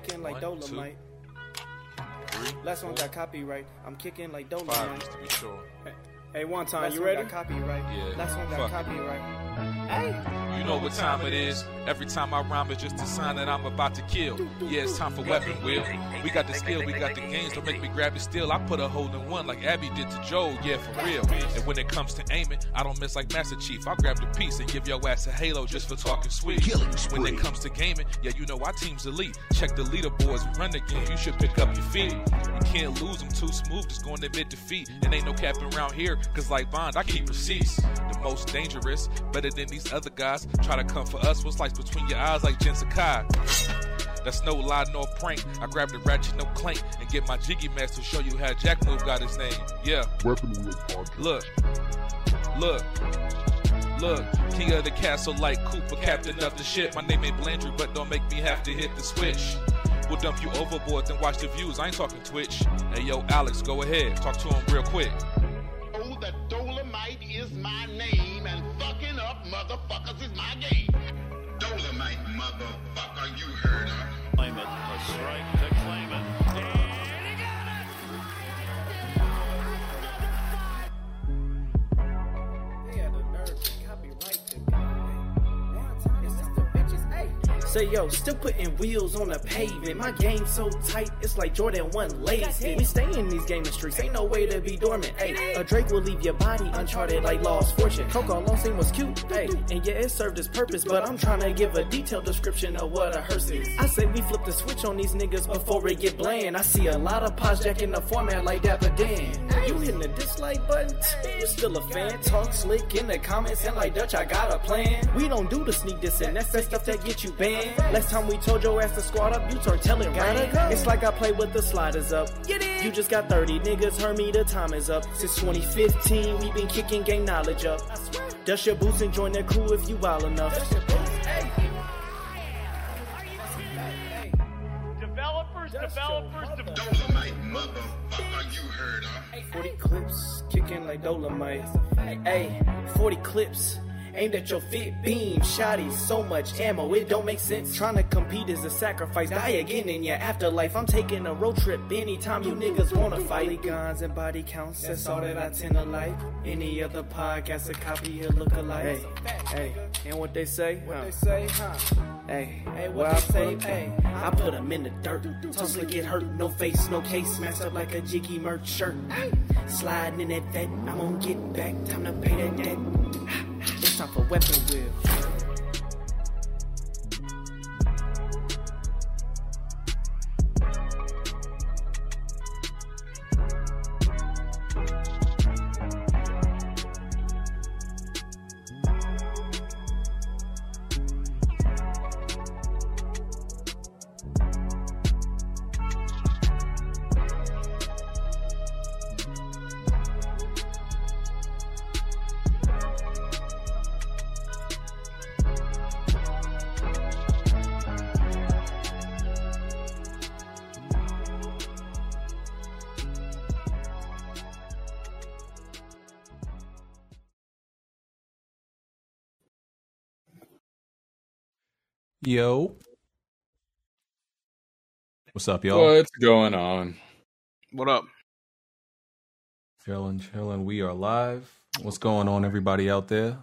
kicking like One, two, Dolomite. Three, Last one got copyright. I'm kicking like five, Dolomite. just to be sure. Hey, one time, Last you one ready? got copyright. Yeah. Last one got Fuck it. copyright. You know what time it is. Every time I rhyme, it's just a sign that I'm about to kill. Yeah, it's time for weapon wheel. We got the skill, we got the games. Don't make me grab it still. I put a hole in one like Abby did to Joe. Yeah, for real. And when it comes to aiming, I don't miss like Master Chief. I'll grab the piece and give your ass a halo just for talking sweet. When it comes to gaming, yeah, you know our team's elite. Check the leaderboards, run the game. You should pick up your feet. You can't lose them too smooth, just going to admit defeat. And ain't no capping around here, cause like Bond, I keep receipts. The most dangerous, better than these other guys. Try to come for us, what's like between your eyes like Jin Sakai. That's no lie nor prank. I grab the ratchet, no clank, and get my jiggy mask to show you how Jack Move got his name. Yeah. Weapon Wheel Podcast. Look, look, look. King of the castle like Cooper, captain of the ship. My name ain't Blandrew, but don't make me have to hit the switch. We'll dump you overboard, then watch the views. I ain't talking Twitch. Hey yo, Alex, go ahead. Talk to him real quick. Know that Dolomite is my name and fucking up motherfuckers is my game. Dolomite, motherfucker, you heard her. Claim it. A strike to claim it. Say yo, still putting wheels on the pavement. My game so tight, it's like Jordan one lazy. We stay in these gaming streets, ain't no way to be dormant. Hey, a Drake will leave your body uncharted like Lost Fortune. Coco Long scene was cute, hey, and yeah, it served its purpose. But I'm trying to give a detailed description of what a hearse is. I say we flip the switch on these niggas before it get bland. I see a lot of pods jacking the format like Dapper Dan. You hitting the dislike button, you still a fan. Talk slick in the comments and like Dutch, I got a plan. We don't do the sneak this and that's that stuff that get you banned. Last time we told your ass to squat up, you turned telling ran. It's like I play with the sliders up. You just got 30 niggas, heard me, the time is up. Since 2015, we been kicking game knowledge up. Dust your boots and join the crew if you wild enough. Developers, developers, developers. Dolomite, motherfucker, you heard her. 40 clips, kicking like Dolomite. Hey, 40 clips. Aimed at your fit beam, shotty, so much ammo, it don't make sense. Trying to compete is a sacrifice, die again in your afterlife. I'm taking a road trip anytime you niggas wanna fight. Guns and body counts, that's all that I tend to like. Any other podcast, a copy, a look alike. Hey, hey, and what they say? What they say, huh? Hey, hey, what I say? Hey, I put them in the dirt. Tussle get hurt, no face, no case, smashed up like a jiggy merch shirt. Sliding in that vet, I'm gonna get back, time to pay that debt. It's time for weapon wheel. Yo. What's up, y'all? What's going on? What up? Chilling, chilling. We are live. What's going on, everybody out there?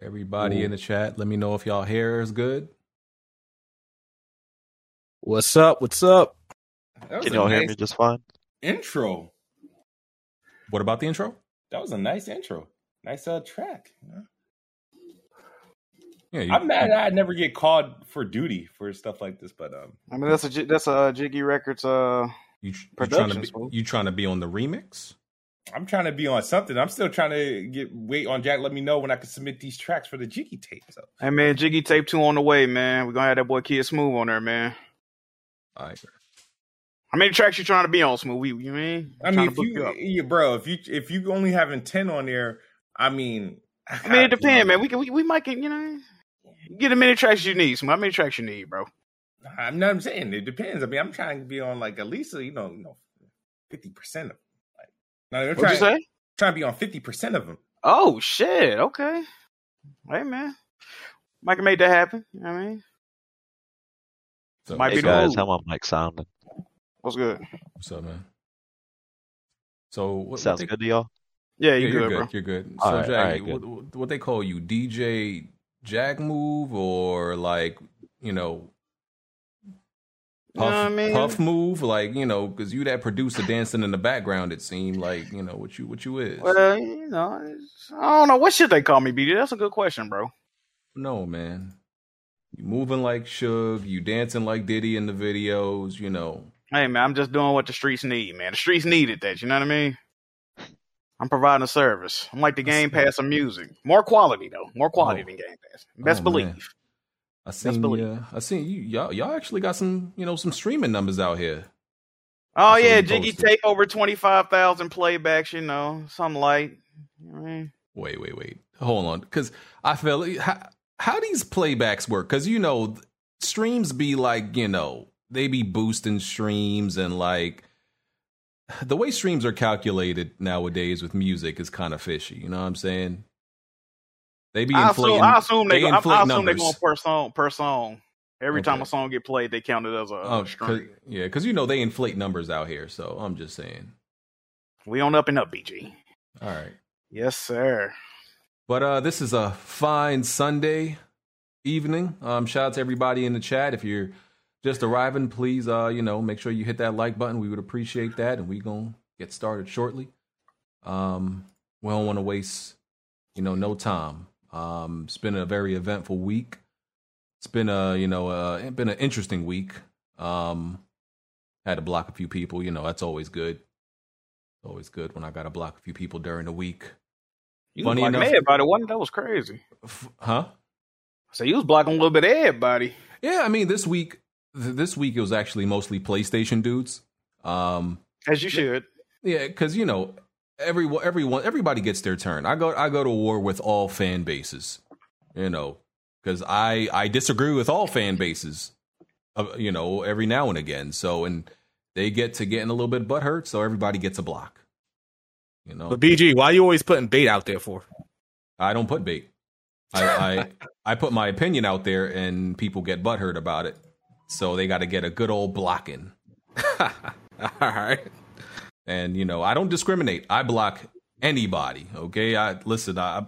Everybody in the chat, let me know if y'all hair is good. What's up? What's up? Can y'all hear me just fine? intro. What about the intro? That was a nice intro. Nice uh, track. you know? Yeah, you, I'm mad I never get called for duty for stuff like this, but um, I mean, that's a J- that's a uh, Jiggy Records. Uh, you, you trying to be, you trying to be on the remix? I'm trying to be on something. I'm still trying to get wait on Jack. Let me know when I can submit these tracks for the Jiggy tape. So hey man, Jiggy Tape Two on the way, man. We're gonna have that boy Kid Smooth on there, man. All right. How many tracks you trying to be on, Smooth? You, you mean? I Trying mean, if book you, yeah, bro, if you if you only having ten on there, I mean, I mean, it depends, man. We can we, we might get you know get as many tracks you need. So How many tracks you need, bro? I'm not I'm saying it depends. I mean, I'm trying to be on like at least you know, you know, fifty percent of them. like. No, I'm What'd you say? trying to be on fifty percent of them. Oh shit. Okay. Hey man, Mike can make that happen. You know what I mean, So, Might Hey be the guys, move. how my mic sounding? What's good? what's up, man? So what, what Sounds they, good to y'all? Yeah, Yeah, you you're good, good. bro? You're good. All so, right, Jack, all right, what, what- what they call you, DJ Jack Move, or like you know, Puff, what I mean? Puff Move, like you know, because you that producer dancing in the background. It seemed like you know what you what you is. Well, you know, I don't know. What should they call me, BD? That's a good question, bro. No, man. You moving like Suge, you dancing like Diddy in the videos, you know. Hey, man, I'm just doing what the streets need, man. The streets needed that. You know what I mean? I'm providing a service. I'm like the Game Pass of music. More quality though. More quality Oh. than Game Pass. Best Oh, believe. man. I seen believe. uh, I seen you y'all y'all actually got some, you know, some streaming numbers out here. Oh That's yeah, Jiggy Tape over twenty five thousand playbacks. You know, something light. You know what I mean? Wait, wait, wait. Hold on cuz I feel how, how these playbacks work cuz you know streams be like, you know, they be boosting streams and like the way streams are calculated nowadays with music is kind of fishy, you know what I'm saying? They be I inflating assume, I assume they, they I, I assume they going per song per song. Every time a song get played, they count it as a Oh, stream. 'cause- yeah, because you know they inflate numbers out here. So I'm just saying. We on up and up, BG. All right, Yes, sir. but uh, this is a fine Sunday evening. Um, shout out to everybody in the chat. If you're just arriving, please, uh, you know, make sure you hit that like button. We would appreciate that, and we gonna get started shortly. Um, we don't want to waste, you know, no time. Um, it's been a very eventful week. It's been a, you know, uh, it's been an interesting week. Um, had to block a few people. You know, that's always good. Always good when I got to block a few people during the week. You Funny enough- everybody, wasn't? That was crazy. F- huh? So you was blocking a little bit of everybody. Yeah, I mean this week, th- this week it was actually mostly PlayStation dudes. Um, As you should. yeah, because you know, everyone, everyone, everybody gets their turn. I go, I go to war with all fan bases. You know, because I I disagree with all fan bases. Uh, you know, every now and again. So and they get to getting a little bit butthurt, so everybody gets a block. You know, But BG, why are you always putting bait out there for? I don't put bait. I, I I put my opinion out there, and people get butthurt about it. So they got to get a good old blocking. All right. And you know, I don't discriminate. I block anybody. Okay, I listen. I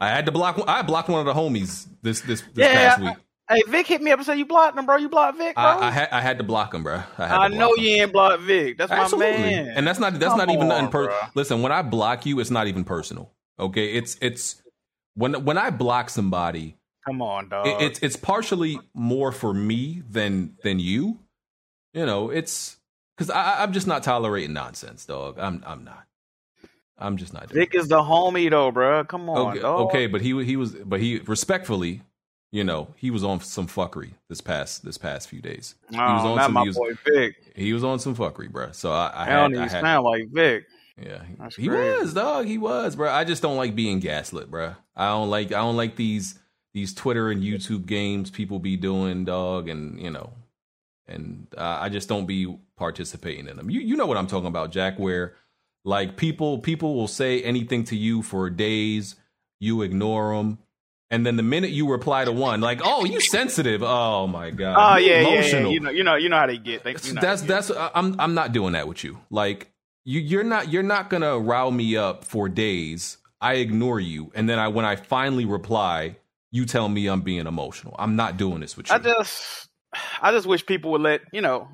I had to block. I blocked one of the homies this this this Yeah, past week. Hey, Vic hit me up and said you blocked him, bro. You blocked Vic, bro. I, I had I had to block him, bro. I, had I to know him. you ain't blocked Vic. That's Absolutely. my man. And that's not that's Come not even nothing on, per- Listen, when I block you, it's not even personal. Okay? It's it's when when I block somebody, Come on, dog. it, it's it's partially more for me than than you. You know, it's I I'm just not tolerating nonsense, dog. I'm I'm not. I'm just not Vic is the homie though, bro. Come on, okay, dog. okay, but he he was but he respectfully, you know, he was on some fuckery this past this past few days. No, he was on not some my he was, boy Vic. he was on some fuckery, bruh. So I, I had, I had sound like Vic. yeah, he- That's he crazy. was dog. He was, bro. I just don't like being gaslit, bro. I don't like I don't like these these Twitter and YouTube games people be doing, dog, and you know, and uh, I just don't be participating in them. You you know what I'm talking about, Jack? Where like people people will say anything to you for days, you ignore them. And then the minute you reply to one, like, "Oh, you sensitive." Oh my god. Oh yeah, yeah, yeah. emotional. You know, you know, you know how they get. They, you know how That's get. that's I'm I'm not doing that with you. Like you you're not you're not gonna rile me up for days. I ignore you, and then I when I finally reply, you tell me I'm being emotional. I'm not doing this with you. I just, I just wish people would let you know.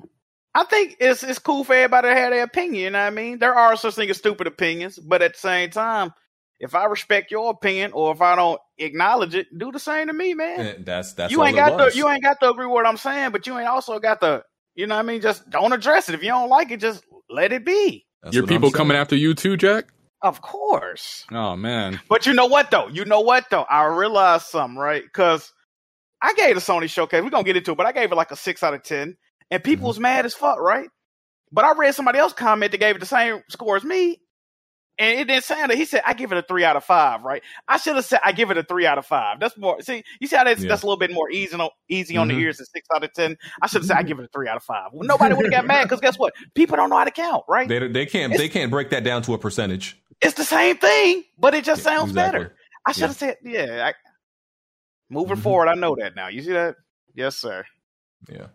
I think it's it's cool for everybody to have their opinion. You know what I mean? There are such things as stupid opinions, but at the same time, if I respect your opinion or if I don't acknowledge it, do the same to me, man. Eh, that's that's you ain't got was. to you ain't got to agree with what I'm saying, but you ain't also got to, you know what I mean? Just don't address it. If you don't like it, just let it be. That's Your people coming after you too, Jack? Of course. Oh man. But you know what though? You know what though? I realized something, right? Because I gave the Sony showcase. We're gonna get into it, but I gave it like a six out of ten. And people Mm-hmm. was mad as fuck, right? But I read somebody else comment that gave it the same score as me. And it didn't sound that he said I give it a three out of five, right? I should have said I give it a three out of five. That's more see, you see how that's Yeah. that's a little bit more easy on easy on Mhm. the ears than six out of ten. I should have said I give it a three out of five. Well, nobody would have got mad because guess what? People don't know how to count, right? They they can't It's- they can't break that down to a percentage. It's the same thing, but it just Yeah, sounds exactly. better. I should have said, yeah. I, moving Mhm. forward, I know that now. You see that? Yes, sir. Yeah.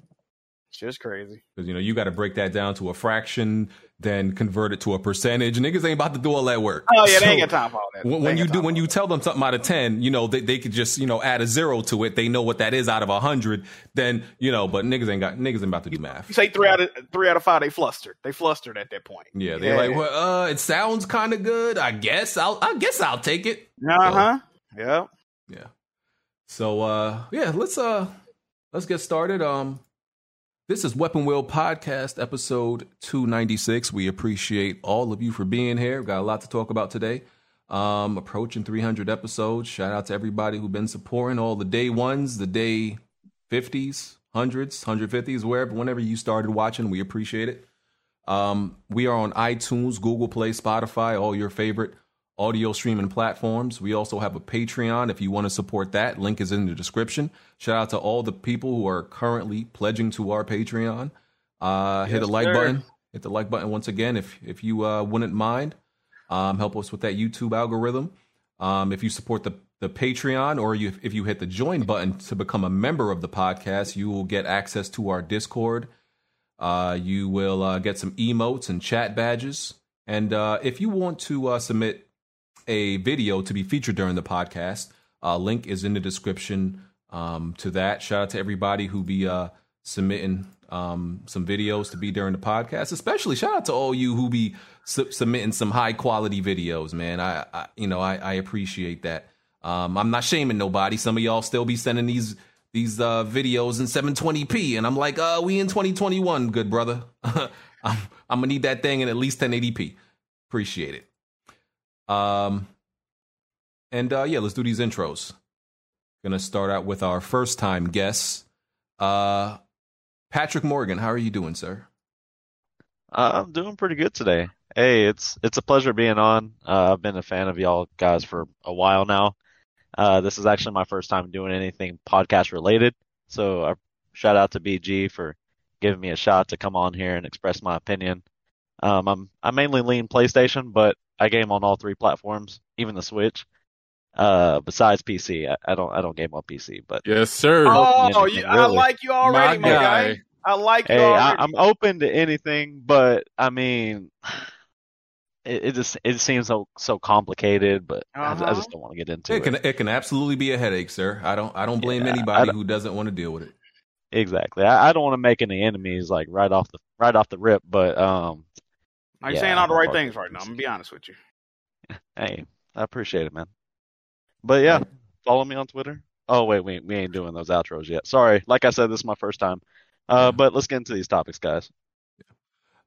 It's just crazy. Because you know you got to break that down to a fraction, then convert it to a percentage. Niggas ain't about to do all that work. Oh yeah, So, they ain't got time for all that. When, when you do when you tell them something out of ten, you know they, they could just you know add a zero to it. They know what that is out of a hundred. Then you know, but niggas ain't got niggas ain't about to do math. You say three out of three out of five, they flustered. They flustered at that point. Yeah, they're like, well, uh, it sounds kind of good. I guess I'll I guess I'll take it. Uh huh. Yeah. Yeah. So uh yeah, let's uh let's get started. Um this is Weapon Wheel Podcast, episode 296. We appreciate all of you for being here. We've got a lot to talk about today. Um, approaching 300 episodes. Shout out to everybody who've been supporting all the day ones, the day 50s, hundreds, 150s, wherever, whenever you started watching. We appreciate it. Um, we are on iTunes, Google Play, Spotify, all your favorite audio streaming platforms. We also have a Patreon if you want to support that. Link is in the description. Shout out to all the people who are currently pledging to our Patreon. Uh, hit the like sir. button. Hit the like button once again if if you uh, wouldn't mind. Um, help us with that YouTube algorithm. Um, if you support the the Patreon or you, if you hit the join button to become a member of the podcast, you will get access to our Discord. Uh, you will uh, get some emotes and chat badges. And uh, if you want to uh, submit a video to be featured during the podcast, uh, link is in the description um, to that. Shout out to everybody who be uh, submitting um, some videos to be during the podcast. Especially shout out to all you who be su- submitting some high quality videos, man. I, I you know I, I appreciate that. Um, I'm not shaming nobody. Some of y'all still be sending these these uh, videos in 720p, and I'm like, uh, we in 2021, good brother. I'm, I'm gonna need that thing in at least 1080p. Appreciate it. Um, and uh, yeah, let's do these intros. Gonna start out with our first time guests. Uh, Patrick Morgan, how are you doing, sir? Uh, I'm doing pretty good today. Hey, it's it's a pleasure being on. Uh, I've been a fan of y'all guys for a while now. Uh, this is actually my first time doing anything podcast related. So uh, shout out to BG for giving me a shot to come on here and express my opinion. Um, I'm I mainly lean PlayStation, but I game on all three platforms, even the Switch. Uh, besides PC, I, I don't I don't game on PC, but Yes, sir. Oh, anything, you, I like you already, my, My guy. guy. I like you Hey, I, already. I'm open to anything, but I mean, it, it just it seems so so complicated. But I, I Uh-huh. just don't want to get into It it. can it can absolutely be a headache, sir. I don't I don't blame Yeah, anybody don't- who doesn't want to deal with it. Exactly. I, I don't want to make any enemies like right off the right off the rip. But um, Are you yeah, saying all the right things it. right now? I'm gonna be honest with you. hey, I appreciate it, man. But yeah, follow me on Twitter. Oh wait, we we ain't doing those outros yet. Sorry. Like I said, this is my first time. Uh, but let's get into these topics, guys.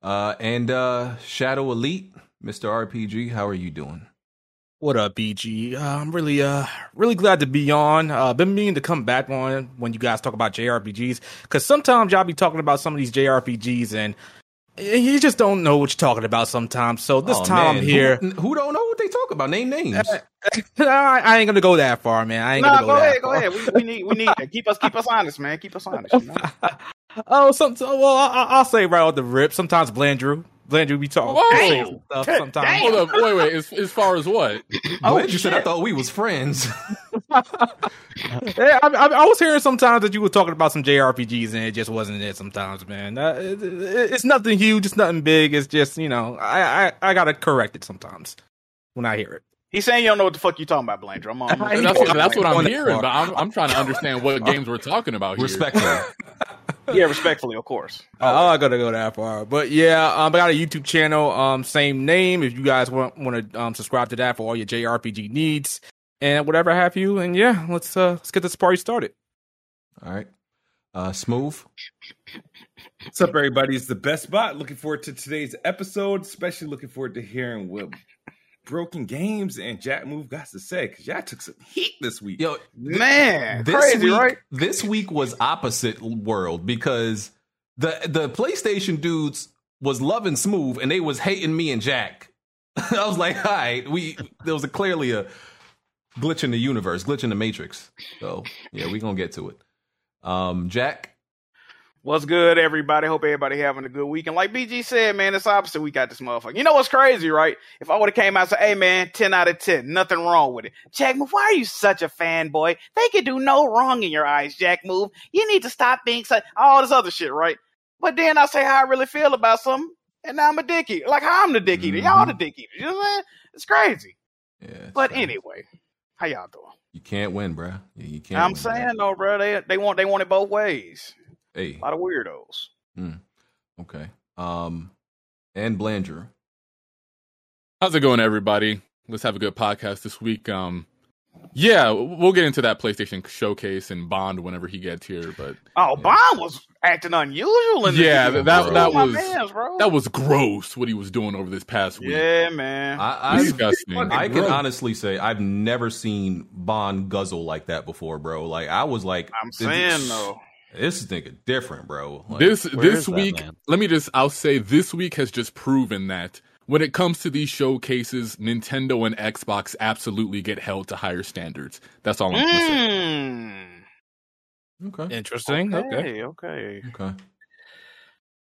Uh, and uh, Shadow Elite, Mr. RPG, how are you doing? What up, BG? Uh, I'm really, uh, really glad to be on. Uh, been meaning to come back on when you guys talk about JRPGs, because sometimes y'all be talking about some of these JRPGs and you just don't know what you're talking about sometimes. So this Oh, time man, I'm here. Who, who don't know what they talk about? Name names. I, I ain't gonna go that far, man. I ain't Nah, gonna go, go that ahead, go ahead. We, we need, we need that. Keep us, keep us honest, man. Keep us honest. You know? oh, some, so, well, I, I'll say right off the rip. Sometimes Blandrew, Blandrew be talking Whoa. say stuff. Sometimes. Hold up, wait, wait. As, as far as what? oh, you said I thought we was friends. Yeah, I, I, I was hearing sometimes that you were talking about some JRPGs and it just wasn't it. Sometimes, man, uh, it, it- it's nothing huge, it's nothing big. It's just you know, I I, I gotta correct it sometimes when I hear it. He's saying you don't know what the fuck you talking about, Blandrew. I'm on. I That's what, that's what I'm hearing, but I'm, I'm trying to understand what games we're talking about here. Respectfully. yeah, respectfully, of course. Oh, I'm not gonna go that far, but yeah, um, I got a YouTube channel, um, same name. If you guys want want to um subscribe to that for all your JRPG needs and whatever have you, and yeah, let's uh let's get this party started. All right. Uh, smooth. What's up, everybody? It's the best bot. Looking forward to today's episode, especially looking forward to hearing what Broken Games and Jack Move got to say because y'all took some heat this week. Yo, Man, this crazy, week, right? This week was opposite world because the the PlayStation dudes was loving Smooth and they was hating me and Jack. I was like, all right, we there was a clearly a glitch in the universe, glitch in the matrix. So yeah, we gonna get to it. Um, Jack, What's good, everybody? Hope everybody having a good week. And like BG said, man, it's opposite. We got this motherfucker. You know what's crazy, right? If I would have came out and said, "Hey, man, ten out of ten, nothing wrong with it." Jack Move, why are you such a fanboy? They can do no wrong in your eyes, Jack Move. You need to stop being such all this other shit, right? but then I say how I really feel about something, and now I'm a dick eater. Like how I'm the dick eater. Y'all the Mhm. dick eater. You know what I'm saying? It's crazy. Yeah, But so anyway, how y'all doing? you can't win, bro. You, can't. I'm win, saying though, bro, they they want they want it both ways. Hey, A lot of weirdos. okay. Um, and Blandrew. How's it going, everybody? Let's have a good podcast this week. Um, yeah, we'll get into that PlayStation showcase and Bond whenever he gets here. But Oh, Bond was acting unusual in this. yeah, game, that bro. that oh, was mans, that was gross what he was doing over this past week. yeah, man. I, I've, Disgusting. I can gross. honestly say I've never seen Bond guzzle like that before, bro. Like I was like, I'm this- saying though. this nigga different, bro. Like, this this is that week, let me just I'll say this week has just proven that when it comes to these showcases, Nintendo and Xbox absolutely get held to higher standards. That's all I'm gonna say. Mm. okay, Interesting. Okay. Okay, okay. okay,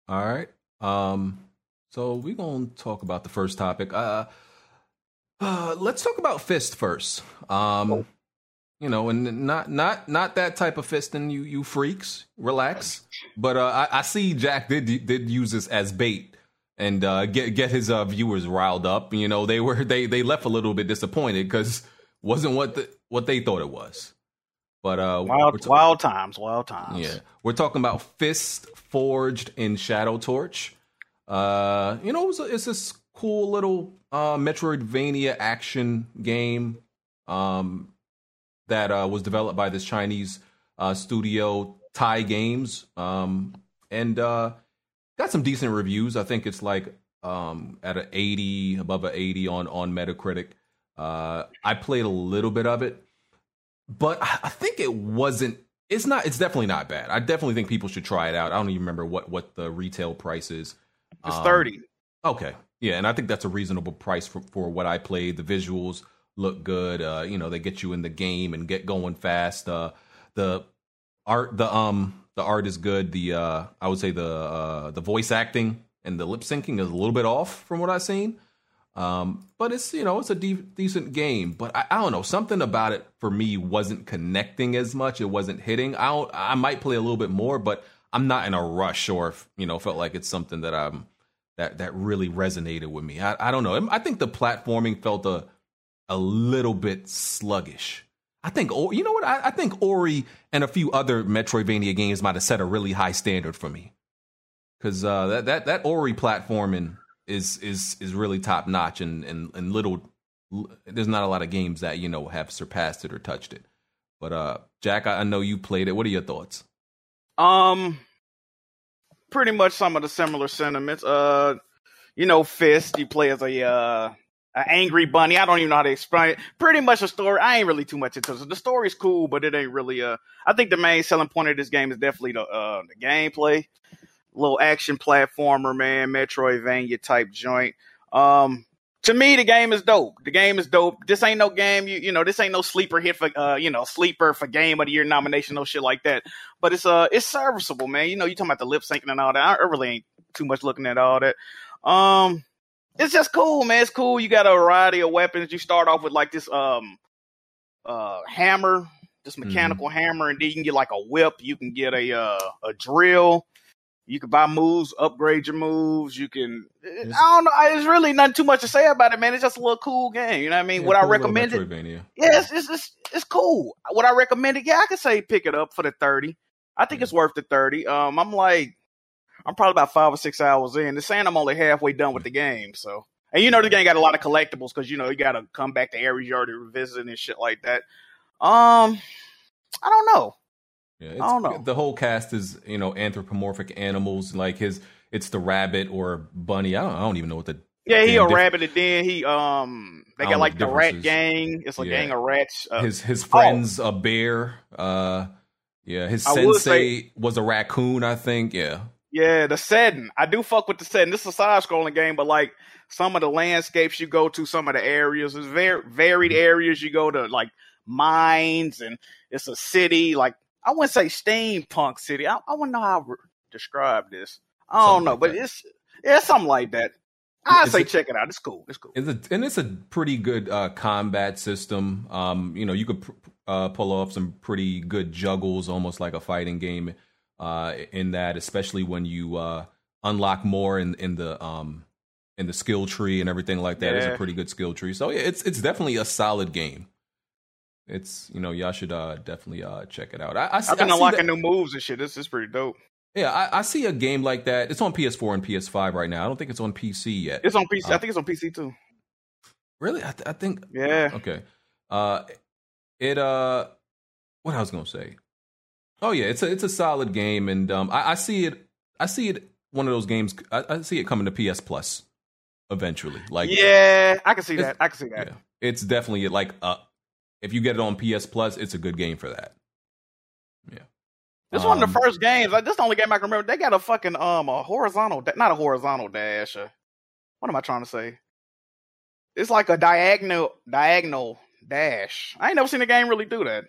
all right. Um, so we're gonna talk about the first topic. Uh, uh let's talk about fist first. Um, you know, and not not not that type of fisting. You you freaks, relax. But uh, I, I see Jack did did use this as bait and uh, get get his uh, viewers riled up. You know, they were they they left a little bit disappointed because wasn't what the, what they thought it was. But uh, Wild, ta- wild times, wild times. yeah, we're talking about Fist Forged in Shadow Torch. Uh, you know, it's, a, it's this cool little uh, Metroidvania action game um, that uh, was developed by this Chinese uh, studio, TiGames, um, and uh, got some decent reviews. I think it's like um, at an 80, above an 80 on on Metacritic. Uh, I played a little bit of it, but I think it wasn't. It's not. It's definitely not bad. I definitely think people should try it out. I don't even remember what what the retail price is. It's Um, thirty. Okay. Yeah, and I think that's a reasonable price for, for what I played. The visuals look good. Uh, you know, they get you in the game and get going fast. Uh, the art, the um, the art is good. The uh, I would say the uh, the voice acting and the lip syncing is a little bit off from what I've seen. Um, but it's you know it's a de- decent game. But I, I don't know something about it for me wasn't connecting as much. It wasn't hitting. I I might play a little bit more, but I'm not in a rush or you know felt like it's something that I'm that that really resonated with me. I, I don't know. I think the platforming felt a a little bit sluggish. I think Or- you know what? I, I think Ori and a few other Metroidvania games might have set a really high standard for me. Because uh, that that that Ori platforming is is is really top notch, and and and little there's not a lot of games that you know have surpassed it or touched it. But uh, Jack, I, I know you played it. What are your thoughts? Um, pretty much some of the similar sentiments. Uh, you know, Fist. You play as a uh, an angry bunny. I don't even know how to explain it. Pretty much a story. I ain't really too much into it. The story's cool, but it ain't really. Uh, I think the main selling point of this game is definitely the uh the gameplay. Little action platformer, man, Metroidvania type joint. Um, to me, the game is dope. The game is dope. This ain't no game. You you know, this ain't no sleeper hit for uh you know sleeper for game of the year nomination, no shit like that. But it's uh it's serviceable, man. You know, you talking about the lip syncing and all that. I really ain't too much looking at all that. Um, it's just cool, man. It's cool. You got a variety of weapons. You start off with like this um uh hammer, this mechanical hammer, and then you can get like a whip. You can get a uh a drill. You can buy moves, upgrade your moves. You can. I don't know. It's really nothing too much to say about it, man. It's just a little cool game. You know what I mean? Yeah, Would I recommend it? Yeah, it's, it's it's it's cool. Would I recommend it? Yeah, I could say pick it up for the thirty. I think it's worth the thirty. Um, I'm like, I'm probably about five or six hours in. They're saying I'm only halfway done with the game. So, and you know, the game got a lot of collectibles because you know you got to come back to areas you already revisited and shit like that. Um, I don't know. Yeah, it's, I don't know. The whole cast is you know anthropomorphic animals. Like his, it's the rabbit or bunny. I don't, I don't even know what the Yeah, he a diff- rabbit, and then he um they got like the rat gang. It's a Yeah. gang of rats. Uh, his his oh. friend's a bear. Uh, yeah, his I sensei was a raccoon. I think. Yeah, Yeah, the setting. I do fuck with the setting. This is a side scrolling game, but like some of the landscapes you go to, some of the areas, is very varied Mm-hmm. areas. You go to like mines, and it's a city. Like I wouldn't say steampunk city. I, I wouldn't know how to describe this. I don't Something know, like but that. it's yeah, something like that. I say it- check it out. It's cool. It's cool. it's a, and it's a pretty good uh, combat system. Um, you know, you could pr- uh, pull off some pretty good juggles, almost like a fighting game. Uh, in that, especially when you uh, unlock more in in the um in the skill tree and everything like that. It's a pretty good skill tree. So yeah, it's it's definitely a solid game. It's you know y'all should uh, definitely uh, check it out. I, I, see- I've been I unlocking that- new moves and shit. This is pretty dope. yeah, I, I see a game like that. It's on PS4 and PS5 right now. I don't think it's on PC yet. It's on PC. Uh, I think it's on PC too. Really, I, th- I think Yeah. Okay. Uh, it uh, what I was gonna say. Oh yeah, it's a it's a solid game, and um, I, I see it. I see it. One of those games. I, I see it coming to PS Plus eventually. Like yeah, I can see that. I can see that. yeah, it's definitely like uh, if you get it on PS Plus, it's a good game for that. Yeah. This is one of the Um, first games. Like this, is the only game I can remember. They got a fucking um a horizontal, not a horizontal dash. Uh, what am I trying to say? It's like a diagonal diagonal dash. I ain't never seen a game really do that.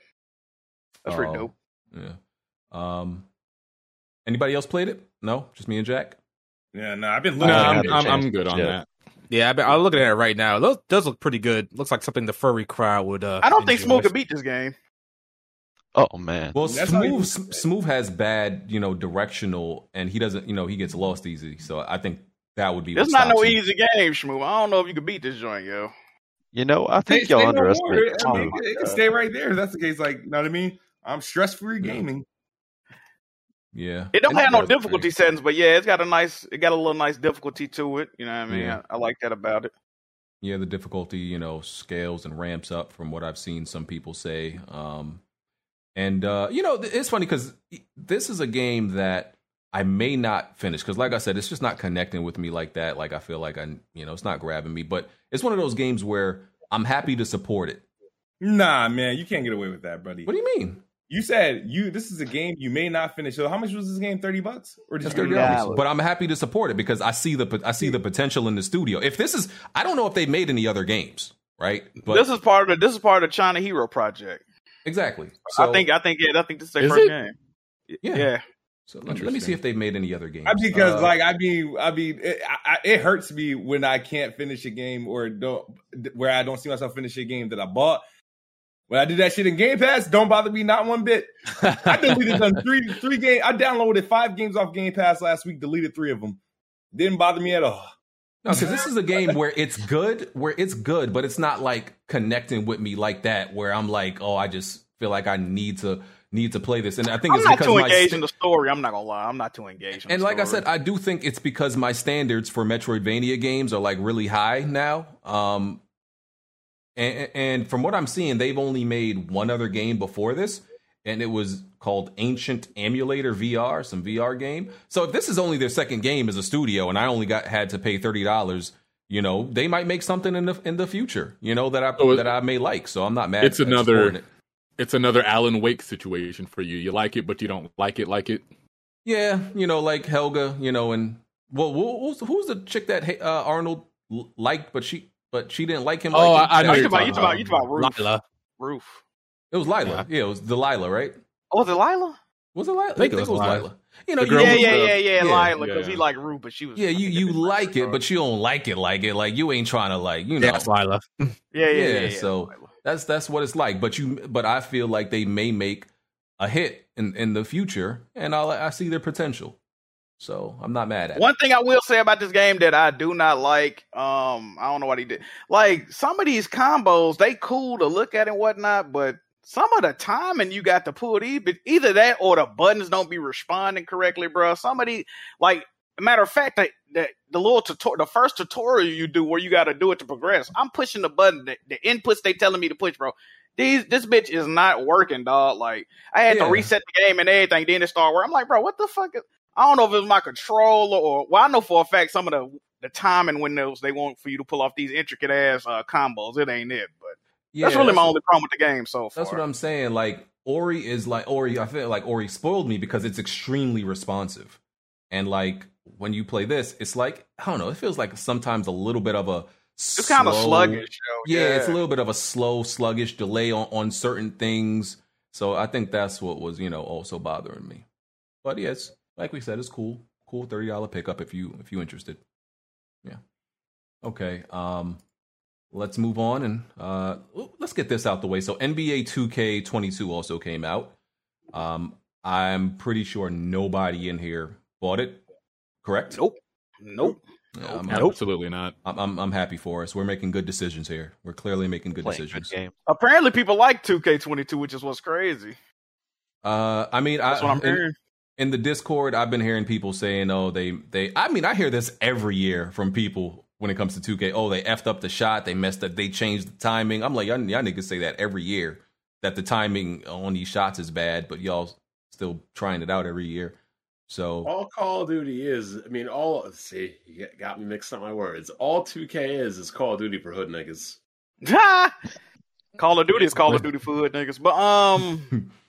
That's pretty Oh, dope. Yeah. Um. Anybody else played it? No, just me and Jack. Yeah, no, I've been No, looking. I'm, at it. I'm, I'm good on Yeah. that. Yeah, I bet, I'm looking at it right now. It looks, does look pretty good. Looks like something the furry crowd would. Uh, I don't think enjoy. Smooth could beat this game. Oh man. Well, That's Smooth Smooth has bad, you know, directional, and he doesn't, you know, he gets lost easy. So I think that would be. It's not no him. easy game, Smooth. I don't know if you could beat this joint, yo. You know, I Stay- think y'all stay no more. underestimate. I mean, Oh, my it can stay right there. If that's the case. Like, you know what I mean? I'm stress free gaming. Yeah, It don't And have no that's great. difficulty settings, but yeah, it's got a nice, it got a little nice difficulty to it. You know what I mean? Yeah. I, I like that about it. Yeah, the difficulty, you know, scales and ramps up from what I've seen some people say. Um, and uh, you know, it's funny because this is a game that I may not finish because, like I said, it's just not connecting with me like that. Like I feel like I, you know, it's not grabbing me. But it's one of those games where I'm happy to support it. Nah, man, you can't get away with that, buddy. What do you mean? You said you this is a game you may not finish. So how much was this game? Thirty bucks? Or did It's you thirty dollars, but I'm happy to support it because I see the I see the potential in the studio. If this is, I don't know if they've made any other games, right? But this is part of the, this is part of the China Hero project. exactly. So I think I think yeah, I think this is their Is first it? game. Yeah. Yeah. So let, let me see if they've made any other games. I because Uh, like I mean I mean it, I, I, it hurts me when I can't finish a game or don't where I don't see myself finish a game that I bought. When I did that shit in Game Pass, don't bother me not one bit. I deleted them three three game. I downloaded five games off Game Pass last week. Deleted three of them. Didn't bother me at all. No, because this is a game where it's good, where it's good, but it's not like connecting with me like that. Where I'm like, oh, I just feel like I need to need to play this, and I think I'm it's not because too my engaged sta- in the story. I'm not gonna lie. I'm not too engaged. In and the like I said, I do think it's because my standards for Metroidvania games are like really high now. Um, and, and from what I'm seeing, they've only made one other game before this, and it was called Ancient Emulator VR, some VR game. So if this is only their second game as a studio, and I only got had to pay thirty dollars, you know, they might make something in the in the future, you know, that I So that I may like. So I'm not mad. It's another- it. It's another Alan Wake situation for you. You like it, but you don't like it. Like it. Yeah, you know, like Helga, you know, and well, who's, who's the chick that uh, Arnold liked, but she but she didn't like him. Oh, like? I- I know you you're talking about you talking talking about you talking about Roof? Lila. Roof. It was Lila. Yeah. it was Delilah, right? Oh, was it Lila? Was it Lila? I think think, it it was was Lila. Lila. You know, The girl you, Yeah, yeah, the- yeah, yeah, yeah, Lila, because yeah. he like Roof, but she was. yeah, you you like it, but you don't like it, like it. Like you ain't trying to like you know. Yeah, it's Lila. yeah, yeah, yeah. yeah, yeah, so- Lila. That's that's what it's like. But you, but I feel like they may make a hit in in the future, and I I see their potential. So I'm not mad at it. One thing I will say about this game that I do not like, um, I don't know what he did. Like some of these combos, they cool to look at and whatnot, but some of the timing you got to pull these, but either that or the buttons don't be responding correctly, bro. Somebody like, matter of fact, that the, the little tutorial, the first tutorial you do where you got to do it to progress, I'm pushing the button, the, the inputs they telling me to push, bro. These this bitch is not working, dog. Like I had Yeah. to reset the game and everything, then it started working. I'm like, bro, what the fuck? Is, I don't know if it was my controller or well, I know for a fact some of the the timing windows they want for you to pull off these intricate ass uh, combos. It ain't it, but Yeah, that's really my only problem with the game so far. That's what I'm saying. Like Ori is like Ori. I feel like Ori spoiled me because it's extremely responsive, and like when you play this, it's like I don't know. It feels like sometimes a little bit of a. It's kind of slow- sluggish, yo. Yeah, it's a little bit of a slow, sluggish delay on, on certain things. So I think that's what was you know also bothering me. But yes, like we said, it's cool. Cool thirty dollar pickup if you if you interested. Yeah. Okay. Um let's move on and uh let's get this out the way. So NBA 2K22 also came out. Um I'm pretty sure nobody in here bought it. Correct? Nope. Nope. Yeah, I'm, Absolutely not. I'm, I'm I'm happy for us. We're making good decisions here. We're clearly making good Playing good decisions. game. Apparently, people like 2K22, which is what's crazy. Uh, I mean, That's I, what I'm in- hearing. In the Discord, I've been hearing people saying, "Oh, they they." I mean, I hear this every year from people when it comes to 2K. Oh, they effed up the shot. They messed up. They changed the timing. I'm like, y'all, y'all niggas say that every year that the timing on these shots is bad, but y'all still trying it out every year. So All Call of Duty is, I mean, all see, you got- got me mixed up my words. All 2K is is Call of Duty for hood niggas. Call of Duty is Call of Duty for hood niggas. But um,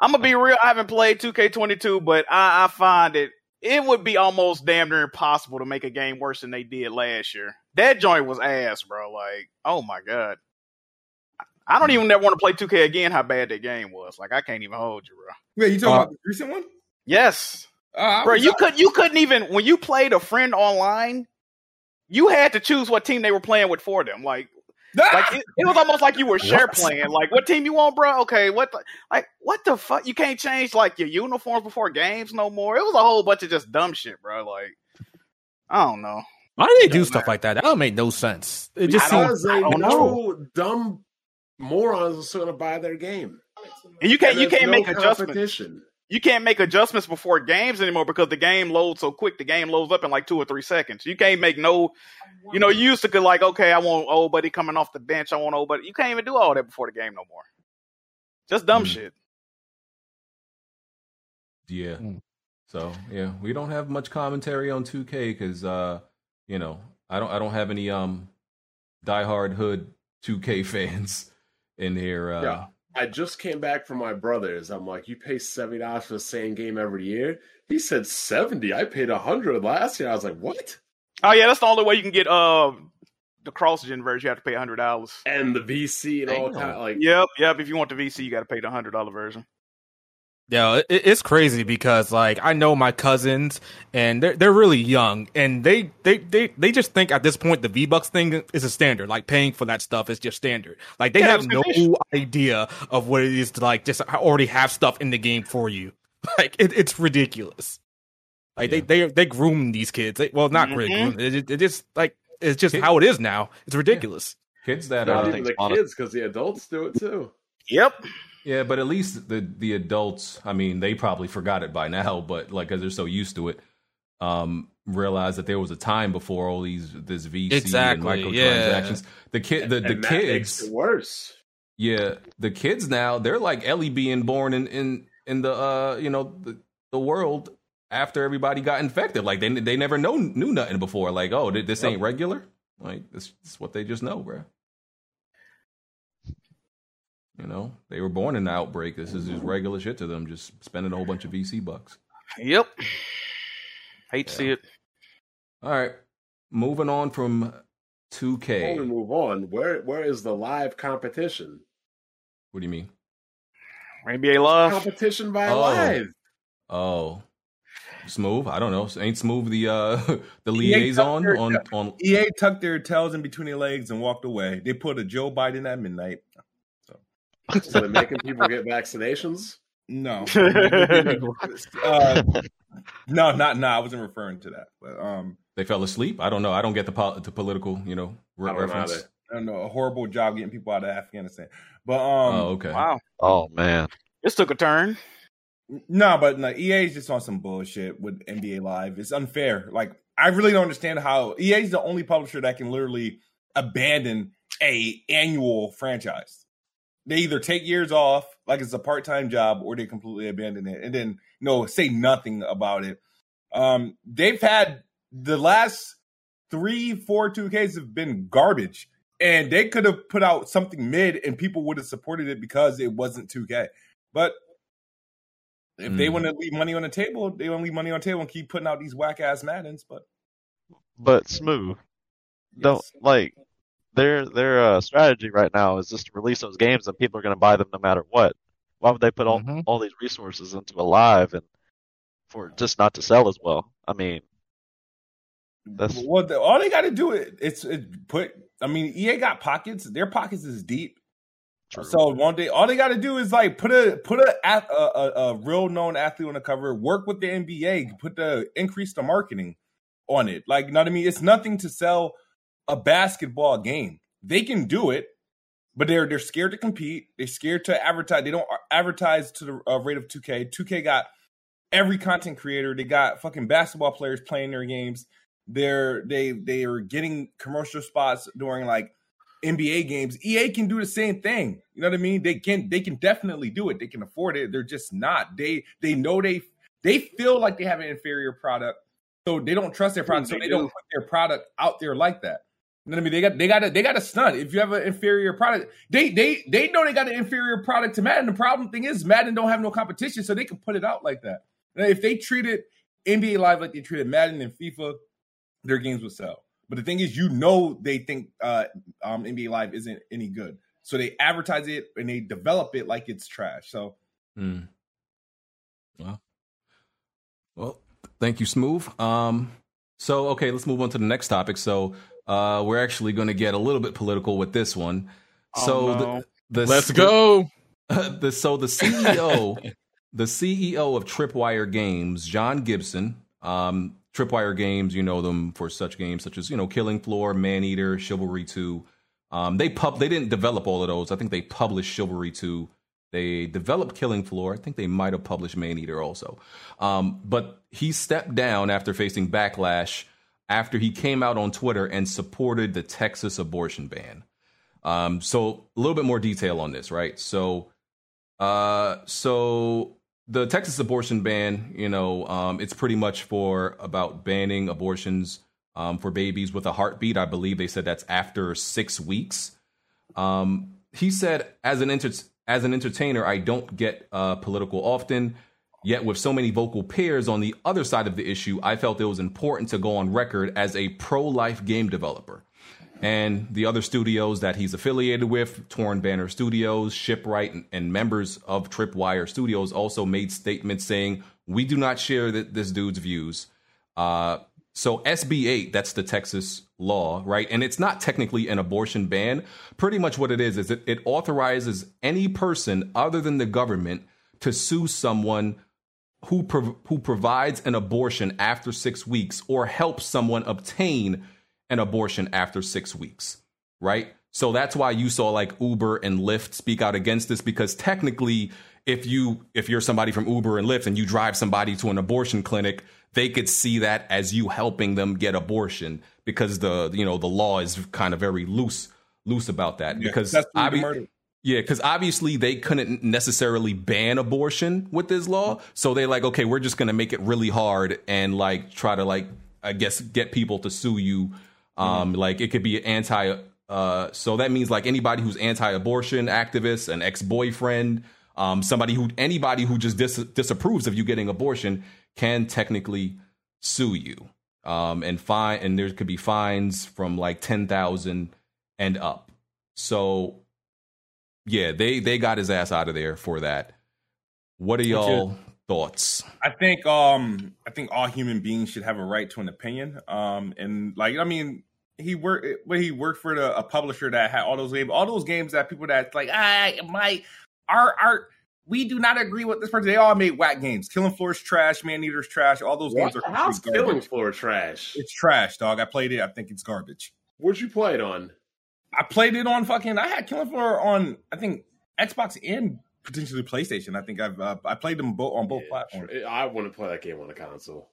I'm gonna be real. I haven't played 2K22, but I, I find it it would be almost damn near impossible to make a game worse than they did last year. That joint was ass, bro. Like, oh my god. I don't even ever want to play 2K again. How bad that game was. Like, I can't even hold you, bro. Wait, you talking Uh, about the recent one? Yes, Uh, bro. was- You could you couldn't even when you played a friend online. You had to choose what team they were playing with for them. Like, like it, it was almost like you were share What? playing. Like, what team you want, bro? Okay, what? The, like, what the fuck? You can't change like your uniforms before games no more. It was a whole bunch of just dumb shit, bro. Like, I don't know. Why do they do stuff like that? That don't make no sense. It just I seems Because I they don't know dumb morons are still going to buy their game. And you can't And you can't no make adjustments. You can't make adjustments before games anymore because the game loads so quick. The game loads up in like two or three seconds. You can't make no. You know, you used to could like, okay, I want old buddy coming off the bench. I want old buddy. You can't even do all that before the game no more. Just dumb Mm. shit. yeah. Mm. So yeah, we don't have much commentary on 2K because uh, you know, I don't I don't have any um diehard hood 2K fans in here. Uh, Yeah. I just came back from my brother's. I'm like, you pay seventy dollars for the same game every year. He said seventy. I paid a hundred last year. I was like, what? Oh yeah, that's the only way you can get uh the cross gen version. You have to pay hundred dollars. And the VC and all Damn. kind of like, Yep, yep. If you want the VC, you got to pay the hundred dollar version. Yeah, it, it's crazy because like I know my cousins and they're they're really young and they they they they just think at this point the V Bucks thing is a standard. Like paying for that stuff is just standard. Like they Yeah, have no was conditioned. idea of what it is to like just already have stuff in the game for you. Like it, it's ridiculous. Like Yeah. they they they groom these kids. They, well, not really Mhm. groom. It, it, it just like it's just Kid- how it is now. It's ridiculous. kids that not uh, even the kids because the adults do it too. Yep. Yeah, but at least the the adults, I mean, they probably forgot it by now, but like because they're so used to it, um, realize that there was a time before all these this VC Exactly, and microtransactions. yeah. The kid, the, the and that makes kids, it worse. yeah, the kids now they're like Ellie being born in in in the uh you know the the world after everybody got infected. Like they they never know knew nothing before. Like oh this ain't regular. Like this, this is what they just know, bro. You know, they were born in the outbreak. This is just regular shit to them. Just spending a whole bunch of VC bucks. Yep. Hate to see it. All right, moving on from Before we 2K. move on, where where is the live competition? What do you mean? NBA Live. Competition by Oh. live. Oh, smooth. I don't know. Ain't smooth the uh the EA liaison their- on on. EA tucked their tails in between their legs and walked away. They put a Joe Biden at midnight. So they're making people get vaccinations. No, uh, no, not no. I wasn't referring to that. But um, They fell asleep. I don't know. I don't get the po- the political you know re- I don't know reference. I don't know. A horrible job getting people out of Afghanistan. But um, oh, okay. wow. Oh man, This took a turn. No, but no, EA is just on some bullshit with NBA Live. It's unfair. Like I really don't understand how EA is the only publisher that can literally abandon a annual franchise. They either take years off, like it's a part time job, or they completely abandon it, and then you know say nothing about it. Um, they've had the last three, four two Ks have been garbage, and they could have put out something mid, and people would have supported it because it wasn't two K. But if they Mm. want to leave money on the table, they want to leave money on the table and keep putting out these whack ass Maddens. But but smooth. Don't like their their uh, strategy right now is just to release those games and people are going to buy them no matter what. Why would they put all Mhm. all these resources into a live and for just not to sell as well? I mean, that's well, the, all they got to do it, it's it put. I mean, EA got pockets. Their pockets is deep. So one day, all they got to do is like put a put a, a, a a real known athlete on the cover. Work with the NBA, put the increase the marketing on it. Like, you know what I mean? It's nothing to sell a basketball game. They can do it, but they're they're scared to compete. They're scared to advertise. They don't advertise to the uh, rate of 2K. 2K got every content creator. They got fucking basketball players playing their games. They're they they are getting commercial spots during like NBA games. EA can do the same thing. You know what I mean? They can they can definitely do it. They can afford it. They're just not. They they know they they feel like they have an inferior product, so they don't trust their product. Mm, so They they do. don't put their product out there like that. You know what I mean? They got they got a, they got a stunt. If you have an inferior product, they they they know they got an inferior product to Madden. The problem thing is Madden don't have no competition, so they can put it out like that. Now, if they treated NBA Live like they treated Madden and FIFA, their games would sell. But the thing is, you know, they think uh, um, NBA Live isn't any good, so they advertise it and they develop it like it's trash. So Hmm. Well, well, thank you, Smooth. Um, so okay, let's move on to the next topic. So uh, we're actually going to get a little bit political with this one. Oh, So no. the, the Let's go. the so the CEO, the CEO of Tripwire Games, John Gibson. Um, Tripwire Games, you know them for such games such as you know Killing Floor, Maneater, Chivalry Two. Um, they pub they didn't develop all of those. I think they published Chivalry Two. They developed Killing Floor. I think they might have published Maneater also. Um, but he stepped down after facing backlash after he came out on Twitter and supported the Texas abortion ban. Um, so a little bit more detail on this, right? So, uh, so the Texas abortion ban, you know, um, it's pretty much for about banning abortions um, for babies with a heartbeat. I believe they said that's after six weeks. Um, he said, as an enter- as an entertainer, I don't get uh, political often. Yet, with so many vocal peers on the other side of the issue, I felt it was important to go on record as a pro life game developer. And the other studios that he's affiliated with, Torn Banner Studios, Shipwright, and, and members of Tripwire Studios also made statements saying, We do not share th- this dude's views. Uh, so, SB 8, that's the Texas law, right? And it's not technically an abortion ban. Pretty much what it is, is it, it authorizes any person other than the government to sue someone who prov- who provides an abortion after six weeks or helps someone obtain an abortion after six weeks, right? So that's why you saw like Uber and Lyft speak out against this because technically, if you if you're somebody from Uber and Lyft and you drive somebody to an abortion clinic, they could see that as you helping them get abortion because the you know the law is kind of very loose loose about that Yeah, because obvi- yeah, because obviously they couldn't necessarily ban abortion with this law. So they're like, okay, we're just gonna make it really hard and like try to like I guess get people to sue you. Um, like it could be anti. Uh, so that means like anybody who's anti-abortion activist, an ex-boyfriend, um, somebody who anybody who just dis- disapproves of you getting abortion can technically sue you. Um, and fine, and there could be fines from like ten thousand and up. So yeah, they they got his ass out of there for that. What are y'all thoughts? I think um I think all human beings should have a right to an opinion. Um and like I mean he worked when he worked for the, a publisher that had all those games, all those games that people that like I my our our we do not agree with this person. They all made whack games. Killing Floor's trash, Man Eater's trash. All those games are How's complete Killing. Floor trash? It's trash, dog. I played it. I think it's garbage. Where'd you play it on? I played it on fucking. I had Killing Floor on. I think Xbox and potentially PlayStation. I think I've uh, I played them both on both platforms. I wouldn't play that game on a console.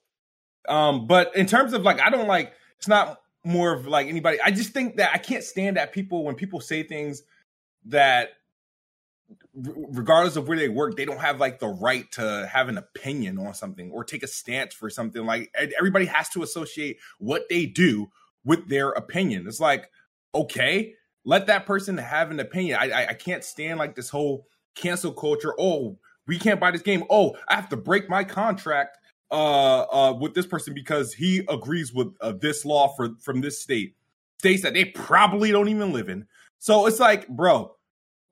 Um, but in terms of like, I don't like. It's not more of like anybody. I just think that I can't stand that people when people say things that, r- regardless of where they work, they don't have like the right to have an opinion on something or take a stance for something. Like everybody has to associate what they do with their opinion. It's like okay, let that person have an opinion. I I, I can't stand like this whole cancel culture. Oh, we can't buy this game. Oh, I have to break my contract uh uh with this person because he agrees with uh, this law for from this state states that they probably don't even live in so it's like bro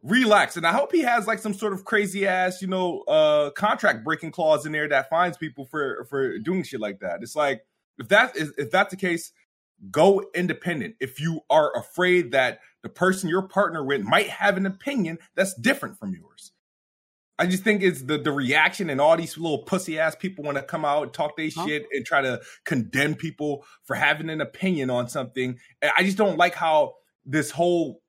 relax and i hope he has like some sort of crazy ass you know uh contract breaking clause in there that fines people for for doing shit like that it's like if that is if that's the case go independent if you are afraid that the person you're partner with might have an opinion that's different from yours. I just think it's the the reaction and all these little pussy ass people want to come out and talk their Huh? shit and try to condemn people for having an opinion on something. And I just don't like how this whole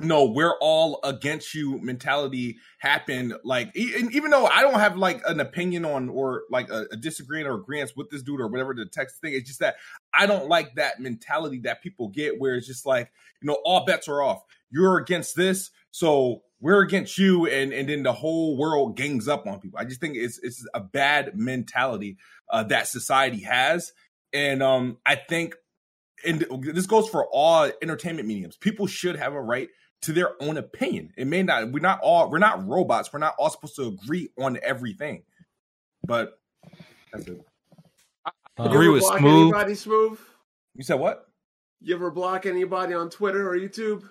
no, we're all against you mentality happened. Like, and even though I don't have like an opinion on or like a, a disagreement or agreement with this dude or whatever the text thing, it's just that I don't like that mentality that people get where it's just like, you know, all bets are off. You're against this, so we're against you, and and then the whole world gangs up on people. I just think it's it's a bad mentality uh, that society has, and um, I think and this goes for all entertainment mediums. People should have a right to their own opinion. It may not. We're not all. We're not robots. We're not all supposed to agree on everything. But that's it. You Agree with Smooth. Anybody smooth? You said what? You ever block anybody on Twitter or YouTube?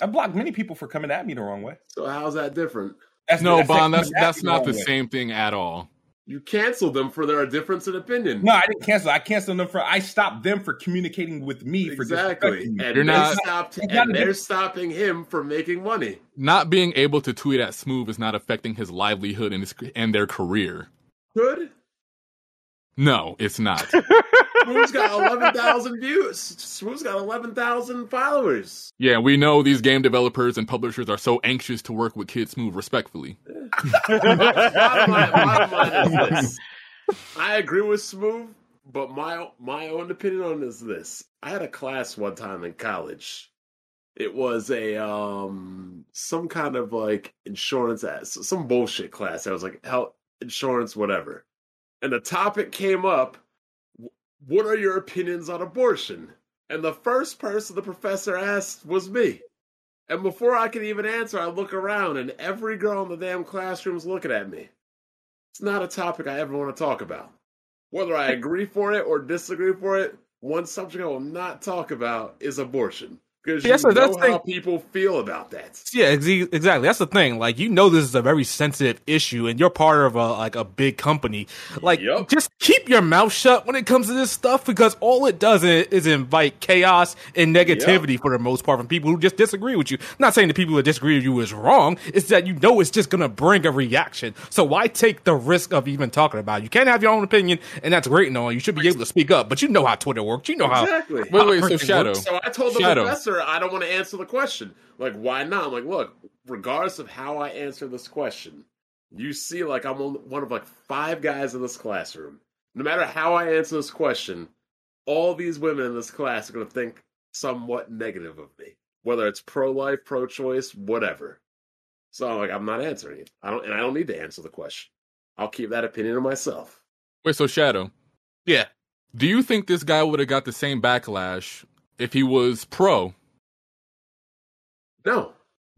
I blocked many people for coming at me the wrong way. So how's that different? That's no, that's Bond, it. that's that's not the way. same thing at all. You canceled them for their difference in opinion. No, I didn't cancel. I canceled them for. I stopped them for communicating with me Exactly. disrespecting. And You're they not- stopped It's not and a they're stopping him from making money. Not being able to tweet at Smooth is not affecting his livelihood and his and their career. Good. No, it's not. Smooth's got eleven thousand views. Smooth's got eleven thousand followers. yeah, we know these game developers and publishers are so anxious to work with Kid Smooth respectfully. bottom, line, bottom line is this. I agree with Smooth, but my my own opinion on this is this. I had a class one time in college. It was a um some kind of like insurance some bullshit class. I was like health insurance whatever. And the topic came up what are your opinions on abortion? And the first person the professor asked was me. And before I could even answer, I look around and every girl in the damn classroom classroom's looking at me. It's not a topic I ever want to talk about. Whether I agree for it or disagree for it, one subject I will not talk about is abortion. Because you Yes, know that's how thing. people feel about that. Yeah, ex- exactly. That's the thing. Like, you know, this is a very sensitive issue, and you're part of a like a big company. Like, Yup. just keep your mouth shut when it comes to this stuff, because all it does is, is invite chaos and negativity for the most part from people who just disagree with you. not saying the people who disagree with you is wrong. It's that you know it's just gonna bring a reaction. So why take the risk of even talking about it? You can't have your own opinion, and that's great and all. You should be able to speak up, but you know how Twitter works. You know how. Exactly. Wait, wait, so Shadow. works. So I told the Shadow. professor I don't want to answer the question. Like, why not? I'm like, look, regardless of how I answer this question, you see, like, I'm one of like five guys in this classroom. No matter how I answer this question, all these women in this class are going to think somewhat negative of me, whether it's pro life, pro choice, whatever. So I'm like, I'm not answering it. I don't, and I don't need to answer the question. I'll keep that opinion to myself. Wait, so Shadow, Yeah. do you think this guy would have got the same backlash if he was pro? No,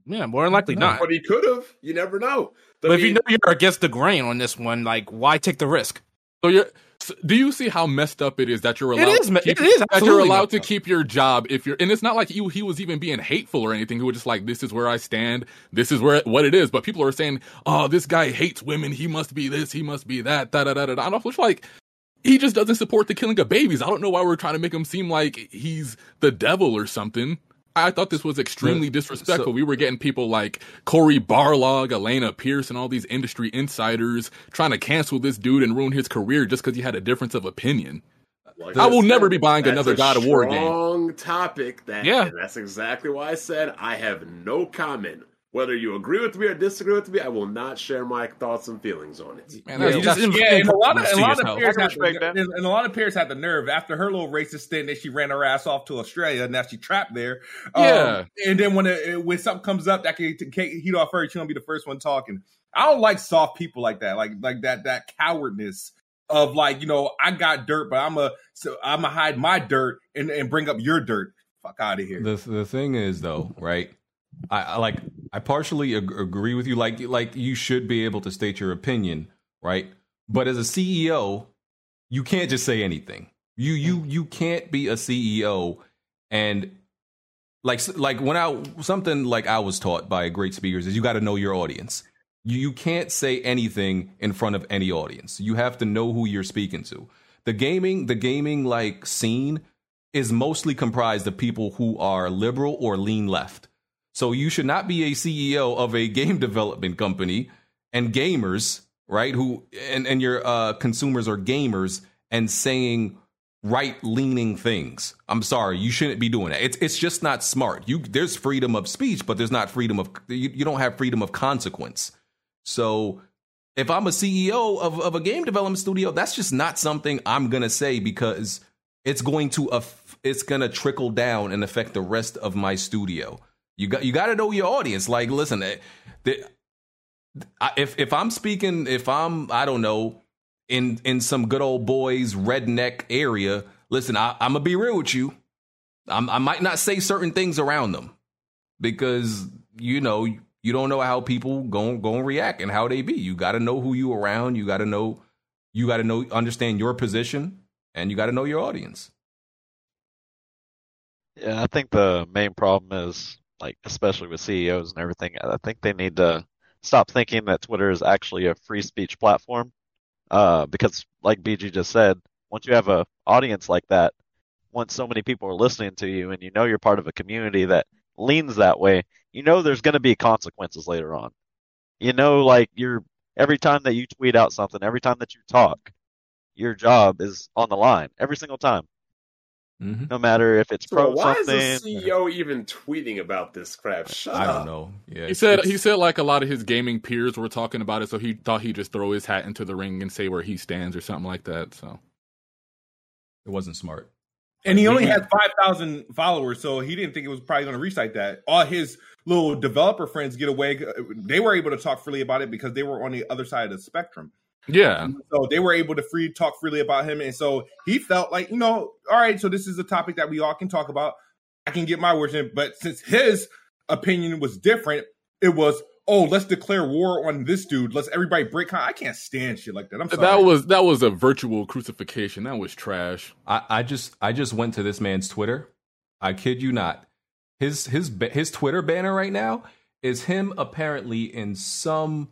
Yeah, more than likely not. but he could have. You never know. I But if you know you're against the grain on this one, like, why take the risk? So you're. so do you see how messed up it is that you're allowed? is to me- keep, it is that you're allowed to up. keep your job if you're, and it's not like he, he was even being hateful or anything. He was just like, "This is where I stand. This is where what it is." But people are saying, "Oh, this guy hates women. He must be this. He must be that." Da da da da. da. And I was like, he just doesn't support the killing of babies. I don't know why we're trying to make him seem like he's the devil or something. I thought this was extremely So- disrespectful. so- we were getting people like Cory Barlog, Alanah Pearce, and all these industry insiders trying to cancel this dude and ruin his career just because he had a difference of opinion. Like I will never be buying another a God of War game. Strong topic. That Yeah. that's exactly why I said I have no comment. Whether you agree with me or disagree with me, I will not share my thoughts and feelings on it. Man, Yeah, just that's- Yeah, and a lot of a lot of peers I had the, and a lot of peers had the nerve after her little racist stint that she ran her ass off to Australia. Now she trapped there. Um, Yeah. and then when it, when something comes up that can take heat off her, she gonna be the first one talking. I don't like soft people like that, like like that that cowardness of like you know I got dirt, but I'm a so I'm gonna hide my dirt and and bring up your dirt. Fuck out of here. The the thing is though, right? I, I like I partially ag- agree with you. Like like you should be able to state your opinion, right? But as a CEO, you can't just say anything. You you mm. you can't be a CEO and like like when I something like I was taught by a great speakers is you got to know your audience. You you can't say anything in front of any audience. You have to know who you're speaking to. The gaming the gaming like scene is mostly comprised of people who are liberal or lean left. So you should not be a CEO of a game development company and gamers, right? Who and and your uh, consumers are gamers and saying right leaning things. I'm sorry, you shouldn't be doing that. It's it's just not smart. You there's freedom of speech, but there's not freedom of you, you don't have freedom of consequence. So if I'm a CEO of, of a game development studio, that's just not something I'm gonna say because it's going to it's gonna trickle down and affect the rest of my studio. You got you got to know your audience. Like, listen, eh, the, if if I'm speaking, if I'm I don't know in in some good old boys redneck area, listen, I, I'm gonna be real with you. I'm, I might not say certain things around them because you know you don't know how people going going react and how they be. You got to know who you around. You got to know you got to know understand your position and you got to know your audience. Yeah, I think the main problem is like, especially with CEOs and everything. I think they need to stop thinking that Twitter is actually a free speech platform. Uh, because like BG just said, once you have a audience like that, once so many people are listening to you and you know you're part of a community that leans that way, you know there's going to be consequences later on. You know, like you're every time that you tweet out something, every time that you talk, your job is on the line every single time. Mm-hmm. No matter if it's So pro why something. is the CEO even tweeting about this crap? Shut I up. don't know. Yeah, He said it's- he said like a lot of his gaming peers were talking about it, so he thought he'd just throw his hat into the ring and say where he stands or something like that. So it wasn't smart. And he only had 5,000 followers, so he didn't think it was probably going to reach like that. All his little developer friends get away. They were able to talk freely about it because they were on the other side of the spectrum. Yeah, So they were able to free talk freely about him. And so he felt like, you know, all right, so this is a topic that we all can talk about. I can get my words in. But since his opinion was different, it was, oh, let's declare war on this dude. Let's everybody break. Con-. I can't stand shit like that. I'm sorry. that was that was a virtual crucifixion. That was trash. I, I just I just went to this man's Twitter. I kid you not. His his his Twitter banner right now is him apparently in some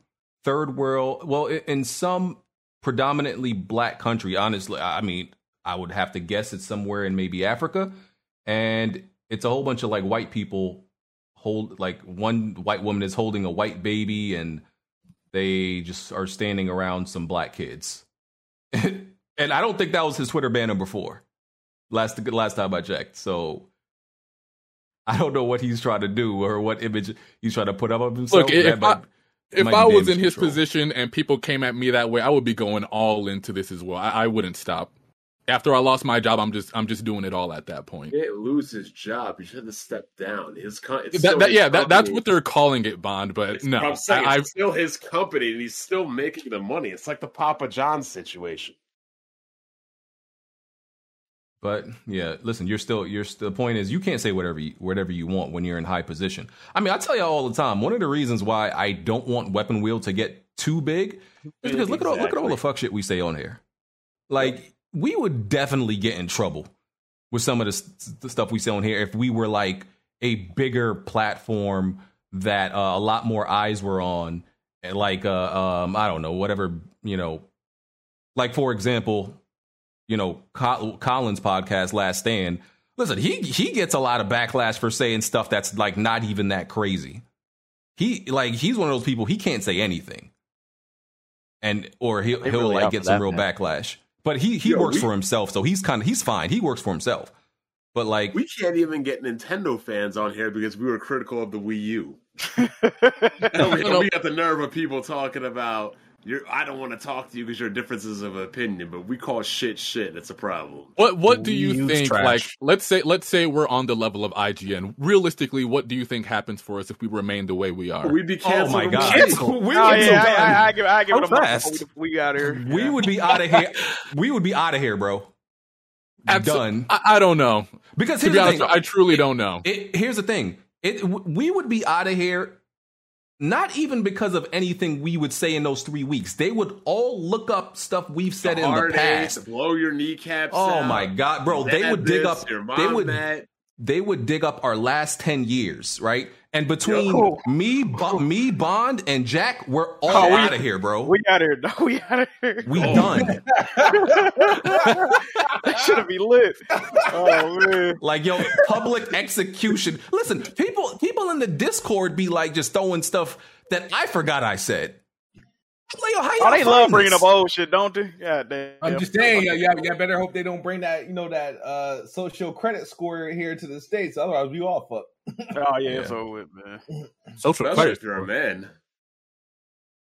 third world, well, in some predominantly black country. Honestly, I mean, I would have to guess it's somewhere in maybe Africa, and it's a whole bunch of like white people hold like one white woman is holding a white baby, and they just are standing around some black kids. and I don't think that was his Twitter banner before. Last last time I checked. So I don't know what he's trying to do or what image he's trying to put up of himself. Look, if I if might I was damage in his control. position and people came at me that way, I would be going all into this as well. I, I wouldn't stop. After I lost my job, I'm just I'm just doing it all at that point. He didn't lose his job. He should have stepped down. His con- it's That, that, his yeah, that, that's what they're calling it, Bond. But It's- no, I'm saying I, it's still his company, and he's still making the money. It's like the Papa John situation. But yeah, listen, you're still you're still, the point is you can't say whatever you, whatever you want when you're in high position. I mean, I tell you all the time, one of the reasons why I don't want Weapon Wheel to get too big is because look at all look at all the fuck shit we say on here. Like we would definitely get in trouble with some of the, s- the stuff we say on here if we were like a bigger platform that uh, a lot more eyes were on, like uh, um, I don't know, whatever you know, like for example, you know, Col- Colin's podcast, Last Stand. Listen, he he gets a lot of backlash for saying stuff that's like not even that crazy. He like he's one of those people he can't say anything, and or he'll They he'll really like get some that, real man. backlash. But he he Yo, works we- for himself, so he's kind of he's fine. He works for himself. But like We can't even get Nintendo fans on here because we were critical of the Wii U. and we, No. we got the nerve of people talking about you're. I don't want to talk to you because your differences of opinion, but we call shit shit. It's a problem. What what do you Wii think? trash. Like, let's say let's say we're on the level of IGN. Realistically, what do you think happens for us if we remain the way we are? We'd be oh canceled. Oh my God. immediately. we Oh would be yeah, done. I, I, I give I give it a How month fast? we, we got here. we would be out of here. We would be out of here, bro. Abso- Done. I, I don't know. Because To here's be the honest, thing. I truly don't know. It, here's the thing. It we would be out of here not even because of anything we would say in those three weeks. They would all look up stuff we've said in the past. blow your kneecaps. Oh out, my god, bro! They would dig this, up. Your They would. that. they would dig up our last 10 years, right? And between Yo. me, Bo- me, Bond, and Jack, we're all Oh, out of here, bro. We out of here. We out of here. We done. that should be lit. Oh man. Like yo, public execution. Listen, people people in the Discord be like just throwing stuff that I forgot I said. Like, yo, how Oh, they love find bringing up old shit, don't they? God damn. I'm just saying, yeah, yeah, yeah. Better hope they don't bring that, you know, that uh social credit score here to the states. Otherwise, we all fuck. Oh yeah, Yeah. it's over with, man. Social Especially credit. if you're a man.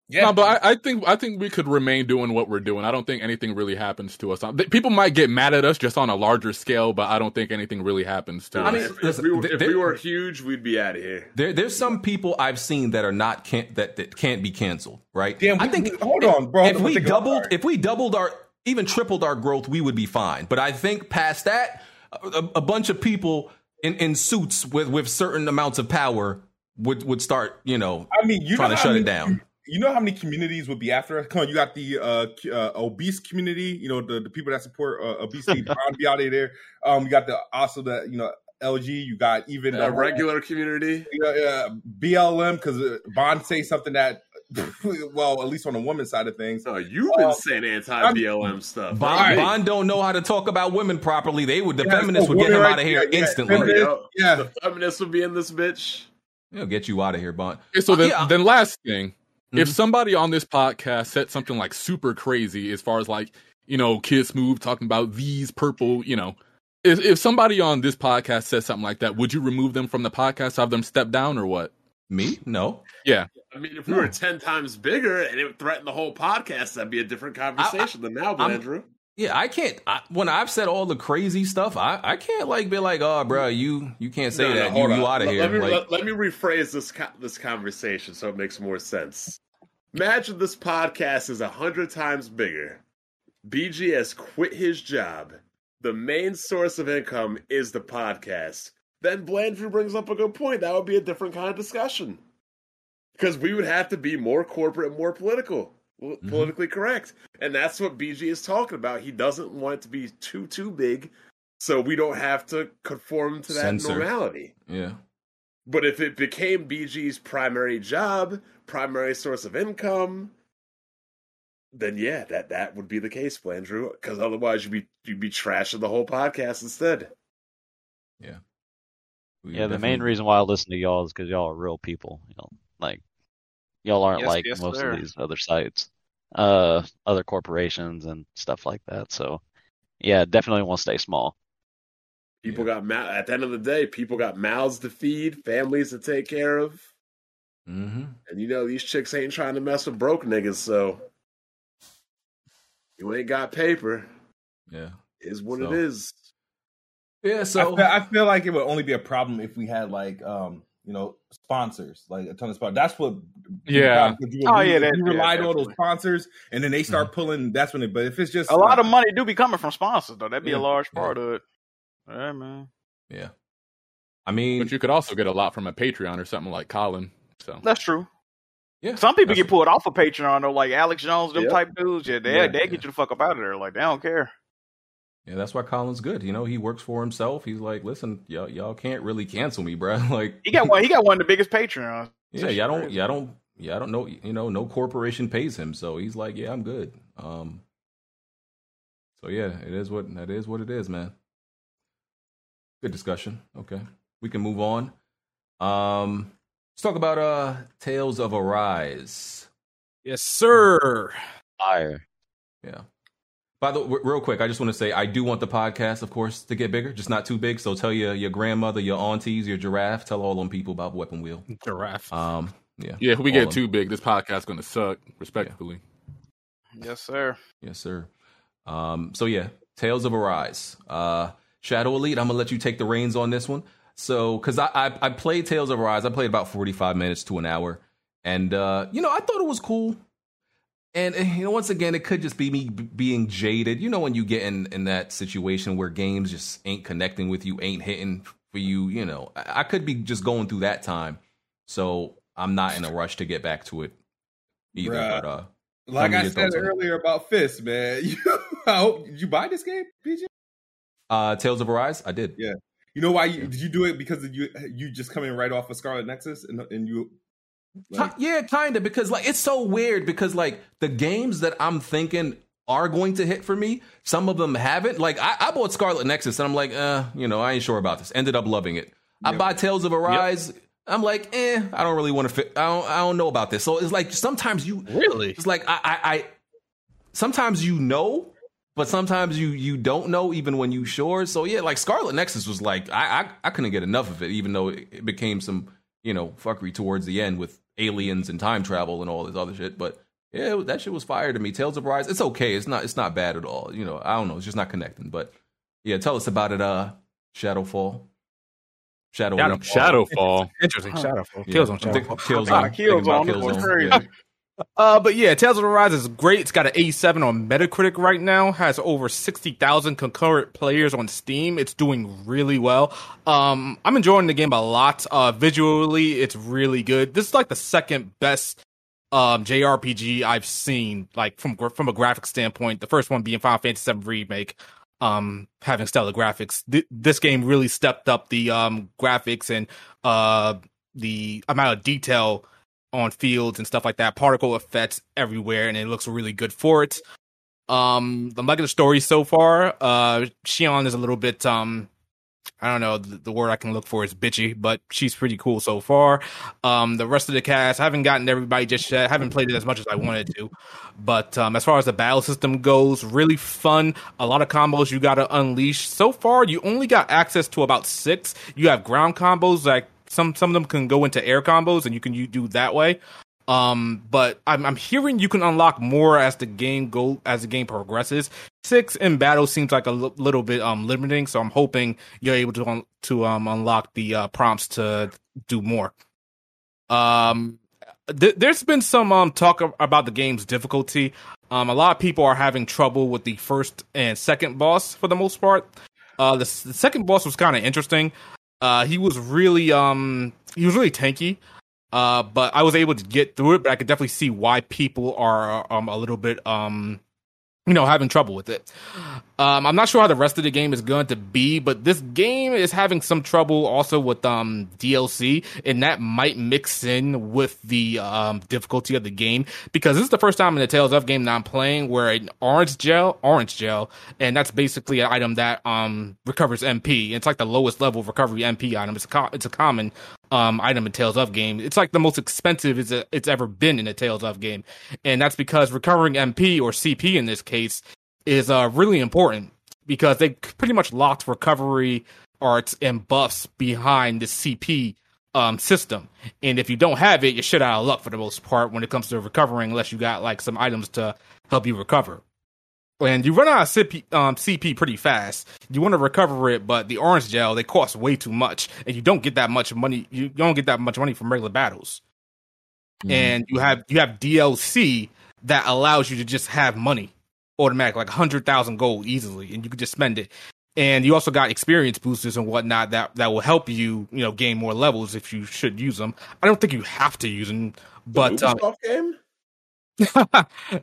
Yeah, No, but I, I think I think we could remain doing what we're doing. I don't think anything really happens to us. Uh, People might get mad at us just on a larger scale, but I don't think anything really happens to I us. mean, if, if we, were, th- if we were huge, we'd be out of here. There, there's some people I've seen that are not can that, that can't be canceled, right? Damn, I think we- hold on, bro. If Hold we doubled, if we doubled our, even tripled our growth, we would be fine. But I think past that, a, a bunch of people in, in suits with with certain amounts of power would would start, you know, I mean, you trying know to shut many- it down. You know how many communities would be after us? Come on, you got the uh, uh, obese community. You know the, the people that support uh, obesity. Bond be out of there. Um, you got the also the you know LG. You got even A the regular community. uh, uh, BLM because uh, Bond say something that, well, at least on the woman's side of things. No, you've been Uh, saying anti BLM stuff. Bond, All right. Bond don't know how to talk about women properly. They would the Yeah, feminists would get him women out of right here yeah, instantly. feminists- Yo, Yeah. The feminists would be in this bitch. They'll get you out of here, Bond. Okay, so then, Yeah. then last thing, if Mhm. somebody on this podcast said something like super crazy as far as like you know Kid Smooth talking about these purple, you know, if if somebody on this podcast says something like that, would you remove them from the podcast, have them step down, or what? Me? No. Yeah, I mean, if we were 10 times bigger and it would threaten the whole podcast, that'd be a different conversation than now, I'm- Blandrew. Yeah, I can't. I, when I've said all the crazy stuff, I, I can't like be like, oh, bro, you you can't say No, no, that. hold you you out of Let- here. Let me, like, let, let me rephrase this co- this conversation so it makes more sense. Imagine this podcast is a hundred times bigger. BG has quit his job. The main source of income is the podcast. Then Blandrew brings up a good point. That would be a different kind of discussion. Because we would have to be more corporate and more political, pol- Mm-hmm. politically correct. And that's what BG is talking about. He doesn't want it to be too, too big so we don't have to conform to that Censor. normality. yeah. But if it became BG's primary job, primary source of income, then yeah, that that would be the case, Blandrew. Because otherwise, you'd be you'd be trashing the whole podcast instead. We Yeah, the main reason why I listen to y'all is because y'all are real people. You know, like y'all aren't Yes, like yes, most sir. of these other sites, uh, other corporations and stuff like that. So, yeah, definitely want to stay small. People got mou- at the end of the day, people got mouths to feed, families to take care of, Mhm. and you know these chicks ain't trying to mess with broke niggas. So you ain't got paper. Yeah. Is what So- it is. Yeah. I, So feel, I feel like it would only be a problem if we had like um you know sponsors like a ton of sponsors. That's what Yeah. You, Oh, yeah, that- you yeah, relied on those sponsors, and then they mm-hmm. start pulling. That's when it. But if it's just A lot like- of money do be coming from sponsors, though. That'd be Yeah, a large yeah. part of it. Yeah, man. yeah. I mean, but you could also get a lot from a Patreon or something like Colin. So That's true. yeah. Some people get pulled off of Patreon, though, like Alex Jones, them Yep. type dudes. Yeah, they Yeah, they yeah. get you the fuck up out of there. Like they don't care. Yeah, that's why Colin's good. You know, he works for himself. He's like, listen, y'all, y'all can't really cancel me, bro. Like, He got one. He got one of the biggest Patreons. yeah, y'all don't, y'all don't, yeah, I don't know. You know, no corporation pays him, so he's like, yeah, I'm good. Um, so yeah, it is what that is. What it is, man. Good discussion. Okay, we can move on. Um, let's talk about uh, Tales of Arise. Yes, sir. Fire. Yeah. By the way, real quick, I just want to say I do want the podcast, of course, to get bigger, just not too big. So tell your your grandmother, your aunties, your giraffe, tell all them people about Weapon Wheel. Giraffe. Um, yeah, yeah, if we all get them. too big, this podcast's gonna suck. Respectfully. Yes, sir. Yes, sir. Um, so yeah, Tales of Arise. Uh, Shadow Elite. I'm gonna let you take the reins on this one. So, because I, I I played Tales of Arise, I played about 45 minutes to an hour, and uh, you know I thought it was cool. And eh, you know, once again, it could just be me b- being jaded. You know, when you get in in that situation where games just ain't connecting with you, ain't hitting for you. You know, I, I could be just going through that time. So I'm not in a rush to get back to it either. Bruh. But uh, like I said earlier about Fist, man. You, I hope did you buy this game, PJ? uh, Tales of Arise, I did. Yeah. You know why? You, did you do it because you? You just coming right off of Scarlet Nexus, and, and you. Ki- yeah, kind of because like it's so weird because like the games that I'm thinking are going to hit for me, some of them haven't. Like I, I bought Scarlet Nexus and I'm like, uh, you know, I ain't sure about this. Ended up loving it. I Yep. buy Tales of Arise. I'm like, eh, I don't really want to fit. I don't, I don't know about this. So it's like sometimes you Really? It's like I, I, I sometimes you know, but sometimes you you don't know even when you sure. So yeah, like Scarlet Nexus was like I I, I couldn't get enough of it, even though it, it became some you know fuckery towards the end with aliens and time travel and all this other shit. But yeah, it- that shit was fire to me. Tales of Rise, it's okay. It's not it's not bad at all. You know, I don't know. It's just not connecting. But yeah, tell us about it. Uh, Shadowfall. Shadow. Shadow- Shadowfall. Interesting. Shadowfall. Yeah. Killzone I think Shadowfall. Killzone. Thinking about Killzone, that's Killzone. crazy. Uh, but yeah, Tales of the Arise is great. It's got an 87 on Metacritic right now. Has over 60,000 concurrent players on Steam. It's doing really well. Um, I'm enjoying the game a lot. Uh, visually, it's really good. This is like the second best um JRPG I've seen, like from from a graphic standpoint. The first one being Final Fantasy VII Remake, um, having stellar graphics. Th- this game really stepped up the um graphics and uh the amount of detail on fields and stuff like that, particle effects everywhere, and it looks really good for it. Um, I'm liking the story so far. Uh, is a little bit, um, I don't know, the, the word I can look for is bitchy, but she's pretty cool so far. Um, the rest of the cast, I haven't gotten everybody just yet. I haven't played it as much as I wanted to, but um, as far as the battle system goes, really fun. A lot of combos you got to unleash. So far, you only got access to about six. You have ground combos like some some of them can go into air combos, and you can you do that way. Um, but I'm I'm hearing you can unlock more as the game go as the game progresses. Six in battle seems like a l- little bit um limiting, so I'm hoping you're able to un- to um unlock the uh, prompts to do more. Um, th- there's been some um talk a- about the game's difficulty. Um, a lot of people are having trouble with the first and second boss for the most part. Uh, the, the second boss was kind of interesting. Uh, he was really um he was really tanky. Uh, but I was able to get through it. But I could definitely see why people are um a little bit um you know having trouble with it. Um, I'm not sure how the rest of the game is going to be, but this game is having some trouble also with um DLC, and that might mix in with the um difficulty of the game because this is the first time in the Tales of game that I'm playing where an orange gel, orange gel, and that's basically an item that um recovers MP. It's like the lowest level recovery MP item. It's a co- it's a common um item in Tales of game. It's like the most expensive it's, it's ever been in a Tales of game, and that's because recovering MP or CP in this case is uh really important because they pretty much locked recovery arts and buffs behind the CP um system. And if you don't have it, you're shit out of luck for the most part when it comes to recovering unless you got like some items to help you recover. And you run out of CP, um, CP pretty fast. You want to recover it, but the orange gel they cost way too much, and you don't get that much money. You don't get that much money from regular battles. And you have you have DLC that allows you to just have money automatic, like hundred thousand gold easily, and you can just spend it. And you also got experience boosters and whatnot that that will help you, you know, gain more levels if you should use them. I don't think you have to use them, but um, Ubisoft game?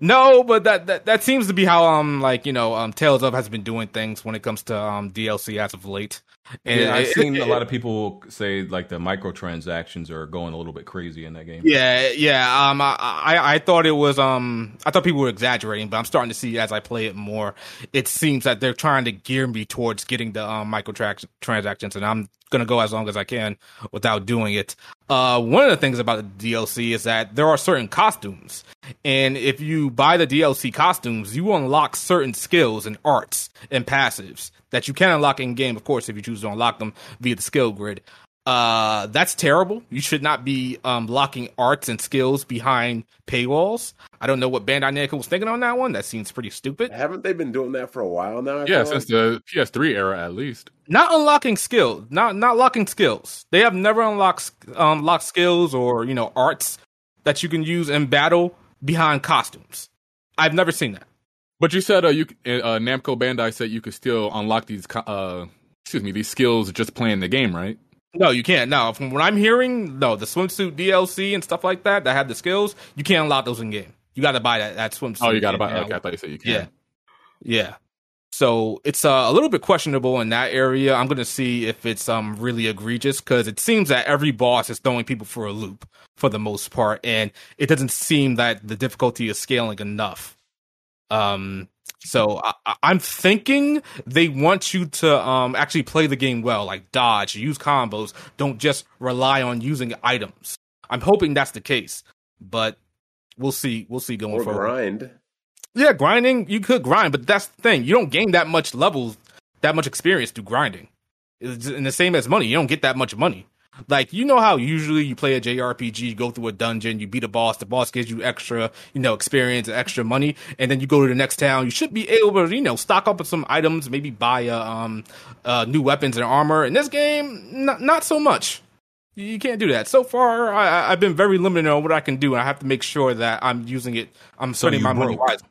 No, but that, that that seems to be how um like you know um Tales of has been doing things when it comes to um DLC as of late. And yeah, I've seen a lot of people say like the microtransactions are going a little bit crazy in that game. Yeah, yeah. Um, I, I, I thought it was um, I thought people were exaggerating, but I'm starting to see as I play it more, it seems that they're trying to gear me towards getting the um microtransactions, and I'm gonna go as long as I can without doing it. Uh, one of the things about the DLC is that there are certain costumes, and if you buy the DLC costumes, you unlock certain skills and arts and passives that you can unlock in game, of course, if you choose to unlock them via the skill grid. Uh, that's terrible. You should not be um locking arts and skills behind paywalls. I don't know what Bandai Namco was thinking on that one. That seems pretty stupid. Haven't they been doing that for a while now? I Yeah, since like? the PS3 era at least. Not unlocking skills, not not locking skills. They have never unlocked um locked skills or you know arts that you can use in battle behind costumes. I've never seen that. But you said uh, you uh, Namco Bandai said you could still unlock these uh excuse me these skills just playing the game, right? No, you can't. Now, from what I'm hearing, no, the swimsuit DLC and stuff like that that have the skills, you can't unlock those in game. You got to buy that that swimsuit. Oh, you got to buy. uh, Okay, I thought you said you can. Yeah, yeah. So it's uh, a little bit questionable in that area. I'm going to see if it's um really egregious because it seems that every boss is throwing people for a loop for the most part, and it doesn't seem that the difficulty is scaling enough. Um, so I, I'm thinking they want you to um actually play the game well, like dodge, use combos, don't just rely on using items. I'm hoping that's the case, but we'll see. We'll see going Or forward. grind. Yeah, grinding, you could grind, but that's the thing. You don't gain that much levels, that much experience through grinding. It's and the same as money. You don't get that much money. Like, you know how usually you play a JRPG, you go through a dungeon, you beat a boss, the boss gives you extra, you know, experience, and extra money, and then you go to the next town. You should be able to, you know, stock up on some items, maybe buy uh, um, uh, new weapons and armor. In this game, not, not so much. You can't do that. So far, I, I've been very limited on what I can do, and I have to make sure that I'm using it. I'm So spending my money wisely.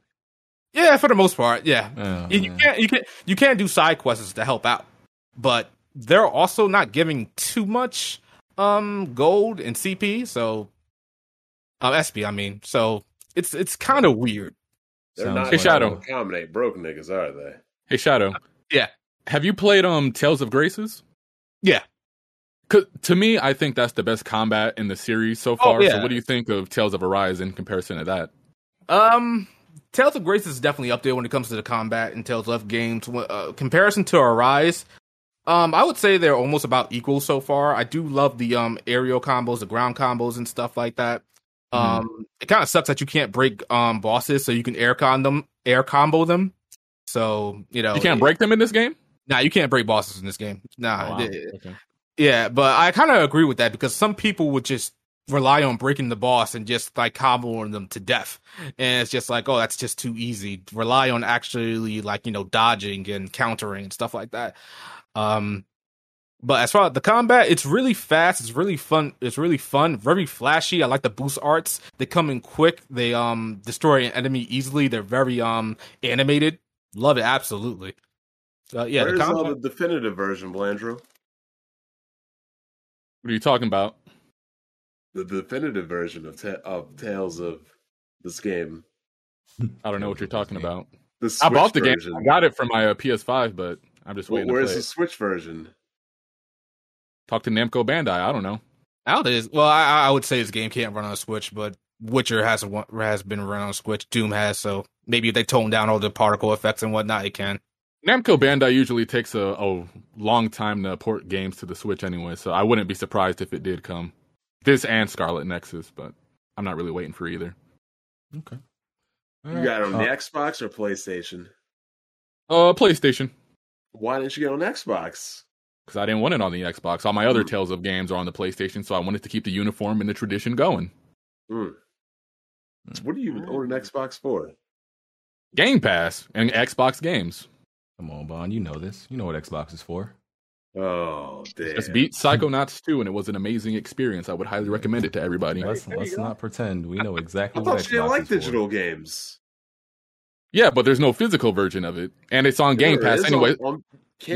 Yeah, for the most part, yeah. Oh, you, you can't you can't you can't do side quests to help out, but they're also not giving too much um gold and CP, so um SP. I mean, so it's it's kind of weird. They're Sounds not Hey, trying Shadow. to accommodate broke niggas, are they? Hey Shadow. Yeah. Have you played um Tales of Graces? Yeah. 'Cause to me, I think that's the best combat in the series so far. Oh, yeah. So, what do you think of Tales of Arise in comparison to that? Um, Tales of Grace is definitely up there when it comes to the combat in Tales of games. Uh, comparison to Arise, um, I would say they're almost about equal so far. I do love the um aerial combos, the ground combos, and stuff like that. Um, it kind of sucks that you can't break um bosses, so you can air con them, air combo them. So you know You can't break them in this game. Nah, you can't break bosses in this game. Nah, Oh, wow. it- Okay. yeah, but I kind of agree with that because some people would just rely on breaking the boss and just like comboing them to death. And it's just like, oh, that's just too easy. Rely on actually like, you know, dodging and countering and stuff like that. Um but as far as the combat, it's really fast, it's really fun, it's really fun, very flashy. I like the boost arts. They come in quick, they um destroy an enemy easily, they're very um animated. Love it absolutely. So yeah, the Where's all combat, the definitive version, Blandrew? What are you talking about? The definitive version of ta- of Tales of this game. I don't know what you're talking about. The I bought the version. game. I got it from my uh, PS5, but I'm just Well, waiting where's the. Switch version? Talk to Namco Bandai. I don't know. Out is well, I, I would say this game can't run on a Switch, but Witcher has has been run on Switch. Doom has, so maybe if they tone down all the particle effects and whatnot, it can. Namco Bandai usually takes a, a long time to port games to the Switch anyway, so I wouldn't be surprised if it did come. This and Scarlet Nexus, but I'm not really waiting for either. Okay. You got it on Uh, the Xbox or PlayStation? Uh, PlayStation, Why didn't you get on Xbox? because I didn't want it on the Xbox. All my other Hmm. Tales of games are on the PlayStation, so I wanted to keep the uniform and the tradition going. Hmm. What do you own an Xbox for? Game Pass and Xbox games. Come on, Bond. You know this. You know what Xbox is for. Oh, damn. Just beat Psychonauts 2, and it was an amazing experience. I would highly recommend it to everybody. Let's let's not pretend we know I exactly what thought you didn't like is for. digital games. Yeah, but there's no physical version of it, and it's on Game There Pass anyway. on- on-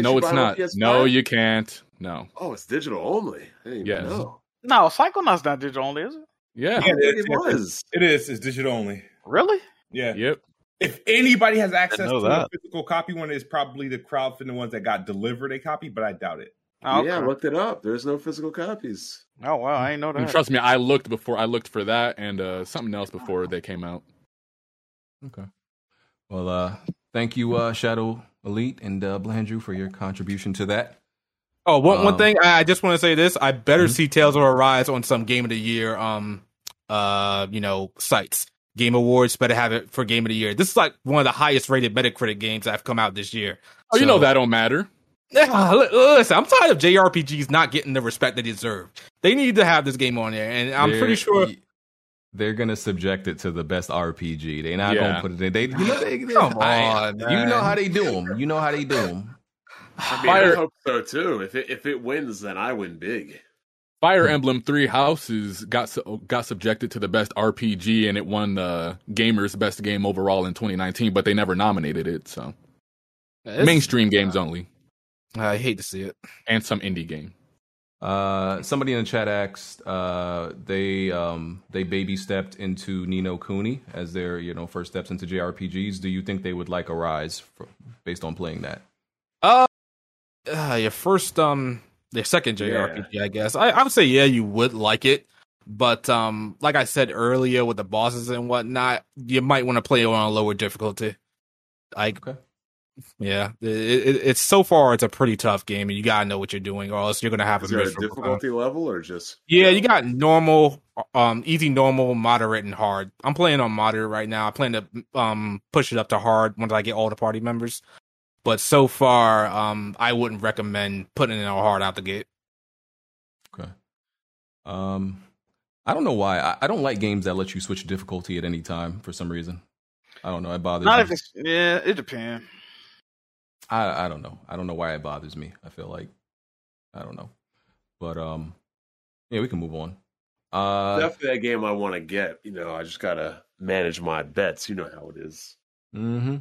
no, it's buy it on not. No, you can't. No. Oh, it's digital only. I didn't even Yes. know. No, Psychonauts not digital only, is it? Yeah. Yeah, I it, think it was. it is. It's digital only. Really? Yeah. Yep. If anybody has access know to a physical copy, one is probably the crowdfunding ones that got delivered a copy, but I doubt it. Oh, Yeah, I looked it up. There's no physical copies. oh wow, I ain't know And that. trust me, I looked before. I looked for that and uh, something else before they came out. Okay. Well, uh, thank you, uh, Shadow Elite and uh, Blandrew for your contribution to that. Oh, one one Um, thing I I just want to say this: I better Mhm. see Tales of Arise on some Game of the Year, um, uh, you know, sites. Game Awards better have it for Game of the Year. This is like one of the highest rated Metacritic games that have come out this year. Oh, you know that don't matter. Listen, I'm tired of JRPGs not getting the respect they deserve. They need to have this game on there, and I'm They're- pretty sure. They're gonna subject it to the best RPG. They're not Yeah. gonna put it in. They, you know, they, they- Come I- on, you man. know how they do them. You know how they do them. I mean, Fire- I hope so too. If it if it wins, then I win big. Fire Emblem Three Houses got su- got subjected to the best RPG, and it won uh, Gamers Best Game overall in 2019. But they never nominated it, so It's- mainstream games only, I hate to see it. and some indie game. Uh, somebody in the chat asked, uh, they um, they baby stepped into Ni no Kuni as their you know first steps into JRPGs. Do you think they would like Arise? For, based on playing that? Uh, uh your first um your second JRPG, I guess. I, I would say yeah, you would like it. But um like I said earlier with the bosses and whatnot, you might want to play it on a lower difficulty. Like Okay. Yeah, it, it, it's so far it's a pretty tough game and you gotta know what you're doing or else you're gonna have Is a there a miserable time. difficulty level or just Yeah, you got normal, um, easy, normal, moderate, and hard. I'm playing on moderate right now. I plan to um push it up to hard once I get all the party members. But so far, um, I wouldn't recommend putting it on hard out the gate. Okay. Um, I don't know why. I, I don't like games that let you switch difficulty at any time for some reason. I don't know. It bothers Not me. if it's yeah, it depends. I I don't know. I don't know why it bothers me. I feel like I don't know. But um, yeah, we can move on. Uh, definitely a game I want to get. You know, I just gotta manage my bets. You know how it is. Mm-hmm.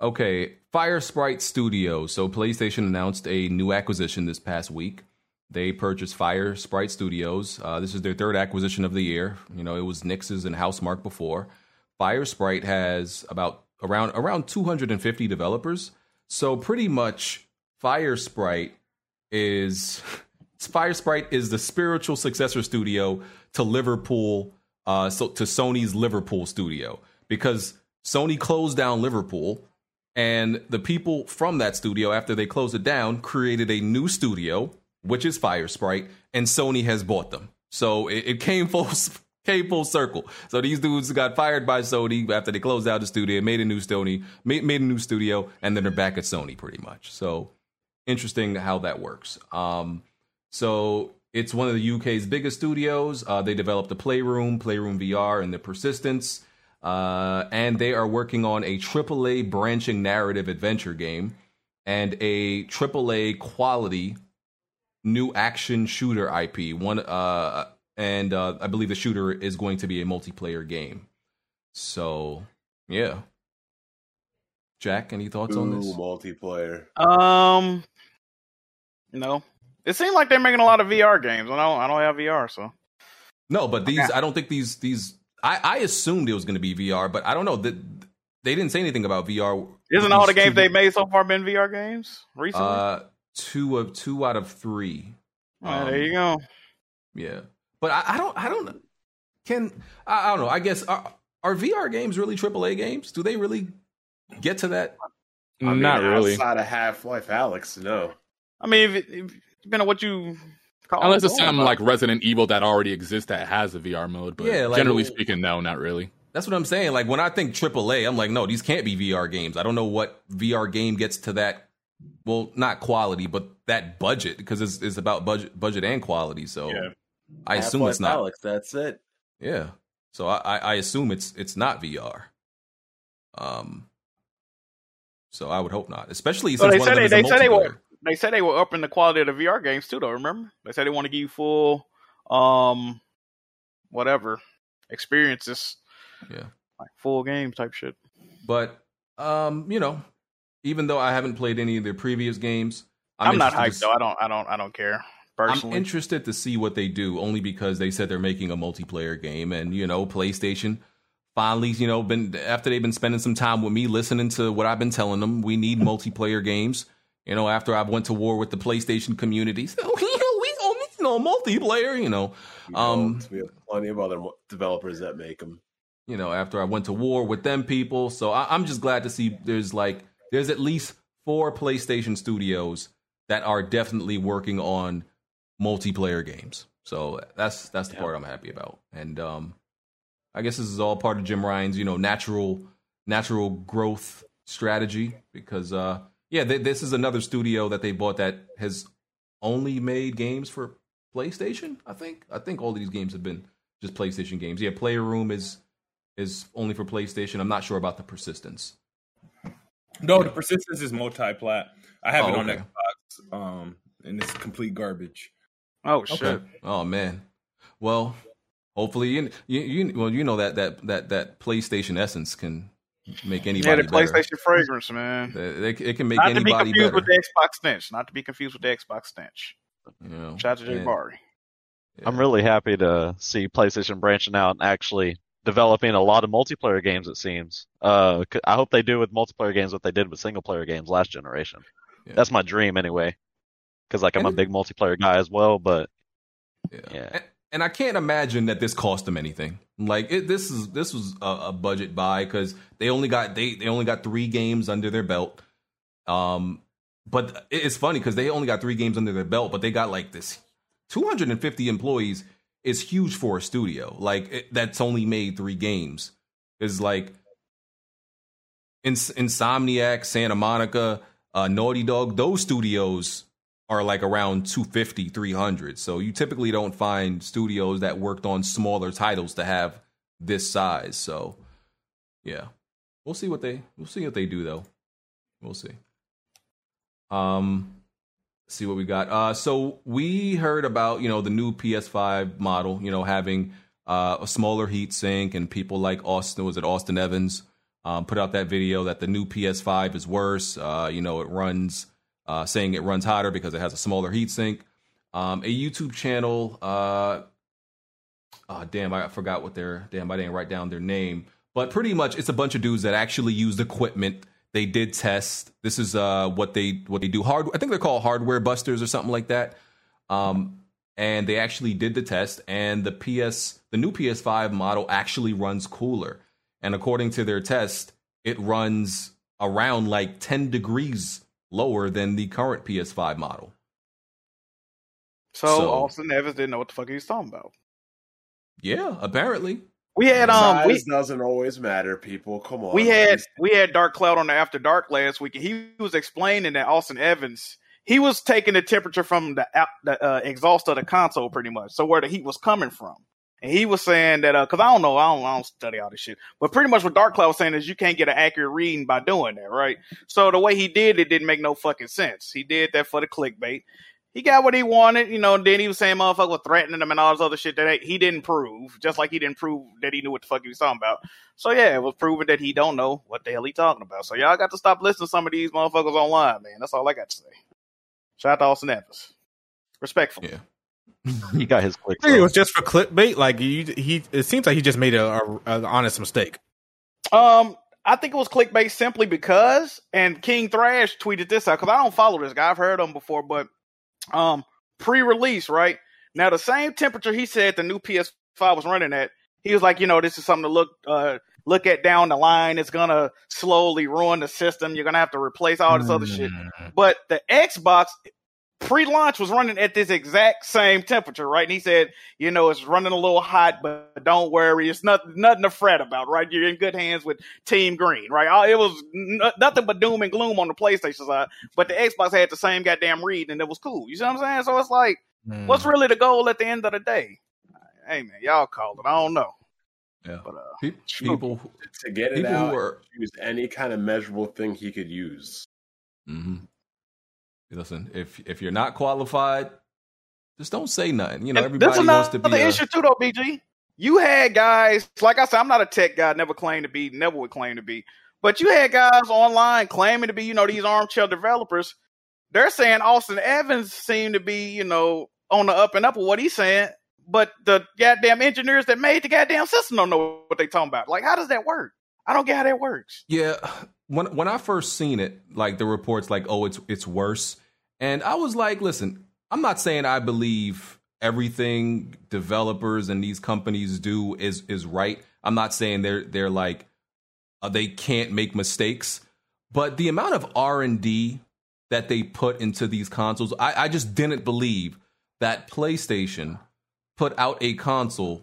Okay, Firesprite Studios. So PlayStation announced a new acquisition this past week. They purchased Firesprite Studios. Uh, this is their third acquisition of the year. You know, it was Nixxes and Housemarque before. Firesprite has about around around 250 developers. So pretty much, Firesprite is Firesprite is the spiritual successor studio to Liverpool, uh, so to Sony's Liverpool studio because Sony closed down Liverpool, and the people from that studio, after they closed it down, created a new studio, which is Firesprite, and Sony has bought them. So it, it came full came full circle. So these dudes got fired by Sony after they closed out the studio, made a new Sony, made, made a new studio, and then they're back at Sony pretty much. So interesting how that works. Um, so it's one of the UK's biggest studios. Uh, they developed the Playroom, Playroom VR, and the Persistence. Uh, and they are working on a AAA branching narrative adventure game and a AAA quality new action shooter IP. One, uh, and uh, I believe the shooter is going to be a multiplayer game. So, yeah. Jack, any thoughts on this? multiplayer. Um, no. It seems like they're making a lot of VR games. I don't. I don't have VR, so No, but these I don't think these these I, I assumed it was going to be VR, but I don't know that they didn't say anything about VR. isn't all the games they made so far been VR games recently? Uh, two of two out of three. Ah, there you go. Yeah, but I, I don't I don't can I, I don't know. I guess uh, are, are VR games really AAA games? Do they really get to that? I mean, Not really. Outside of Half Life, Alyx, no. I mean, if it, if, depending on what you call Unless it's something like Resident Evil that already exists that has a VR mode, but Yeah, like- generally speaking, no, not really. That's what I'm saying. Like when I think AAA, I'm like, no, these can't be VR games. I don't know what VR game gets to that. Well, not quality, but that budget because it's, it's about budget, budget and quality. So Yeah. I assume Half-Life it's not. Alyx, that's it. Yeah. So I, I, I assume it's it's not VR. Um. So I would hope not, especially since they one said of they, them is they a said they were they said they were upping the quality of the VR games too. Though remember they said they want to give you full um whatever experiences, Yeah. like full game type shit. But um, you know, even though I haven't played any of their previous games, I'm, not hyped to though. I don't I don't I don't care personally. I'm interested to see what they do, only because they said they're making a multiplayer game, and you know, PlayStation finally, you know, been after they've been spending some time with me, listening to what I've been telling them. We need multiplayer games. You know, after I've went to war with the PlayStation community, so you know, we don't need no multiplayer. You know, um, we have plenty of other developers that make them. you know, after I went to war with them people. So I, I'm just glad to see there's like there's at least four PlayStation studios that are definitely working on multiplayer games. So that's that's the part I'm happy about. And um, I guess this is all part of Jim Ryan's you know natural natural growth strategy because uh, yeah, th- this is another studio that they bought that has only made games for PlayStation. I think I think all of these games have been just PlayStation games. Yeah, Playroom is is only for PlayStation. I'm not sure about the persistence. No, the persistence is multi-plat. I have Oh, it on okay. Xbox, um, and it's complete garbage. Oh shit! Okay. Oh man. Well, hopefully you, you you well you know that that that that PlayStation essence can make anybody Yeah, the better. PlayStation fragrance, man. They- they- it can make Not to be anybody confused better. with the Xbox stench. Not to be confused with the Xbox stench. you know, Shout out to Jay and- Bari. I'm really happy to see PlayStation branching out and actually developing a lot of multiplayer games. It seems. Uh, c- I hope they do with multiplayer games what they did with single player games last generation. Yeah. That's my dream anyway. Because like I'm a big multiplayer guy as well, but Yeah. Yeah. And, and I can't imagine that this cost them anything. Like it, this is this was a, a budget buy because they only got they they only got three games under their belt. Um, but it's funny because they only got three games under their belt, but they got like this 250 employees is huge for a studio. Like it, that's only made three games. Is like Ins- Insomniac, Santa Monica, uh, Naughty Dog. Those studios are like around 250 300 so you typically don't find studios that worked on smaller titles to have this size. So yeah. We'll see what they we'll see what they do though. We'll see. Um see what we got. Uh so we heard about you know the new ps5 model you know having uh a smaller heat sink and people like austin was it austin evans um, put out that video that the new ps5 is worse. Uh you know it runs uh, saying it runs hotter because it has a smaller heatsink. Um, a YouTube channel. Uh, oh, damn, I forgot what their damn. I didn't write down their name, but pretty much it's a bunch of dudes that actually used equipment. They did test. This is uh, what they what they do. Hard. I think they're called hardware busters or something like that. Um, and they actually did the test, and the PS, the new PS5 model actually runs cooler. And according to their test, it runs around like 10 degrees lower than the current PS5 model. So, So- Austin Evans didn't know what the fuck he was talking about. Yeah, apparently. We had um Size we doesn't always matter, people. Come on. we had guys. we had Dark Cloud on the After Dark last week, and he was explaining that Austin Evans he was taking the temperature from the out- the uh, exhaust of the console, pretty much, so where the heat was coming from. And he was saying that uh, because I don't know, I don't, I don't study all this shit, but pretty much what Dark Cloud was saying is you can't get an accurate reading by doing that, right? So the way he did it didn't make no fucking sense. He did that for the clickbait. He got what he wanted, you know. Then he was saying motherfucker was threatening him and all this other shit that he didn't prove, just like he didn't prove that he knew what the fuck he was talking about. So yeah, it was proven that he don't know what the hell he talking about. So y'all got to stop listening to some of these motherfuckers online, man. That's all I got to say. Shout out to Austin Evans. Respectful. Yeah. he got his click. I think it was just for clickbait. Like he, he it seems like he just made a, a, a honest mistake. Um, I think it was clickbait simply because, and King Thrash tweeted this out because I don't follow this guy. I've heard him before, but um, pre-release, right now, the same temperature he said the new PS5 was running at. He was like, you know, this is something to look uh look at down the line. It's gonna slowly ruin the system. You're gonna have to replace all this other shit. But the Xbox pre-launch was running at this exact same temperature, right? And he said, you know, it's running a little hot, but don't worry, it's nothing nothing to fret about, right? You're in good hands with Team Green, right? It was n- nothing but doom and gloom on the PlayStation side, but the Xbox had the same goddamn read, and it was cool. You see what I'm saying? So it's like, Hmm. what's really the goal at the end of the day? Hey man, y'all call it. I don't know. Yeah. But uh, Pe- People, to get it people who out, are- use any kind of measurable thing he could use. hmm Listen, if if you're not qualified, just don't say nothing. You know, And everybody is wants to be. another issue too, though, BG. You had guys, like I said, I'm not a tech guy, never claimed to be, never would claim to be. But you had guys online claiming to be, you know, these armchair developers. They're saying Austin Evans seemed to be, you know, on the up and up with what he's saying. But the goddamn engineers that made the goddamn system don't know what they talking about. Like, how does that work? I don't get how that works. Yeah, when when I first seen it, like the reports, like oh, it's it's worse, and I was like, listen, I'm not saying I believe everything developers and these companies do is is right. I'm not saying they're they're like uh, they can't make mistakes, but the amount of R and D that they put into these consoles, I, I just didn't believe that PlayStation put out a console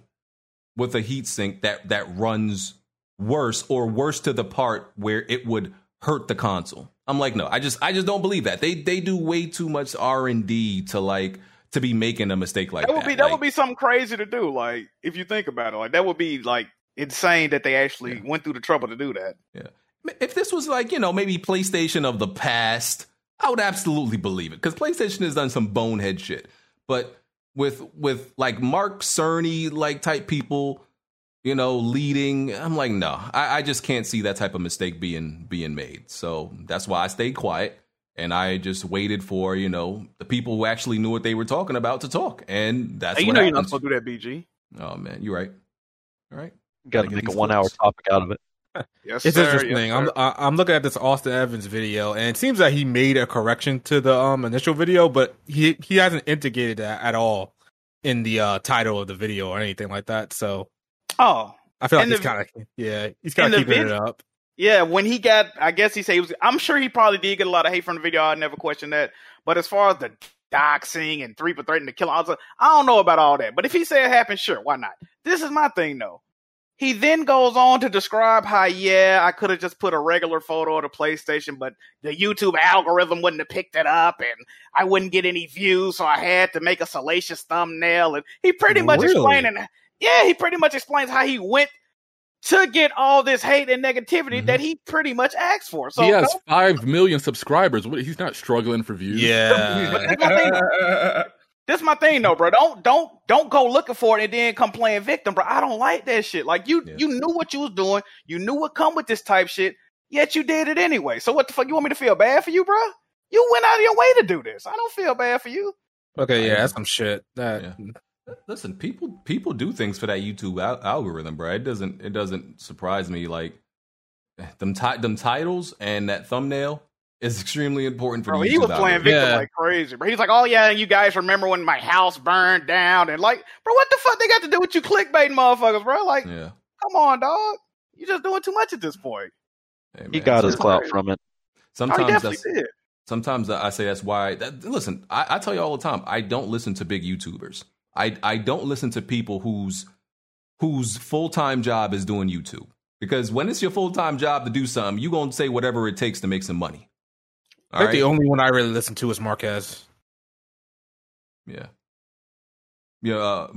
with a heatsink that that runs worse or worse to the part where it would hurt the console. I'm like, no, I just I just don't believe that. They they do way too much R and D to like to be making a mistake like that that. would be that Like, would be something crazy to do. Like, if you think about it, like that would be like insane that they actually went through the trouble to do that. Yeah. if this was like you know maybe PlayStation of the past, I would absolutely believe it because PlayStation has done some bonehead shit. But with with like Mark Cerny like type people, you know, leading, I'm like, no, I, I just can't see that type of mistake being being made. So that's why I stayed quiet and I just waited for you know the people who actually knew what they were talking about to talk, and that's Hey, you what know you're not supposed to do that, BG. Oh man, you're right. All right. Got to get make a these one hour topic out of it. Yes, It's sir. interesting. Yes, I'm. I- I'm looking at this Austin Evans video, and it seems that he made a correction to the um initial video, but he he hasn't integrated that at all in the uh title of the video or anything like that. So oh, I feel like he's kind of yeah he's kind of keeping vid- it up. Yeah, when he got, I guess he said he was. I'm sure he probably did get a lot of hate from the video. I never questioned that. But as far as the doxing and three for threatening to kill, I was like, I don't know about all that. But if he said it happened, sure, why not? This is my thing, though. He then goes on to describe how, yeah, I could have just put a regular photo of the PlayStation, but the YouTube algorithm wouldn't have picked it up, and I wouldn't get any views, so I had to make a salacious thumbnail. And he pretty much Really? explaining, yeah, he pretty much explains how he went to get all this hate and negativity mm-hmm. that he pretty much asked for. So he has don't- five million subscribers. He's not struggling for views. But Yeah, that's my thing. though. That's my thing, though, bro. Don't don't don't go looking for it and then come playing victim, bro. I don't like that shit. Like you Yeah. you knew what you was doing. You knew what come with this type shit. Yet you did it anyway. So what the fuck? You want me to feel bad for you, bro? You went out of your way to do this. I don't feel bad for you. okay, yeah, that's some shit. That Yeah. Listen, people people do things for that YouTube al- algorithm, bro. It doesn't it doesn't surprise me. Like them ti- them titles and that thumbnail is extremely important for Bro, the YouTube he was playing algorithm. victim Yeah. like crazy, bro. He's like, "Oh yeah, you guys remember when my house burned down?" And like, bro, what the fuck they got to do with you clickbaiting motherfuckers, bro? Like, Yeah, come on, dog. You just doing too much at this point. Hey, He man, got his clout from it. Oh, he Sometimes definitely that's did. sometimes I say that's why. That, listen, I, I tell you all the time. I don't listen to big YouTubers. I I don't listen to people whose whose full time job is doing YouTube. Because when it's your full time job to do something, you gonna say whatever it takes to make some money. I think right. the only one I really listen to is Marques. Yeah. Yeah. Uh,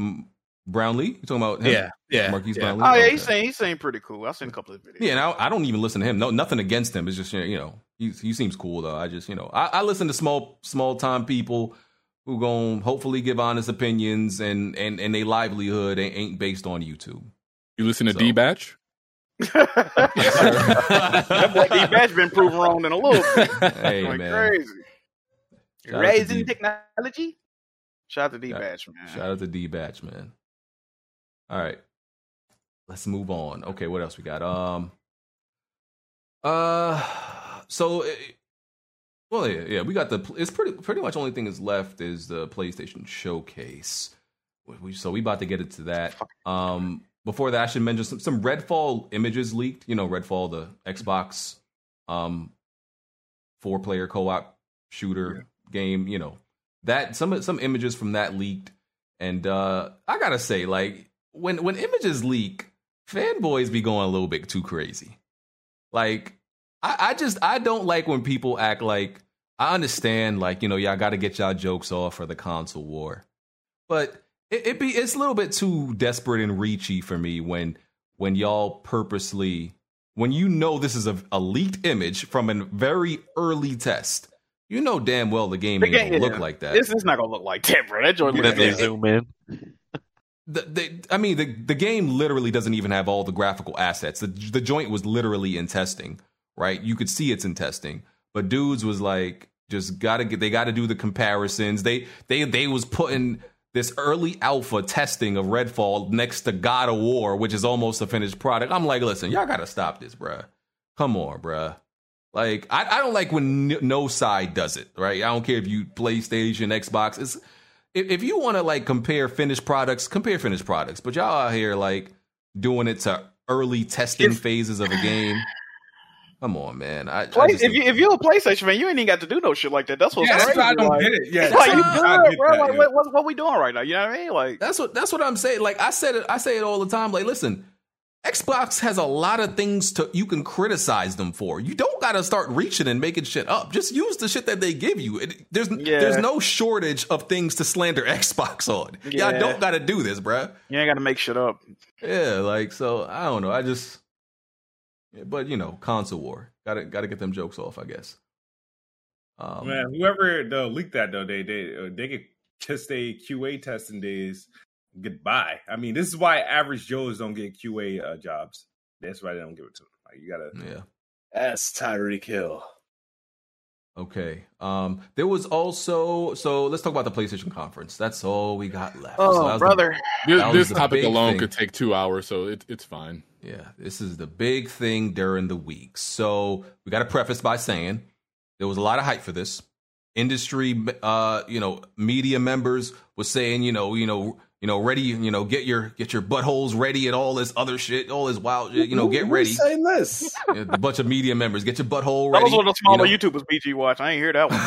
Brownlee. You talking about him? Yeah, yeah, Marques yeah. Brownlee. Oh yeah, Okay. he seemed he seemed pretty cool. I've seen a couple of videos. Yeah, and I, I don't even listen to him. No, nothing against him. It's just you know he he seems cool though. I just you know I, I listen to small small time people who gon' hopefully give honest opinions and and and their livelihood ain't, ain't based on YouTube. You listen to So- D Batch? that boy D Batch been proven wrong in a little bit. Hey Going man, crazy. Shout Raising technology. Shout out to D Batch, man. shout out to D Batch man. All right, let's move on. Okay, what else we got? Um, uh, so. Well, yeah, yeah, we got the. It's pretty pretty much only thing that's left is the PlayStation Showcase. We- so we about to get into that. Um, before that, I should mention some some Redfall images leaked. You know, Redfall, the Xbox, um, four player co op shooter game. You know that some some images from that leaked, and uh, I gotta say, like when when images leak, fanboys be going a little bit too crazy. Like I, I just I don't like when people act like I understand, like you know, y'all got to get y'all jokes off for the console war, but it, it be it's a little bit too desperate and reachy for me when when y'all purposely when you know this is a, a leaked image from a very early test. You know damn well the game The ain't game- gonna look like that. This is not gonna look like that, bro. That joint Yeah, looks like zoom in. the, the, I mean, the the game literally doesn't even have all the graphical assets. The the joint was literally in testing, right? You could see it's in testing, but dudes was like, just gotta get. They got to do the comparisons. They they they was putting this early alpha testing of Redfall next to God of War, which is almost a finished product. I'm like, listen, y'all got to stop this, bruh. Come on, bruh. Like, I, I don't like when n- no side does it, right? I don't care if you PlayStation, Xbox. It's if, if you want to like compare finished products, compare finished products. But y'all out here like doing it to early testing phases of a game. Come on, man. I, I just if you if you're a PlayStation fan, you ain't even got to do no shit like that. That's what's Yeah, that's crazy. why I don't like, get it. Yeah, it's like you that's why I good, get bro. that, like yeah. what, what what we doing right now? You know what I mean? Like that's what that's what I'm saying. Like I said it, I say it all the time. Like, listen, Xbox has a lot of things to you can criticize them for. You don't got to start reaching and making shit up. Just use the shit that they give you. It, there's Yeah. there's no shortage of things to slander Xbox on. Yeah. Y'all don't got to do this, bruh. you ain't got to make shit up. Yeah, like so. I don't know. I just, yeah, but you know, console war. Got to got to get them jokes off. I guess. Um, Man, whoever though leaked that though, they they uh, they could kiss their QA testing days goodbye. I mean, this is why average Joes don't get QA uh, jobs. That's why they don't give it to them. Like you gotta. yeah. That's Tyreek Hill. Okay. Um, there was also so let's talk about the PlayStation conference. That's all we got left. Oh, So that was the- brother. This, this topic alone thing. could take two hours, so it, it's fine. Yeah, this is the big thing during the week. So we got to preface by saying there was a lot of hype for this. Industry, uh, you know, media members was saying, you know, you know, you know, ready, you know, get your get your buttholes ready and all this other shit, all this wild shit, you know, Who- get who's ready. saying this? Yeah, a bunch of media members, get your butthole That ready. was one of the smaller you know. YouTubers BG watch. I ain't hear that one.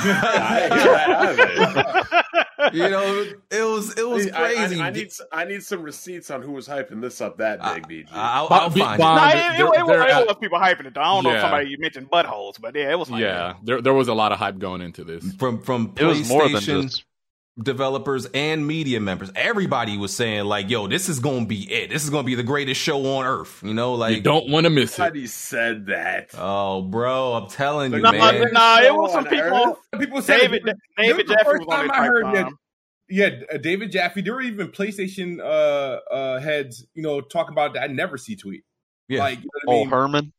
I ain't hear that either. You know, it was it was I- I- crazy. I, need I need some receipts on who was hyping this up that big, BG. I'll, But- I'll find Bond- Nah, it. it, it, they're- it, was, it was people hyping it. I don't know if somebody you mentioned buttholes, but yeah, it was. hype. Yeah, there there was a lot of hype going into this. from from It was more than just developers and media members. Everybody was saying like, "Yo, this is going to be it. This is going to be the greatest show on earth." You know, like You like, don't want to miss it. Somebody said that. oh, bro, I'm telling you, Nah, man. nah, it was some people. Earth? People said David, it. David This was the first time I heard that. Yeah, uh, David Jaffe. There were even PlayStation uh, uh, heads, you know, talk about that. I never see tweet. Yeah. Like, you know what I oh mean? Hermen.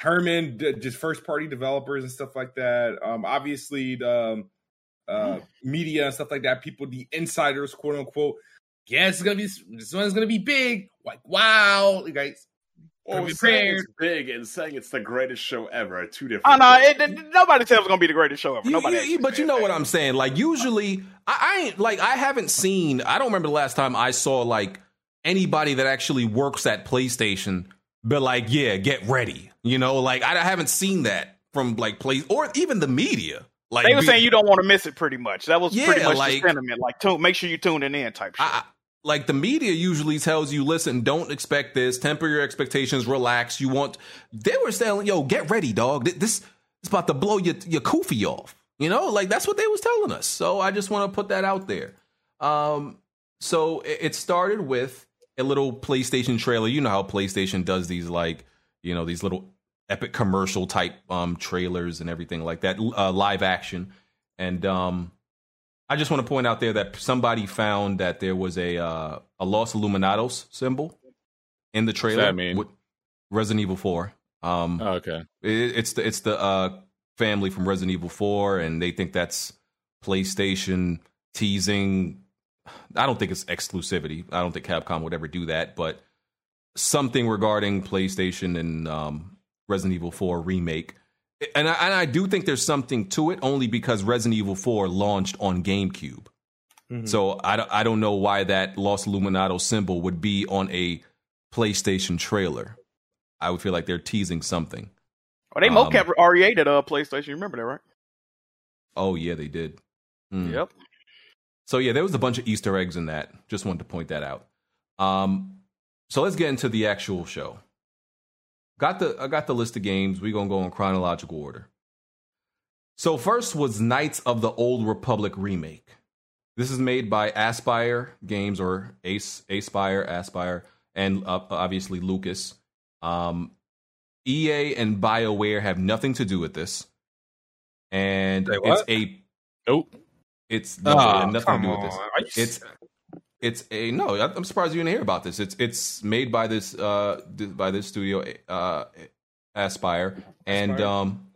Hermen, d- just first party developers and stuff like that. Um, obviously, the um, uh, media and stuff like that. People, the insiders, quote unquote. Yeah, it's gonna be this one's gonna be big. Like, wow, you guys. Well, be saying it's big and saying it's the greatest show ever two different. Oh no, it, it, nobody said it was gonna be the greatest show ever. You- Nobody. you- actually but you know what I'm saying. Like usually, I, I ain't like I haven't seen. I don't remember the last time I saw like anybody that actually works at PlayStation be like, "Yeah, get ready." You know, like I, I haven't seen that from like play or even the media. Like They were be- saying you don't want to miss it. Pretty much. That was pretty much like- the sentiment. Like, tune, make sure you tune in. Type shit. I- like the media usually tells you, listen, don't expect this. Temper your expectations. Relax. You want. They were saying, yo, get ready, dog. This is about to blow your your koofy off. You know, like that's what they was telling us. So I just want to put that out there. Um, so it, it started with a little PlayStation trailer. You know how PlayStation does these like, you know, these little epic commercial type um trailers and everything like that, uh, live action. And um, I just want to point out there that somebody found that there was a uh, a Los Iluminados symbol in the trailer. that mean? with Resident Evil Four. Um, Oh, okay. it, it's the it's the uh, family from Resident Evil Four, and they think that's PlayStation teasing. I don't think it's exclusivity. I don't think Capcom would ever do that, but something regarding PlayStation and um, Resident Evil Four remake. And I, and I do think there's something to it, only because Resident Evil Four launched on GameCube. So I, don't- I don't know why that Lost Illuminato symbol would be on a PlayStation trailer. I would feel like they're teasing something. Oh, they um, mocap RE8 at uh, PlayStation. You remember that, right? Oh yeah, they did. Hmm. Yep. So yeah, there was a bunch of Easter eggs in that. Just wanted to point that out. Um, so let's get into the actual show. Got the I got the list of games. We're gonna go in chronological order. So first was Knights of the Old Republic remake. This is made by Aspyr Games or Ace Aspyr Aspyr and uh, obviously Lucas. Um, EA and BioWare have nothing to do with this, and Wait, it's a Nope. it's no, Oh, nothing to do with this. on. Are you It's it's a no. I- I'm surprised you didn't hear about this. It's it's made by this uh by this studio uh Aspyr, and Aspyr. um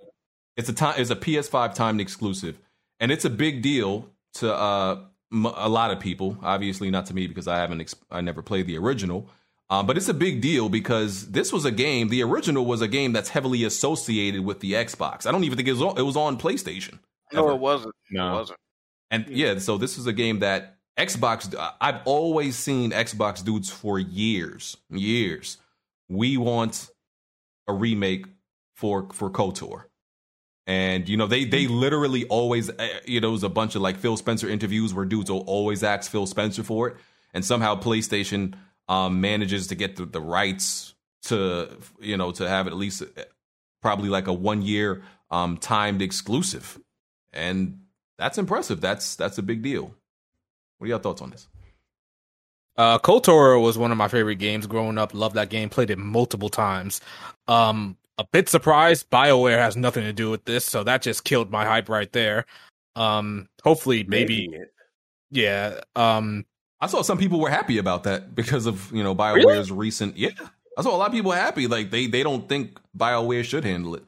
it's a time it's a PS5 timed exclusive, and it's a big deal to uh m- a lot of people. Obviously, not to me because I haven't ex- I never played the original. Um, but it's a big deal because this was a game. The original was a game that's heavily associated with the Xbox. I don't even think it was on, it was on PlayStation. No, it wasn't. No. It wasn't. And yeah, so this is a game that Xbox. I've always seen Xbox dudes for years, years. We want a remake for for Kotor, and you know they they literally always eh, you know it was a bunch of like Phil Spencer interviews where dudes will always ask Phil Spencer for it, and somehow PlayStation um, manages to get the, the rights to you know to have it at least eh, probably like a one year um, timed exclusive, and that's impressive. That's that's a big deal. What are your thoughts on this? Uh, KOTOR was one of my favorite games growing up. Loved that game. Played it multiple times. Um, a bit surprised. Bioware has nothing to do with this, so that just killed my hype right there. Um, hopefully, maybe, Making it. yeah. Um, I saw some people were happy about that because of you know Bioware's recent. Yeah, I saw a lot of people happy. Like they they don't think Bioware should handle it.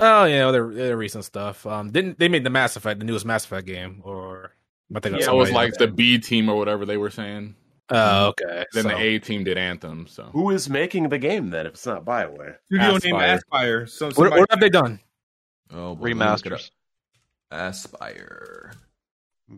Oh yeah, their, their recent stuff. Um, didn't they made the Mass Effect, the newest Mass Effect game, or am I thinking of Yeah, it was like the B team or whatever they were saying. Oh, okay. Then So- the A team did Anthem. So Who is making the game then? If it's not Bioware, Studio name Aspyr. Aspyr. Some What, what have they done? Oh, boy, let me look it up. Remasters. Aspyr.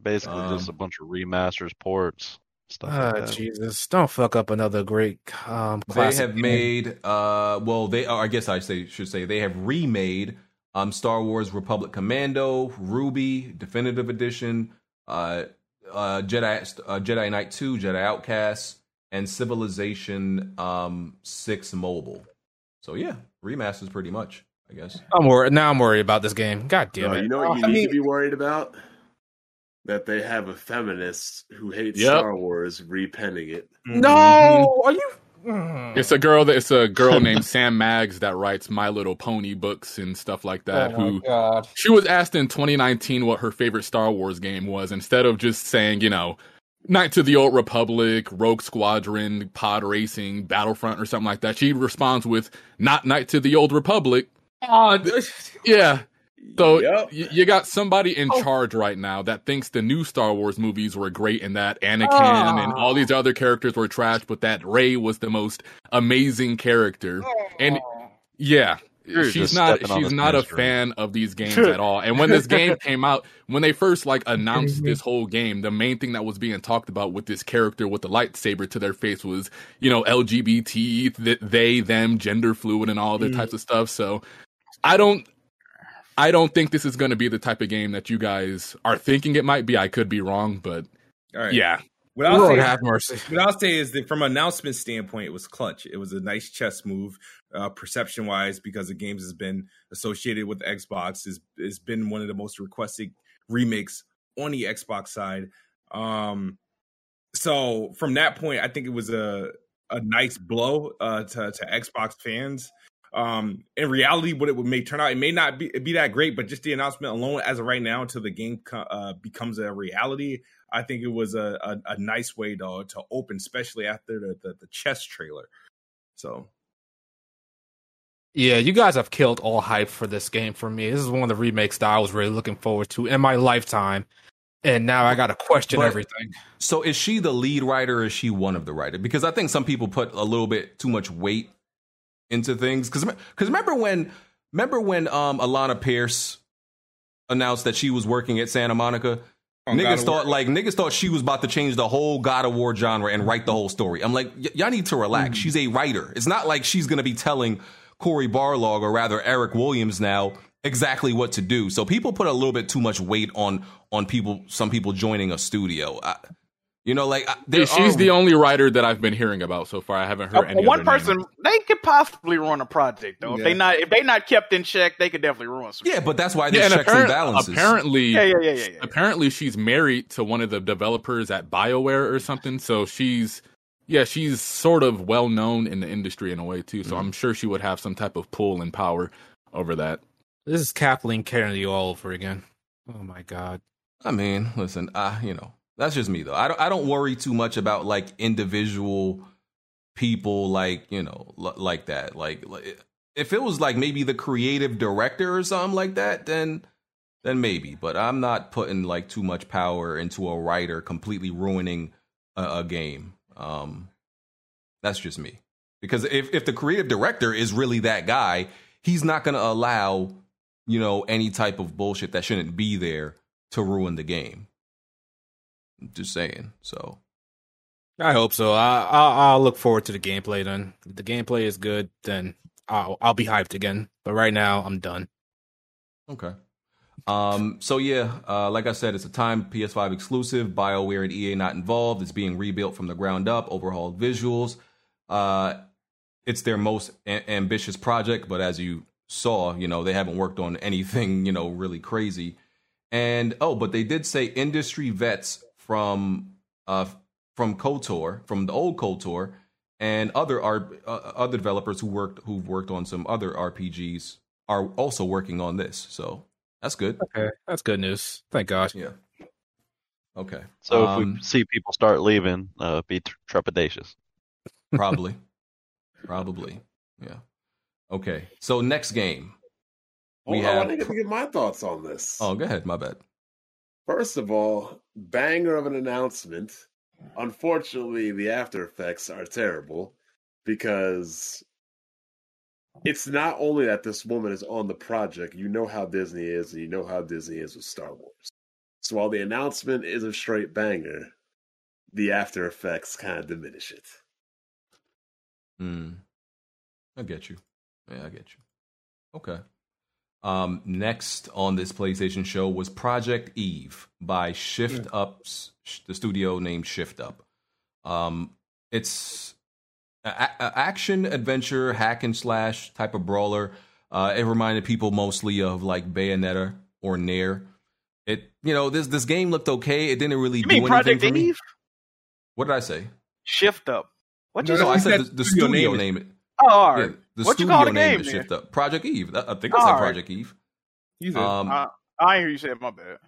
Basically, just Um, a bunch of remasters, ports, stuff Ah, like that. Jesus! Don't fuck up another great um. They have game. made uh well they I guess I say should say they have remade um Star Wars Republic Commando, Ruby, Definitive Edition, uh uh Jedi uh, Jedi Knight 2, Jedi Outcast, and Civilization um 6 mobile. So yeah, remasters pretty much, I guess. I'm worried now. I'm worried about this game. God damn No, it! you know what you I need mean- to be worried about? That they have a feminist who hates Yep. Star Wars repenning it. No, are you? It's a girl that it's a girl named Sam Maggs that writes My Little Pony books and stuff like that. oh who God. she was asked in 2019 what her favorite Star Wars game was. Instead of just saying, you know, Knights of the Old Republic, Rogue Squadron, Pod Racing, Battlefront, or something like that, she responds with not Knights of the Old Republic. Oh, Yeah. So Yep. y- you got somebody in Oh. charge right now that thinks the new Star Wars movies were great and that Anakin Oh. and all these ah. other characters were trash, but that Rey was the most amazing character. And yeah, You're she's not she's not a fan of these games at all. And when this game came out, when they first like announced mm-hmm. this whole game, the main thing that was being talked about with this character with the lightsaber to their face was, you know, LGBT, th- they, them, gender fluid, and all other types mm. of stuff. So I don't. I don't think this is going to be the type of game that you guys are thinking it might be. I could be wrong, but All right. yeah, What I'll Lord say, have mercy. what I'll say is that from an announcement standpoint, it was clutch. It was a nice chess move, uh, perception wise, because the games has been associated with Xbox. has has been one of the most requested remakes on the Xbox side. Um, so from that point, I think it was a a nice blow uh, to to Xbox fans. Um, in reality, what it would may turn out, it may not be be that great, but just the announcement alone, as of right now, until the game co- uh, becomes a reality, I think it was a, a, a nice way to to open, especially after the, the the chess trailer. So Yeah, you guys have killed all hype for this game for me. This is one of the remakes that I was really looking forward to in my lifetime, and now I got to question But- everything. So is she the lead writer or is she one of the writers? Because I think some people put a little bit too much weight into things. Because because remember when remember when um Alanah Pearce announced that she was working at Santa Monica. On niggas thought like niggas thought she was about to change the whole God of War genre and write the whole story. I'm like, y- y'all need to relax. She's a writer. It's not like she's gonna be telling Cory Barlog or rather Eric Williams now exactly what to do. So people put a little bit too much weight on on people. Some people joining a studio. I, you know, like I- there she's are- the only writer that I've been hearing about so far. I haven't heard Uh, any one other names. person they could possibly run a project though. If they not if they not kept in check, they could definitely ruin some. Yeah, but that's why Yeah, there's and checks and apparent- balances. apparently, Yeah, yeah, yeah, yeah, yeah. apparently she's married to one of the developers at BioWare or something. So she's yeah, she's sort of well known in the industry in a way too. So Mm-hmm. I'm sure she would have some type of pull and power over that. This is Kathleen Kennedy all over again. Oh my god. I mean, listen, I you know that's just me though. I don't I don't worry too much about like individual people like you know l- like that. Like, like if it was like maybe the creative director or something like that, then then maybe. But I'm not putting like too much power into a writer completely ruining a, a game. Um, that's just me. Because if if the creative director is really that guy, he's not going to allow you know any type of bullshit that shouldn't be there to ruin the game. Just saying. So I hope so. I, I'll, I'll look forward to the gameplay then. If the gameplay is good, then I'll I'll be hyped again. But right now, I'm done. okay. Um. So yeah, uh, like I said, it's a time PS5 exclusive. BioWare and EA not involved. It's being rebuilt from the ground up, overhauled visuals. Uh, it's their most a- ambitious project, but as you saw, you know they haven't worked on anything, you know, really crazy. And oh, but they did say industry vets from uh from KOTOR, from the old KOTOR, and other R- uh, other developers who worked who've worked on some other RPGs are also working on this. So that's good. Okay, that's good news. Thank God. Yeah. Okay. So if Um, we see people start leaving, uh, be tr- trepidatious. Probably. Probably. Yeah. Okay. So next game. we Hold on, I have. didn't get to get my thoughts on this. Oh, go ahead. My bad. First of all, banger of an announcement. Unfortunately, the after effects are terrible because it's not only that this woman is on the project, you know how Disney is, and you know how Disney is with Star Wars. So while the announcement is a straight banger, the after effects kind of diminish it. Hmm. I get you. Yeah, I get you. Okay. Um, next on this PlayStation show was Project Eve by Shift Up's the studio named Shift Up. Um, it's a, a- action adventure hack and slash type of brawler. Uh, it reminded people mostly of like Bayonetta or Nier. It you know this this game looked okay. It didn't really You do mean anything Project for me. Eve? What did I say? Shift up. What you No, say? I said said the, the studio studio name name it. Oh, all right. Yeah, the what you studio call the name game? is? Shift Up. Project Eve. I think I said All right. Project Eve. You said, Um, I ain't hear you say it. My bad.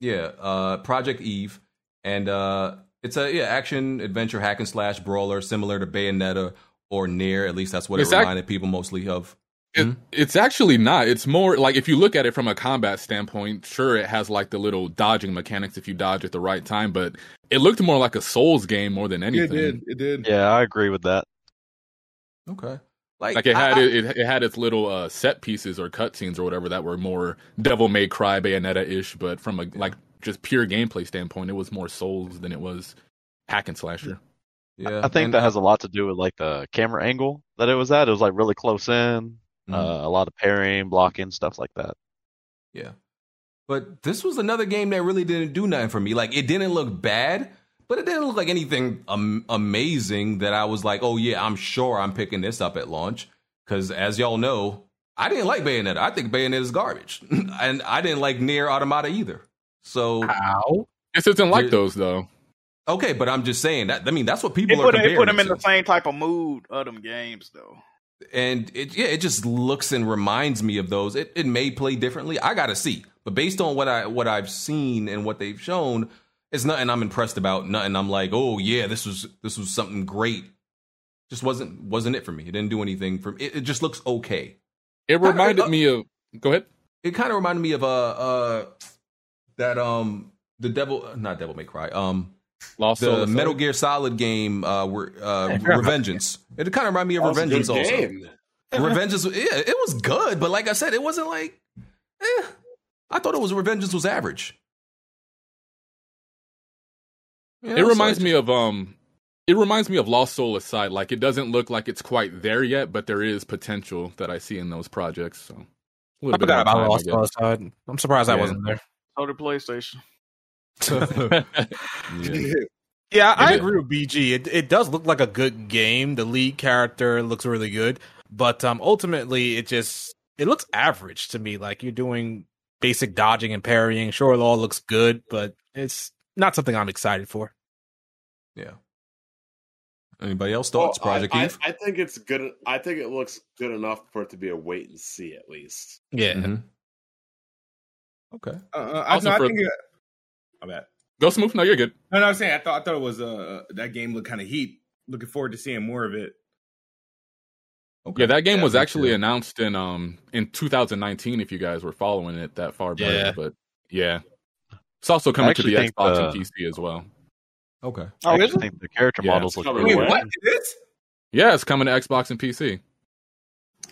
yeah, uh, Project Eve, and uh, it's a yeah action adventure hack and slash brawler similar to Bayonetta or Nier. At least that's what It's it ac- reminded people mostly of. It, it's actually not. It's more like if you look at it from a combat standpoint, sure, it has like the little dodging mechanics if you dodge at the right time, but it looked more like a Souls game more than anything. it did. It did. Yeah, I agree with that. Okay, like, Like it had I- it, it, it had its little uh, set pieces or cutscenes or whatever that were more Devil May Cry Bayonetta ish, but from a like just pure gameplay standpoint, it was more Souls than it was hack and slasher. yeah, I think and- that has a lot to do with like the camera angle that it was at. It was like really close in, Mhm. uh, a lot of parrying, blocking, stuff like that. Yeah. But this was another game that really didn't do nothing for me. Like it didn't look bad, but it didn't look like anything um, amazing that I was like, "Oh yeah, I'm sure I'm picking this up at launch." Cuz as y'all know, I didn't like Bayonetta. I think Bayonetta is garbage. and I didn't like Nier Automata either. So How? This isn't like those though. okay, but I'm just saying that I mean that's what It people are put, it comparing put him it in the same type of mood of them games, though. and it yeah, it just looks and reminds me of those. It it may play differently. I gotta see, but based on what I what I've seen and what they've shown, it's nothing I'm impressed about. Nothing I'm like, oh yeah, this was this was something great. Just wasn't wasn't it for me. It didn't do anything for me. It, it just looks okay. It reminded uh, me of. Go ahead. It kind of reminded me of uh uh that um the devil not devil may cry um Lost the Aside. Metal Gear Solid game uh where uh Hey, fair enough. Revengeance. It kind of reminded me of That Revengeance also. game. Revengeance, yeah, it was good, but like I said, it wasn't like. Eh, I thought it was Revengeance was average. You It reminds it- me of um it reminds me of Lost Soul Aside. Like it doesn't look like it's quite there yet, but there is potential that I see in those projects. So a little I bit forgot more about time, I Lost guess. Soul Side. I'm surprised that Yeah. wasn't there. So the PlayStation. Yeah. Yeah, I agree with BG. It it does look like a good game. The lead character looks really good, but um, ultimately it just it looks average to me. Like you're doing basic dodging and parrying. Sure, it all looks good, but it's not something I'm excited for. yeah. Anybody else Well, thoughts? Project I, Eve. I, I think it's good. I think it looks good enough for it to be a wait and see at least. Yeah, Mhm. Okay. Uh, uh, I, Also no, I for- think. It, my bad. Go smooth. No, you're good. No, no, I'm saying I thought I thought it was uh that game looked kind of heat. Looking forward to seeing more of it. Okay. Yeah, that game Yeah, was actually too. announced in um in 2019. If you guys were following it that far back, Yeah. but yeah, it's also coming to the think Xbox the- and PC as well. Okay. Oh, I actually think the character Yeah, models look coming really Wait, away. well. what? It is? Yeah, it's coming to Xbox and PC.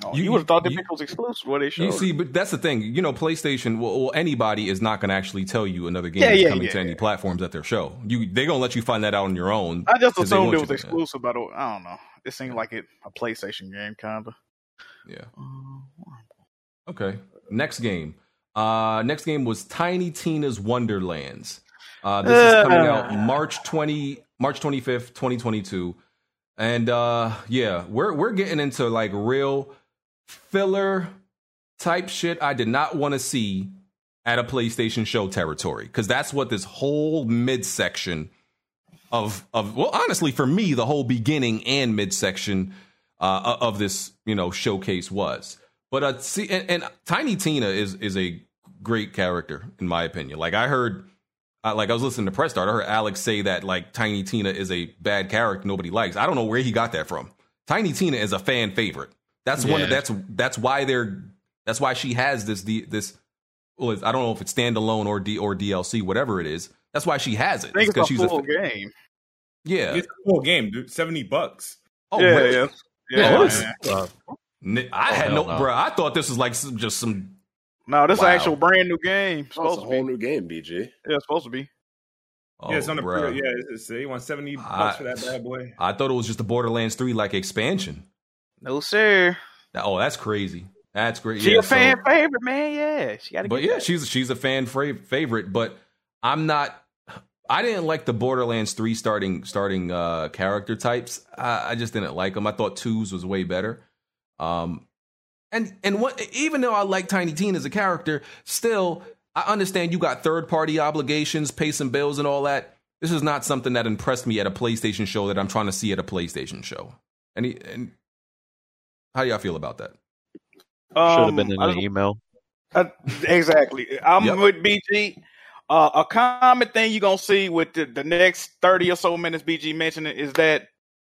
Oh, You- you, would have thought that you- pick was exclusive. What they showed. You see, but that's the thing. You know, PlayStation. Well, well anybody is not going to actually tell you another game Yeah, is yeah, coming yeah, to any platforms at their show. You, they're going to let you find that out on your own. I just 'cause they assumed it was exclusive. By the way, I don't know. It seemed like it a PlayStation game, kind of. Yeah. Uh, okay. Next game. Uh, next game was Tiny Tina's Wonderlands. Uh, this is coming out March twenty March twenty fifth, twenty twenty two, and uh, yeah, we're we're getting into like real filler type shit. I did not want to see at a PlayStation show territory because that's what this whole midsection of of well, honestly, for me, the whole beginning and midsection uh, of this you know showcase was. But uh, see, and, and Tiny Tina is is a great character in my opinion. Like I heard, uh, like I was listening to Press Start, I heard Alex say that like Tiny Tina is a bad character nobody likes. I don't know where he got that from. Tiny Tina is a fan favorite. That's one. Yeah. That's that's why they're That's why she has this D, this. Well, I don't know if it's standalone or D or DLC, whatever it is. That's why she has it. I it's because a she's a full fa- game. yeah. It's a full game, dude. Seventy bucks. Oh, yeah, really? yeah. Yeah, Oh, man. it's- I Oh, had no, no. bro. I thought this was like some, just some. No, this is Wow. an actual brand new game. Oh, it's Supposed a to be. whole new game, BG. Yeah, it's supposed to be. Oh, yeah, it's on the bruh. pre- yeah. It's, it's, you want seventy bucks I- for that bad boy? I thought it was just a Borderlands three like expansion. No sir. Oh, that's crazy. That's great. She yeah, a fan so- favorite, man. Yeah, she got to. but yeah, she's she's a fan fra- favorite. But I'm not. I didn't like the Borderlands three starting starting uh, character types. I, I just didn't like them. I thought twos was way better. Um, and and what even though I like Tiny Teen as a character, still I understand you got third party obligations, pay some bills, and all that. This is not something that impressed me at a PlayStation show that I'm trying to see at a PlayStation show. And, he, and how do y'all feel about that? Should have Um, been in I an email. Uh, exactly. I'm Yep. with BG. Uh, a common thing you're gonna see with the, the next 30 or so minutes BG mentioning is that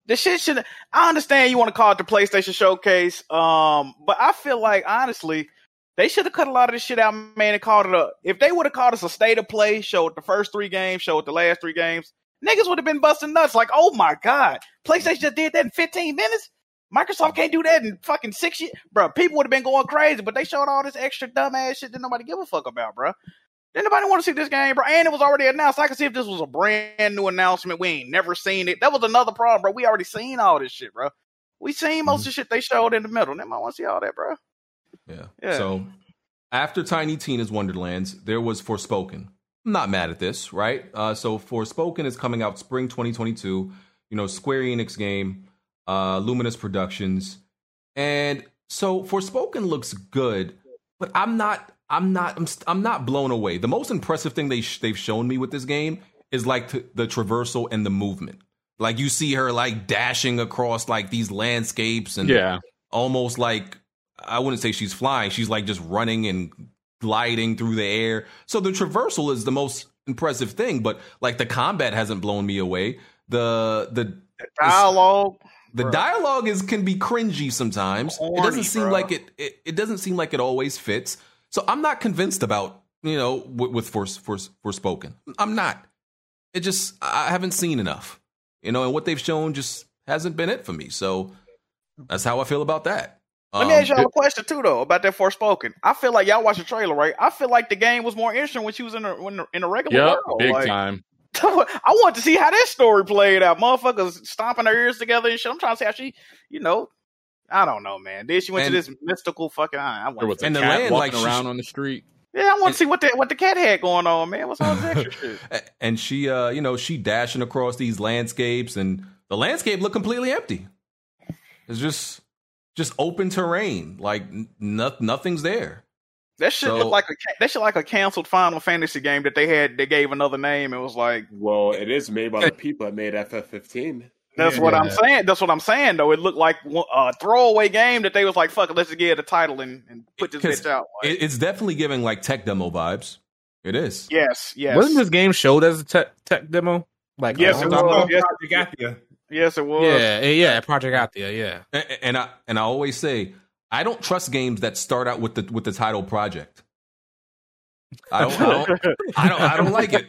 the shit should I understand you want to call it the PlayStation showcase. Um, but I feel like honestly, they should have cut a lot of this shit out, man, and called it a if they would have called us a state of play, show showed the first three games, show showed the last three games, niggas would have been busting nuts, like, oh my god, PlayStation just did that in 15 minutes. Microsoft can't do that in fucking six years, bro. People would have been going crazy, but they showed all this extra dumbass shit that nobody give a fuck about, bro. Didn't nobody want to see this game, bro? And it was already announced. I can see if this was a brand new announcement. We ain't never seen it. That was another problem, bro. We already seen all this shit, bro. We seen most of the shit they showed in the middle. They might want to see all that, bro. Yeah. Yeah. So after Tiny Tina's Wonderlands, there was Forspoken. I'm not mad at this, right? Uh, so Forspoken is coming out spring 2022. You know, Square Enix game, uh, Luminous Productions, and so Forspoken looks good, but I'm not. I'm not. I'm, I'm not blown away. The most impressive thing they sh- they've shown me with this game is like t- the traversal and the movement. Like you see her like dashing across like these landscapes and Yeah. almost like I wouldn't say she's flying. She's like just running and gliding through the air. So the traversal is the most impressive thing, but like the combat hasn't blown me away. The the Dialogue. the Bruh. dialogue is can be cringy sometimes. it doesn't seem bruh. like it, it it doesn't seem like it always fits. So I'm not convinced about, you know, with, with Force Force Forspoken. I'm not. It just I haven't seen enough. You know, and what they've shown just hasn't been it for me. So that's how I feel about that. Let me Um, ask y'all a question too, though, about that Forspoken. I feel like y'all watched the trailer, right? I feel like the game was more interesting when she was in a when, in a regular Yep. world. Big Like, time. I want to see how that story played out. Motherfuckers stomping their ears together and shit. I'm trying to see how she, you know, I don't know, man. Then she went And- to this mystical fucking. I, I There want was a And the cat land, walking like, around on the street. yeah, I want to see what the what the cat had going on, man. What's all this extra shit? And she uh you know she dashing across these landscapes and the landscape looked completely empty it's just just open terrain like n- no, nothing's there That shit So- looked like a ca- that shit like a canceled Final Fantasy game that they had. They gave another name. It was like Well, it is made by the people that made FF15. That's Yeah. what I'm saying. That's what I'm saying. Though it looked like a throwaway game that they was like, "Fuck let's just get a title and, and put this bitch out." Like, it's definitely giving like tech demo vibes it is yes, yes, Wasn't this game showed as a tech, tech demo? Like Yes, it was. Yes. Project Athia. yes, it was. Yeah, yeah, Project Athia, yeah. A- and i and i always say i don't trust games that start out with the with the title project i don't i don't i don't, I don't like it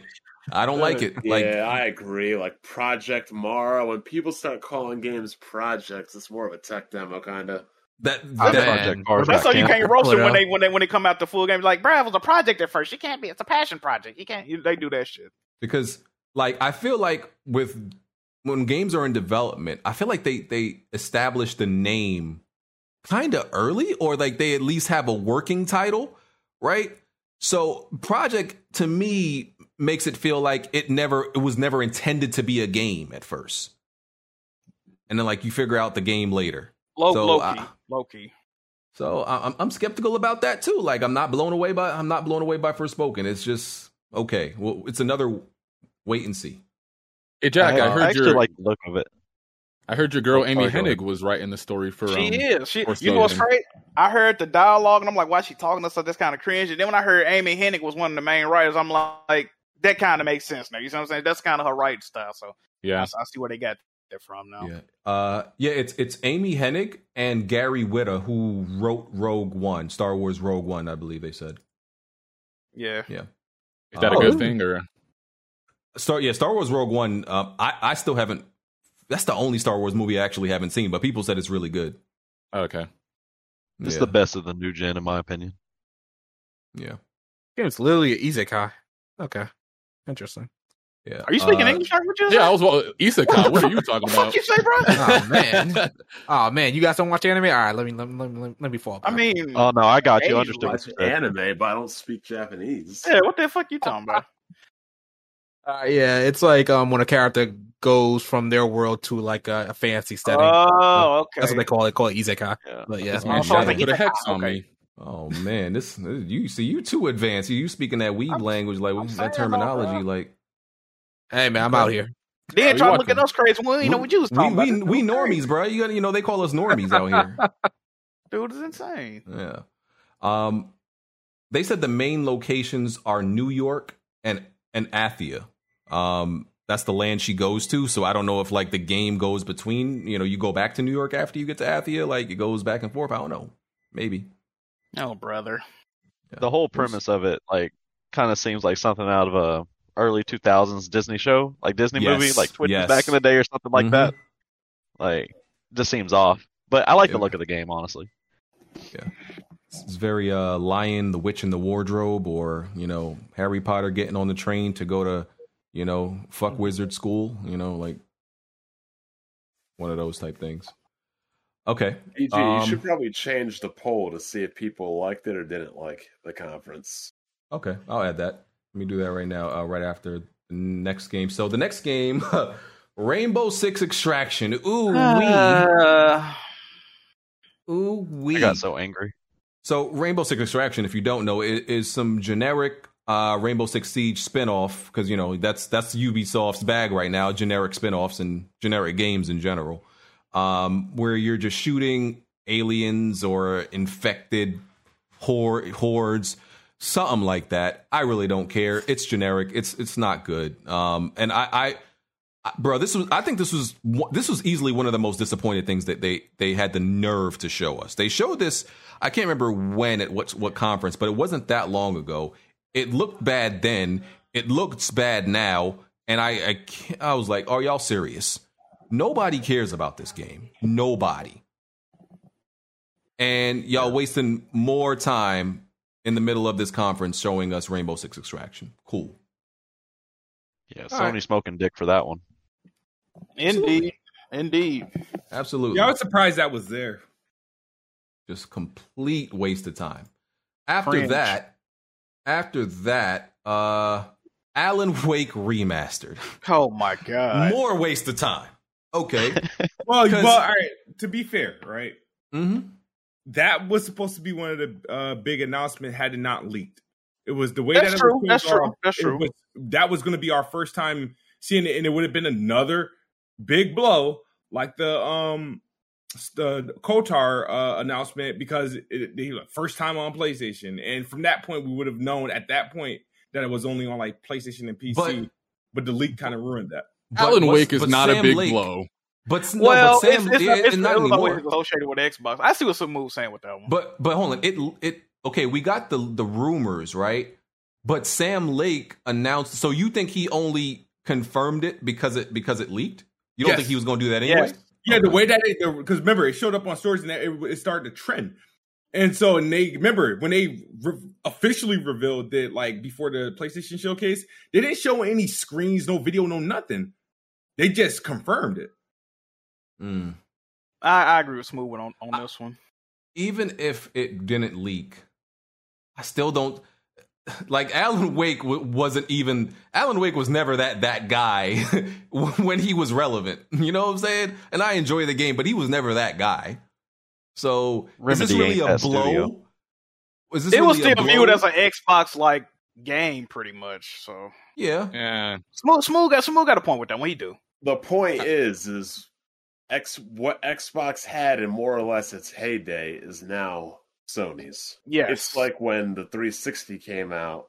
i don't like it like yeah, I agree. Like Project Mara, when people start calling games projects, it's more of a tech demo, kind of. that, that project cars That's so you can't roast them when they when they when they come out the full game. Like, bruh, it was a project at first. You can't be. It's a passion project. You can't. You, they do that shit. because like I feel like with when games are in development, I feel like they they establish the name kind of early or like they at least have a working title, right? So project to me makes it feel like it never it was never intended to be a game at first. And then like you figure out the game later. Low, So, low key, uh, low key. So I- I'm I'm skeptical about that too. Like I'm not blown away by I'm not blown away by Forspoken. It's just okay. Well, it's another wait and see. Hey Jack, I, I, heard actually your like the look of it. I heard your girl Oh, Amy sorry. Hennig was writing the story for. She um, is. She. Forspoken. You know what's great? I heard the dialogue and I'm like, why is she talking to us? That's kind of cringe. And then when I heard Amy Hennig was one of the main writers, I'm like, that kind of makes sense now. You know what I'm saying? That's kind of her writing style. So Yeah, I see where they got that from now. Yeah. Uh, yeah, it's it's Amy Hennig and Gary Whitta who wrote Rogue One, Star Wars Rogue One, I believe they said. Yeah. Yeah. Is that a Oh. good thing or? Star yeah, Star Wars Rogue One. Um, I I still haven't. That's the only Star Wars movie I actually haven't seen, but people said it's really good. Okay. It's yeah. the best of the new gen, in my opinion. Yeah. It's literally an isekai. Okay, interesting. Yeah. Are you speaking Uh, English? What Yeah, I was well, Isekai. What are you talking about? What the fuck about? you say, bro? Oh man, oh man, you guys don't watch anime? All right, let me let me let me, let me, let me fall. I mean, Oh no, I got you. Hey, Understood. what Watch anime, but I don't speak Japanese. yeah, what the fuck you talking about? Uh, yeah, it's like um when a character goes from their world to like a, a fancy setting. Oh, okay. That's what they call it. Call it isekai. Yeah. But yeah, This Oh, man so I was Shannon like, put a hex on okay. me. Oh man, this you see you too advanced. You, you speaking that weeb I'm- language like I'm that terminology bro. like hey man, I'm out here. Then you try to look at us crazy. We ain't know what you was talking we, about. we normies, bro. You got you know they call us normies out here. Dude is insane. Yeah. Um, they said the main locations are New York and and Athia. Um, that's the land she goes to. So I don't know if like the game goes between. You know, you go back to New York after you get to Athia. Like it goes back and forth. I don't know. Maybe. Oh, brother. Yeah. The whole premise of it, like, kind of seems like something out of a early 2000s Disney show, like Disney movie, like Twitches yes. back in the day or something like Mhm. that. Like, just seems off. But I like the look of the game, honestly. Yeah. It's very uh Lion, the Witch in the Wardrobe, or you know Harry Potter getting on the train to go to you know fuck wizard school. You know, like one of those type things. Okay. EG, Um, you should probably change the poll to see if people liked it or didn't like the conference. Okay, I'll add that. Let me do that right now, uh, right after the next game. So the next game, Rainbow Six Extraction. Ooh wee, Uh, ooh wee. I got so angry. So Rainbow Six Extraction, if you don't know, is, is some generic uh, Rainbow Six Siege spinoff because you know that's that's Ubisoft's bag right now, generic spinoffs and generic games in general, um, where you're just shooting aliens or infected hor- hordes, something like that. I really don't care. It's generic. It's it's not good. Um, and I, I bro this was i think this was this was easily one of the most disappointed things that they they had the nerve to show us they showed this i can't remember when at what what conference but it wasn't that long ago it looked bad then it looks bad now and i i, I was like are y'all serious nobody cares about this game nobody and y'all wasting more time in the middle of this conference showing us rainbow six extraction cool Yeah, All Sony right. smoking dick for that one. indeed. Indeed. absolutely Yeah, I was surprised that was there. just complete waste of time. After Cringe. that, after that, uh Alan Wake remastered. Oh, my God. More waste of time. Okay. Well, 'Cause- well, all right. To be fair, right, hmm that was supposed to be one of the uh, big announcements had it not leaked. It was the way That's that it true. was That's true. off, That's it true. was- that was going to be our first time seeing it, and it would have been another big blow, like the um the KOTOR uh, announcement, because it, the first time on PlayStation, and from that point we would have known at that point that it was only on like PlayStation and PC. But- But, the leak kind of ruined that. Alan what's- Wake is but not a big Lake- blow. But no, well, but Sam, it's, it's, yeah, it's, and not it was always anymore. associated with Xbox. I see what some moves saying with that one. But but hold on, it it okay. We got the the rumors right, but Sam Lake announced. So you think he only confirmed it because it because it leaked? You don't Yes. think he was going to do that anyway? Yes. Yeah, the way that it because remember it showed up on stories and it, it started to trend, and so and they remember when they re- officially revealed that like before the PlayStation showcase, they didn't show any screens, no video, no nothing. They just confirmed it. Mm. I, I agree with Smooth on, on this one. even if it didn't leak, I still don't like Alan Wake w- wasn't even Alan Wake was never that that guy when he was relevant. You know what I'm saying? And I enjoy the game, but he was never that guy. So is this really a blow? studio. Was this It was really a still viewed as an Xbox like game, pretty much. So yeah. Yeah. Smooth, Smooth got Smooth got a point with that one. He do. The point is, is X what Xbox had in more or less its heyday is now Sony's. Yes. It's like when the 360 came out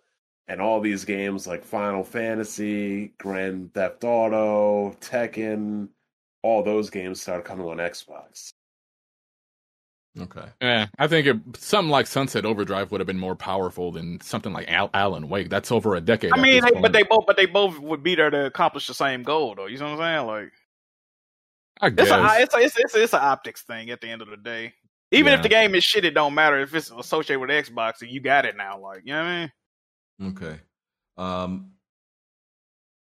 and all these games like Final Fantasy, Grand Theft Auto, Tekken, all those games started coming on Xbox. Okay. Yeah, I think it, something like Sunset Overdrive would have been more powerful than something like Al- Alan Wake. That's over a decade. I mean, they, but they both, but they both would be there to accomplish the same goal, though. You know what I'm saying? Like, I it's a, it's a, it's, it's, it's an optics thing at the end of the day. Even Yeah. if the game is shit, it don't matter if it's associated with Xbox and you got it now. Like, you know what I mean? Okay. Um.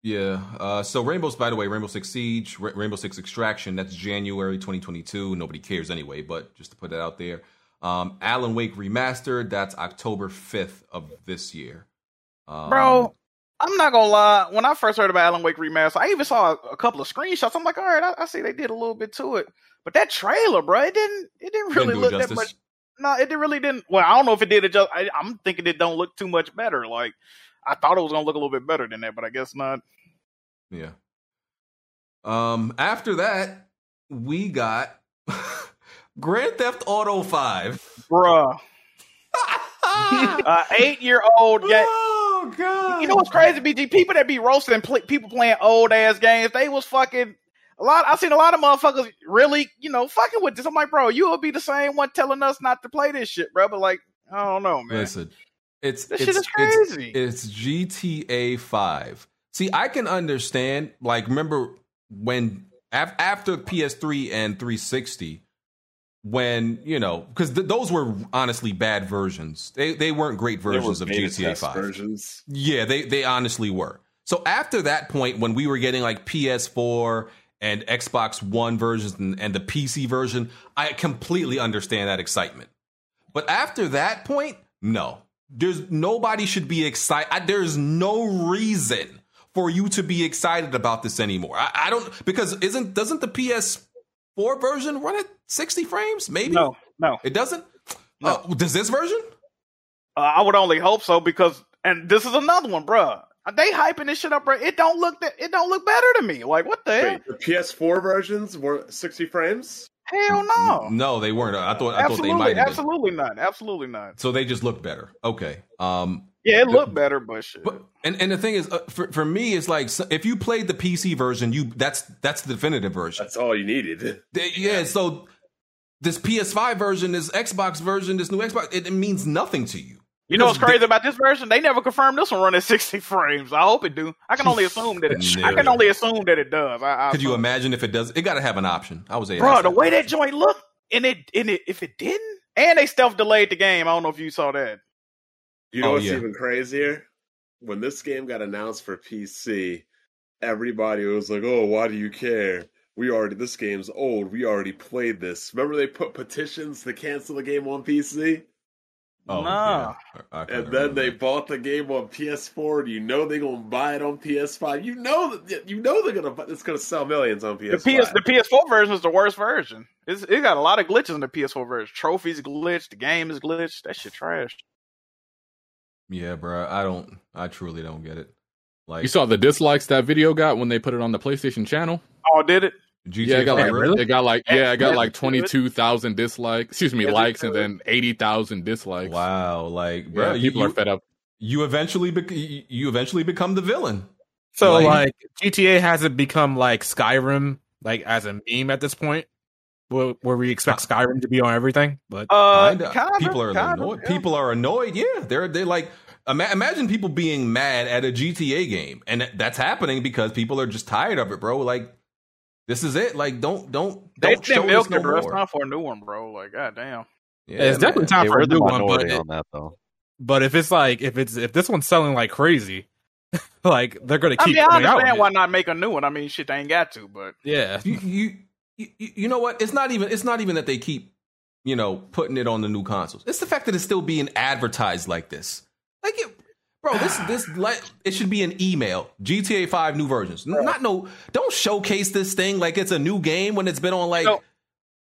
Yeah. Uh. So Rainbow's, by the way, Rainbow Six Siege, Ra- Rainbow Six Extraction. That's January 2022. Nobody cares anyway, but just to put that out there. Um. Alan Wake remastered. That's October 5th of this year. Um, Bro, I'm not gonna lie. When I first heard about Alan Wake remaster, I even saw a, a couple of screenshots. I'm like, all right, I, I see they did a little bit to it, but that trailer, bro, it didn't, it didn't Didn't really it look that much. No, it didn't really didn't. Well, I don't know if it did it just. I, I'm thinking it don't look too much better. Like, I thought it was gonna look a little bit better than that, but I guess not. Yeah. Um. After that, we got Grand Theft Auto 5. Bruh. uh, eight year old game. Oh god! You know what's crazy, BG? People that be roasting pl- people playing old ass games, they was fucking a lot. I seen a lot of motherfuckers really, you know, fucking with this. I'm like, bro, you will be the same one telling us not to play this shit, bro. But like, I don't know, man. Listen, it's This it's, shit is it's- crazy. It's, GTA Five. See, I can understand. Like, remember when af- after PS3 and 360, when you know, because th- those were honestly bad versions. They they weren't great There were versions of GTA Five. versions. Yeah, they they honestly were. So after that point, when we were getting like PS4 and Xbox One versions and, and the PC version, I completely understand that excitement. But after that point, no, there's nobody should be excited. There's no reason for you to be excited about this anymore. I, I don't because isn't doesn't the PS4 version run at 60 frames? Maybe No, no, it doesn't. Uh, does this version? uh, I would only hope so because, and this is another one, bro. They hyping this shit up, bro. It don't look that. It don't look better to me. Like, what the hell? The PS4 versions were 60 frames? Hell no. No, they weren't. I thought I thought they Absolutely, might have been. absolutely not. Absolutely not. So they just look better. Okay. Um. Yeah, it looked better, but shit. But and and the thing is, uh, for for me, it's like so- if you played the PC version, you that's that's the definitive version. That's all you needed. They- yeah. So this PS5 version, this Xbox version, this new Xbox, it, it means nothing to you. You know what's Because crazy about this version? They never confirmed this one running 60 frames. I hope it do. I can only assume that it. I can only assume that it does. I, I Could you assume. imagine if it does? It got to have an option. I was a bro? The way that joint looked, and it, and it, if it didn't, and they stealth delayed the game. I don't know if you saw that. You know Oh, what's yeah. even crazier? When this game got announced for PC, everybody was like, "Oh, why do you care? We already this game's old. We already played this." Remember they put petitions to cancel the game on PC, Oh, Nah. yeah. I- I kinda and then remember they that. bought the game on PS4. And you know they're gonna buy it on PS5. You know that you know they're gonna bu- it's gonna sell millions on PS5. PS, the PS4 version is the worst version. It's, it got a lot of glitches in the PS4 version. Trophies glitched. The game is glitched. That shit trash. Yeah, bro. I don't. I truly don't get it. Like You saw the dislikes that video got when they put it on the PlayStation channel. Oh, did it? GTA yeah, it got like really? it got like yeah, it got like it's twenty good. two thousand dislikes. Excuse me, Yes, likes, and then eighty thousand dislikes. Wow, like Yeah, bro, you, people are fed up. you eventually bec- you you eventually become the villain. So Like- like, GTA hasn't become like Skyrim, like as a meme at this point, where, where we expect Skyrim to be on everything. But Uh, Kinda. kinda, people are kinda, annoyed. yeah. People are annoyed. Yeah, they're they like ima- imagine people being mad at a GTA game, and that's happening because people are just tired of it, bro. Like this is it. Like don't don't They don't show didn't milk us no it, bro. It's time for a new one, bro. Like, goddamn. Yeah, it's definitely time They for a new one. But, it- on that though. but if it's like if it's if this one's selling like crazy, like they're gonna I keep mean, I coming out. understand with why it. not make a new one. I mean, shit, they ain't got to, but Yeah, You, you you you know what? It's not even it's not even that they keep you know putting it on the new consoles. It's the fact that it's still being advertised like this. Like it, bro, this this like it should be an email. GTA Five new versions. Not no. Don't showcase this thing like it's a new game when it's been on like. No.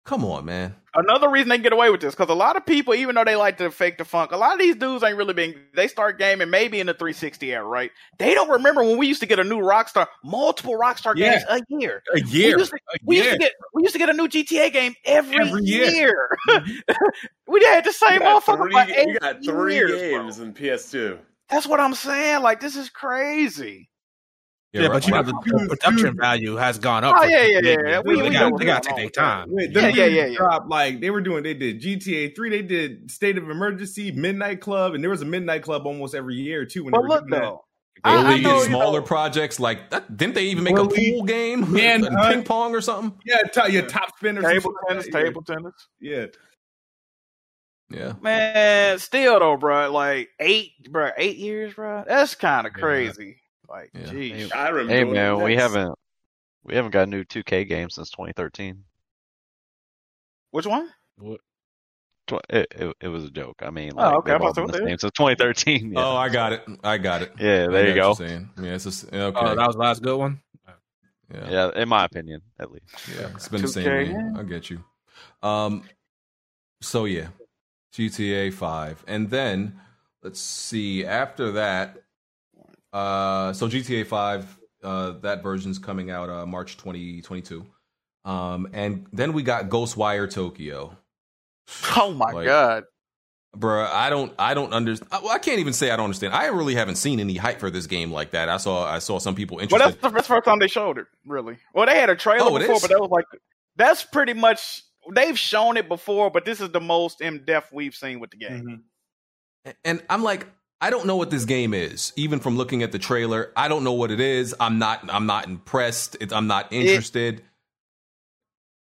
Come on, man. another reason they can get away with this because a lot of people, even though they like to fake the funk, a lot of these dudes ain't really been. They start gaming maybe in the 360 era, right? They don't remember when we used to get a new Rockstar, multiple Rockstar Yeah. games a year. a year. We used, to, a we used to get we used to get a new GTA game every, Every year. year. Mm-hmm. we had the we same got motherfucker three, for we got three years, bro. games in PS2. That's what I'm saying. Like this is crazy. Yeah, but you know the, the production value has gone up. Oh for yeah, yeah, yeah. We, they we got what's they got to take their time. Wait, Yeah, yeah, yeah, yeah. dropped, like they were doing. They did GTA three. They did State of Emergency, Midnight Club, and there was a Midnight Club almost every year too. When But they were look doing that. though, I, I know, and you smaller know, projects like that. Didn't they even make Bully, a pool game? And Hunt. Uh, ping pong or something? Yeah, t- yeah, top spinners, and table tennis, yeah. table tennis. Yeah, Yeah. Man, still though, bro. Like eight, bro. Eight years, bro. That's kind of Yeah. crazy. Like, Yeah. geez. I remember. Hey when man, we haven't we haven't got a new 2K game since 2013. Which one? What? It, it, it was a joke. I mean, Oh, okay, they've I all thought so, been the same since 2013. Yeah, Oh, I got it. I got it. yeah there you go. what you're saying. Yeah, it's just okay. Oh, that was the last good one. yeah. Yeah, in my opinion, at least. Yeah, it's been the same 2K, game. I get you. Um, so yeah, GTA Five, and then let's see. After that, uh, so GTA Five, uh, that version's coming out uh, March twenty twenty two, um, and then we got Ghostwire Tokyo. Oh my Like, god. Bruh, I don't, I don't understand. Well, I can't even say I don't understand. I really haven't seen any hype for this game like that. I saw, I saw some people Well, interested. that's the, that's the first time they showed it. Really. Well, they had a trailer Oh, before, but that was like that's pretty much they've shown it before, but this is the most in depth we've seen with the game. Mm-hmm. and I'm like, I don't know what this game is. Even from looking at the trailer, I don't know what it is. I'm not. I'm not impressed. It, I'm not interested.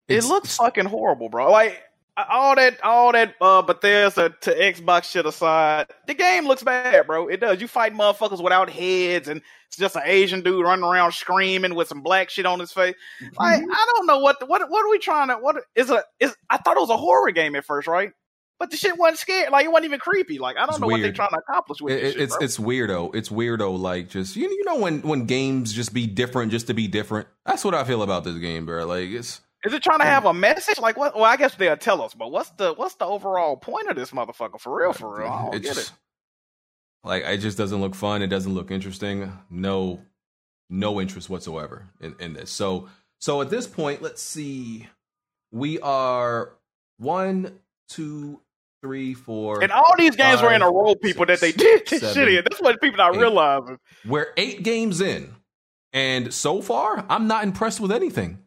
It It's- looks fucking horrible, bro. Like all that, all that uh, Bethesda to Xbox shit aside, the game looks bad, bro. It does. You fight motherfuckers without heads, and it's just an Asian dude running around screaming with some black shit on his face. Like I don't know what what what are we trying to what is a is I thought it was a horror game at first, right? But the shit wasn't scared. Like it wasn't even creepy. Like I don't It's know what they're trying to accomplish with It- this it- shit, it's bro. it's weirdo. It's weirdo. Like just you you know when when games just be different just to be different. That's what I feel about this game, bro. Like it's Is it trying to hmm. have a message? Like what? Well, I guess they'll tell us. But what's the what's the overall point of this motherfucker? For real, for real. I don't get it. like it just doesn't look fun. It doesn't look interesting. No, no interest whatsoever in, in this. So so at this point, let's see. We are one, two, three, four. And all these games were in a row, people that they did this seven, shit in. That's what people not eight. realizing. We're eight games in, and so far, I'm not impressed with anything.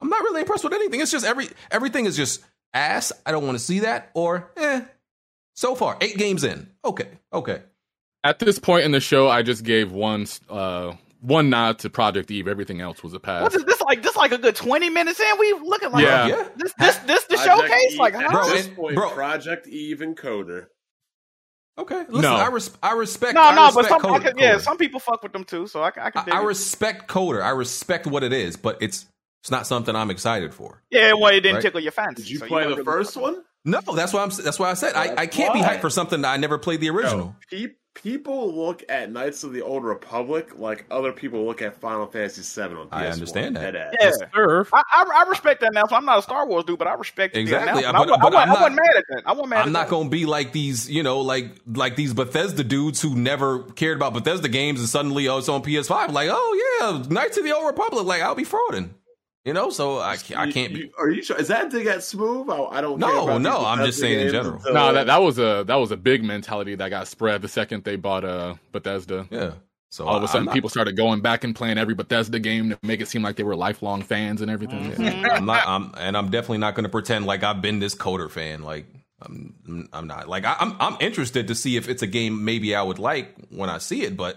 I'm not really impressed with anything. It's just every everything is just ass. I don't want to see that. Or eh. So far, eight games in. Okay, okay. At this point in the show, I just gave one uh, one nod to Project Eve. Everything else was a pass. What is this like? This like a good twenty minutes in. We looking like Yeah. Yeah. this this this the Project showcase. Eve- Like at huh? Bro, this point, bro- Project Eve and KOTOR. Okay. Listen, No. I, res- I respect. no, I no, but respect some I KOTOR- could, yeah, KOTOR. some people fuck with them too. So I, can- I can. I, I respect KOTOR. I respect what it is, but it's it's not something I'm excited for. yeah, well, it didn't Right. tickle your fancy. Did you so play don't the really first one? No, that's why I'm. That's why I said I, I can't be hyped for something that I never played the original. Pe- people look at Knights of the Old Republic like other people look at Final Fantasy VII on PS4. I understand that. Deadass. Yeah. Serve. I, I, I respect that now. So I'm not a Star Wars dude, but I respect the Exactly, announcement. but- I, wa- I, but I'm I wasn't not- mad at that. I wasn't mad. I'm at not that. gonna be like these, you know, like like these Bethesda dudes who never cared about Bethesda games and suddenly oh it's on PS5. Like oh yeah, Knights of the Old Republic. Like I'll be frauding, you know. So I can't, I can't be. are you sure? Is that to get smooth? I, I don't. No, care about no, I'm just saying in general. until- no, that that was a that was a big mentality that got spread the second they bought uh, Bethesda. Yeah. So All of a I'm sudden, not- people started going back and playing every Bethesda game to make it seem like they were lifelong fans and everything. Mhm. I'm not. I'm and I'm definitely not going to pretend like I've been this KOTOR fan. Like I'm. I'm not. Like I, I'm. I'm interested to see if it's a game maybe I would like when I see it, but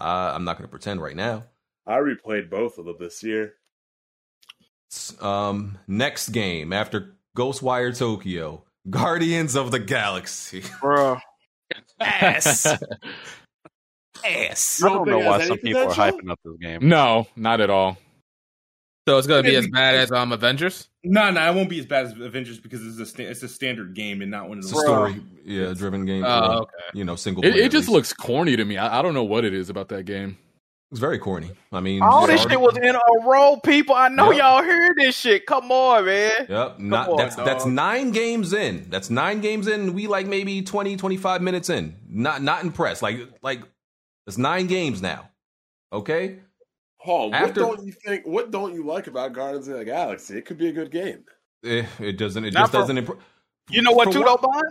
uh, I'm not going to pretend right now. I replayed both of them this year. Um, next game after Ghostwire Tokyo, Guardians of the Galaxy. Bro. Ass. Ass. I don't know why some people are hyping up this game. No, not at all. So it's gonna be as bad as um Avengers. No, no, it won't be as bad as Avengers because it's a sta- it's a standard game and not one of It's those. story, yeah, driven game. Oh, or, okay. You know, single. It, player it at just least. looks corny to me. I, I don't know what it is about that game. It's very corny. I mean, All this already- shit was in a row, people. I know Yep. y'all heard this shit. Come on, man. Yep. Not, on, that's dog. that's nine games in. That's nine games in. We like maybe 20, 25 minutes in. Not not impressed. Like like it's nine games now. Okay. Paul, After- what don't you think? What don't you like about Guardians of the Galaxy? It could be a good game. Eh, it doesn't. It Not just for- doesn't. Imp- You know what, For too, what- though, Bond?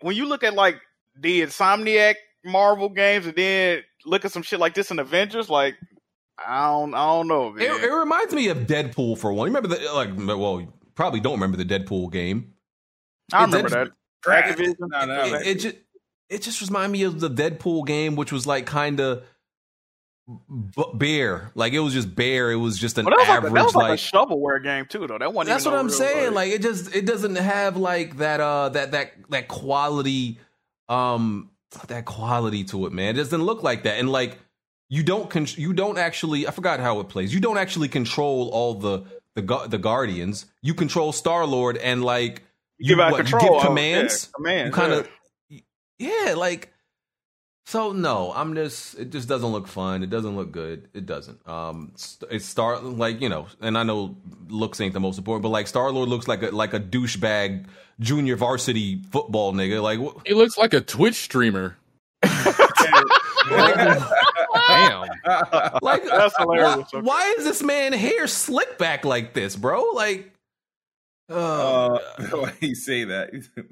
When you look at like the Insomniac Marvel games and then look at some shit like this in Avengers, like I don't, I don't know, man. It, it reminds me of Deadpool for one. You remember the like? Well, you probably don't remember the Deadpool game. I It- remember that. Activision. No, no, It, it just it just reminded me of the Deadpool game, which was like kind of b- bare. Like it was just bare. It was just an Well, that was, like, a- average that was like, like. a shovelware game too, though. That wasn't. That's even what no I'm saying. like- Like it just it doesn't have like that uh that that that quality um that quality to it, man. It doesn't look like that. And like you don't con- you don't actually I forgot how it plays. You don't actually control all the the gu- the guardians. You control Star Lord and like You give out what, control You give commands. yeah, commands, You kind of yeah, like so no, I'm just it just doesn't look fun. It doesn't look good. It doesn't. Um it's Star like, you know, and I know looks ain't the most important, but like Star Lord looks like a like a douchebag junior varsity football nigga. Like wh- He looks like a Twitch streamer. Damn. like That's hilarious. Why, why is this man hair slick back like this, bro? Like Uh, why you say that?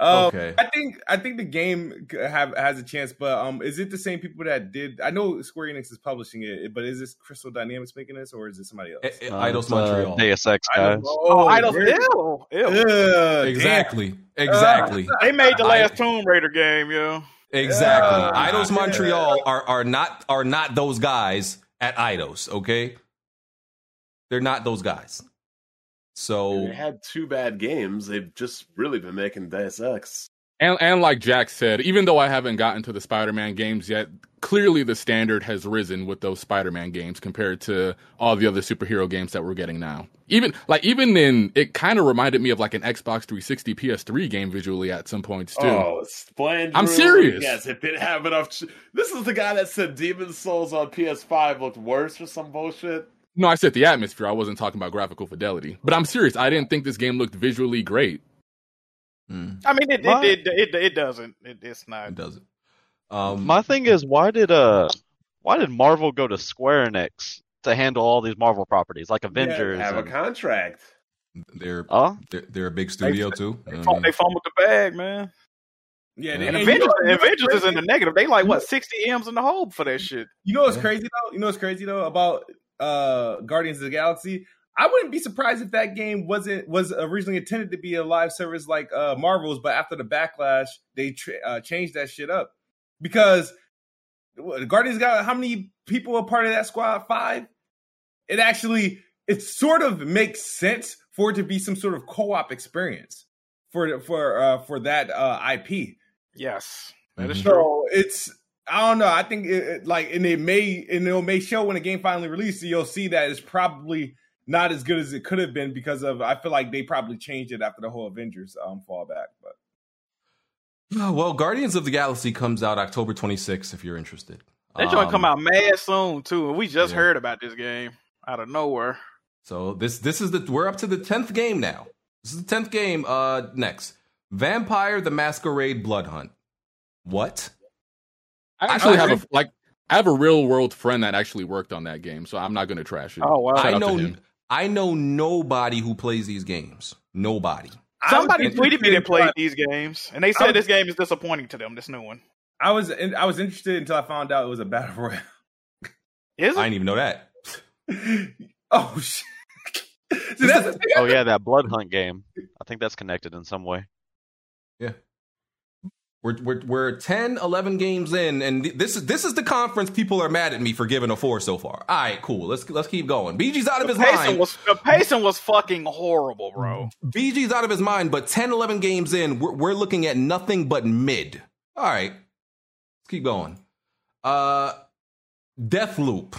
um, Okay. I think I think the game have has a chance, but um, is it the same people that did? I know Square Enix is publishing it, but is this Crystal Dynamics making this, or is it somebody else? Eh, Uh, Eidos it's, uh, Montreal. Deus Ex guys. Oh, Idols. very- Ew, ew. Ugh, exactly. Exactly. They made the I- last Tomb Raider game, yo. Exactly. Yeah. Eidos Montreal are are not are not those guys at Eidos, okay? They're not those guys. So They had two bad games. They've just really been making Deus Ex. And and like Jack said, even though I haven't gotten to the Spider-Man games yet, clearly the standard has risen with those Spider-Man games compared to all the other superhero games that we're getting now. Even like even in it kind of reminded me of like an Xbox 360 PS3 game visually at some points too. Oh, Blandrew. I'm serious. Yes, it didn't have enough. Ch- this is the guy that said Demon Souls on PS5 looked worse or some bullshit. No, I said the atmosphere. I wasn't talking about graphical fidelity. But I'm serious. I didn't think this game looked visually great. mm, I mean, it My- it, it, it, it doesn't. It, it's not. it doesn't. Um My thing is, why did uh, why did Marvel go to Square Enix to handle all these Marvel properties like Avengers? Have a contract. they're, oh, they're they're a big studio too. They, I fum- they fumbled the bag, man. Yeah, And and And you Avengers, know- Avengers is in the negative. They like what sixty m's in the hole for that shit. You know what's crazy though? You know what's crazy though about uh Guardians of the Galaxy? I wouldn't be surprised if that game wasn't was originally intended to be a live service like uh Marvel's, but after the backlash, they tra- uh, changed that shit up because the Guardians got how many people are part of that squad? Five. It actually it sort of makes sense for it to be some sort of co-op experience for for uh for that uh IP. Yes, that is Mhm. true. So it's I don't know. I think it, it- like and it may and it may show when the game finally releases. You'll see that it's probably not as good as it could have been because of I feel like they probably changed it after the whole Avengers um fallback. But Oh, well, Guardians of the Galaxy comes out October 26th if you're interested. That joint Um, come out mad soon too, and we just yeah. heard about this game out of nowhere. So this this is the we're up to the 10th game now. This is the 10th game uh next. Vampire the Masquerade Blood Hunt. What? I actually I- have a like I have a real world friend that actually worked on that game, so I'm not going to trash it. Oh wow! Shout I know. I know nobody who plays these games. Nobody. Somebody was tweeted me interested that played these games, and they said was- this game is disappointing to them. This new one I was in, I was interested until I found out it was a battle royale. is it? I didn't even know that. oh shit! See, that's oh yeah, that Blood Hunt game. I think that's connected in some way. We're, we're, we're 10, 11 games in, and th- this is this is the conference people are mad at me for giving a four so far. All right, cool. Let's let's keep going. BG's out of The his mind. was the pacing was fucking horrible, bro. BG's out of his mind, but 10, 11 games in, we're, we're looking at nothing but mid. All right, let's keep going. Uh, Deathloop.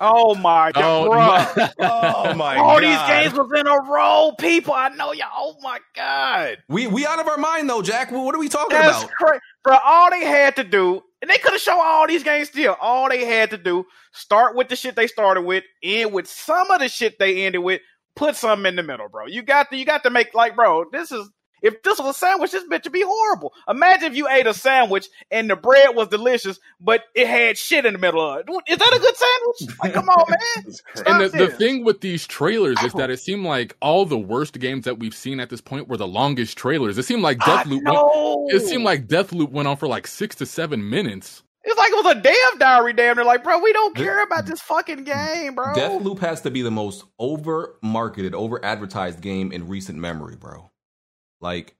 Oh my god, Oh, bro! Oh my god. All these games was in a row, people. I know y'all. Oh my god, We we out of our mind though, Jack. What are we talking that's about? crazy, bro. All they had to do, and they could have shown all these games still. All they had to do, start with the shit they started with, end with some of the shit they ended with. Put something in the middle, bro. You got to you got to make like, bro. This is if this was a sandwich, this bitch would be horrible. Imagine if you ate a sandwich and the bread was delicious, but it had shit in the middle of it. Is that a good sandwich? Like, come on, man. It's. And the, the thing with these trailers is that it seemed like all the worst games that we've seen at this point were the longest trailers. It seemed like I Deathloop. Went, it seemed like Deathloop went on for like six to seven minutes. It's like it was a damn diary. Damn, they're like, bro, we don't care about this fucking game, bro. Deathloop has to be the most over marketed, over advertised game in recent memory, bro. Like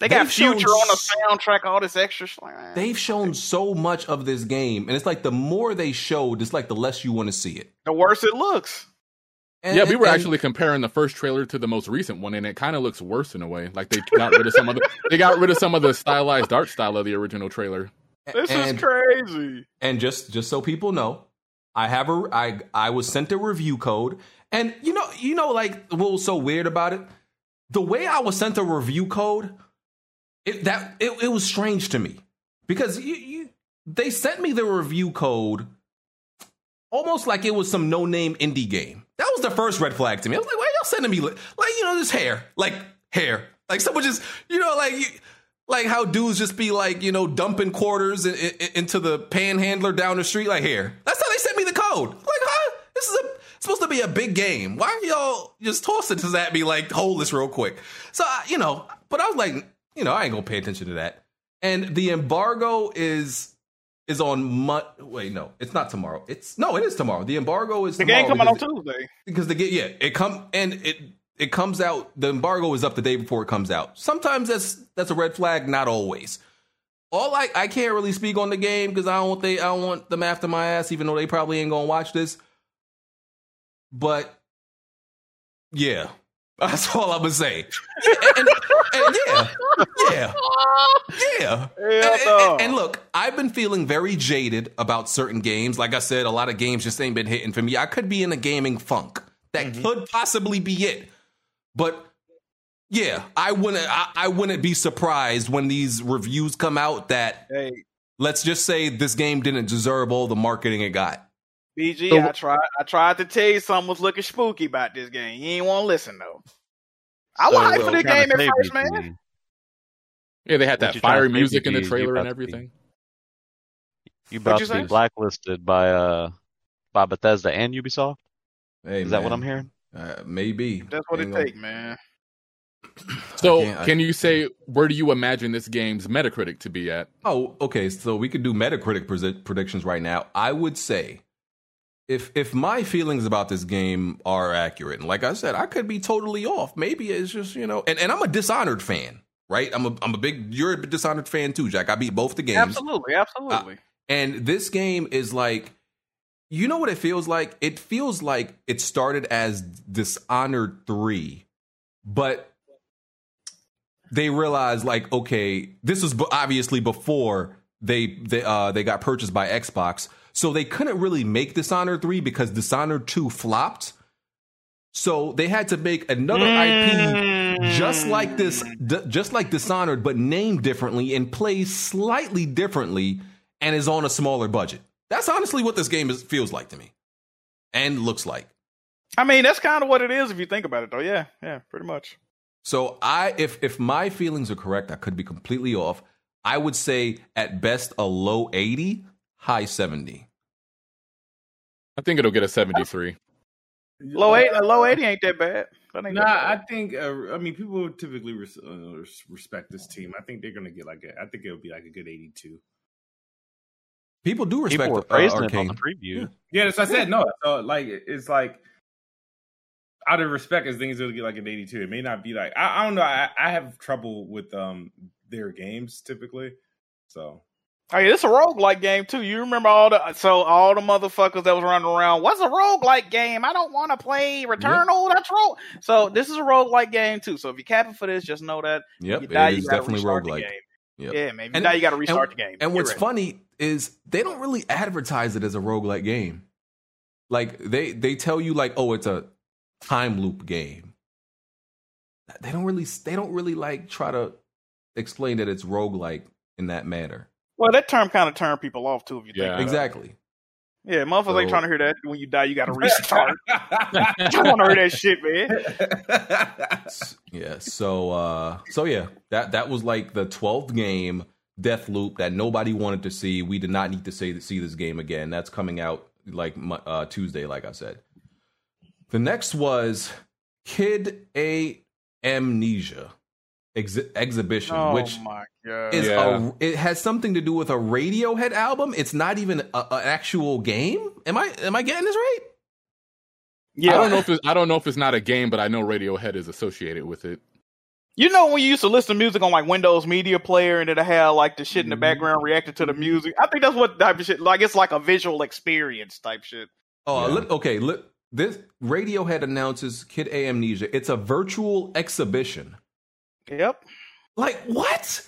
they got Future on the soundtrack, all this extra. sh- They've shown so much of this game, and it's like the more they showed, it's like the less you want to see it. the worse it looks. And- yeah, we were and- actually comparing the first trailer to the most recent one, and it kind of looks worse in a way. Like they got rid of some of the they got rid of some of the stylized art style of the original trailer. This and, is crazy. And just just so people know, I have a I I was sent a review code, and you know you know like what was so weird about it, the way I was sent a review code, it that it, it was strange to me because you, you they sent me the review code almost like it was some no name indie game. That was the first red flag to me. I was like, why y'all sending me li- like you know this hair like hair like someone just you know like. You, like how dudes just be like, you know, dumping quarters in, in, into the panhandler down the street, like here. That's how they sent me the code. Like, huh? This is a supposed to be a big game. Why are y'all just tossing this at me like, hold this real quick? So, I- you know, but I was like, you know, I ain't gonna pay attention to that. And the embargo is is on Mon. Wait, no, it's not tomorrow. It's no, it is tomorrow. The embargo is The game coming on Tuesday. because the get yeah it come and it it comes out the embargo is up the day before it comes out sometimes that's that's a red flag not always all i i can't really speak on the game because i don't want they i don't want them after my ass even though they probably ain't gonna watch this but yeah that's all i'm gonna say Yeah, and, and yeah yeah yeah. And, no. and- and look, I've been feeling very jaded about certain games. Like I said, a lot of games just ain't been hitting for me. I could be in a gaming funk. That Mm-hmm. could possibly be it. But yeah, I wouldn't I, I wouldn't be surprised when these reviews come out that Hey, let's just say this game didn't deserve all the marketing it got. BG, I tried. I tried to tell you something was looking spooky about this game. You ain't want to listen though. I was So, hyped for what this you trying game at first, BG? man. Yeah, they had What that you trying to fire say, music in the BG? You trailer and about to be- everything. You about to be blacklisted by uh by Bethesda and Ubisoft? Hey, Is that what I'm hearing? Uh, maybe. That's what it Ain't gonna- take, man. So, I can't- I- can you say where do you imagine this game's Metacritic to be at? Oh, okay. So we could do Metacritic predi- predictions right now. I would say if if my feelings about this game are accurate, and like I said, I could be totally off. Maybe it's just you know, and, and I'm a Dishonored fan, right? I'm a I'm a big you're a Dishonored fan too, Jack. I beat both the games, Absolutely, absolutely. and this game is like, you know what it feels like? It feels like it started as Dishonored three, but they realized like okay this was obviously before they they uh they got purchased by Xbox so they couldn't really make Dishonored 3 because Dishonored 2 flopped so they had to make another IP just like this just like Dishonored but named differently and plays slightly differently and is on a smaller budget that's honestly what this game is, feels like to me and looks like I mean, that's kind of what it is if you think about it, though. Yeah, yeah, pretty much. So I if if my feelings are correct, I could be completely off. I would say at best a low 80, high 70. I think it'll get a 73. Low eight, low eighty ain't that bad. That ain't Nah, that I think. Uh, I mean, people typically res- uh, respect this team. I think they're gonna get like. A, I think it'll be like a good eighty-two. People do respect People were uh, praising it on the preview. Yeah, that's what I said. No, so like it's like out of respect, as things will get like an eighty-two. It may not be like I, I don't know. I, I have trouble with um their games typically. So Yeah, this a roguelike game too. You remember all the so all the motherfuckers that was running around. What's a roguelike game? I don't want to play Returnal. That's rogue. So this is a roguelike game too. So if you're capping for this, just know that Yep, you die, it you definitely roguelike. game. Yep. Yeah, maybe And- now you got to restart and, the game. And Get what's ready. funny is they don't really advertise it as a roguelike game. Like they they tell you like, oh, it's a time loop game. They don't really they don't really like try to explain that it's roguelike in that manner. Well, that term kind of turned people off too. If you think Yeah. about it. Exactly. Yeah, motherfuckers ain't trying to hear that. When you die, you got to restart. I don't want to hear that shit, man. Yeah. So uh so yeah, that that was like the 12th game Deathloop that nobody wanted to see. We did not need to see see this game again. That's coming out like uh Tuesday like I said. The next was Kid A Amnesia. Ex- exhibition, Oh which my god! is Yeah. a it has something to do with a Radiohead album. It's not even an actual game. Am I am I getting this right? yeah, I don't know if it's, I don't know if it's not a game, but I know Radiohead is associated with it. You know when you used to listen to music on like Windows Media Player and it had like the shit in the Mm-hmm. background reacting to the music. I think that's what type of shit. Like it's like a visual experience type shit. Oh, Yeah. look, okay. Look, this Radiohead announces Kid Amnesia. It's a virtual exhibition. Yep. Like what?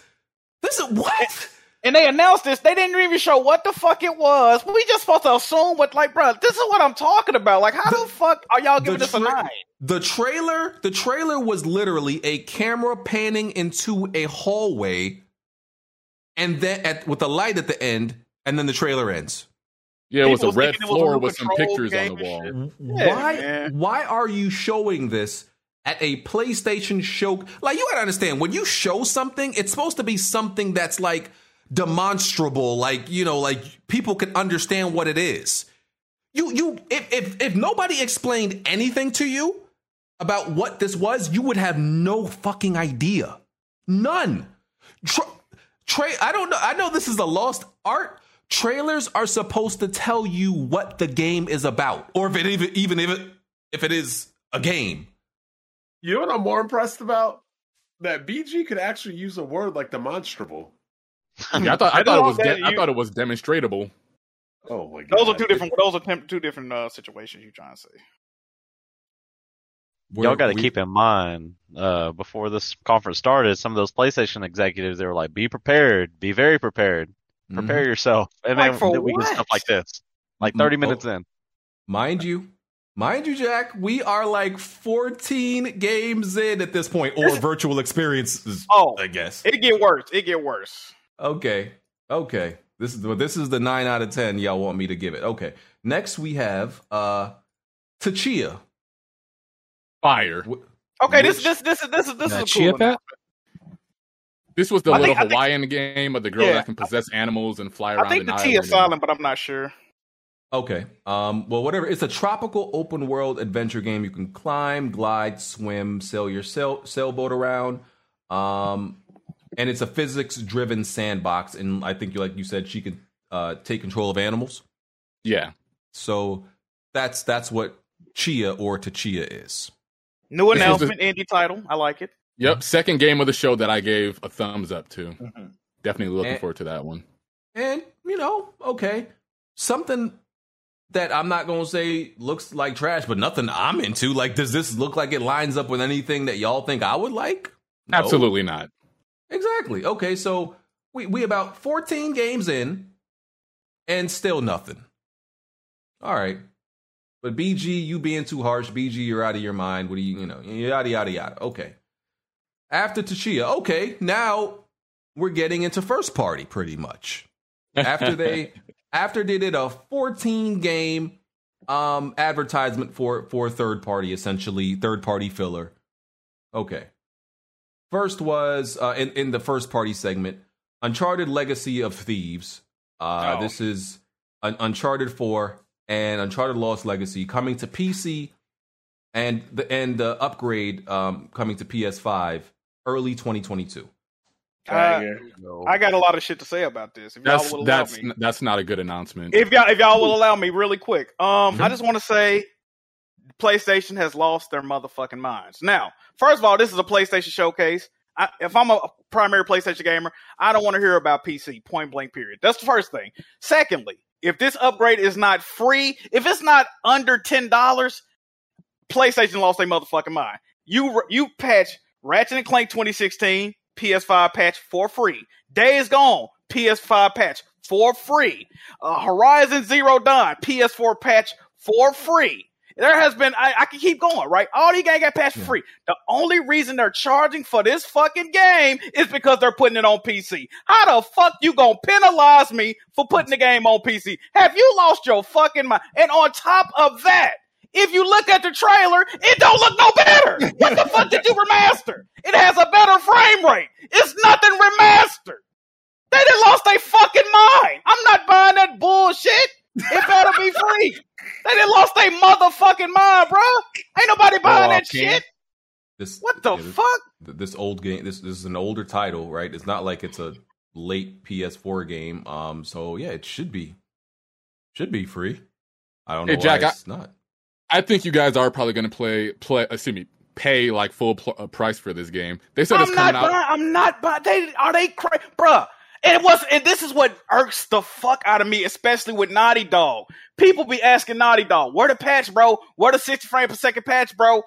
This is what? And they announced this. They didn't even show what the fuck it was. We just supposed to assume what, like, bro, this is what I'm talking about. Like, how the, fuck are y'all giving the this a tra- nine? The trailer, the trailer was literally a camera panning into a hallway, and then at, with a light at the end, and then the trailer ends. Yeah, it was a red was floor remote with some pictures on the wall. Yeah, why? man. Why are you showing this at a PlayStation show? Like you gotta understand when you show something, it's supposed to be something that's like demonstrable, like you know, like people can understand what it is. You you if if if nobody explained anything to you about what this was, you would have no fucking idea. None. Tra- tra- I don't know. I know this is a lost art. Trailers are supposed to tell you what the game is about, or if it even even if it if it is a game. You know what I'm more impressed about? That BG could actually use a word like demonstrable. Yeah, I thought I I thought it was that de- I thought it was demonstratable. Oh my god. Those are two different. Those are two different uh, situations. You trying to say? Y'all got to We- keep in mind, uh, before this conference started, some of those PlayStation executives, they were like, be prepared, be very prepared, prepare yourself. And Like then, for then we get stuff like this, like 30 Oh. minutes in. Mind you, mind you, Jack, we are like 14 games in at this point, or virtual experiences. Oh, I guess. It get worse. It get worse. Okay. Okay. This is this is the nine out of ten y'all want me to give it. Okay. Next we have uh Tachia. Fire. Okay, this Which- this this is this is this That is a cool. Chia This was the I little think- I think- Hawaiian game of the girl Yeah. that can possess animals and fly around I think the the Nile. T is silent, but I'm not sure. Okay. Um well whatever. It's a tropical open world adventure game. You can climb, glide, swim, sail your sail sailboat around. Um and it's a physics driven sandbox and I think you like you said she can uh take control of animals. Yeah. So that's that's what Chia or Tachia is. New announcement, indie title. I like it. Yep. Second game of the show that I gave a thumbs up to. Mm-hmm. Definitely looking And- forward to that one. And, you know, okay. Something that I'm not to say looks like trash, but nothing I'm into. Like, does this look like it lines up with anything that y'all think I would like? No. Absolutely not. Exactly. Okay, so we, we about 14 games in and still nothing. All right. But BG, you being too harsh. BG, you're out of your mind. What do you, you know, yada, yada, yada. Okay. After Tachia, okay, now we're getting into first party pretty much. After they, after they did a 14 game um advertisement for for third party essentially third party filler. Okay. First was uh in, in the first party segment uncharted legacy of thieves. Uh Oh. this is an uncharted 4 and uncharted lost legacy coming to pc and the and the upgrade um coming to ps5 early 2022 Uh, I got a lot of shit to say about this. If y'all That's allow that's me. that's not a good announcement. If y'all if y'all will allow me, really quick. Um, Mm-hmm. I just want to say, PlayStation has lost their motherfucking minds. Now, first of all, this is a PlayStation showcase. I, if I'm a primary PlayStation gamer, I don't want to hear about PC. Point blank. Period. That's the first thing. Secondly, if this upgrade is not free, if it's not under ten dollars, PlayStation lost their motherfucking mind. You you patch Ratchet and Clank 2016 PS5 patch for free. Days Gone PS5 patch for free. Uh, Horizon Zero Dawn PS4 patch for free. There has been I, I can keep going, right? All these games got patched for free. The only reason they're charging for this fucking game is because they're putting it on PC. How the fuck you gonna penalize me for putting the game on PC? Have you lost your fucking mind? And on top of that, if you look at the trailer, it don't look no better. What the fuck did you remaster? It has a better frame rate. It's nothing remastered. They done lost their fucking mind. I'm not buying that bullshit. It better be free. They done lost their motherfucking mind, bro. Ain't nobody buying Go that off, King. shit. This What the yeah, this- fuck? th- This old game. This this is an older title, right? It's not like it's a late PS4 game. Um, so yeah, it should be should be free. I don't know Hey, Jack, why I- it's not. I think you guys are probably going to play play. Excuse me, pay like full pl- uh, price for this game. They said it's I'm not coming out. buying. I'm not buying. They are they crazy, bruh. And it was, and this is what irks the fuck out of me, especially with Naughty Dog. People be asking Naughty Dog, "Where the patch, bro? Where the 60 frame per second patch, bro?"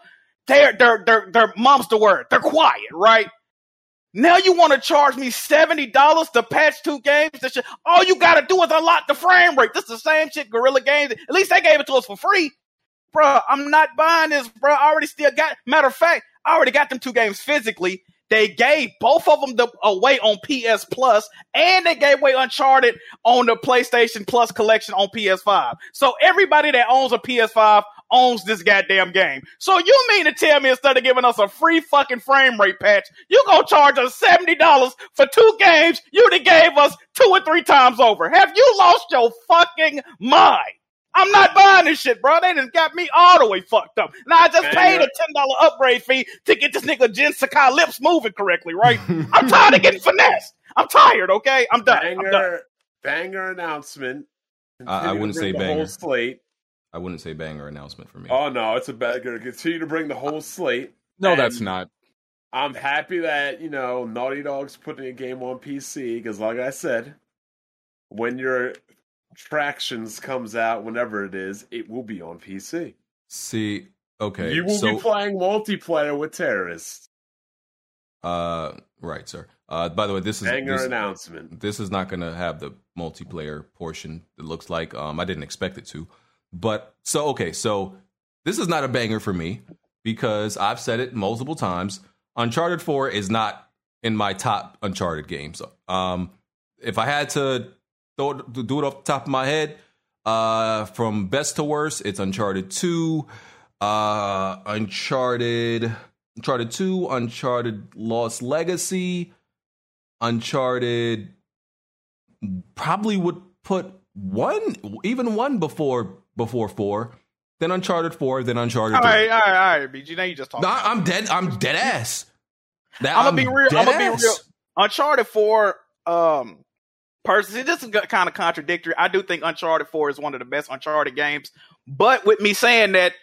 They're, they're, they're, they're, mom's the word. They're quiet, right? Now you want to charge me seventy dollars to patch two games? That shit, all you got to do is unlock the frame rate. This is the same shit. Guerrilla Games. At least they gave it to us for free, bro. I'm not buying this, bro. I already still got. Matter of fact, I already got them two games physically. They gave both of them the, away on PS Plus, and they gave away Uncharted on the PlayStation Plus collection on PS5. So everybody that owns a PS5 owns this goddamn game. So you mean to tell me instead of giving us a free fucking frame rate patch, you gonna charge us seventy dollars for two games you done gave us two or three times over? Have you lost your fucking mind? I'm not buying this shit, bro. They just got me all the way fucked up. Now I just paid a ten dollar upgrade fee to get this nigga Jin Sakai lips moving correctly, right? I'm tired of getting finessed. I'm tired. Okay, I'm done. I'm done. Banger, banger announcement. I, I wouldn't say bring banger. Whole slate. I wouldn't say banger announcement for me. Oh no, it's a banger. Continue to bring the whole slate. No, that's not. I'm happy that you know Naughty Dog's putting a game on PC because, like I said, when your Tractions comes out, whenever it is, it will be on PC. See, okay, you will so be playing multiplayer with terrorists. uh, right, sir. Uh, by the way, this is Banger this, announcement. this is not going to have the multiplayer portion. It looks like um, I didn't expect it to, but so okay, so this is not a banger for me because I've said it multiple times. Uncharted Four is not in my top Uncharted games. Um, if I had to throw it, do it off the top of my head, uh, from best to worst, it's Uncharted Two, uh, Uncharted, Uncharted Two, Uncharted Lost Legacy, Uncharted. Probably would put one, even one before before four, then Uncharted Four, then Uncharted All right, all right, all right, BG. Now you just talking. No, I'm dead. I'm dead ass. That- I'm gonna be real. I'm gonna be real. Uncharted Four, um, personally, this is kind of contradictory. I do think Uncharted Four is one of the best Uncharted games, but with me saying that,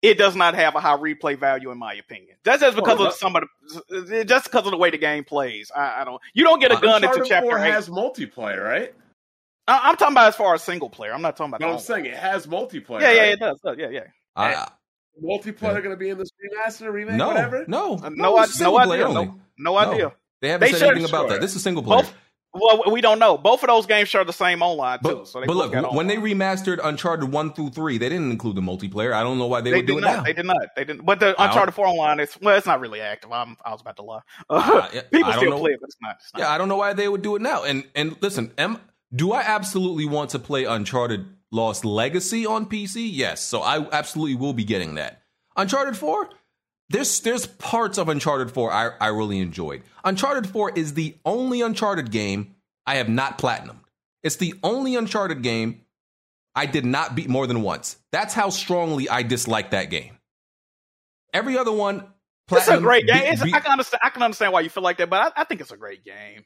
it does not have a high replay value in my opinion. That's just because Oh, of some of the, just because of the way the game plays. I, I don't. You don't get a gun Uncharted into chapter 4 eight. has multiplayer, right? I, I'm talking about as far as single player. I'm not talking about. No, I'm saying it has multiplayer. Yeah, yeah, right? it does. does. Yeah, yeah. I, Multiplayer going to be in this remaster remake, no, whatever. no, Uh, no, no, I- no idea. No, no idea. They haven't They said should- anything about that. This is single player. Both. Well, we don't know. Both of those games share the same online too. But, So they but look, when they remastered Uncharted one through three, they didn't include the multiplayer. I don't know why they, They would do did it not. now. They did not. They didn't. But the I don't- Uncharted Four online is well, it's not really active. I'm, I was about to lie. Uh, yeah, People still know. play it, but it's not. It's not. Yeah, I don't know why they would do it now. And and listen, am do I absolutely want to play Uncharted Lost Legacy on PC? Yes. So I absolutely will be getting that. Uncharted 4? There's there's parts of Uncharted 4 I, I really enjoyed. Uncharted 4 is the only Uncharted game I have not platinumed. It's the only Uncharted game I did not beat more than once. That's how strongly I dislike that game. Every other one, It's a great game. beat- It's, beat- I can understand. I can understand why you feel like that, but I, I think it's a great game.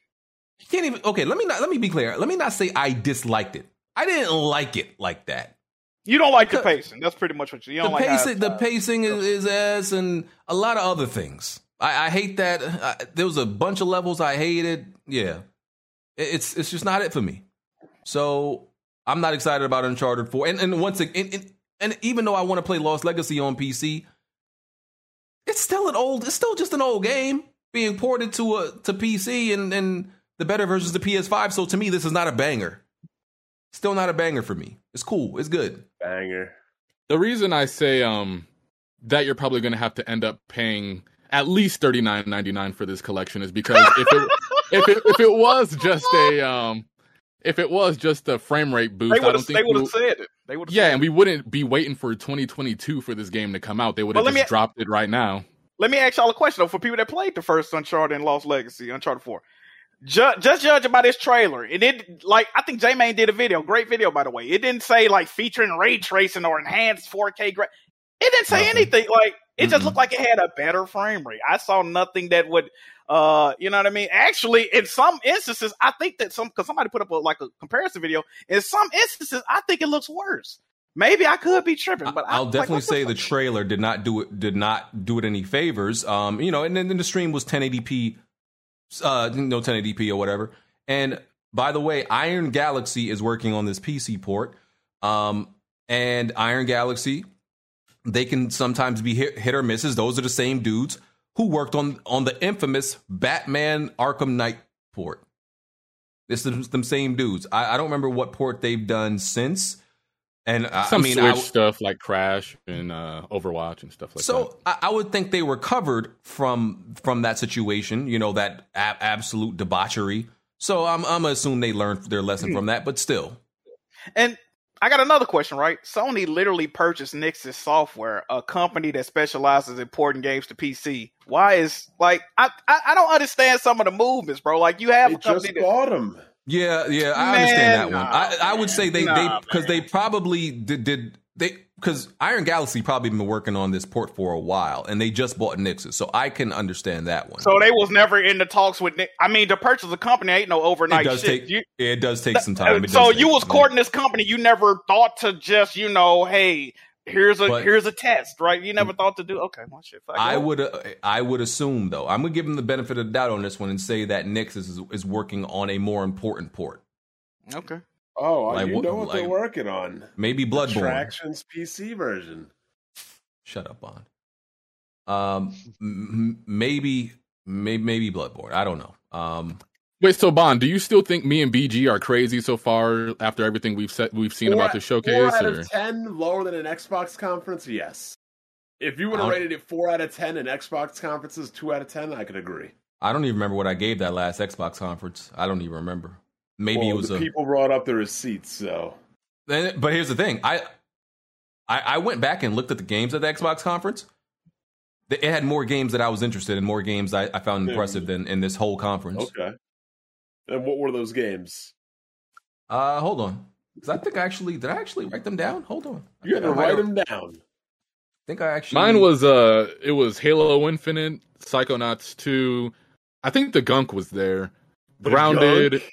You can't even okay let me not let me be clear let me not say i disliked it i didn't like it like that You don't like the pacing. That's pretty much what you. You the don't like. how pacing the pacing is, is ass and a lot of other things. I, I hate that. I, there was a bunch of levels i hated. Yeah. It- it's it's just not it for me. So i'm not excited about uncharted 4 and, and once again and, and, and even though i want to play lost legacy on pc it's still an old it's still just an old game being ported to a to pc and and the better versions of ps5 so to me this is not a banger. Still not a banger for me. It's cool. It's good Banger. The reason I say um that you're probably going to have to end up paying at least thirty nine ninety nine for this collection is because if it if it if it was just a um if it was just a frame rate boost, They I don't think They would have said it. They would have. yeah, and we wouldn't be waiting for 2022 for this game to come out. They would have just me- dropped it right now. Let me ask y'all a question though. For people that played the first Uncharted and Lost Legacy, Uncharted Four, Ju- just judging by this trailer, it did like I think J Main did a video, great video by the way. It didn't say like featuring ray tracing or enhanced 4K. Gra- it didn't say Nothing. anything like It just Mm-mm. looked like it had a better frame rate. I saw nothing that would, uh, you know what I mean. Actually, in some instances, I think that some because somebody put up a, like a comparison video. In some instances, I think it looks worse. Maybe I could be tripping, but I, I'll like, definitely the say the trailer did not do it did not do it any favors. Um, you know, and then the stream was 1080p, uh, no 1080p or whatever. And by the way, Iron Galaxy is working on this PC port. Um, and Iron Galaxy, they can sometimes be hit, hit or misses. Those are the same dudes who worked on on the infamous Batman Arkham Knight port. This is them same dudes. I, I don't remember what port they've done since. And uh, Some I mean, Switch I w- stuff like Crash and uh, Overwatch and stuff like that. so I, I would think they were covered from from that situation, you know, that a- absolute debauchery. So I'm I'm gonna assume they learned their lesson from that, but still, And I got another question, right? Sony literally purchased Nixxes Software, a company that specializes in porting games to PC. Why is like I I, I don't understand some of the movements, bro. Like you have They a company just that, bought them. Yeah, yeah, I Man, understand that one. I I would say they they because they probably did did they because Iron Galaxy probably been working on this port for a while, and they just bought Nixxes, so I can understand that one. so they was never in the talks with. I mean, to purchase a company ain't no overnight. it does shit. take You- it does take some time. It uh, so you was courting this company. You never thought to just you know, hey, here's a But- here's a test, right? You never thought to do. Okay, well, shit. fuck I would uh, I would assume though I'm gonna give him the benefit of the doubt on this one and say that Nixxes is, is working on a more important port. Okay. Oh, Like you what- know what they're working on. Maybe Bloodborne. Attractions PC version. Shut up, Bond. Um, m- m- maybe, maybe, maybe Bloodborne. I don't know. Um, Wait, so Bond, do you still think me and BG are crazy so far after everything we've said we've seen about the showcase? Four out Or? of ten lower than an Xbox conference, yes. If you would have rated it four out of ten in Xbox conferences, two out of ten, I could agree. I don't even remember what I gave that last Xbox conference. I don't even remember. Maybe it was the a. people brought up the receipts, so But here's the thing. I, I I went back and looked at the games at the Xbox conference. It had more games that I was interested in, more games I, I found hmm. impressive than in this whole conference. okay. And what were those games? Uh, hold on, because I think I actually did. I actually write them down. Hold on. I You had to I write them down. I think I actually. Mine was uh, it was Halo Infinite, Psychonauts two. I think the Gunk was there. The Grounded. Gunk?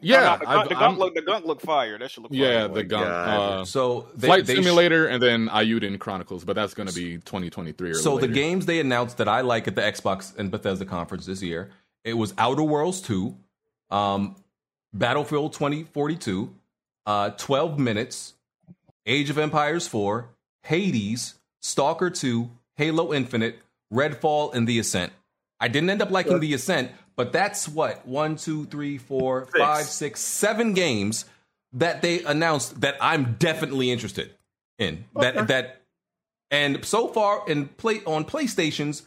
Yeah, Oh, no, the, gunk, the gunk look the gunk look fire. That should look yeah, fire. the Gunk. God. Uh, So they, Flight they sh- Simulator, and then Eiyuden Chronicles, but that's going to be 2023 so later. the games they announced that I like at the Xbox and Bethesda conference this year, it was Outer Worlds 2, um, Battlefield 2042, uh, 12 Minutes, Age of Empires 4, Hades, Stalker 2, Halo Infinite, Redfall, and The Ascent. I didn't end up liking The Ascent, but that's what one, two, three, four, Six. five, six, seven games that they announced that I'm definitely interested in. That that and so far in play on PlayStations,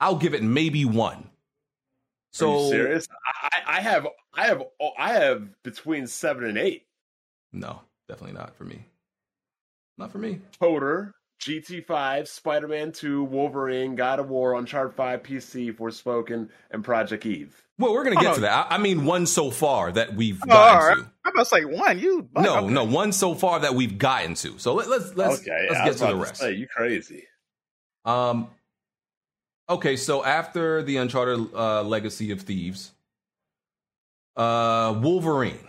I'll give it maybe one. Are you So serious? I, I have, I have, oh, I have between seven and eight. no, definitely not for me. Not for me. Coder, GT5, Spider Man 2, Wolverine, God of War, Uncharted 5, PC, Forspoken, and Project Eve. Well, we're gonna Oh, get no. to that. I, I mean, one so far that we've Oh, gotten all right. to. I'm about to say one. You No, okay. no, one so far that we've gotten to. So let, let's let's okay, let's I get to the rest. say, you crazy. Um. Okay, so after the Uncharted uh, Legacy of Thieves, uh, Wolverine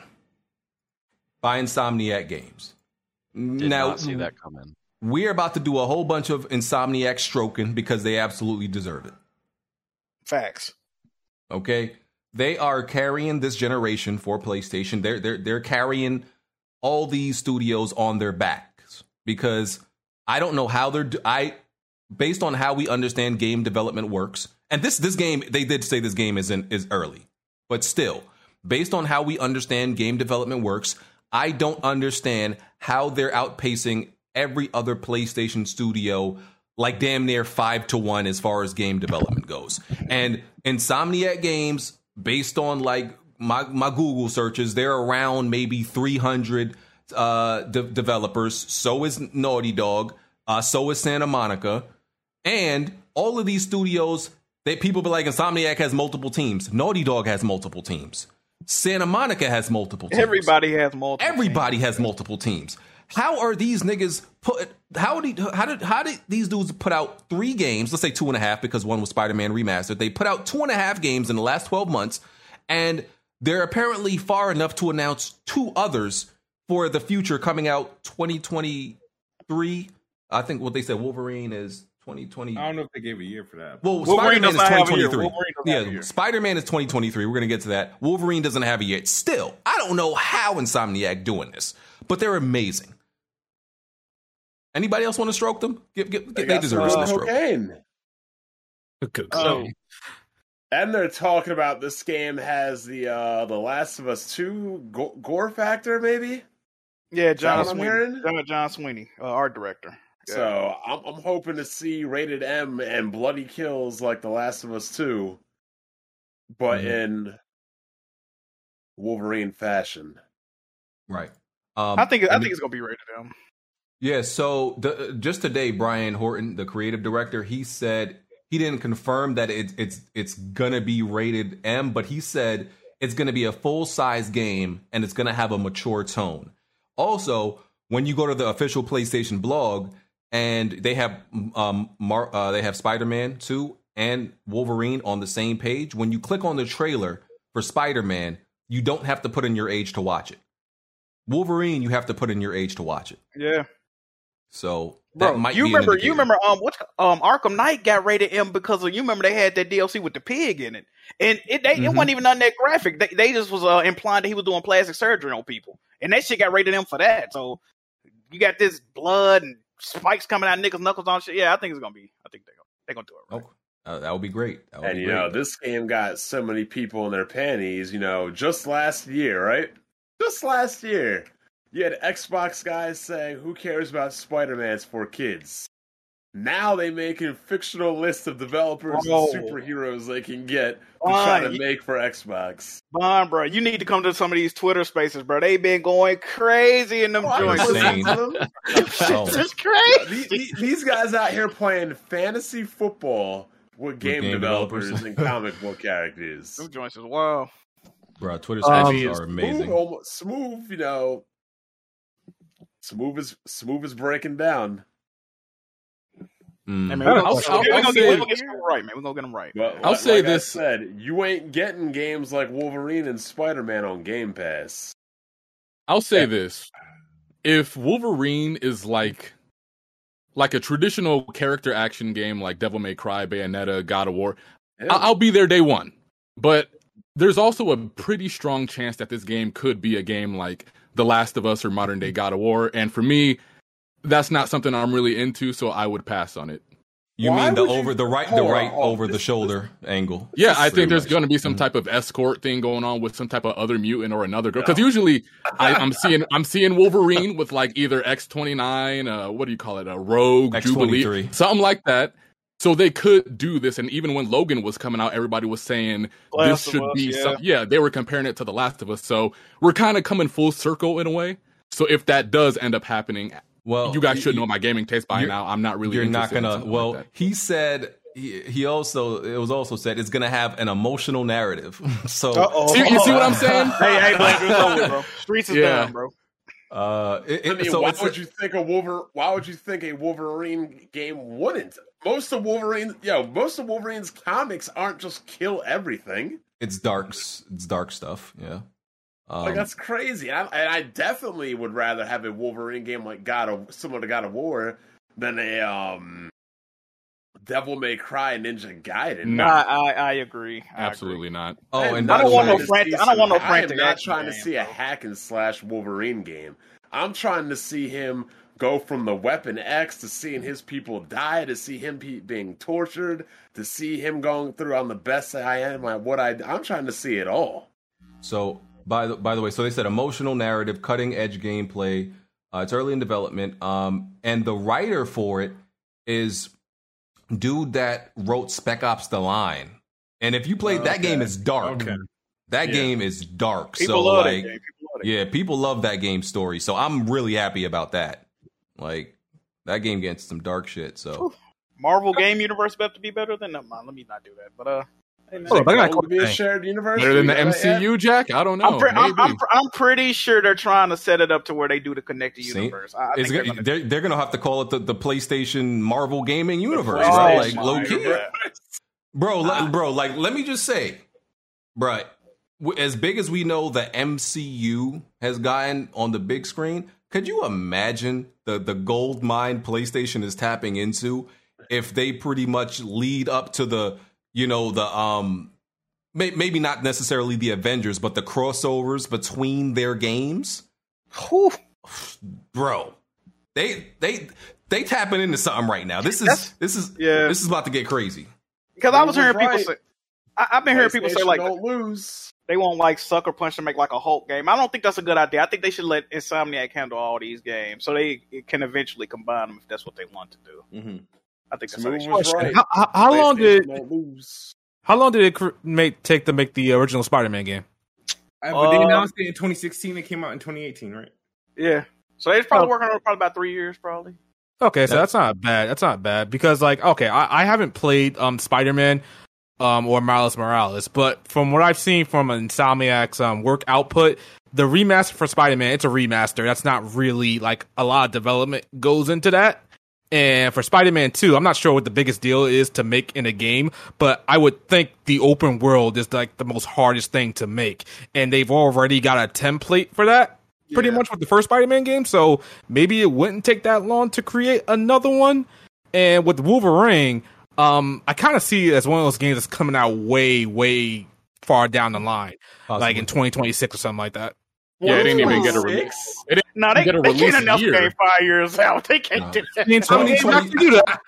by Insomniac Games. Did now, not see that coming. we're about to do a whole bunch of Insomniac stroking because they absolutely deserve it. Facts. Okay, they are carrying this generation for PlayStation. They're they're they're carrying all these studios on their backs because I don't know how they're do- I based on how we understand game development works. And this this game they did say this game is in, is early, but still based on how we understand game development works, I don't understand how they're outpacing every other PlayStation studio like damn near five to one as far as game development goes. And Insomniac Games, based on like my my Google searches, they're around maybe three hundred uh, de- developers. So is Naughty Dog. Uh, so is Santa Monica, and all of these studios. that people be like Insomniac has multiple teams. Naughty Dog has multiple teams. Santa Monica has multiple teams. Everybody has multiple. Everybody has multiple teams. how are these niggas put? How did how did how did these dudes put out three games? Let's say two and a half because one was Spider Man remastered. They put out two and a half games in the last twelve months, and they're apparently far enough to announce two others for the future coming out 2023. I think what they said Wolverine is 2020. I don't know if they gave a year for that. Well, Wolverine Spider Man is does not have 2023. Have a Yeah. Spider Man is 2023. We're gonna get to that. Wolverine doesn't have a year. Still, I don't know how Insomniac doing this, but they're amazing. Anybody else want to stroke them? Give, give, they, got deserve some a stroke. cocaine. So, And they're talking about this game has the uh the Last of Us two go- gore factor, maybe. Yeah, Is that John Sweeney. hearing? John, John Sweeney, uh, art director. Yeah. So I'm, I'm hoping to see rated M and bloody kills like The Last of Us two, but Mhm. in Wolverine fashion. Right. Um, I think I and- think it's gonna be rated M. Yeah, so the, just today, Brian Horton, the creative director, he said he didn't confirm that it, it's it's gonna be rated M, but he said it's gonna be a full size game and it's gonna have a mature tone. Also, when you go to the official PlayStation blog and they have um Mar- uh, they have Spider Man two and Wolverine on the same page, when you click on the trailer for Spider Man, you don't have to put in your age to watch it. Wolverine, you have to put in your age to watch it. Yeah, So that bro. might You be remember? You remember? Um, what? Um, Arkham Knight got rated M because of you remember they had that DLC with the pig in it, and it they, it Mhm. wasn't even on that graphic. They, they just was uh, implying that he was doing plastic surgery on people, and that shit got rated M for that. So you got this blood and spikes coming out of niggas' knuckles on shit. Yeah, I think it's gonna be. I think they're gonna they're gonna do it. Right. Oh, uh, that would be great. That would And be you great. know, this game got so many people in their panties, you know, just last year, right? Just last year. You had Xbox guys saying, Who cares about Spider Man's for kids? Now they making fictional lists of developers Oh. and superheroes they can get to try Fine. to make for Xbox. Bond, bro, you need to come to some of these Twitter spaces, bro. They've been going crazy in them Oh, joints. listen them. It's crazy. These- these, these guys out here playing fantasy football with game, game developers, developers. and comic book characters. Them joints is wild. Bro, Twitter Um, spaces Smooth, are amazing. almost- smooth, you know. Smooth is smooth is breaking down. Mm. Hey, man, we're I'll- I'll- I'll say- we're get right, man. We're gonna get them right. But I'll like- say like I this- said, you ain't getting games like Wolverine and Spider Man on Game Pass. I'll say this: if Wolverine is like like a traditional character action game like Devil May Cry, Bayonetta, God of War, Yeah. I- I'll be there day one. But there's also a pretty strong chance that this game could be a game like The Last of Us or modern day God of War, and for me, that's not something I'm really into, so I would pass on it. You Why mean the would you- over the right the right on. over the This- shoulder angle? Yeah, I think there's going to be some Mhm. type of escort thing going on with some type of other mutant or another girl. Because usually I, I'm seeing I'm seeing Wolverine with like either X29, uh, what do you call it, a Rogue, Jubilee, X23. something like that. So they could do this, and even when Logan was coming out, everybody was saying Last this should Us, be yeah. some. Yeah, they were comparing it to The Last of Us. So we're kind of coming full circle in a way. So if that does end up happening, Well, you guys should know my gaming taste by now. I'm not really. You're not gonna. Well, like he said he, he also it was also said it's gonna have an emotional narrative. so See- you see what I'm saying? Hey, hey, Blake, it's over, bro. Streets is Yeah. done, bro. uh, it, I mean, so why would you think a Wolver? Why would you think a Wolverine game wouldn't? Most of Wolverine, yo, most of Wolverine's comics aren't just kill everything. it's darks. It's dark stuff. Yeah. Um, Like that's crazy. I, and I definitely would rather have a Wolverine game like God of similar to God of War than a um Devil May Cry Ninja Gaiden. No. I, I, I agree. I Absolutely not. oh, and I don't want no to frantic- I don't want no some- I am not action trying to see a bro. hack and slash Wolverine game. I'm trying to see him go from the Weapon X to seeing his people die, to see him pe- being tortured, to see him going through. I'm the best I am at what I. I'm trying to see it all. So by the by the way, so they said emotional narrative, cutting edge gameplay. Uh, it's early in development, um, and the writer for it is dude that wrote Spec Ops: The Line. And if you played that game, is dark. Okay. That Yeah. game is dark. People so love like, that game. People love yeah, people love that game story. So I'm really happy about that. Like that game gets some dark shit. So Marvel game universe about to be better than no, man, let me not do that. But uh, Is Hold it up, I got a going to be a shared universe? Better than We the got that? MCU, Jack? I don't know. I'm, pre- I'm, I'm, I'm pretty sure they're trying to set it up to where they do the connected universe. I, I think they're gonna, gonna they're, they're gonna have to call it the, the PlayStation Marvel Gaming Universe, bro. Like low key, God. bro. le- ah. bro, like let me just say, bro, as big as we know the MCU has gotten on the big screen, could you imagine the the gold mine PlayStation is tapping into if they pretty much lead up to the you know the um may, maybe not necessarily the Avengers, but the crossovers between their games, Whew. bro. They they they tapping into something right now. This is That's- this is yeah. this is about to get crazy. Because I was He was hearing people right. say, I, I've been hearing people say like don't lose. they won't like sucker punch to make like a Hulk game. I don't think that's a good idea. I think they should let Insomniac handle all these games so they can eventually combine them if that's what they want to do. Mhm. I think how Smooth should. was right. How, how, how long did how long did it make take to make the original Spider-Man game? Uh, but they Uh, announced it in 2016. It came out in 2018, right? Yeah. So they're probably Oh. working on it probably about three years, probably. Okay, so that's not bad. That's not bad because like okay, I, I haven't played um Spider Man um or Miles Morales, but from what I've seen from Insomniac's um work output, the remaster for Spider Man, it's a remaster. That's not really like a lot of development goes into that. And for Spider Man 2, I'm not sure what the biggest deal is to make in a game, but I would think the open world is like the most hardest thing to make. And they've already got a template for that pretty much with the first Spider-Man game, so maybe it wouldn't take that long to create another one. And with Wolverine, um, I kind of see it as one of those games that's coming out way, way far down the line, like in 2026 or something like that. Yeah, it didn't even get a Six? release. It didn't No, they, get a they release can't announce year. game five years out. They can't No. do that. I mean, How many Sony have to do that.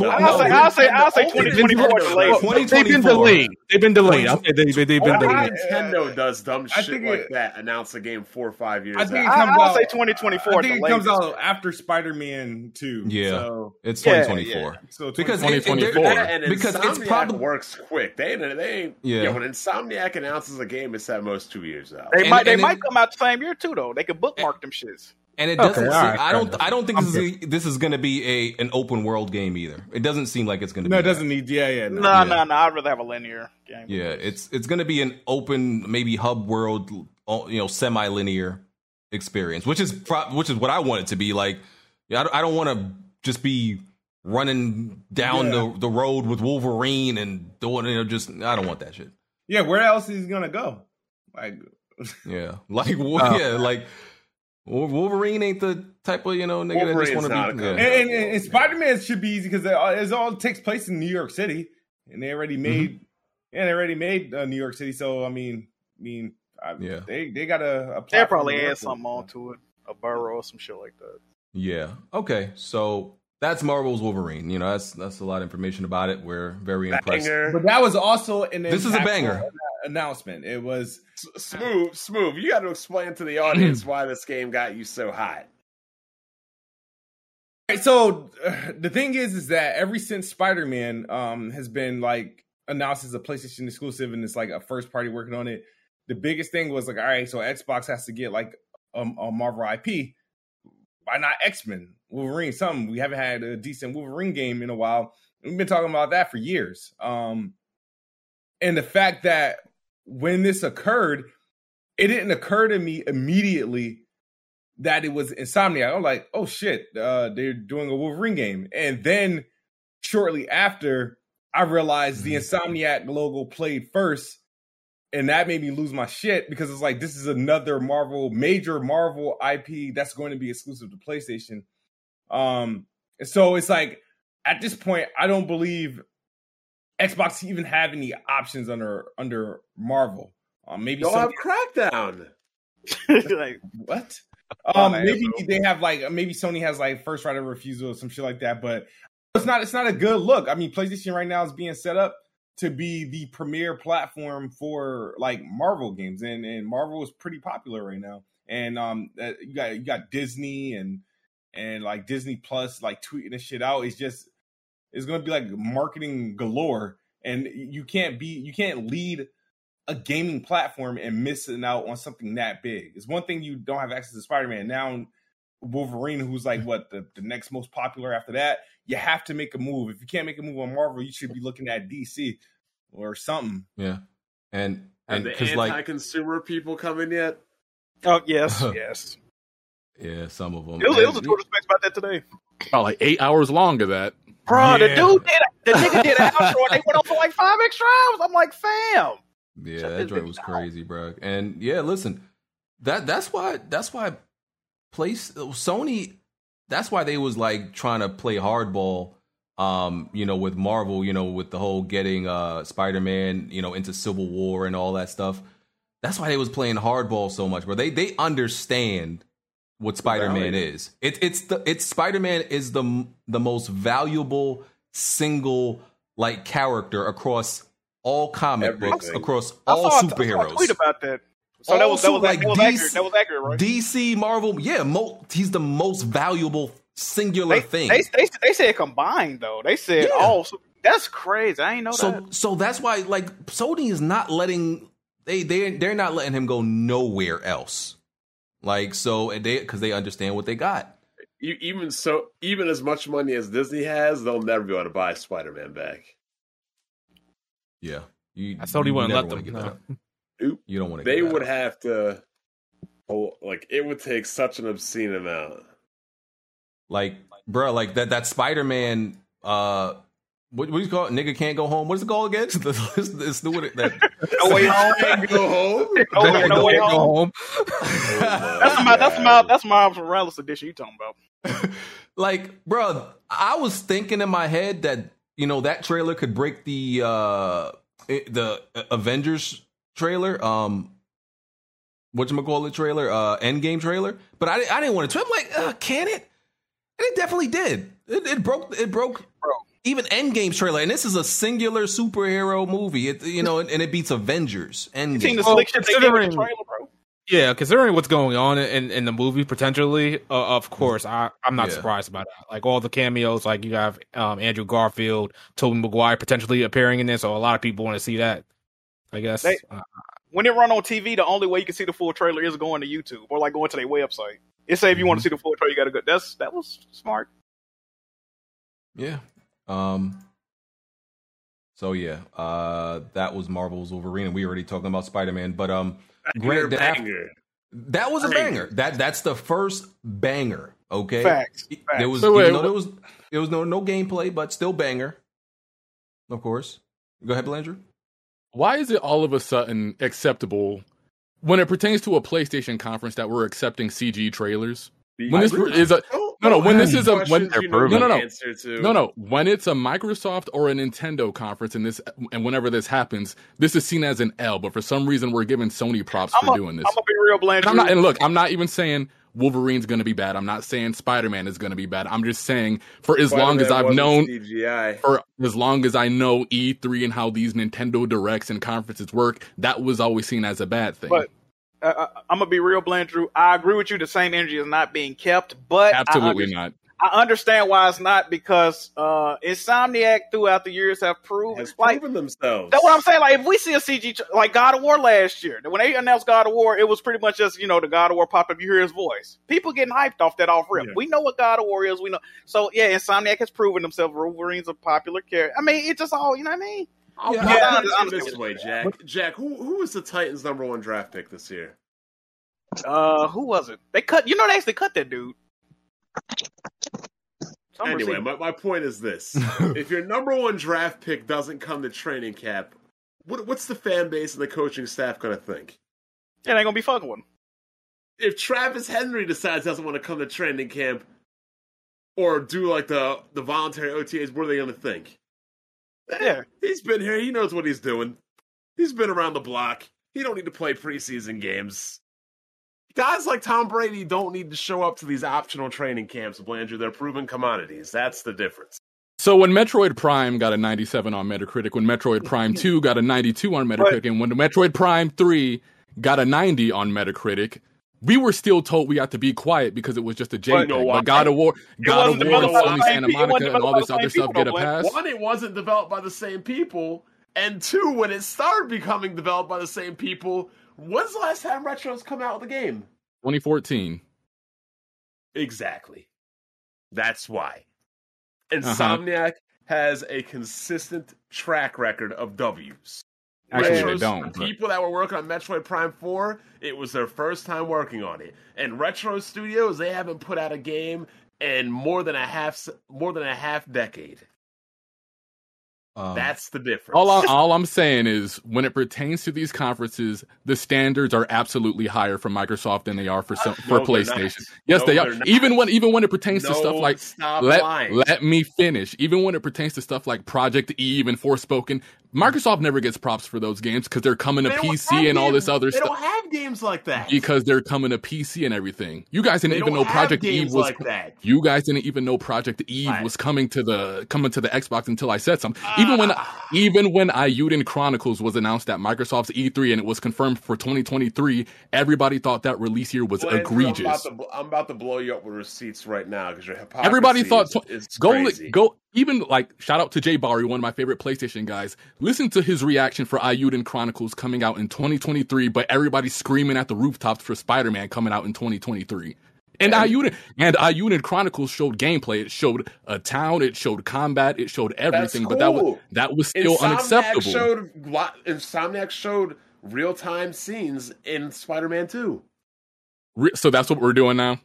I'll say, I'll say, I'll say 2024 delayed. They've been delayed. They've been delayed. I'll say they, they, they've been Only delayed. Nintendo does dumb shit think like that. Announce a game four or five years I think it out. comes I'll out. say 2024 I think it comes out after Spider-Man 2. Yeah. So, It's Yeah, 2024 so because 2024. it- it- 2024. they're- and because it's Insomniac probably works quick. They ain't, they Yeah. yeah. When Insomniac announces a game, it's at most two years out. They might, they might come out the same year too, though. They could bookmark them shits. and it doesn't. all seem, right, I don't. I don't think this is this is going to be a an open world game either. It doesn't seem like it's going to. No, be it doesn't need. Yeah, yeah. No, No. no, no. I'd rather have a linear game. Yeah, it's it's going to be an open, maybe hub world, uh, you know, semi linear experience, which is pro- which is what I want it to be. Like, I don't, I don't want to just be running down Yeah. the the road with Wolverine and doing you know just I don't want that shit. Yeah, where else is he gonna go? Like, Yeah, like wo- Oh. yeah, like Wolverine ain't the type of you know nigga that just Wolverine's want not to a be. good- Yeah. and, and, and Spider Man should be easy because it, all- it all takes place in New York City, and they already made, yeah, they already made uh, New York City. So I mean, I mean, I, Yeah. they they got a. a They'll probably add with. something onto it, a borough or some shit like that. Yeah. Okay. So that's Marvel's Wolverine. You know, that's that's a lot of information about it. We're very impressed. Banger. But that was also an. This is a banger. Announcement. It was smooth, smooth. You got to explain to the audience why this game got you so hot. Right, so uh, the thing is, is that ever since Spider Man um, has been like announced as a PlayStation exclusive, and it's like a first party working on it. The biggest thing was like, all right, so Xbox has to get like a, a Marvel IP. Why not X Men, Wolverine? Something we haven't had a decent Wolverine game in a while. We've been talking about that for years. Um, and the fact that when this occurred, it didn't occur to me immediately that it was Insomniac. I'm like, oh shit, uh, they're doing a Wolverine game. And then shortly after, I realized the Insomniac logo played first. And that made me lose my shit because it's like this is another Marvel, major Marvel IP that's going to be exclusive to PlayStation. Um, and so it's like at this point, I don't believe Xbox even have any options under under Marvel. Um, maybe Y'all some- have Crackdown. like, what? Um, man, maybe they have like maybe Sony has like first right of refusal or some shit like that, but it's not it's not a good look. I mean, PlayStation right now is being set up to be the premier platform for like Marvel games, and and Marvel is pretty popular right now. And um, uh, you got you got Disney and and like Disney Plus like tweeting this shit out. It's just it's going to be like marketing galore, and you can't be you can't lead a gaming platform and missing out on something that big. It's one thing you don't have access to Spider Man. Now Wolverine, who's like what the, the next most popular after that, you have to make a move. If you can't make a move on Marvel, you should be looking at DC. or something. Yeah, and and the because like anti-consumer people coming yet? Oh yes, yes. yeah, some of them. It was, it was a And- Twitter space about that today. About like eight hours long of that. Bro, the dude did the nigga did an outro and they went on for like five extra hours. I'm like, fam. Yeah, that joint was crazy, bro. And yeah, listen, that that's why that's why place Sony that's why they was like trying to play hardball um you know with Marvel, you know with the whole getting uh Spider-Man, you know into Civil War and all that stuff. That's why they was playing hardball so much, bro. They they understand what Spider-Man Value. is. It, it's the it's Spider-Man is the the most valuable single like character across all comic books, across I all saw, I saw a superheroes. tweet about that. So that was that was, like that was DC accurate. That was accurate, right? DC, Marvel, yeah, mo- he's the most valuable singular They, thing. they, they, they said combined though. They said Yeah. oh, so that's crazy. I ain't know so that. so that's why like Sony is not letting they they they're not letting him go nowhere else. Like so and they because they understand what they got. You, even so, even as much money as Disney has, they'll never be able to buy Spider-Man back. Yeah, you, I thought he wouldn't let them. give that no. up. Oop. You don't want to. They would have to, oh, like it would take such an obscene amount. like, bro, like that that Spider Man. Uh, what what do you call it? Nigga can't go home. What is it called again? it's, it's, it's the what that. No way home. Can't go home. No way, no way Go home. home. That's my that's my that's Miles Morales edition you talking about. like, bro, I was thinking in my head that you know that trailer could break the uh it- the Avengers trailer, um, what you call it trailer, uh, Endgame trailer. But I I didn't want to. I'm like, uh, can it? And it definitely did. It, it broke. It broke. Bro. Even Endgame's trailer, and this is a singular superhero movie. It you know, and, and it beats Avengers. You seen Endgame. the Well, slick shit they did with the considering- trailer, bro? Yeah, considering what's going on in, in the movie potentially, uh, of course, I, I'm not Yeah. surprised about that. Like all the cameos, like you have um, Andrew Garfield, Tobey Maguire potentially appearing in this, so a lot of people want to see that. I guess. They- Uh, When it run on TV, the only way you can see the full trailer is going to YouTube or like going to their website. It say if you want to see the full trailer, you got to go. That's that was smart. Yeah. Um. So yeah, uh, that was Marvel's Wolverine, and we already talking about Spider Man. But um, Grant, the banger. that was a banger. That that's the first banger. Okay. Facts. There Facts. was So wait, even there was there was no no gameplay, but still banger. Of course. Go ahead, Blandrew. Why is it all of a sudden acceptable when it pertains to a PlayStation conference that we're accepting CG trailers? When this is a no no when this is a when They're know no no no answer to. no no when it's a Microsoft or a Nintendo conference and this and whenever this happens, this is seen as an L. But for some reason, we're giving Sony props I'm for a, doing this. I'm gonna be real bland. And I'm not, and look, I'm not even saying Wolverine's going to be bad. I'm not saying Spider Man is going to be bad. I'm just saying for as long as I've known, CGI. for as long as I know E3 and how these Nintendo directs and conferences work, that was always seen as a bad thing. But uh, I, I'm gonna be real bland, Drew. I agree with you. The same energy is not being kept, but I Absolutely under- not. I understand why it's not because uh, Insomniac throughout the years have proved Has like proven themselves. That's what I'm saying. Like if we see a CG like God of War last year, when they announced God of War, it was pretty much just you know the God of War pop up. You hear his voice. People getting hyped off that off rip. Yeah. We know what God of War is. We know. So yeah, Insomniac has proven themselves. Wolverine's a popular character. I mean, it just all you know what I mean. I'll Yeah, put I it this way, Jack. Jack, who who was the Titans' number one draft pick this year? Uh, who was it? They cut. You know, they actually cut that dude. Some Anyway, my, my point is this: if your number one draft pick doesn't come to training camp, what, what's the fan base and the coaching staff going to think? yeah, they're gonna be fucking with him. If Travis Henry decides he doesn't want to come to training camp or do like the the voluntary OTAs, what are they going to think? Yeah. he's been here. He knows what he's doing. He's been around the block. He don't need to play preseason games. Guys like Tom Brady don't need to show up to these optional training camps, Blandrew. They're proven commodities. That's the difference. So when Metroid Prime got a 97 on Metacritic, when Metroid Prime 2 got a 92 on Metacritic, and when the Metroid Prime 3 got a 90 on Metacritic, we were still told we had to be quiet because it was just a JPEG. But God of War, God of War, and Sony Santa. Monica, and all this other stuff get a pass. One, it wasn't developed by the same people, and two, when it started becoming developed by the same people, when's the last time Retro's come out with a game? 2014. Exactly. That's why. Uh-huh. Insomniac has a consistent track record of W's. Actually, they don't, but- People that were working on Metroid Prime 4, it was their first time working on it. And Retro Studios, they haven't put out a game in more than a half more than a half decade. Um, That's the difference. All, I, all I'm saying is, when it pertains to these conferences, the standards are absolutely higher for Microsoft than they are for some, for No, they're. PlayStation. Yes, No, they are. Even when even when it pertains to stuff like stop let lying. let me finish. Even when it pertains to stuff like Project Eve and Forspoken, Microsoft never gets props for those games because they're coming to They don't PC have and all this other They stuff. don't have games like that. Because they're coming to PC and everything. You guys didn't They even know Project Eve was. like that. You guys didn't even know Project Eve was coming to the coming to the Xbox until I said something. Even when Ah. even when Eiyuden Chronicles was announced at Microsoft's E3 and it was confirmed for 2023, everybody thought that release year was Well, egregious. I'm about, to, I'm about to blow you up with receipts right now because your hypocrisy Everybody thought is, is go crazy. go even like shout out to Jay Barry, one of my favorite PlayStation guys. Listen to his reaction for Eiyuden Chronicles coming out in 2023, but everybody's screaming at the rooftops for Spider-Man coming out in 2023. And Eiyuden and Eiyuden Chronicles showed gameplay. It showed a town. It showed combat. It showed everything. But that was that was still Insomniac unacceptable. Showed, Insomniac showed real time scenes in Spider Man 2. Re- so that's what we're doing now.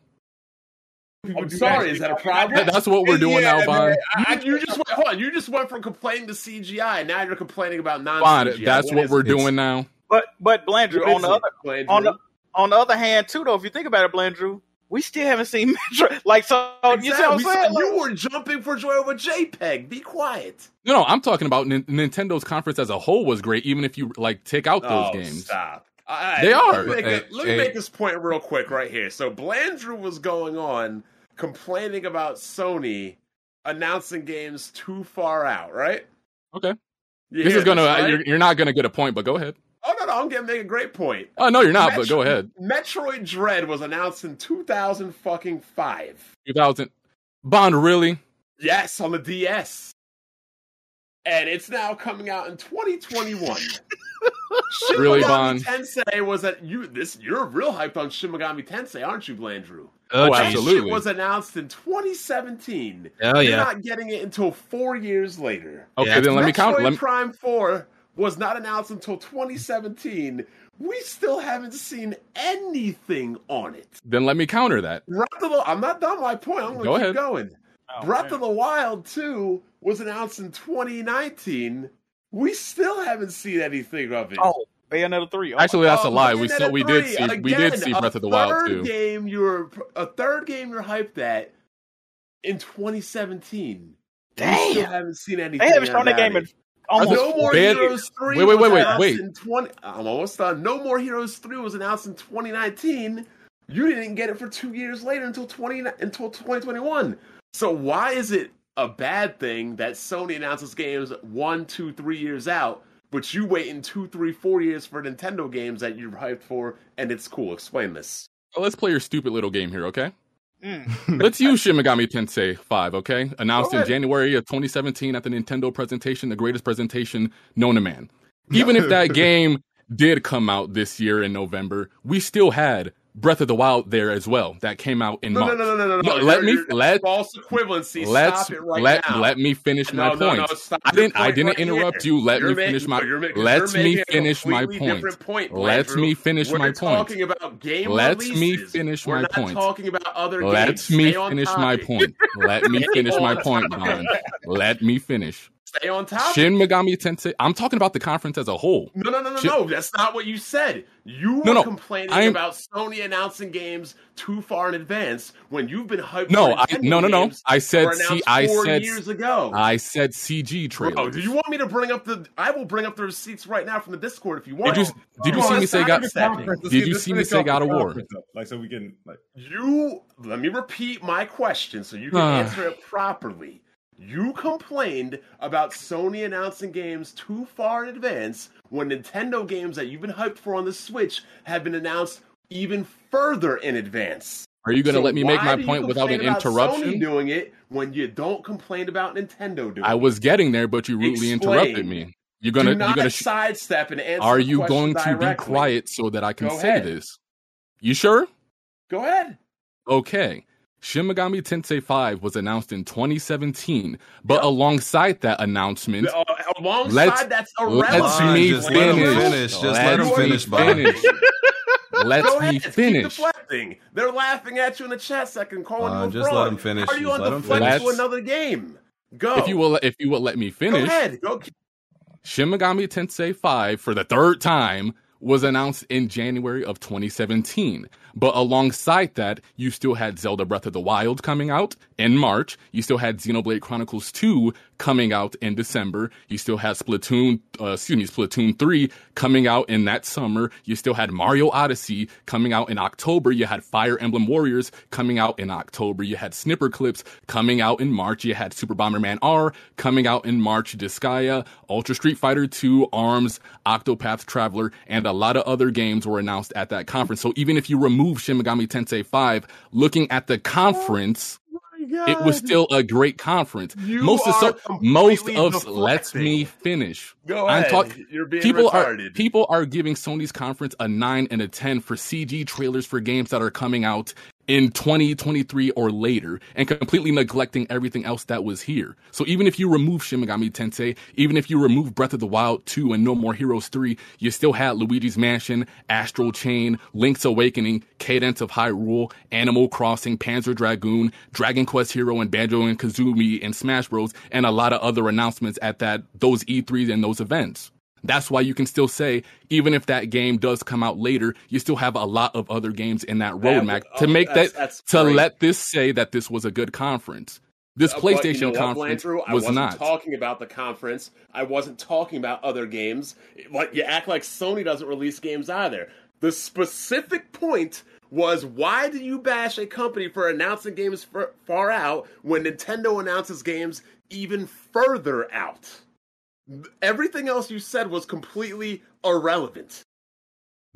I'm sorry, is that a problem? That- that's what we're doing now, Bond. You, you just went, hold on, you just went from complaining to CGI. Now you're complaining about non Fine, CGI. that's what is we're it? doing now. But but Blandrew, on the other Blandrew? on the on the other hand too, though, if you think about it, Blandrew, we still haven't seen Metro. Like so, you see what I'm Exactly. saying? You were jumping for joy over JPEG. Be quiet. No, no, I'm talking about Nin- Nintendo's conference as a whole was great, even if you like take out those oh, games. Stop. All right, They let are. me make, Hey, let me hey. make this point real quick right here. So Blandrew was going on complaining about Sony announcing games too far out, right? Okay. You this is gonna right? you're, you're not gonna get a point, but go ahead. Oh no, no, I'm gonna make a great point. Oh no, you're not, but go ahead. Metroid Dread was announced in 2000 fucking five. 2000 Bond, really? Yes, on the DS. And it's now coming out in 2021. Shin Really, Megami Bond? Tensei was at you. This you're real hyped on Shin Megami Tensei, aren't you, Blandrew? Oh, That geez. shit was announced in 2017. Oh, You're not getting it until four years later. Okay, Yeah. then let me count. Metroid Let me, Prime 4 was not announced until 2017. We still haven't seen anything on it. then let me counter that. Breath of the I'm not done my point. I'm going to Go keep ahead. going. Oh, Breath man. of the Wild 2 was announced in 2019. We still haven't seen anything of it. Oh, Bayonetta three. Oh, Actually, that's a lie. We Bayonetta saw, we did 3, see we did see Breath of the Wild third too. Game you're a third game you're hyped at in 2017. Damn. We still haven't seen anything. They haven't shown that about game in it. Almost no more Bad- Heroes 3 Wait, wait, was wait, wait, announced wait. in 20 I'm almost done. No more Heroes 3 was announced in 2019. You didn't get it for 2 years later until 20 until 2021. So why is it a bad thing that Sony announces games one, two, three years out, but you wait in two, three, four years for Nintendo games that you're hyped for, and it's cool? Explain this. So let's play your stupid little game here, okay? Mm. Let's use Shin Megami Tensei 5, okay? Announced in. January of 2017 at the Nintendo presentation, the greatest presentation known to man. Even if that game did come out this year in November, we still had Breath of the Wild there as well. That came out in No, March. no, no, no, no, no. No, no. let me- let- false equivalency. Let's Stop it right let now. let me finish No, my no, point. no, stop I didn't I didn't right interrupt here. you. Let You're me making- finish my making- let me finish my point. point, Let me finish We're my point. talking about game Let me finish We're my point. talking about other Let games. me Stay finish my point. Let me finish my point. Don. Let me finish. Stay on topic. Shin Megami Tensei. I'm talking about the conference as a whole. No, no, no, no, Shin- no. That's not what you said. You were No, complaining I'm- about Sony announcing games too far in advance when you've been hyped. No, I no no no. I said were C. announced I said years ago. I said CG trailers. Bro, do you want me to bring up the? I will bring up the receipts right now from the Discord if you want. Did you did you see me say God? Did you see me say God of War? Like so we can like You let me repeat my question so you can Ah. answer it properly. You complained about Sony announcing games too far in advance when Nintendo games that you've been hyped for on the Switch have been announced even further in advance. Are you going to So let me make my point without an interruption? Sony doing it when you don't complain about Nintendo doing it. I was getting there, but you rudely Explain. interrupted me. You're gonna Do you're gonna. Sh- sidestep and answer. are you going to be quiet so that I can Go say ahead. this? You sure? Go ahead. Okay. Shin Megami Tensei 5 was announced in 2017, but alongside that announcement, Uh, alongside let's, that's let's me Just let finish. finish. Just Let let him me finish, Bob. finish. Let's Go me ahead, Keep finish. deflecting. They're laughing at you in the chat second, calling Uh, you a just fraud. let him finish. How are you Just on let him finish. to another game? Go. If you will, if you will let me Go finish, ahead. Go. Shin Megami Tensei 5 for the third time was announced in January of 2017. But alongside that, you still had Zelda Breath of the Wild coming out in March. You still had Xenoblade Chronicles 2 coming out in December. You still had Splatoon, uh, excuse me, Splatoon 3 coming out in that summer. You still had Mario Odyssey coming out in October. You had Fire Emblem Warriors coming out in October. You had Snipperclips coming out in March. You had Super Bomberman R coming out in March. Disgaea, Ultra Street Fighter 2, ARMS, Octopath Traveler, and a lot of other games were announced at that conference. So even if you remove Shin Megami Tensei 5, looking at the conference, oh it was still a great conference. You most of so, most of let's me finish. Go I'm ahead. talk- You're being people retarded. are people are giving Sony's conference a nine and a ten for CG trailers for games that are coming out in 2023 or later, and completely neglecting everything else that was here. So even if you remove Shin Megami Tensei, even if you remove Breath of the Wild 2 and No More Heroes 3, you still had Luigi's Mansion, Astral Chain, Link's Awakening, Cadence of Hyrule, Animal Crossing, Panzer Dragoon, Dragon Quest Hero, and Banjo and Kazooie and Smash Bros, and a lot of other announcements at that those E3s and those events. That's why you can still say, even if that game does come out later, you still have a lot of other games in that roadmap to oh, make that's- that that's to let this say that this was a good conference. This Uh, but you PlayStation know what, conference? I was wasn't not. talking about the conference. I wasn't talking about other games. Like you act like Sony doesn't release games either. The specific point was why do you bash a company for announcing games far out when Nintendo announces games even further out? Everything else you said was completely irrelevant.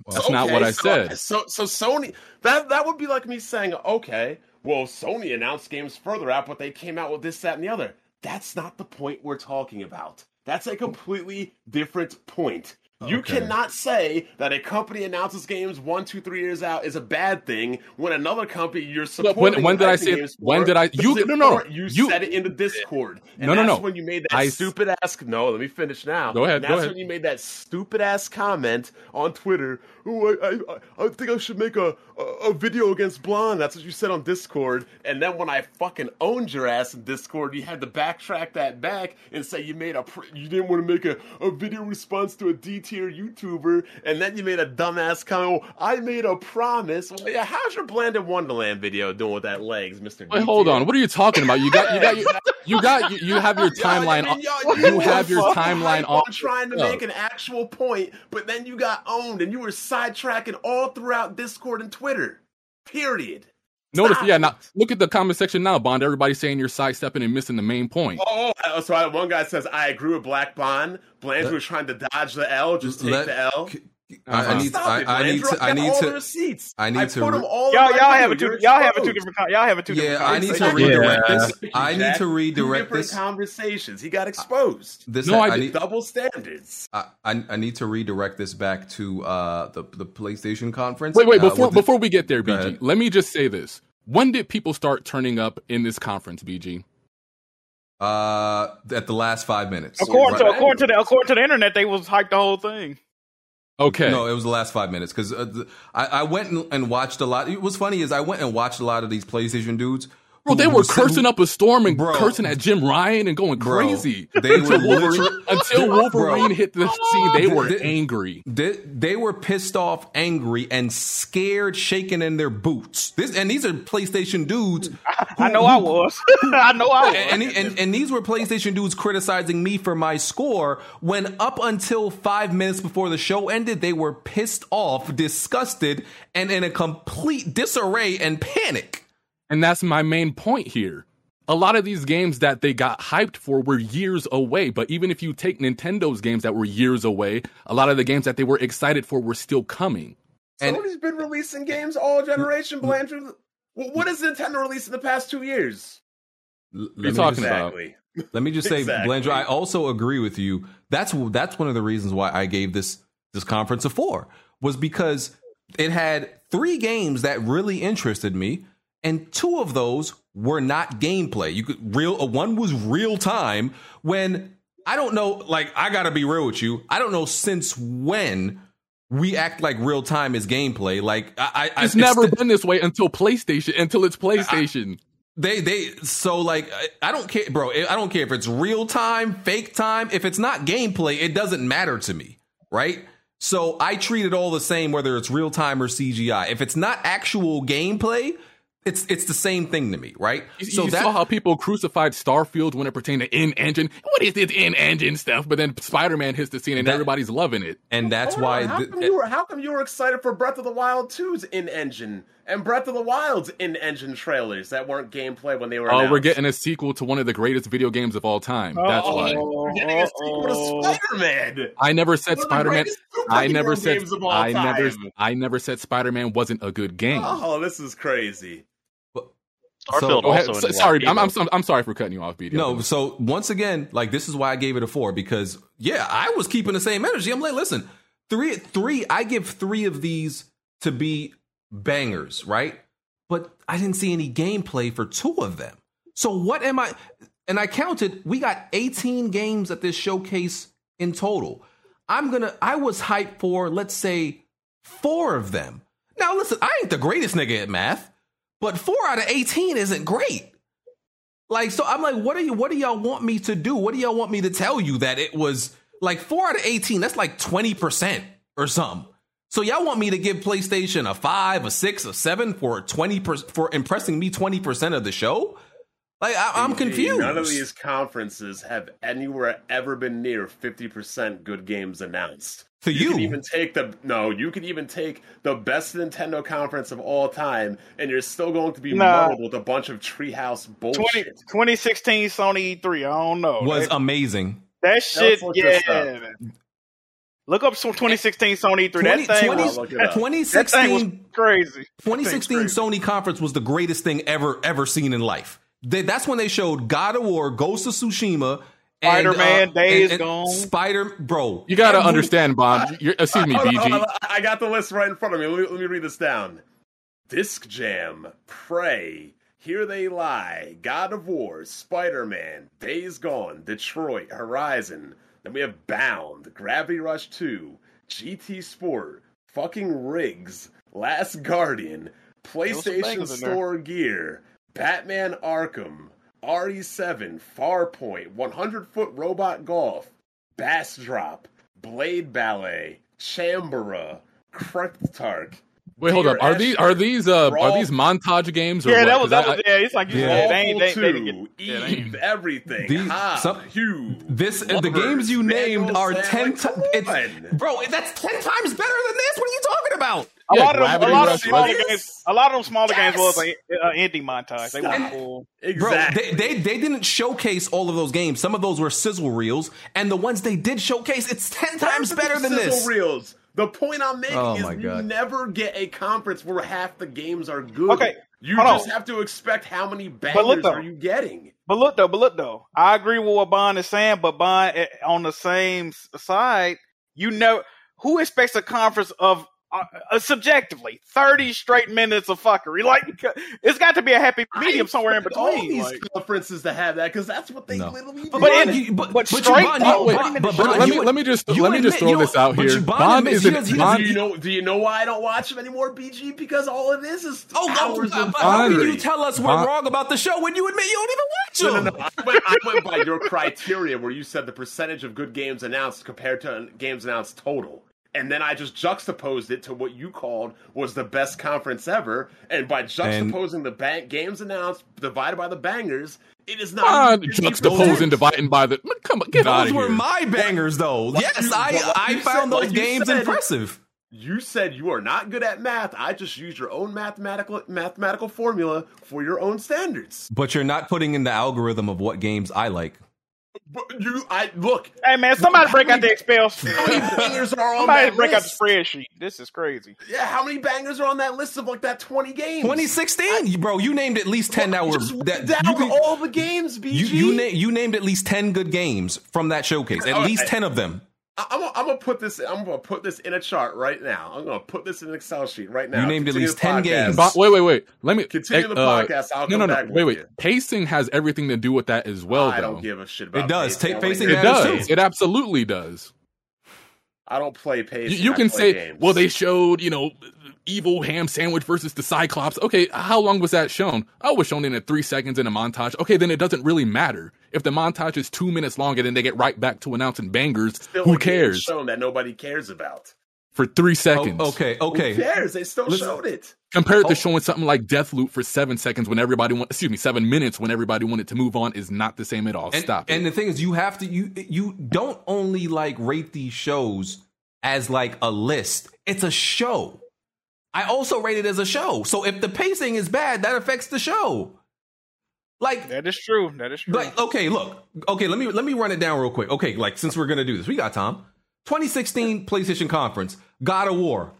That's not what I so- said. So, so Sony that that would be like me saying, okay, well, Sony announced games further out, but they came out with this, that, and the other. That's not the point we're talking about. That's a completely different point. You Okay. cannot say that a company announces games one, two, three years out is a bad thing when another company you're supporting. when- when did I say- games when did I- you- no, no, You, you- said it in the Discord. And No, no, that's no. when you made that I- stupid ass. No, let me finish now. Go ahead, And go that's ahead. when you made that stupid ass comment on Twitter. Oh, I, I, I think I should make a, a, video against Blonde. That's what you said on Discord. And then when I fucking owned your ass in Discord, you had to backtrack that back and say you made a pr- you didn't want to make a, a video response to a D tier YouTuber, and then you made a dumbass comment. Oh, I made a promise. Well, yeah, how's your Blanded Wonderland video doing with that legs, Mister? Wait, hold on. What are you talking about? You got, you got, you, you got, you, you have your timeline. I mean, you have your timeline on trying to Oh. make an actual point, but then you got owned and you were sidetracking all throughout Discord and Twitter. Period. Notice, Stop. yeah. Now look at the comment section now, Bond. Everybody's saying you're sidestepping and missing the main point. Oh, oh, oh, so I, one guy says I agree with Black Bond. Blandrew was trying to dodge the L, just take Let- the L. I, I need. Stop I, it, I need to. I need to. receipts. I need I to put re- Y'all, y'all have a two. You're Y'all have a two different. Y'all have a two Yeah. I need to redirect this. I need to redirect different this. conversations. He got exposed. This No, I I need. Double standards. I, I I need to redirect this back to uh the the PlayStation conference. Wait, wait. uh, Before the- before we get there, BG, let me just say this. When did people start turning up in this conference, BG? uh at the last five minutes. According to according to the according to the internet, they was hyped the whole thing. Okay. No, it was the last five minutes because uh, I, I went and, and watched a lot. Was funny is I went and watched a lot of these PlayStation dudes. Bro, they who- were who cursing up a storm and Bro. cursing at Jim Ryan and going Bro, crazy. they were until Wolverine, until Wolverine hit the scene, they were They- angry. They, they were pissed off, angry, and scared, shaking in their boots. This and these are PlayStation dudes. I know I was. I know I was. and, and and these were PlayStation dudes criticizing me for my score when up until five minutes before the show ended, they were pissed off, disgusted, and in a complete disarray and panic. And that's my main point here. A lot of these games that they got hyped for were years away. But even if you take Nintendo's games that were years away, a lot of the games that they were excited for were still coming. And- Sony's been releasing games all generation. Mm-hmm. Blandrew. Well, what has Nintendo released in the past two years? L- What are let me talking just- uh, about? Let me just say, Exactly. Blandrew, I also agree with you. That's that's one of the reasons why I gave this this conference a four was because it had three games that really interested me, and two of those were not gameplay. You could real uh, one was real time when I don't know. Like I gotta be real with you. I don't know since when we act like real time is gameplay. Like I, I It's never been this way until PlayStation, until it's PlayStation. they they so like I- I don't care, bro. I don't care if it's real time, fake time. If it's not gameplay, it doesn't matter to me, right? So I treat it all the same, whether it's real time or CGI. If it's not actual gameplay, it's it's the same thing to me, right? You, so you that saw how people crucified Starfield when it pertained to in-engine. What is this in-engine stuff? But then Spider-Man hits the scene and That- everybody's loving it. and that's Hold why how, th- come you were, how come you were excited for Breath of the Wild 2's in engine and Breath of the Wild's in engine trailers that weren't gameplay when they were Oh, announced? we're getting a sequel to one of the greatest video games of all time. That's why. We're getting a sequel to Spider-Man. I never said One Spider-Man. greatest I never said. games of all I never. I never said Spider-Man wasn't a good game. Oh, this is crazy. Starfield Go ahead. also. So- in sorry, I'm, I'm, Amiibo. I'm sorry for cutting you off, BD. No, so once again, like this is why I gave it a four because yeah, I was keeping the same energy. I'm like, listen, three, three. I give three of these to be bangers, right? But I didn't see any gameplay for two of them. So what am I? And I counted. We got 18 games at this showcase in total. I'm gonna. I was hyped for let's say four of them. Now listen, I ain't the greatest nigga at math, but four out of 18 isn't great. Like, so I'm like, what do you what do y'all want me to do? What do y'all want me to tell you that it was like four out of 18? That's like 20% or something. So y'all want me to give PlayStation a five, a six, a seven for 20 per, for impressing me 20% of the show? Like I, I'm confused. None of these conferences have anywhere ever been near 50% good games announced. To you you. can even take the no, you can even take the best Nintendo conference of all time, and you're still going to be Nah. muddled with a bunch of treehouse 20, bullshit. 2016 Sony E3. I don't know. was that, amazing. that shit, look yeah. Look up some 2016 Sony E3. 20, that thing 20 was, look it up. that thing was 2016 crazy. 2016 crazy. Sony conference was the greatest thing ever ever seen in life. They, that's when they showed God of War, Ghost of Tsushima, Spider-Man, uh, Days and- and Gone. Spider, bro. You got to understand, Bob. You're, excuse me, Hold on, hold BG. on, I got the list right in front of me. Let me, let me read this down. Disc Jam, Prey, Here They Lie, God of War, Spider Man, Days Gone, Detroit, Horizon. Then we have Bound, Gravity Rush 2, GT Sport, fucking Rigs, Last Guardian, PlayStation bangers in there. Store Gear, Batman Arkham, RE7, Farpoint, 100 Foot Robot Golf, Bass Drop, Blade Ballet, Chambara, Kreptark. Wait, hold up. Are these are these uh Brawl- are these montage games? Or Yeah, what? that was 'Cause that I- was yeah. It's like you Yeah. said, they ain't they, Awful they 2, didn't get yeah, Eve, everything. The- Ha, some- Hugh. This the games you named are Sam, ten. like, ti- it's, bro, that's ten times better than this. What are you talking about? A Yeah, lot of them, a lot of smaller was- games, a lot of them smaller games Yes. was like uh, indie montage. They weren't cool. Bro, they, they they didn't showcase all of those games. Some of those were sizzle reels, and the ones they did showcase, it's ten times better than Sizzle this. Reels. The point I'm making Oh is my you God. never get a conference where half the games are good. Okay, You hold just on. have to expect how many look bangers though. are you getting. But look though, but look though, I agree with what Bond is saying. But Bond, eh, on the same side, you know, who expects a conference of uh, uh, subjectively thirty straight minutes of fuckery? Like, it's got to be a happy medium somewhere in between. All between. these like- conferences to have that because that's what they No. literally do. But Bond, in- but, but but straight Bond, though, wait, Bond- but but let me let me just you let me just throw you know- this out here. Bond Bond isn't he Bond- do you know? Do you know why I don't watch him anymore, BG? Because all it is is Oh, hours but of how can you tell us we're Bond- wrong about the show when you admit you don't even watch No, them? no, no. I went, I went by your criteria where you said the percentage of good games announced compared to games announced total. And then I just juxtaposed it to what you called was the best conference ever. And by juxtaposing the bank games announced divided by the bangers, it is not. Bond even 50%. juxtaposing, dividing by the. Come on, get out Those of were here. my bangers, though. Like yes, you- I like I found said- those games said- impressive. You said you are not good at math. I just used your own mathematical mathematical formula for your own standards. But you're not putting in the algorithm of what games I like. But you, I look. Hey man, somebody break out the Excel. How many bangers are on Somebody that break out the spreadsheet. This is crazy. Yeah, how many bangers are on that list of like that twenty games? 2016, bro. You named at least ten that were that down you, all the games, BG. you you, na- you named at least ten good games from that showcase. At All least right. ten of them. I- I'm gonna, I'm gonna put this. I'm gonna put this in a chart right now. I'm gonna put this in an Excel sheet right now. You named at least 10 podcast. games. But wait, wait, wait. Let me Continue the uh, podcast. I'll no, come no, no. back Wait, wait. you. Pacing has everything to do with that as well. I though. don't give a shit about. It does. pacing. Take pacing It matters the too. does. It absolutely does. I don't play pacing. you I can play say, games. well, they showed, you know, evil ham sandwich versus the Cyclops. Okay, how long was that shown? Oh, it was shown in a three seconds in a montage. Okay, then it doesn't really matter. If the montage is two minutes long and then they get right back to announcing bangers, Still who game cares? Shown that nobody cares about. For three oh, seconds. Oh, okay, okay. Who cares? They still Listen. showed it. Compared Oh. to showing something like Death Deathloop for seven seconds when everybody want, excuse me, seven minutes when everybody wanted to move on is not the same at all. And, Stop and it. the thing is, you have to you you don't only like rate these shows as like a list. It's a show. I also rate it as a show. So if the pacing is bad, that affects the show. Like That is true. That is true. like okay, look. Okay, let me let me run it down real quick. Okay, like since we're gonna do this, we got Tom. 2016 PlayStation Conference, God of War,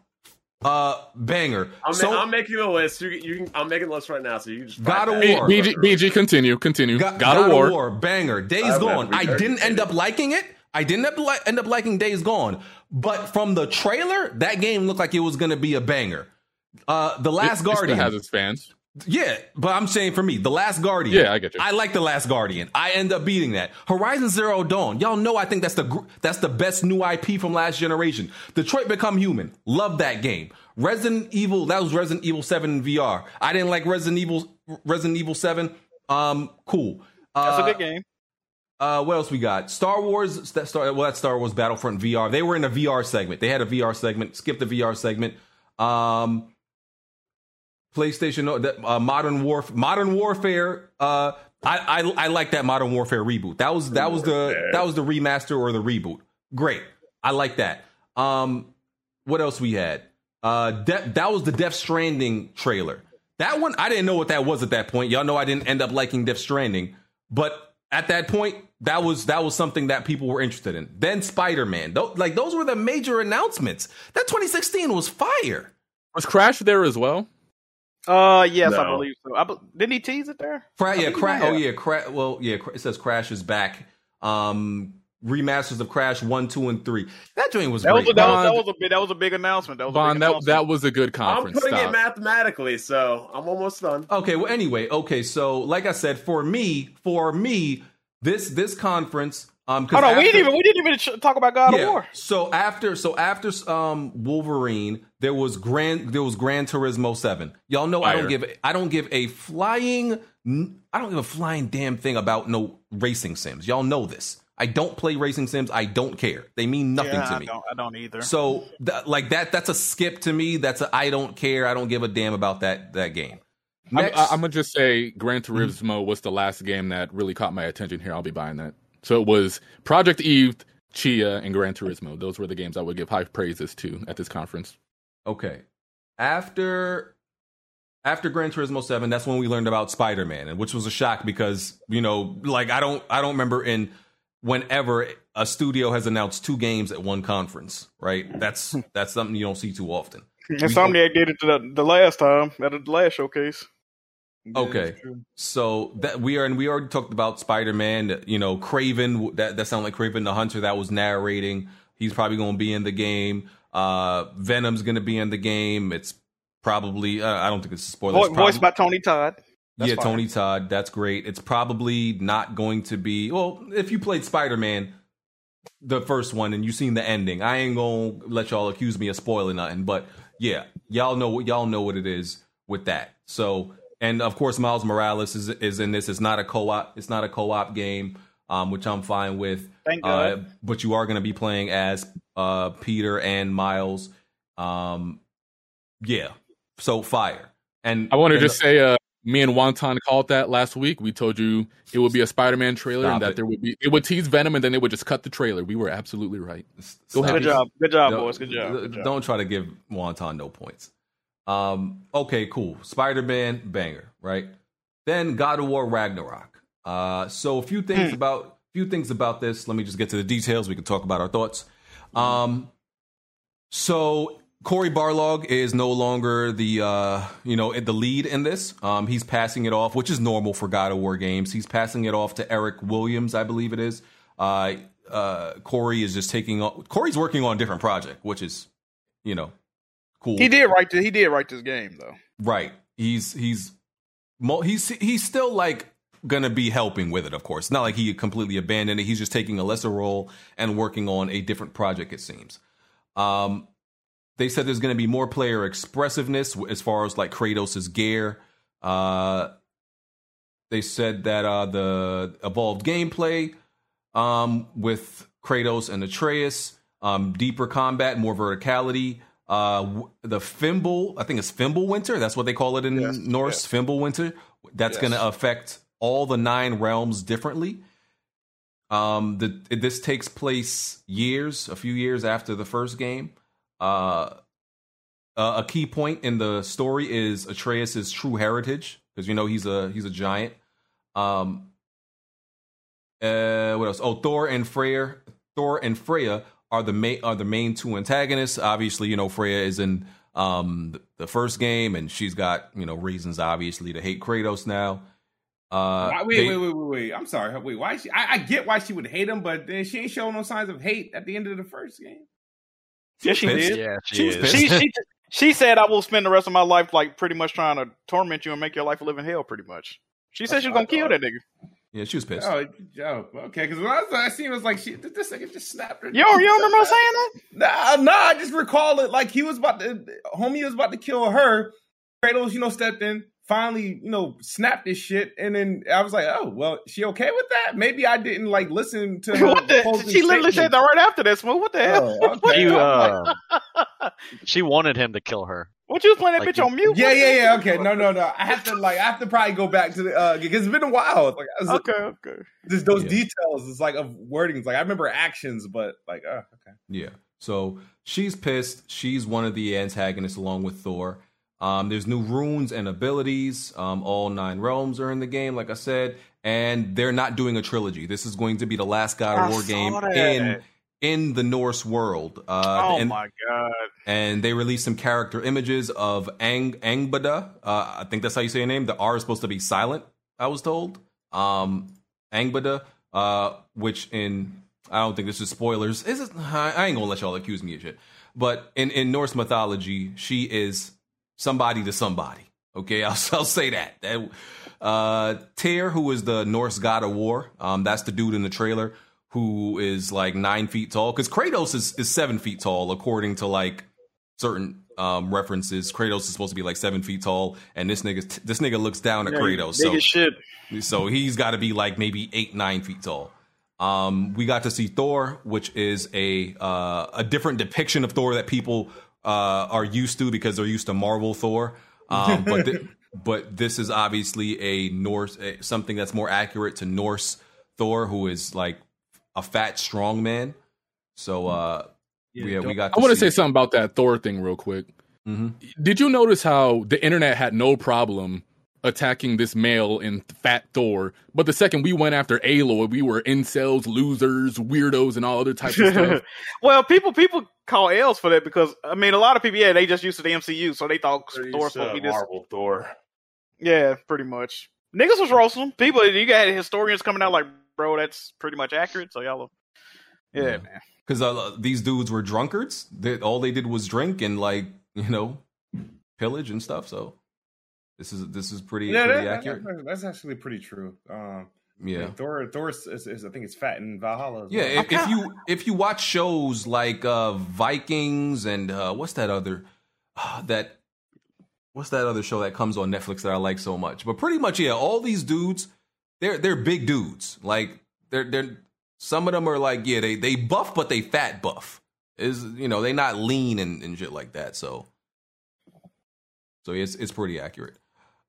uh, banger. I'm, so I'm making a list. You, you can, I'm making a list right now, so you just God of. War. BG, BG, continue, continue. God, God, of War. banger. Days I Gone. I didn't end up liking it. I didn't end up, li- end up liking Days Gone. But from the trailer, that game looked like it was going to be a banger. Uh, the Last It- it still Guardian. has its fans. Yeah, but I'm saying for me, The Last Guardian. Yeah, I get you. I like The Last Guardian. I end up beating that. Horizon Zero Dawn. Y'all know I think that's the gr- that's the best new IP from last generation. Detroit Become Human. Love that game. Resident Evil. That was Resident Evil Seven in VR. I didn't like Resident Evil Resident Evil Seven. Um, cool. Uh, That's a good game. Uh, what else we got? Star Wars. That Star, well, that's Star Wars Battlefront VR. They were in a VR segment. They had a VR segment. Skip the VR segment. Um, PlayStation, uh, Modern Warfare. Modern Warfare. Uh, I, I I like that Modern Warfare reboot. That was that was the that was the remaster or the reboot. Great. I like that. Um, what else we had? Uh, De- that was the Death Stranding trailer. That one I didn't know what that was at that point. Y'all know I didn't end up liking Death Stranding, but at that point that was that was something that people were interested in. Then Spider Man, like those were the major announcements. That 2016 was fire. Was Crash there as well? Uh, yes, I believe so. I be- didn't he tease it there? Cra- yeah, think he cra- might oh yeah, cra- well yeah, cra- it says Crash is back. Um, remasters of Crash one, two, and three. That joint was That was, great. a, that, was, that was a big that was a big announcement. That was a Bond, big that, announcement. that was a good conference. I'm conference. putting Stop. it mathematically, so I'm almost done. Okay, well anyway, okay, so like I said, for me, for me, this this conference, um, 'cause Hold on, we didn't even we didn't even talk about God yeah. of War. So after so after um Wolverine, there was Grand there was Gran Turismo Seven. Y'all know I don't give I don't give a flying I don't give a flying damn thing about no racing sims. Y'all know this. I don't play racing sims. I don't care. They mean nothing yeah, to I me. don't, I don't either. So th- like that that's a skip to me. That's a I don't care. I don't give a damn about that that game. I'm, Mm-hmm. I- I'm gonna just say Gran Turismo was the last game that really caught my attention here. I'll be buying that. So it was Project Eve, Tchia, and Gran Turismo. Those were the games I would give high praises to at this conference. Okay. After after Gran Turismo 7, that's when we learned about Spider-Man, and which was a shock because, you know, like I don't I don't remember in whenever a studio has announced two games at one conference, right? That's that's something you don't see too often. Insomniac did it the, the last time at the last showcase. Okay. So that we are and we already talked about Spider-Man, you know, Kraven that that sounded like Kraven the Hunter that was narrating. He's probably going to be in the game. Uh Venom's going to be in the game. It's probably uh, I don't think it's a spoiler. It's prob- voiced by Tony Todd. That's yeah, fine. Tony Todd. That's great. It's probably not going to be. Well, if you played Spider Man, the first one, and you seen the ending, I ain't gonna let y'all accuse me of spoiling nothing. But yeah, y'all know what y'all know what it is with that. So, and of course, Miles Morales is is in this. It's not a co op. It's not a co op game, um, which I'm fine with. Thank Uh, God. but you are going to be playing as uh, Peter and Miles. Um, yeah. So fire. And I want to and- just say, uh, me and Wonton called that last week. We told you it would be a Spider-Man trailer Stop and that it. there would be it would tease Venom and then they would just cut the trailer. We were absolutely right. Go Stop ahead. Good job. Good job, No, boys. Good job. Good job. Don't try to give Wonton no points. Um, okay, cool. Spider Man banger, right? Then God of War Ragnarok. Uh, so a few Hmm. things about few things about this. Let me just get to the details. We can talk about our thoughts. Um, so Cory Barlog is no longer the uh, you know the lead in this. Um, he's passing it off, which is normal for God of War games. He's passing it off to Eric Williams, I believe it is. Uh, uh, Cory is just taking on. Cory's working on a different project, which is, you know, cool. He did write. The, he did write this game though. Right. He's he's he's he's still like gonna be helping with it. Of course, not like he completely abandoned it. He's just taking a lesser role and working on a different project. It seems. Um, they said there's going to be more player expressiveness as far as like Kratos' gear. Uh, they said that uh, the evolved gameplay um, with Kratos and Atreus, um, deeper combat, more verticality. Uh, the Fimbul, I think it's Fimbulwinter. That's what they call it in Yes, Norse. yes. Fimbulwinter. That's Yes. going to affect all the nine realms differently. Um, the this takes place years, a few years after the first game. Uh, uh, a key point in the story is Atreus's true heritage because you know he's a he's a giant. Um, uh, what else? Oh, Thor and Freya. Thor and Freya are the main are the main two antagonists. Obviously, you know Freya is in um the, the first game, and she's got you know reasons obviously to hate Kratos now. Uh, wait, they- wait, wait, wait, wait. I'm sorry. Wait, why? She, I, I get why she would hate him, but then she ain't showing no signs of hate at the end of the first game. Yes, she pissed. did. Yeah, she, She was is. pissed. She, she she said, "I will spend the rest of my life like pretty much trying to torment you and make your life live in hell." Pretty much. She said she was gonna kill that nigga. Yeah, she was pissed. Oh, oh okay. Because when I, was, I seen it was like she this nigga just snapped her. Yo, you don't remember saying that? Nah, nah. I just recall it like he was about to. Homie was about to kill her. Kratos, you know, stepped in. Finally, you know, snapped this shit, and then I was like, "Oh, well, she okay with that? Maybe I didn't like listen to her." What the? She literally said that right after that. Smooth. What the hell? Oh, okay. She, uh, she wanted him to kill her. What you was playing that Like bitch on mute? Yeah, What yeah, yeah. Okay, no, no, no. I have to like, I have to probably go back to the uh because it's been a while. Like, was, Okay, okay. just those Yeah. details. It's like of wordings. Like I remember actions, but like, uh, okay. Yeah. So she's pissed. She's one of the antagonists along with Thor. Um, there's new runes and abilities. Um, all nine realms are in the game, like I said, and they're not doing a trilogy. This is going to be the last God of I War game that. in in the Norse world. Uh, oh and, my god. and they released some character images of Ang Angbada. Uh, I think that's how you say your name. The R is supposed to be silent. I was told. Um, Angbada, uh, which in I don't think this is spoilers. Is it? I ain't gonna let y'all accuse me of shit. But in in Norse mythology, she is somebody to somebody. Okay, I'll, I'll say that. that uh, Tyr, who is the Norse god of war, um, that's the dude in the trailer who is like nine feet tall. Because Kratos is, is seven feet tall, according to like certain um, references. Kratos is supposed to be like seven feet tall, and this nigga this nigga looks down at Yeah, Kratos. So shit. so he's got to be like maybe eight, nine feet tall. Um, we got to see Thor, which is a uh, a different depiction of Thor that people uh, are used to because they're used to Marvel Thor. Um, but thi- but this is obviously a Norse something that's more accurate to Norse Thor, who is like a fat, strong man. So uh, yeah, we got. I want to see- say something about that Thor thing real quick. Mhm. Did you notice how the internet had no problem attacking this male in Fat Thor, but the second we went after Aloy, we were incels, losers, weirdos, and all other types of stuff. well, people people call L's for that because I mean a lot of people yeah they just used to the MCU so they thought They're Thor used to supposed to be this Marvel Thor. yeah pretty much niggas was roasting people you got historians coming out like bro that's pretty much accurate so y'all yeah, Yeah. man because uh, these dudes were drunkards. That all they did was drink and like you know pillage and stuff. So this is this is pretty Yeah, pretty that- accurate. that- that's actually pretty true. Um, Yeah. Thor, Thor is, is, is- I think it's fat in Valhalla. as Yeah, well. if, if you if you watch shows like uh Vikings and uh what's that other uh, that what's that other show that comes on Netflix that I like so much? But pretty much yeah, all these dudes they're they're big dudes. Like they're they're some of them are like yeah, they they buff but they fat buff. Is you know, they not lean and, and shit like that. So so it's it's pretty accurate.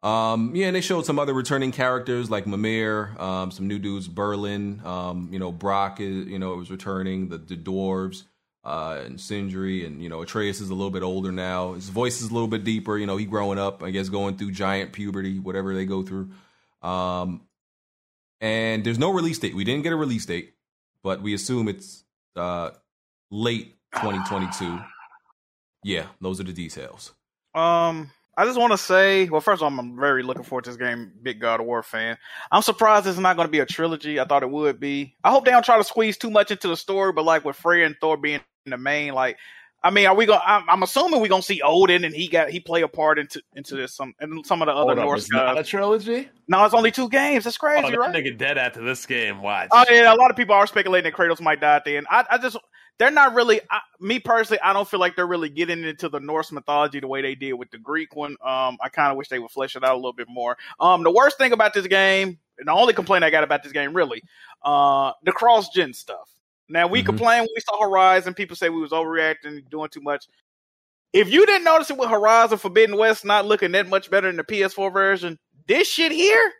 Um, yeah, and they showed some other returning characters like Mimir, um, some new dudes, Berlin, um, you know, Brok is, you know, it was returning, the, the dwarves, uh, and Sindri, and, you know, Atreus is a little bit older now. His voice is a little bit deeper, you know, he growing up, I guess, going through giant puberty, whatever they go through. Um, and there's no release date. We didn't get a release date, but we assume it's, uh, late 2022. Yeah, those are the details. um I just want to say, well, first of all, I'm very looking forward to this game. Big God of War fan. I'm surprised it's not going to be a trilogy. I thought it would be. I hope they don't try to squeeze too much into the story, but like with Freya and Thor being the main, like, I mean, are we going? I'm, I'm assuming we're gonna see Odin and he got he play a part into into this some and some of the other Hold up, Norse it's not a trilogy. No, it's only two games. That's Oh, crazy, that right? nigga dead after this game. Watch. Oh yeah, a lot of people are speculating that Kratos might die at the end. I, I just they're not really. I, me personally, I don't feel like they're really getting into the Norse mythology the way they did with the Greek one. Um, I kind of wish they would flesh it out a little bit more. Um, the worst thing about this game, and the only complaint I got about this game, really, uh, the cross gen stuff. Now we Mhm. complained when we saw Horizon. People say we was overreacting, doing too much. If you didn't notice it with Horizon Forbidden West not looking that much better than the PS4 version, this shit here,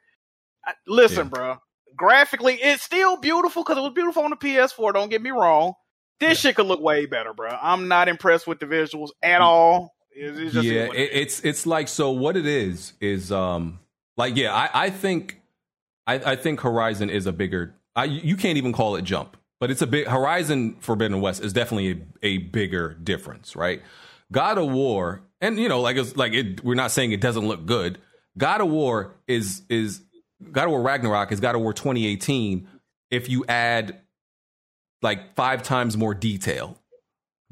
I- listen, bro. Graphically, it's still beautiful because it was beautiful on the PS4. Don't get me wrong. This shit could look way better, bro. I'm not impressed with the visuals at all. It's, it's just yeah, it, it's it's like so. What it is is um like yeah, I I think I I think Horizon is a bigger. I you can't even call it jump, but it's a big Horizon Forbidden West is definitely a, a bigger difference, right? God of War, and you know, like it's like it, we're not saying it doesn't look good. God of War is is God of War Ragnarok is God of War 2018. If you add like five times more detail,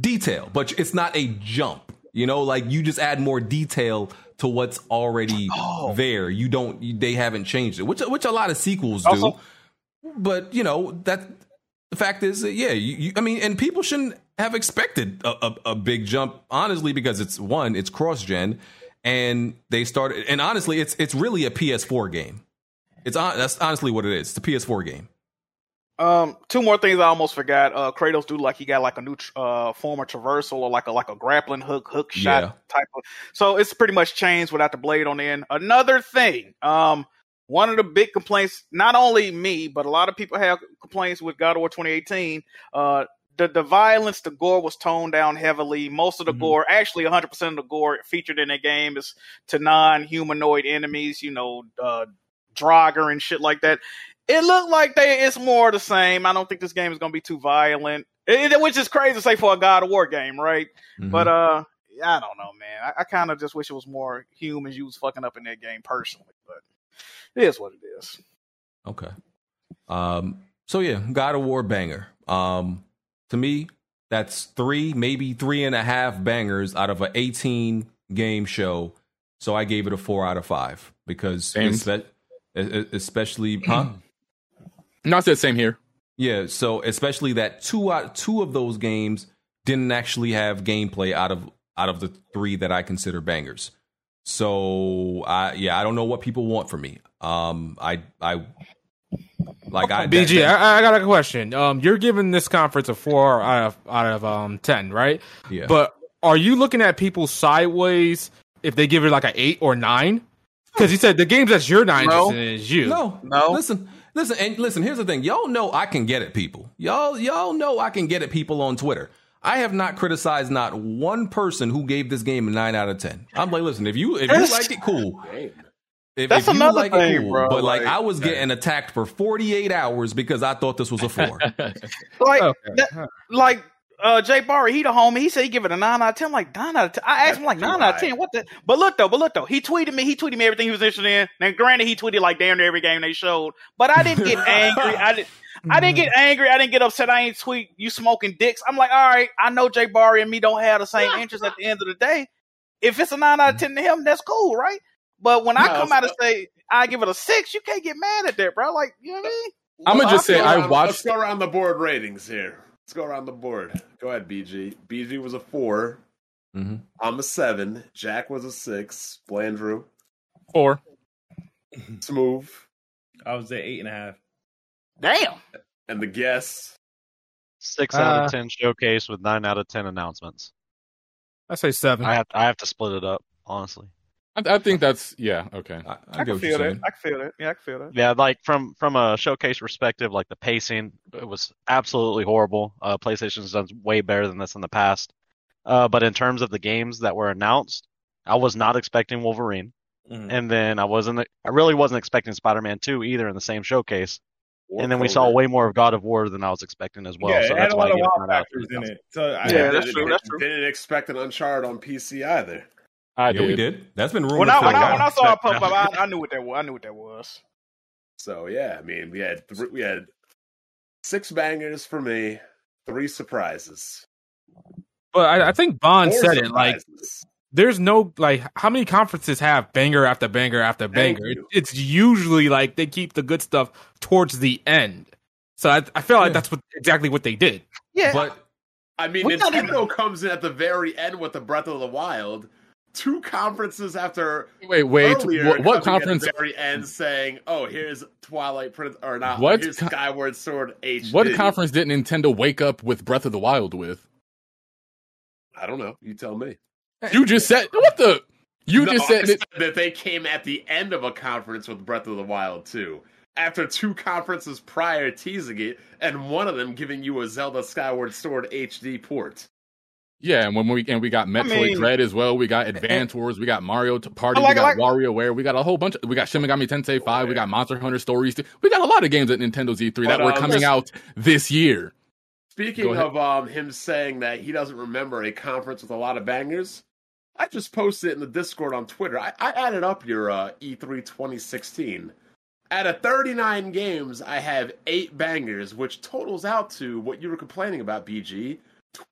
detail, but it's not a jump. You know, like you just add more detail to what's already oh. there. You don't. You, they haven't changed it, which which a lot of sequels do. Also- but you know that the fact is, that, yeah. You, you, I mean, and people shouldn't have expected a, a, a big jump, honestly, because it's one, it's cross gen, and they started. And honestly, it's it's really a PS4 game. It's on. That's honestly what it is. It's a PS4 game. Um, two more things I almost forgot. Uh, Kratos do like he got like a new tr- uh form of traversal or like a like a grappling hook hook shot Yeah. type of. So it's pretty much changed without the blade on the end. Another thing, um, one of the big complaints, not only me but a lot of people have complaints with God of War 2018. Uh, the the violence, the gore was toned down heavily. Most of the gore, actually 100 percent of the gore featured in the game is to non humanoid enemies. You know, uh, Draugr and shit like that it looked like they it's more the same. I don't think this game is going to be too violent, It- it- which is crazy to say for a God of War game, right? Mhm. But uh, I don't know, man. I, I kind of just wish it was more humans you was fucking up in that game personally, but it is what it is. Okay. Um, so yeah, God of War banger. Um, to me, that's three, maybe three and a half bangers out of an 18 game show. So I gave it a four out of five because espe- especially, huh? No, I said same here. Yeah, so especially that two out two of those games didn't actually have gameplay out of out of the three that I consider bangers. So I yeah, I don't know what people want from me. Um, I I like I BG, that- I, I got a question. Um, you're giving this conference a four out of out of um ten, right? Yeah. But are you looking at people sideways if they give it like an eight or nine? Because you said the games that you're not No. interested in is you. No, no. Listen, listen, and listen. Here's the thing. Y'all know I can get at people. Y'all, y'all know I can get at people on Twitter. I have not criticized not one person who gave this game a nine out of ten. I'm like, listen, if you if you That's- like it, cool. If, That's if you another like thing, it, cool. bro, But like, like- I was getting attacked for 48 hours because I thought this was a four. Like, that, like uh, Jay Barry, he the homie. He said he give it a nine out of ten. I'm like nine out of ten. I asked him like nine out of ten. What the? But look though, but look though, he tweeted me. He tweeted me everything he was interested in. Now, granted, he tweeted like damn near every game they showed. But I didn't get angry. I didn't. I didn't get angry. I didn't get upset. I ain't tweet you smoking dicks. I'm like, all right, I know Jay Barry and me don't have the same interest at the end of the day. If it's a nine out of ten to him, that's cool, right? But when I come out and say I give it a six, you can't get mad at that, bro. Like, you know what I mean? I'm gonna just say Let's I watched. Let's go around the board ratings here. Let's go around the board. Go ahead, BG. BG was a 4 Mm-hmm. I'm a seven. Jack was a six. Blandrew. Four. Smooth. I was at eight and a half. Damn. And the guest. Six out Uh, of ten showcase with nine out of ten announcements. I say seven. I have I have to split it up, honestly. I, I think that's yeah. Okay. I, I, can feel that. I can feel that. Yeah, I can feel that. Yeah, like from from a showcase perspective, like the pacing, it was absolutely horrible. Uh, PlayStation's done way better than this in the past. Uh, but in terms of the games that were announced, I was not expecting Wolverine, Mhm. and then I wasn't. I really wasn't expecting Spider-Man Two either in the same showcase. War and then we saw way more of God of War than I was expecting as well. yeah, so it had that's a why lot I of gave it wild out of factors in it. So I, Yeah, I- that's didn't- true, that's true. Didn't expect an Uncharted on PC either. I Yeah, we did. That's been rumored When I, for when, a I, when I saw it pop up, I, I knew what that was. I knew what that was. So yeah, I mean, we had th- we had six bangers for me, three surprises. But I, I think Bond Four said it like surprises. There's no like how many conferences have banger after banger after banger? It, it's usually like they keep the good stuff towards the end. So I, I feel like Yeah. that's what exactly what they did. Yeah, But I mean, We're not Nintendo comes in at the very end with the Breath of the Wild. Two conferences after Wait, wait. What, what conference? At the very end, saying, "Oh, here's Twilight Prince," or not? What Here's co- Skyward Sword HD. What conference did Nintendo wake up with Breath of the Wild with? I don't know. You tell me. You just said what the? You No, just I said it. that they came at the end of a conference with Breath of the Wild too. After two conferences prior teasing it, and one of them giving you a Zelda Skyward Sword HD port. Yeah, and when we and we got Metroid mean- Dread as well. We got Advance Wars. We got Mario Party. Like- we got I like- WarioWare. We got a whole bunch. Of, we got Shin Megami Tensei Five. We got Monster Hunter Stories. We got a lot of games at Nintendo's E3 that were um, coming listen- out this year. Speaking of um, him saying that he doesn't remember a conference with a lot of bangers, I just posted it in the Discord on Twitter. I, I added up your uh, E3 2016. Out of 39 games, I have eight bangers, which totals out to what you were complaining about, BG,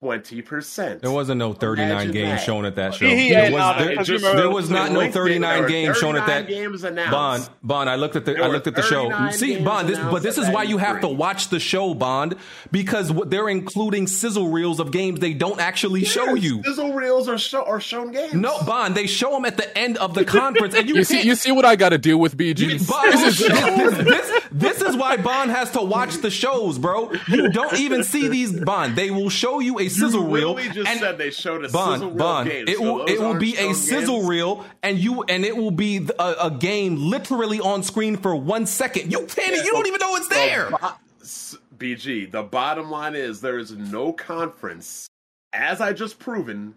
20%. there wasn't no 39 games that. shown at that show. He- he there was, not- there, because just- there was not no 39 games shown at that. games announced. Bond, Bond. I looked at the There I looked at the show. See, Bond. This, but this is why you have to watch the show, Bond, because they're including sizzle reels of games they don't actually show you. Sizzle reels are, show, are shown games. No, Bond. They show them at the end of the conference, and you, You see, you see what I got to deal with, BG. Bond, this, is, this, this, this is why Bond has to watch the shows, bro. You don't even see these Bond. They will show you a You sizzle reel. literally just and said they showed a Bond, sizzle reel Bond. game. It will those it will be a sizzle games? reel, and you and it will be a, a game literally on screen for one second. You can't. You don't even know it's there. The BG, the bottom line is there is no conference, as I just proven,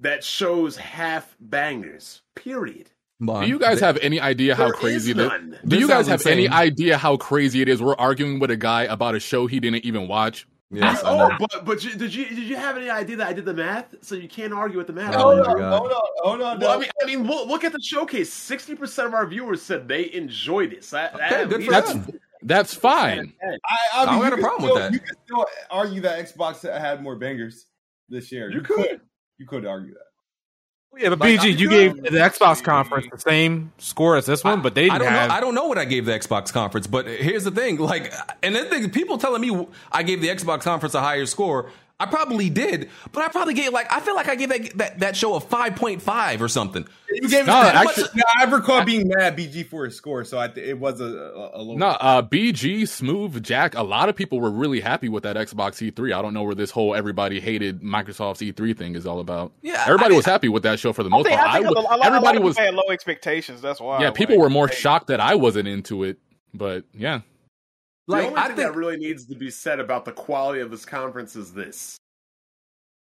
that shows half bangers. Period. Do you guys have any idea how crazy is this? none. Do This you guys sounds have any idea how crazy it is? We're arguing with a guy about a show he didn't even watch. Yes, Oh, but but you, did you did you have any idea that I did the math? So you can't argue with the math. Oh Hold my on, God. hold on, hold on. Well, I mean, I mean, look, look at the showcase. Sixty percent of our viewers said they enjoyed it. So that, that Okay, at good That's them. that's fine. I, I, mean, I don't you got a problem still, with that. You could still argue that Xbox had more bangers this year. You could. You could argue that. Yeah, but Like, BG, you I- gave the Xbox conference the same score as this one, but they I didn't don't have. know. I don't know what I gave the Xbox conference, but here's the thing: like, and then the people telling me I gave the Xbox conference a higher score. I probably did, but I probably gave like I feel like I gave that that, that show a five point five or something. You gave No, it actually- no, I recall being mad BG for his score, so I it was a, a, a little. No, uh, BG, Smooth, Jack. A lot of people were really happy with that Xbox E3. I don't know where this whole everybody hated Microsoft's E3 thing is all about. Yeah, everybody I- was happy with that show for the most think, part. I think I a was- a lot everybody of was. people had low expectations. That's why. Yeah, like, people were more hey, shocked that I wasn't into it. But yeah, The only I thing think that really needs to be said about the quality of this conference is this: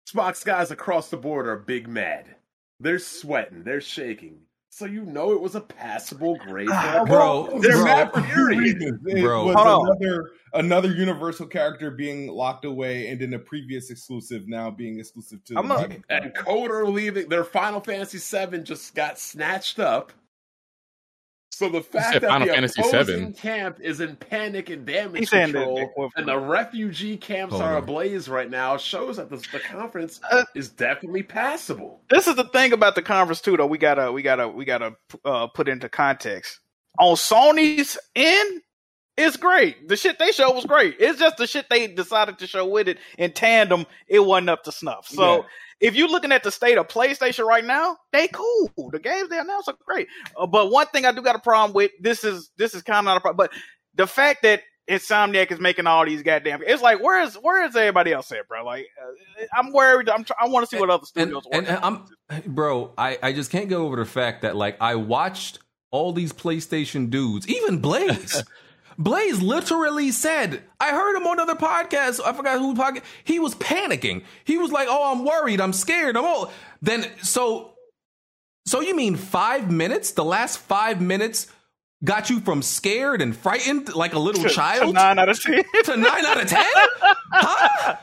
Xbox guys across the board are big mad. They're sweating. They're shaking. So you know it was a passable grade. Ah, for bro. They're bro, mad for two reasons. It Bro. was Hold another another Universal character being locked away, and then a previous exclusive now being exclusive to. I'm the not- Xbox. And KOTOR leaving their Final Fantasy VII just got snatched up. So the fact that Final the Fantasy opposing VII. camp is in panic and damage He's control, and the refugee camps Hold are on. ablaze right now, shows that the, the conference Uh, is definitely passable. This is the thing about the conference too, though. We gotta, we gotta, we gotta uh, put into context. On Sony's end, it's great. The shit they showed was great. It's just the shit they decided to show with it in tandem. It wasn't up to snuff. So. If you're looking at the state of PlayStation right now, they cool. The games they announced are great. Uh, but one thing I do got a problem with this is this is kind of not a problem. But the fact that Insomniac is making all these goddamn, it's like where is where is everybody else at, bro? Like uh, I'm worried. I'm try- I want to see what other studios. and, and. I'm, bro, I, I just can't get over the fact that like I watched all these PlayStation dudes, even Blaze. Blaze literally said, I heard him on another podcast. I forgot who podcast. He was panicking. He was like, "Oh, I'm worried. I'm scared. I'm all." Then so, so you mean five minutes? The last five minutes got you from scared and frightened like a little To- to child nine out of ten. to nine out of ten? Huh?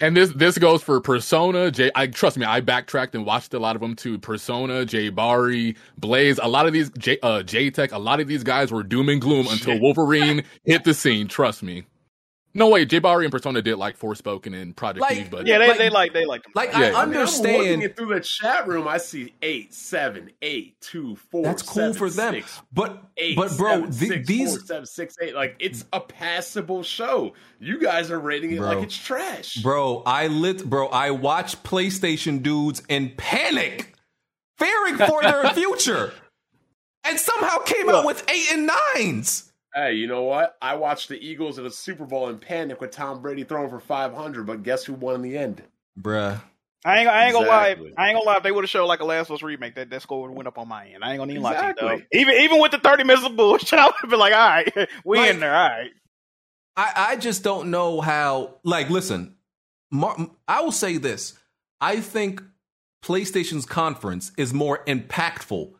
And this this goes for Persona. J. I trust me. I backtracked and watched a lot of them too. Persona, J. Bari, Blaze. A lot of these J. Uh, J. Tech. A lot of these guys were doom and gloom until Wolverine hit the scene. Trust me. No way. J. Bari and Persona did like Forspoken and Project Like- Eve, but Yeah, they Like- they like they like them. Like Yeah. I I mean, I'm understand it through the chat room. I see eight, seven, eight, two, four. that's cool seven, for them, six, but eight, but bro, seven, th- six, these four, seven, six, eight. Like it's a passable show. You guys are rating it Bro. like it's trash. Bro, I lit bro, I watch PlayStation dudes in panic, fearing for their future. And somehow came out with eight and nines. Hey, you know what? I watched the Eagles in a Super Bowl in panic with Tom Brady throwing for 500, but guess who won in the end? Bruh. I ain't, I ain't gonna lie. I ain't gonna lie. If they would have showed like a Last of Us remake, that that score would have went up on my end. I ain't gonna even lie to you though. Even even with the thirty minutes of bullshit, I would have been like, all right, we Like- in there, all right. I, I just don't know how. Like, listen, Mar- I will say this: I think PlayStation's conference is more impactful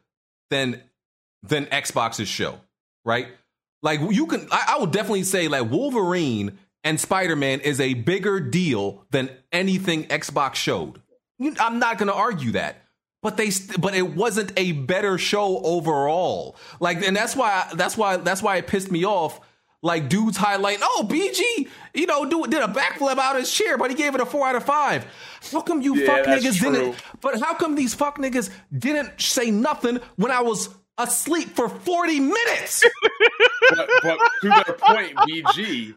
than than Xbox's show, right? Like, you can, I, I would definitely say like Wolverine and Spider Man is a bigger deal than anything Xbox showed. I'm not going to argue that. But they, st- but it wasn't a better show overall. Like, and that's why, that's why, that's why it pissed me off like dudes highlighting, oh, BG, you know, do, did a backflip out of his chair, but he gave it a four out of five. How come you Yeah, fuck niggas true. didn't? But how come these fuck niggas didn't say nothing when I was asleep for 40 minutes? but, but to their point, BG,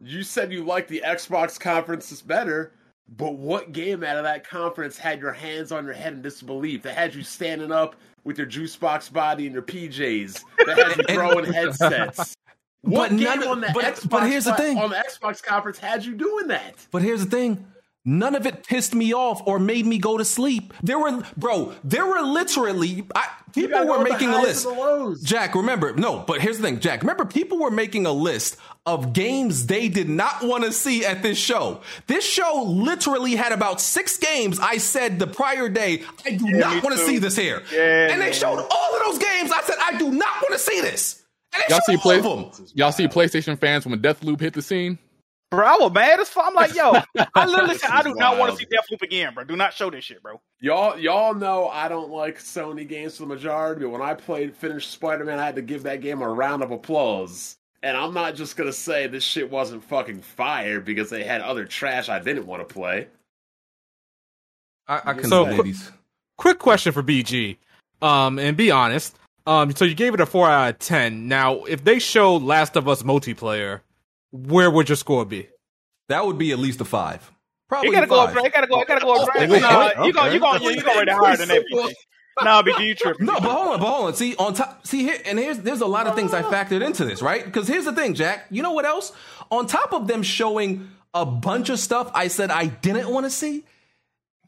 you said you liked the Xbox conferences better, but what game out of that conference had your hands on your head in disbelief? That had you standing up with your juice box body and your PJs? That had you throwing headsets? What But game none on the but- Xbox but here's the thing. on the Xbox conference had you doing that? But here's the thing. None of it pissed me off or made me go to sleep. There were, bro, there were literally, I, people were making a list. and the lows. Jack, remember, no, but here's the thing, Jack, remember, people were making a list of games they did not want to see at this show. This show literally had about six games I said the prior day, I do Yeah, not want to see this here. Yeah, and they man. showed all of those games. I said, I do not want to see this. And they y'all see showed play, of them. y'all see PlayStation fans when Deathloop hit the scene. Bro, I was mad as fuck. I'm like, yo, I literally said, I do This is not want to wild. see Deathloop again, bro. Do not show this shit, bro. Y'all, y'all know I don't like Sony games for the majority, but when I played finished Spider Man, I had to give that game a round of applause. And I'm not just gonna say this shit wasn't fucking fire because they had other trash I didn't want to play. I, I couldn't So, say qu- Quick question for BG. Um, and be honest. Um, so you gave it a four out of ten. Now, if they showed Last of Us multiplayer, where would your score be? That would be at least a five. Probably You gotta a go five. up. It gotta go. It gotta go up. Oh, Nah, okay. you go. You go. You go rate it higher than that. BG. Nah, BG, you tripping? No, but hold on, but hold on. See, on top, see here, and here's there's a lot of things I factored into this, right? Because here's the thing, Jack. You know what else? On top of them showing a bunch of stuff I said I didn't want to see,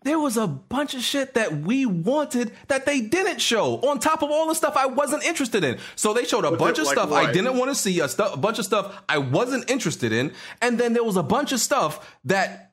there was a bunch of shit that we wanted that they didn't show. On top of all the stuff I wasn't interested in, so they showed a What's bunch of like stuff I didn't want to see, a, stu- a bunch of stuff I wasn't interested in, and then there was a bunch of stuff that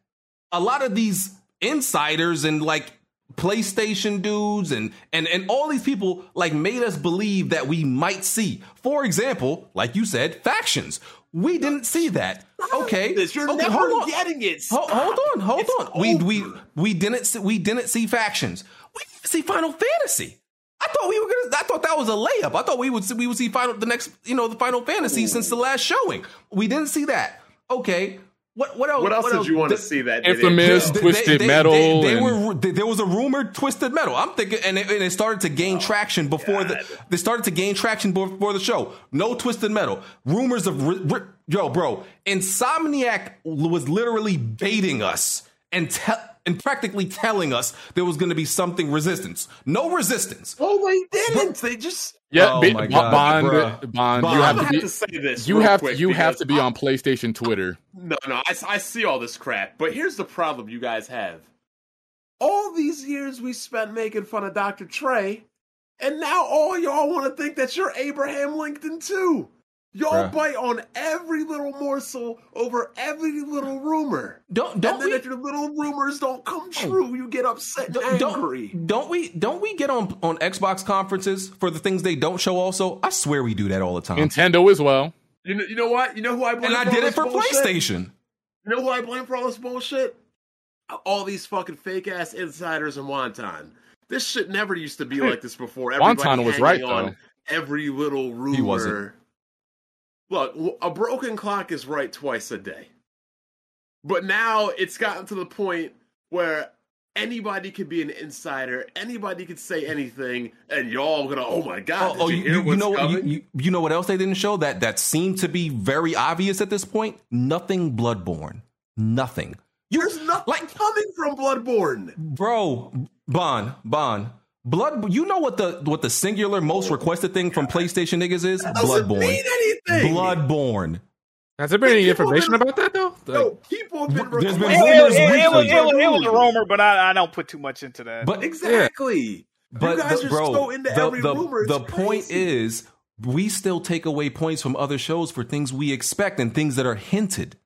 a lot of these insiders and like PlayStation dudes and and and all these people like made us believe that we might see. For example, like you said, factions. We didn't see that. Okay, you're okay, never hold on. getting it. Ho- hold on, hold It's on. We we we didn't see, we didn't see factions. We didn't see Final Fantasy. I thought we were gonna. I thought that was a layup. I thought we would see, we would see final the next you know the Final Fantasy since the last showing. We didn't see that. Okay, what what else? What else did you want to see that didn't Infamous, exist? they- Twisted they- Metal. They, they and- were there was a rumored Twisted Metal. I'm thinking, and it, and it started to gain oh, traction before the. They started to gain traction before the show. No Twisted Metal. Rumors of ri- ri- yo, bro. Insomniac was literally baiting us and te- and practically telling us there was going to be something resistance. No resistance. Oh, they didn't. They just. Yeah, Oh Bi- my God, Bond. Bond, Bond. You I have have to to be. say this. You real have quick you have to be on PlayStation Twitter. No, no, I, I see all this crap, but here's the problem you guys have. All these years we spent making fun of Dr. Trey, and now all y'all want to think that you're Abraham Lincoln too. Y'all Bruh. bite on every little morsel over every little rumor. Don't don't and then we- if your little rumors don't come oh. true, you get upset and angry. Don't, don't we don't we get on on Xbox conferences for the things they don't show also? I swear we do that all the time. Nintendo as well. You know, you know what? You know who I blame? and I for all did it this for bullshit? PlayStation. You know who I blame for all this bullshit? All these fucking fake ass insiders and wonton. This shit never used to be like this before. Everybody Wonton was right, on though. Every little rumor. He wasn't. Look, a broken clock is right twice a day. But now it's gotten to the point where anybody could be an insider, anybody could say anything, and y'all gonna, oh my god, Oh, oh, you, you, you know what? You, you, know what else they didn't show that that seemed to be very obvious at this point? Nothing Bloodborne. Nothing. There's nothing like, coming from Bloodborne. bro, Bon, Bon. Blood. You know what the what the singular most requested thing from PlayStation niggas is? Doesn't Bloodborne. mean anything. Bloodborne. Has there been any information been- about that though? No, people have been. There's been It, requesting- it, rumors it, it was, it, was, it was a rumor, but I, I don't put too much into that. But Exactly. But you guys the, are bro, so into the, every the, rumor. It's the point is, we still take away points from other shows for things we expect and things that are hinted.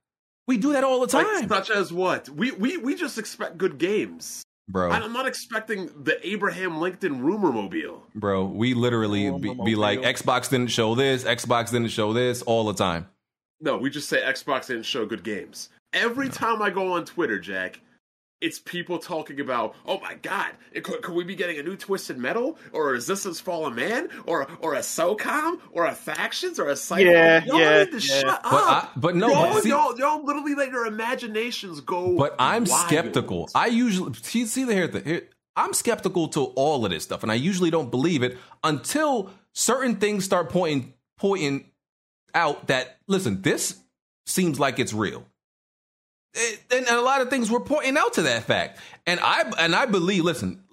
We do that all the Like, time, such as what? We we we just expect good games. Bro. I'm not expecting the Abraham Lincoln rumor mobile. Bro, we literally be, be like, Xbox didn't show this, Xbox didn't show this all the time. No, we just say Xbox didn't show good games. Every time I go on Twitter, Jack, it's people talking about, oh my god, it- could, could we be getting a new Twisted Metal, or Resistance Fall of Man, or or a SOCOM, or a Factions, or a Cypher? Yeah, y'all yeah, need to yeah. shut But up. I- but no, y'all, but see- y'all, y'all literally let your imaginations go. But I'm wild. skeptical. I usually see, see the here, the here. I'm skeptical to all of this stuff, and I usually don't believe it until certain things start pointing pointing out that listen, this seems like it's real. It- and a lot of things were pointing out to that fact, and I and I believe. Listen,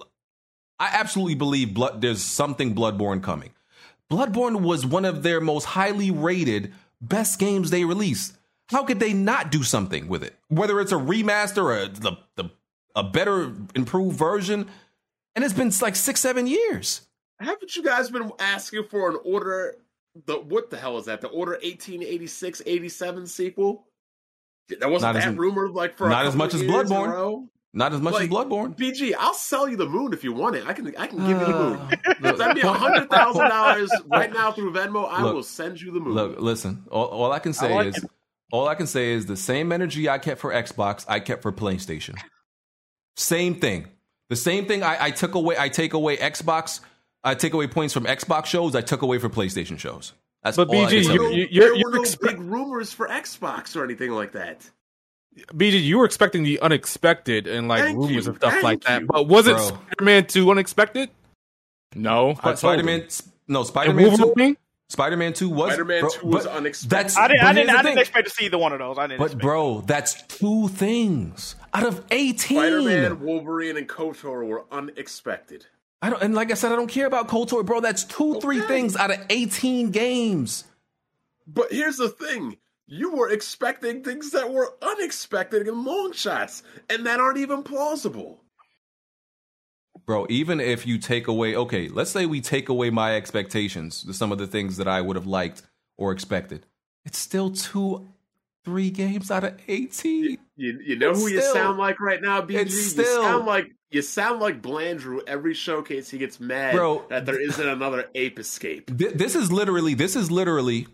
I absolutely believe blood. There's something Bloodborne coming. Bloodborne was one of their most highly rated best games they released. How could they not do something with it? Whether it's a remaster or a, the, the, a better improved version, and it's been like six, seven years. Haven't you guys been asking for an order? The what the hell is that? The Order 1886 87 sequel? That wasn't Not as- that rumored like for a not as much as years in Bloodborne. row? Not as much Like, as Bloodborne. BG, I'll sell you the moon if you want it. I can I can give you the moon. Oh, look, Send me a hundred thousand dollars right now through Venmo. I Look, will send you the moon. Look, listen. All, all I can say like is, all I can say is the same energy I kept for Xbox, I kept for PlayStation. Same thing. The same thing I, I took away. I take away Xbox. I take away points from Xbox shows. I took away for PlayStation shows. That's But BG, can you- say. No, you- there you're were no expect- big rumors for Xbox or anything like that. BG, you were expecting the unexpected and like Thank rumors you, and stuff thank like that. But was it Spider-Man 2 unexpected? No, uh, I Spider-Man. No, Spider Man Two. Spider Man Two was Spider-Man bro, 2 was unexpected. That's I didn't, I didn't, I didn't expect to see either one of those. I didn't. But expect bro, that's two things out of eighteen. Spider-Man, Wolverine, and KOTOR were unexpected. I don't, and like I said, I don't care about KOTOR, bro. That's two, three Okay. things out of eighteen games. But here's the thing. You were expecting things that were unexpected and long shots, and that aren't even plausible. Bro, even if you take away, okay, let's say we take away my expectations, some of the things that I would have liked or expected, it's still two, three games out of 18. You, you know It's who you sound like right now, BG? it's You sound like you sound like Blandrew every showcase he gets mad Bro. that there isn't another ape escape. Th- This is literally, this is literally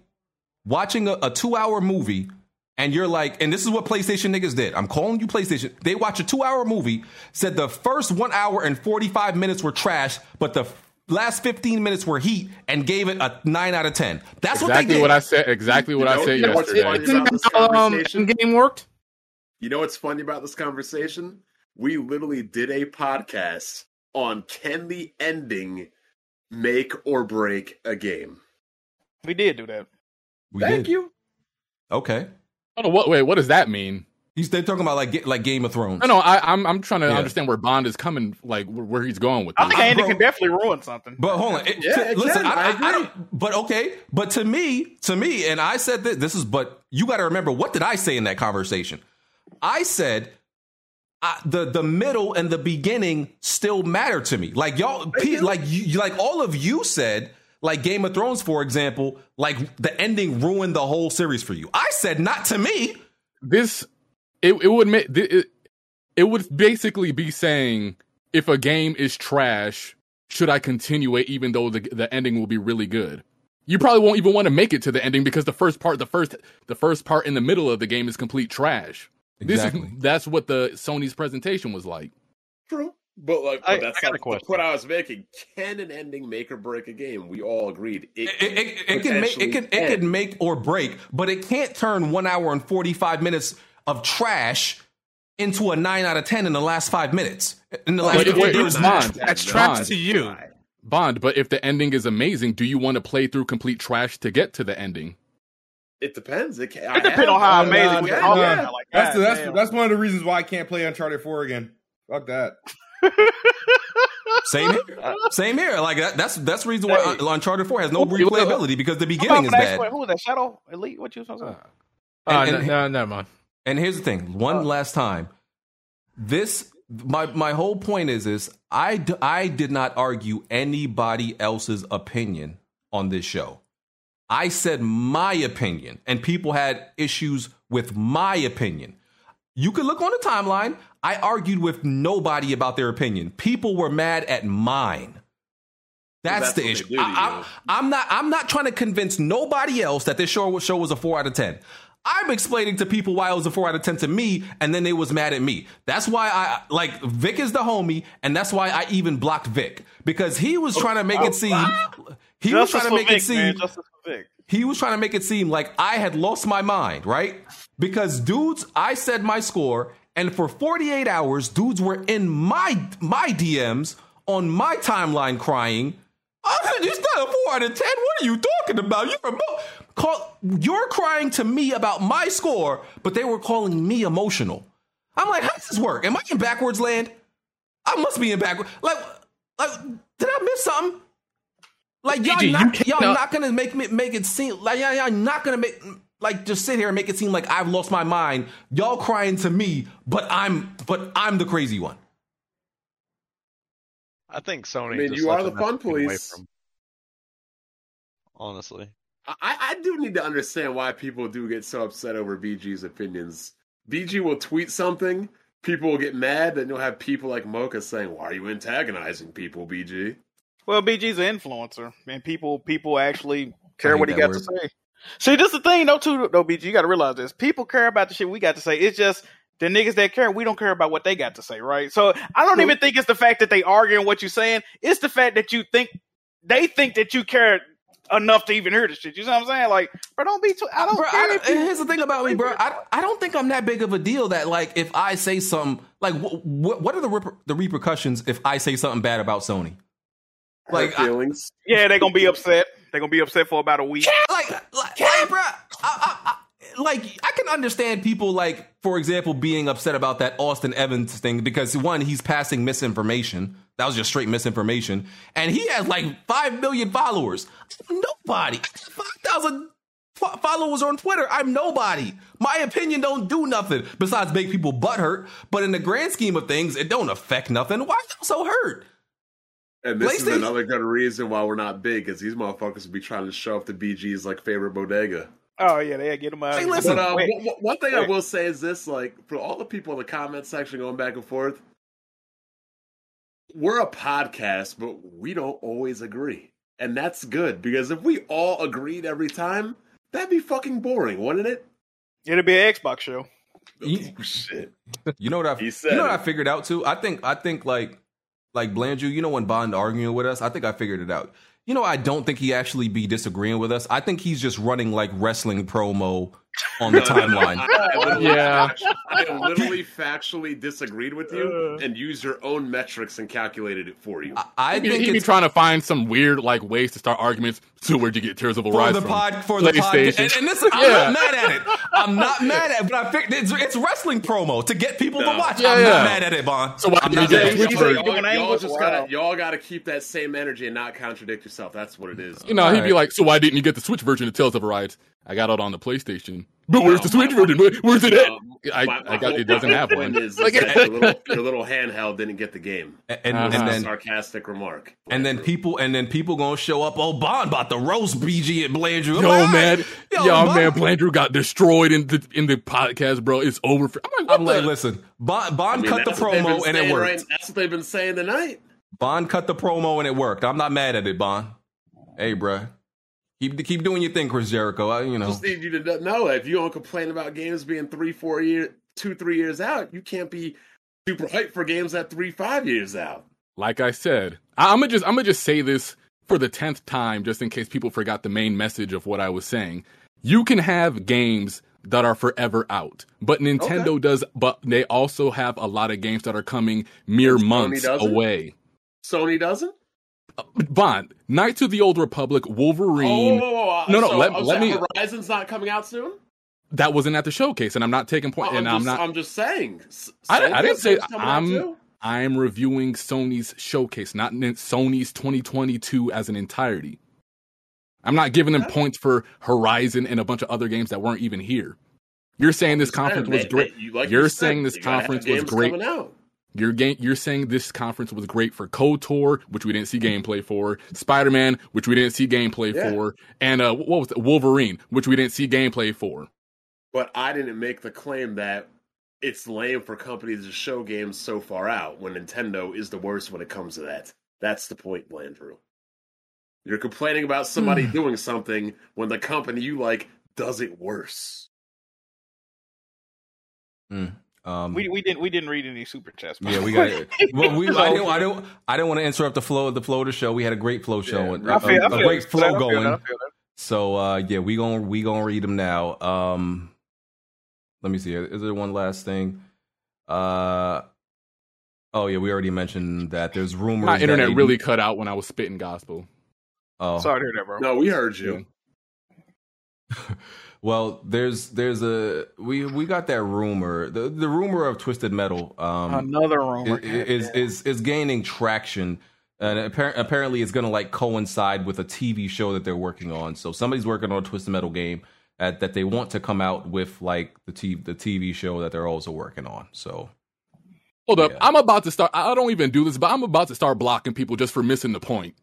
watching a, a two hour movie and you're like, and this is what PlayStation niggas did. I'm calling you PlayStation. They watch a two hour movie, said the first one hour and 45 minutes were trash, but the last 15 minutes were heat and gave it a 9 out of 10. That's what they Exactly did. what I said. Exactly what You I said you know what's yesterday. funny Isn't about this um, conversation? game worked? You know what's funny about this conversation? We literally did a podcast on can the ending make or break a game. we did do that. We Thank did. you. Okay. Oh, what? Wait, what does that mean? He's they're talking about like Ga- like Game of Thrones. No, no, I, I'm I'm trying to Yeah. understand where Bond is coming, like where, where he's going with I think Andy bro- can definitely ruin something. But hold on. It- Yeah, to- it listen, can. I, I I, I agree. don't. But okay. But to me, to me, and I said that this is. But you got to remember, what did I say in that conversation? I said. I, the the middle and the beginning still matter to me. Like y'all, Pete, like you, like all of you said, like Game of Thrones, for example, like the ending ruined the whole series for you. I said not to me. This it it would make it, it would basically be saying if a game is trash, should I continue it even though the the ending will be really good? You probably won't even want to make it to the ending because the first part, the first the first part in the middle of the game is complete trash. Exactly. This is that's what the Sony's presentation was like. True. But like I- that's I got a not the point I was making. Can an ending make or break a game? We all agreed. It, It, it, it can make it can it potentially can make or break, but it can't turn one hour and forty five minutes of trash into a nine out of ten in the last five minutes. In the last, Wait, wait, there's- Bond, That's No, trash Bond. to you. Bond, but if the ending is amazing, do you want to play through complete trash to get to the ending? It depends. It, can, It depends on how amazing nah, we nah, talk Like, That's the, that's damn. that's one of the reasons why I can't play Uncharted Four again. Fuck that. Same here. Same here. Like that, that's that's the reason why Hey. uh, Uncharted Four has no Who- who- replayability because the beginning is bad. Who was that? Shadow Elite? What you supposed to say? Uh, And- no, and- no, never mind. And here's the thing: one last time, this my my whole point is is I d- I did not argue anybody else's opinion on this show. I said my opinion, and people had issues with my opinion. You could look on the timeline. I argued with nobody about their opinion. People were mad at mine. That's, that's the issue. I, I'm not. I'm not trying to convince nobody else that this show show was a four out of ten. I'm explaining to people why it was a four out of ten to me, and then they was mad at me. That's why I like Vic is the homie, and that's why I even blocked Vic because he was trying to make it seem he was trying to make Vic, it seem man. Justice for Vic. he was trying to make it seem like I had lost my mind, right? Because dudes, I said my score, and for 48 hours, dudes were in my my DMs on my timeline crying. I said, it's not a four out of ten. What are you talking about? You're emo- call, you're crying to me about my score, but they were calling me emotional. I'm like, how does this work? Am I in backwards land? I must be in backwards. Like, like, did I miss something? Like y'all, BG, not, y'all no. not gonna make me make it seem like y'all, y'all not gonna make like just sit here and make it seem like I've lost my mind. Y'all crying to me, but I'm but I'm the crazy one. I think Sony. I mean, just you are the fun police. Honestly, I, I do need to understand why people do get so upset over BG's opinions. BG will tweet something, people will get mad, then you'll have people like Mocha saying, "Why are you antagonizing people, BG?" Well, BG's an influencer, and people people actually care what he got word. to say. See, this is the thing, though. Too, though, BG, you got to realize this. People care about the shit we got to say. It's just the niggas that care, we don't care about what they got to say, right? So I don't even think it's the fact that they arguing what you're saying. It's the fact that you think they think that you care enough to even hear the shit. You know what I'm saying? Like, bro, don't be too. I don't Bro, care. I, if and you- here's the thing about me, bro. I, I don't think I'm that big of a deal that like if I say something like wh- wh- what are the reper- the repercussions if I say something bad about Sony? Like, Hurt I- feelings. yeah, they're gonna be upset. They're gonna be upset for about a week. like, like, like bro, I, I, I, like I can understand people like, for example, being upset about that Austin Evans thing because one, he's passing misinformation. That was just straight misinformation, and he has like five million followers. I'm nobody, five thousand fo- followers on Twitter. I'm nobody. My opinion don't do nothing besides make people butt hurt. But in the grand scheme of things, it don't affect nothing. Why y'all so hurt? And this is PlayStation- another good reason why we're not big, because these motherfuckers will be trying to show up to BG's like favorite bodega. Oh yeah, they get them out. Hey, listen, But uh, Wait. w- w- one thing I will say is this: like for all the people in the comment section going back and forth, we're a podcast, but we don't always agree, and that's good because if we all agreed every time, that'd be fucking boring, wouldn't it? It'd be an Xbox show. You- Oh, shit. You know what I He you know what it. I figured out too? I think I think like like Blandrew, you know when Bond arguing with us, I think I figured it out. You know, I don't think he actually be disagreeing with us. I think he's just running like wrestling promo on the timeline. I literally Yeah. I literally factually disagreed with you uh. and used your own metrics and calculated it for you. I, I He'd be, think he'd be trying to find some weird like ways to start arguments. So where'd you get Tales of for Arise the from? pod for the pod. PlayStation. And, and listen, I'm Yeah. not mad at it. I'm not mad at it, but I figured it's, it's wrestling promo to get people to watch. Yeah, I'm yeah. not mad at it, Bond. So why I'm not mad at Twitch it. version? y'all, y'all just Wow. gotta y'all gotta keep that same energy and not contradict yourself. That's what it is. You know, he'd be like, "So why didn't you get the Switch version of Tales of a Arise? I got it on the PlayStation." But where's the Switch version? Where- Where's it at? Um, I, my- my I got it. Doesn't have one. point Is, Like- is your, little, your little handheld didn't get the game. And and, Uh-huh. That's and a then sarcastic remark. and then people and then people gonna show up. Oh, Bond about the roast BG at Blandrew. I'm Yo, like, man, yo, yo, Bond- man, Blandrew got destroyed in the in the podcast, bro. It's over. For, I'm like, what I'm like, listen, Bond, I Bond mean, cut the that's what they've been promo and it worked. right- that's what they've been saying tonight. Bond cut the promo and it worked. I'm not mad at it, Bond. Hey, bruh. Keep keep doing your thing, Chris Jericho. I, you know, Just need you to know if you don't complain about games being three, four year, two, three years out, you can't be super hyped for games that three, five years out. like I said, I, I'm gonna just I'm gonna just say this for the tenth time, just in case people forgot the main message of what I was saying. You can have games that are forever out, but Nintendo does. But they also have a lot of games that are coming mere Sony months doesn't? away. Sony doesn't. Bond, Knights of the Old Republic, Wolverine. Oh, no, no, so- let, oh, let so me. Horizon's not coming out soon. That wasn't at the showcase, and I'm not taking point. Oh, and I'm, I'm just, not. I'm just saying. I, I didn't say game's coming out I'm. I'm reviewing Sony's showcase, not Sony's 2022 as an entirety. I'm not giving them points for Horizon and a bunch of other games that weren't even here. You're saying this conference was great. You're saying this you gotta have conference was great. You're ga- you're saying this conference was great for KOTOR, which we didn't see gameplay for, Spider-Man, which we didn't see gameplay Yeah. for, and uh, what was it? Wolverine, which we didn't see gameplay for. But I didn't make the claim that it's lame for companies to show games so far out when Nintendo is the worst when it comes to that. That's the point, Blandrew. You're complaining about somebody doing something when the company you like does it worse. Um, We we didn't we didn't read any super chats. yeah, we got way. it. Well, we, I don't, I don't, I don't want to interrupt the flow of the flow of the show. We had a great flow show, Yeah, and I a, feel- I a feel great that. flow going. that. I feel that. So uh, yeah, we gonna we gonna read them now. Um, let me see. Is there one last thing? Uh, oh yeah, we already mentioned that there's rumors. My that internet a- really cut out when I was spitting gospel. Oh, Sorry to hear that, bro. No, we heard you. well, there's there's a we we got that rumor. The the rumor of Twisted Metal. Um, Another rumor. i- i- is is is gaining traction. And appar- apparently, it's going to like coincide with a TV show that they're working on. So somebody's working on a Twisted Metal game at, that they want to come out with like the t- the TV show that they're also working on. So Hold up. Yeah. I'm about to start. I don't even do this, but I'm about to start blocking people just for missing the point.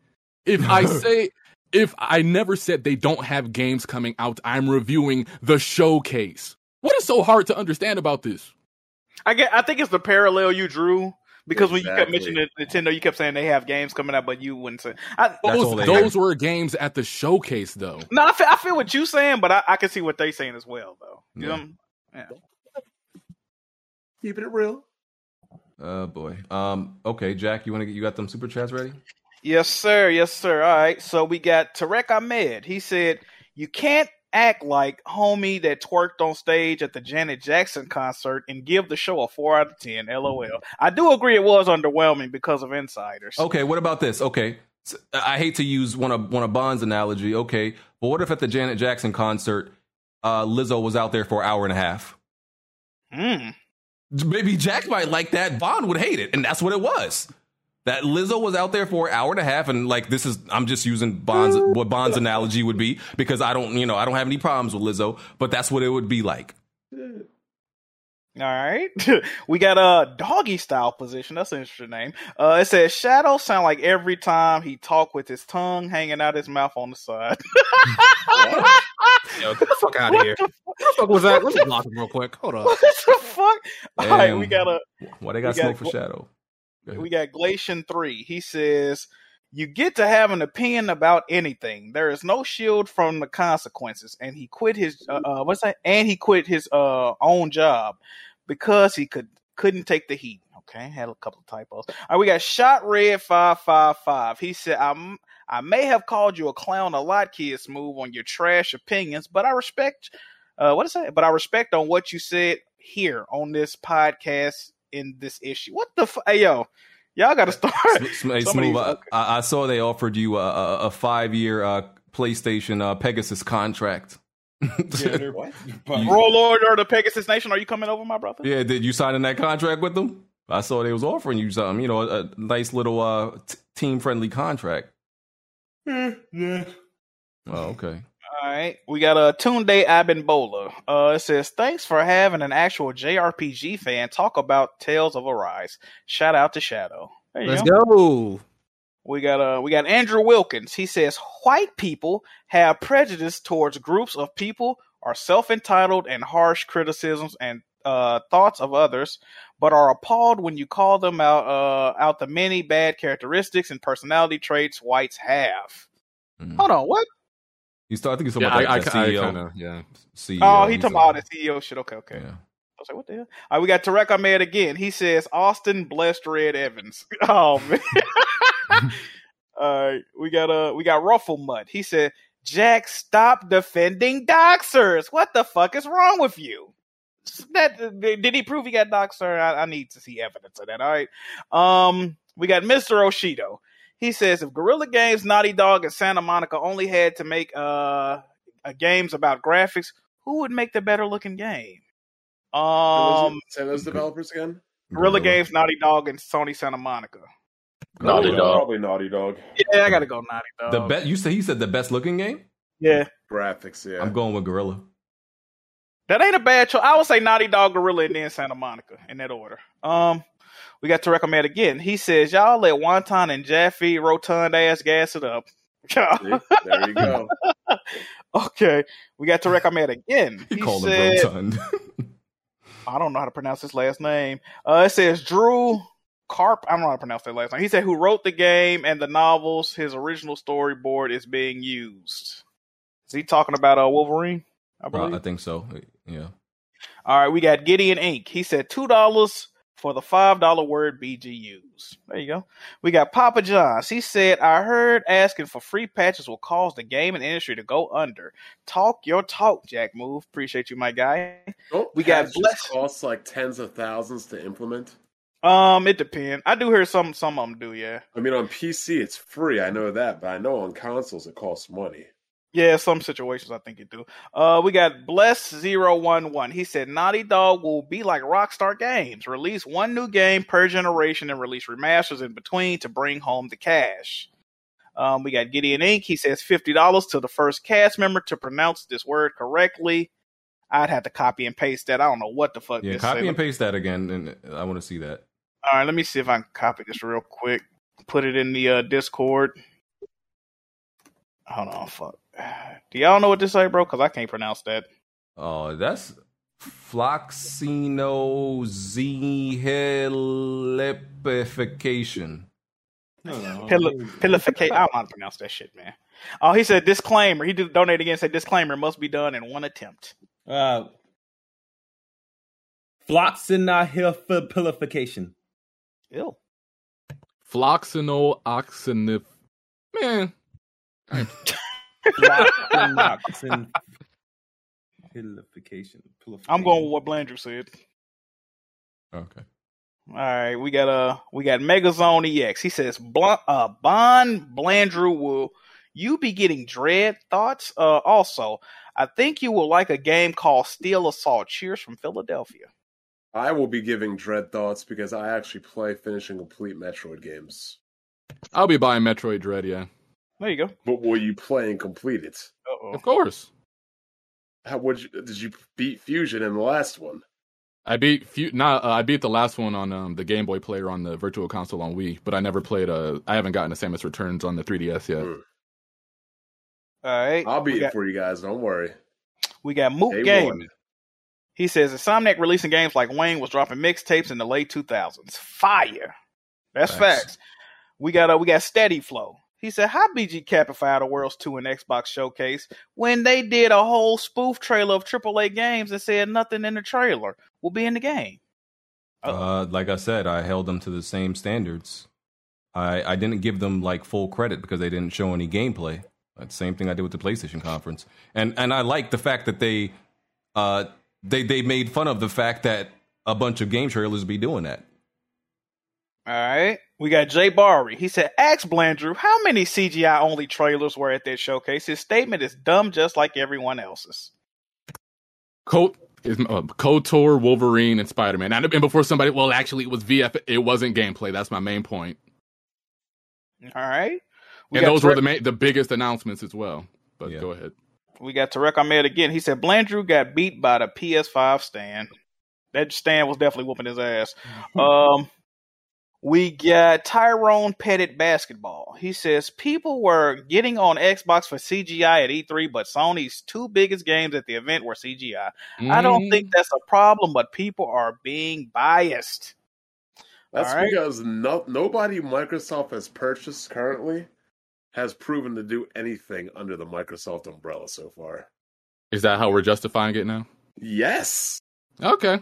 If I say, if I never said they don't have games coming out, I'm reviewing the showcase. What is so hard to understand about this? I get. I think it's the parallel you drew because when you kept mentioning Nintendo, you kept saying they have games coming out, but you wouldn't say. I, That's Those, those were games at the showcase, though. no, I feel, I feel what you're saying, but I, I can see what they're saying as well, though. You Yeah. know? Yeah. Keeping it real. Oh boy. Um. Okay, Jack, you want to get you got them super chats ready? Yes, sir. Yes, sir. All right. So we got Tarek Ahmed. He said, You can't act like homie that twerked on stage at the Janet Jackson concert and give the show a 4 out of 10. LOL. I do agree it was underwhelming because of insiders. Okay. What about this? Okay. I hate to use one of one of Bond's analogy. Okay, but what if at the Janet Jackson concert, uh, Lizzo was out there for an hour and a half? Hmm. Maybe Jack might like that. Bond would hate it, and that's what it was. That Lizzo was out there for an hour and a half, and like this is, I'm just using Bond's what Bond's analogy would be because I don't, you know, I don't have any problems with Lizzo, but that's what it would be like. All right. we got a doggy style position. That's an interesting name. Uh, it says Shadow sound like every time he talk with his tongue hanging out his mouth on the side. Yo, get the fuck out of here. What the fuck was that? Let me block him real quick. Hold on. what the fuck? All right, we got a Why they got got- smoke for Shadow? We got Glacian three. He says you get to have an opinion about anything. There is no shield from the consequences, and he quit his uh, uh what's that? And he quit his uh own job because he could couldn't take the heat. Okay, had a couple of typos. All right, we got shot red five five five. He said I'm. I may have called you a clown a lot, kid smooth, on your trash opinions, but I respect uh what is that? But I respect on what you said here on this podcast in this issue. What the f- hey yo, y'all got to start. Hey, Somebody- Smooth, I, I I saw they offered you a, a, a five year uh, PlayStation uh, Pegasus contract. What? Warlord or the Pegasus Nation, are you coming over, my brother? Yeah, did you sign in that contract with them? I saw they was offering you something, you know, a, a nice little uh, t- team friendly contract. yeah. Oh, okay. All right, we got a Tunde Abimbola. Uh, it says thanks for having an actual JRPG fan talk about Tales of Arise. Shout out to Shadow. Let's go. go. We got uh we got Andrew Wilkins. He says white people have prejudice towards groups of people, are self-entitled and harsh criticisms and uh, thoughts of others, but are appalled when you call them out uh, out the many bad characteristics and personality traits whites have. Hold on, what? He's talking. I think he's Yeah, talking about I- like, I- the I CEO. kinda- yeah. CEO. Oh, he He's talking a- about the CEO shit. Okay, okay. I was like, what the hell? All right, we got Tarek Ahmed again. He says Austin blessed Red Evans. Oh man. All right, we got uh we got Ruffle Mutt. He said, Jack, stop defending doxers. What the fuck is wrong with you? That did he prove he got doxer? I, I need to see evidence of that. All right. Um, we got Mr. Oshido. He says if Guerrilla Games, Naughty Dog, and Santa Monica only had to make uh, uh games about graphics, who would make the better looking game? Um, Say those developers again. Guerrilla Games, Naughty Dog, and Sony Santa Monica. Naughty Dog. Probably Naughty Dog. Yeah, I gotta go Naughty Dog. The best. you said he said the best looking game. Yeah, graphics. Yeah, I'm going with Guerrilla. That ain't a bad choice. I would say Naughty Dog, Guerrilla, and then Santa Monica in that order. Um, we got to recommend again. He says, "Y'all let Wonton and Jaffe rotund ass gas it up." there you go. okay, we got to recommend again. He, He called said, him rotund. I don't know how to pronounce his last name. Uh, it says Drew Carp. I don't know how to pronounce that last name. He said, "Who wrote the game and the novels? His original storyboard is being used." Is he talking about uh, Wolverine? I Uh, believe. I think so. Yeah. All right, we got Gideon Inc. He said two dollars for the five dollar word BGUs. There you go. We got Papa John's. He said, "I heard asking for free patches will cause the gaming industry to go under." Talk your talk, Jack. Move. Appreciate you, my guy. Don't We got Bless- costs like tens of thousands to implement. Um, it depends. I do hear some some of them do. Yeah, I mean, on PC it's free. I know that, but I know on consoles it costs money. Yeah. Some situations I think you do. Uh, we got Bless 011. He said Naughty Dog will be like Rockstar Games, release one new game per generation and release remasters in between to bring home the cash. Um, we got Gideon Inc. He says fifty dollars to the first cast member to pronounce this word correctly. I'd have to copy and paste that. I don't know what the fuck. Yeah. Copy and paste that again, and I want to see that. All right, let me see if I can copy this real quick. Put it in the uh, Discord. Hold on, fuck. Do y'all know what this say, bro? Because I can't pronounce that. Oh, that's floxinoxehelification. Pil- Pilification. I don't know how to pronounce that shit, man. Oh, he said disclaimer. He did donate again. Said disclaimer must be done in one attempt. Uh, floxinahilfilification. Ew. Floxinol oxynif. Man. Floxinoxin- Pilification. I'm going with what Blandrew said. Okay. All right, we got uh we got Megazone EX. He says, Bl- uh, Bond Blandrew will you be getting dread thoughts? Uh, also, I think you will like a game called Steel Assault. Cheers from Philadelphia. I will be giving dread thoughts because I actually play finishing complete Metroid games. I'll be buying Metroid Dread, yeah. There you go. But will you play and complete it? Uh-oh. Of course. How would you, did you beat Fusion in the last one? I beat few, not uh, I beat the last one on um, the Game Boy Player on the Virtual Console on Wii, but I never played uh I haven't gotten a Samus Returns on the 3DS yet. Hmm. All right, I'll beat we it for you guys. Don't worry. we got Moot Day Game. one. He says Insomniac releasing games like Wayne was dropping mixtapes in the late 2000s. Fire. That's Facts. facts. We got uh, we got Steady Flow. He said, "How BG Capify the World's 2 and Xbox Showcase when they did a whole spoof trailer of AAA games and said nothing in the trailer will be in the game." Uh, like I said, I held them to the same standards. I I didn't give them like full credit because they didn't show any gameplay. That's the same thing I did with the PlayStation conference. And and I like the fact that they uh they they made fun of the fact that a bunch of game trailers be doing that. All right. We got Jay Barry. He said, Ask Blandrew how many CGI only trailers were at that showcase. His statement is dumb just like everyone else's. Coat is uh, KOTOR, Wolverine, and Spider Man. And and before somebody, well, actually, it was VF. It wasn't gameplay. That's my main point. All right. We and got those were the main, the biggest announcements as well. But Yeah. go ahead. We got Tarek Ahmed again. He said Blandrew got beat by the PS5 stand. That stand was definitely whooping his ass. Um, we got Tyrone Pettit basketball. He says people were getting on Xbox for CGI at E3, but Sony's two biggest games at the event were CGI. I don't Mm. think that's a problem, but people are being biased. That's All right. because no, nobody Microsoft has purchased currently has proven to do anything under the Microsoft umbrella so far. Is that how we're justifying it now? Yes. Okay.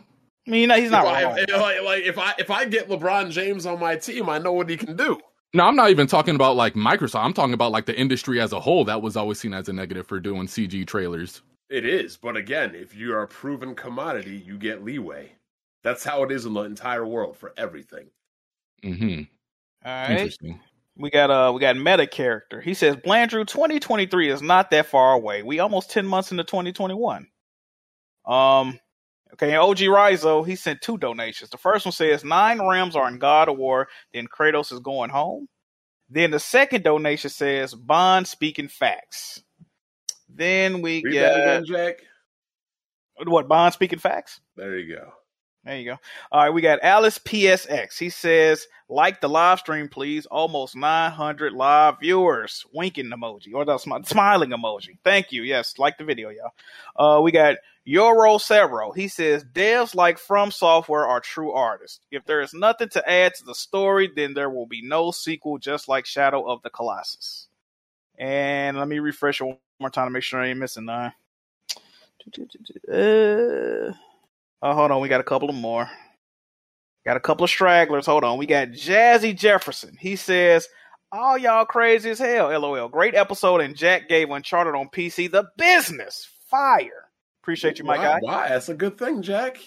I mean, you he's not if wrong. if- like, like, if I if I get LeBron James on my team, I know what he can do. No, I'm not even talking about like Microsoft. I'm talking about like the industry as a whole. That was always seen as a negative for doing CG trailers. It is, but again, if you are a proven commodity, you get leeway. That's how it is in the entire world for everything. Mm-hmm. All right. Interesting. We got uh we got meta character. He says Blandrew 2023 is not that far away. We almost 10 months into 2021. Um okay, and OG Rizo, he sent two donations. The first one says nine Rams are in God of War, then Kratos is going home. Then the second donation says Bond speaking facts. Then we Read get Jack. what Bond speaking facts? There you go. There you go. All right, we got Alice PSX. He says, like the live stream, please. Almost 900 live viewers. Winking emoji or the smi- smiling emoji. Thank you. Yes, like the video, y'all. Uh, we got Euro Cerro. He says, devs like From Software are true artists. If there is nothing to add to the story, then there will be no sequel, just like Shadow of the Colossus. And let me refresh one more time to make sure I ain't missing none. Uh, Oh, hold on. We got a couple of more. Got a couple of stragglers. Hold on. We got Jazzy Jefferson. He says, All y'all crazy as hell. LOL. Great episode. And Jack gave Uncharted on PC the business. Fire. Appreciate you, my why, guy. Why? That's a good thing, Jack.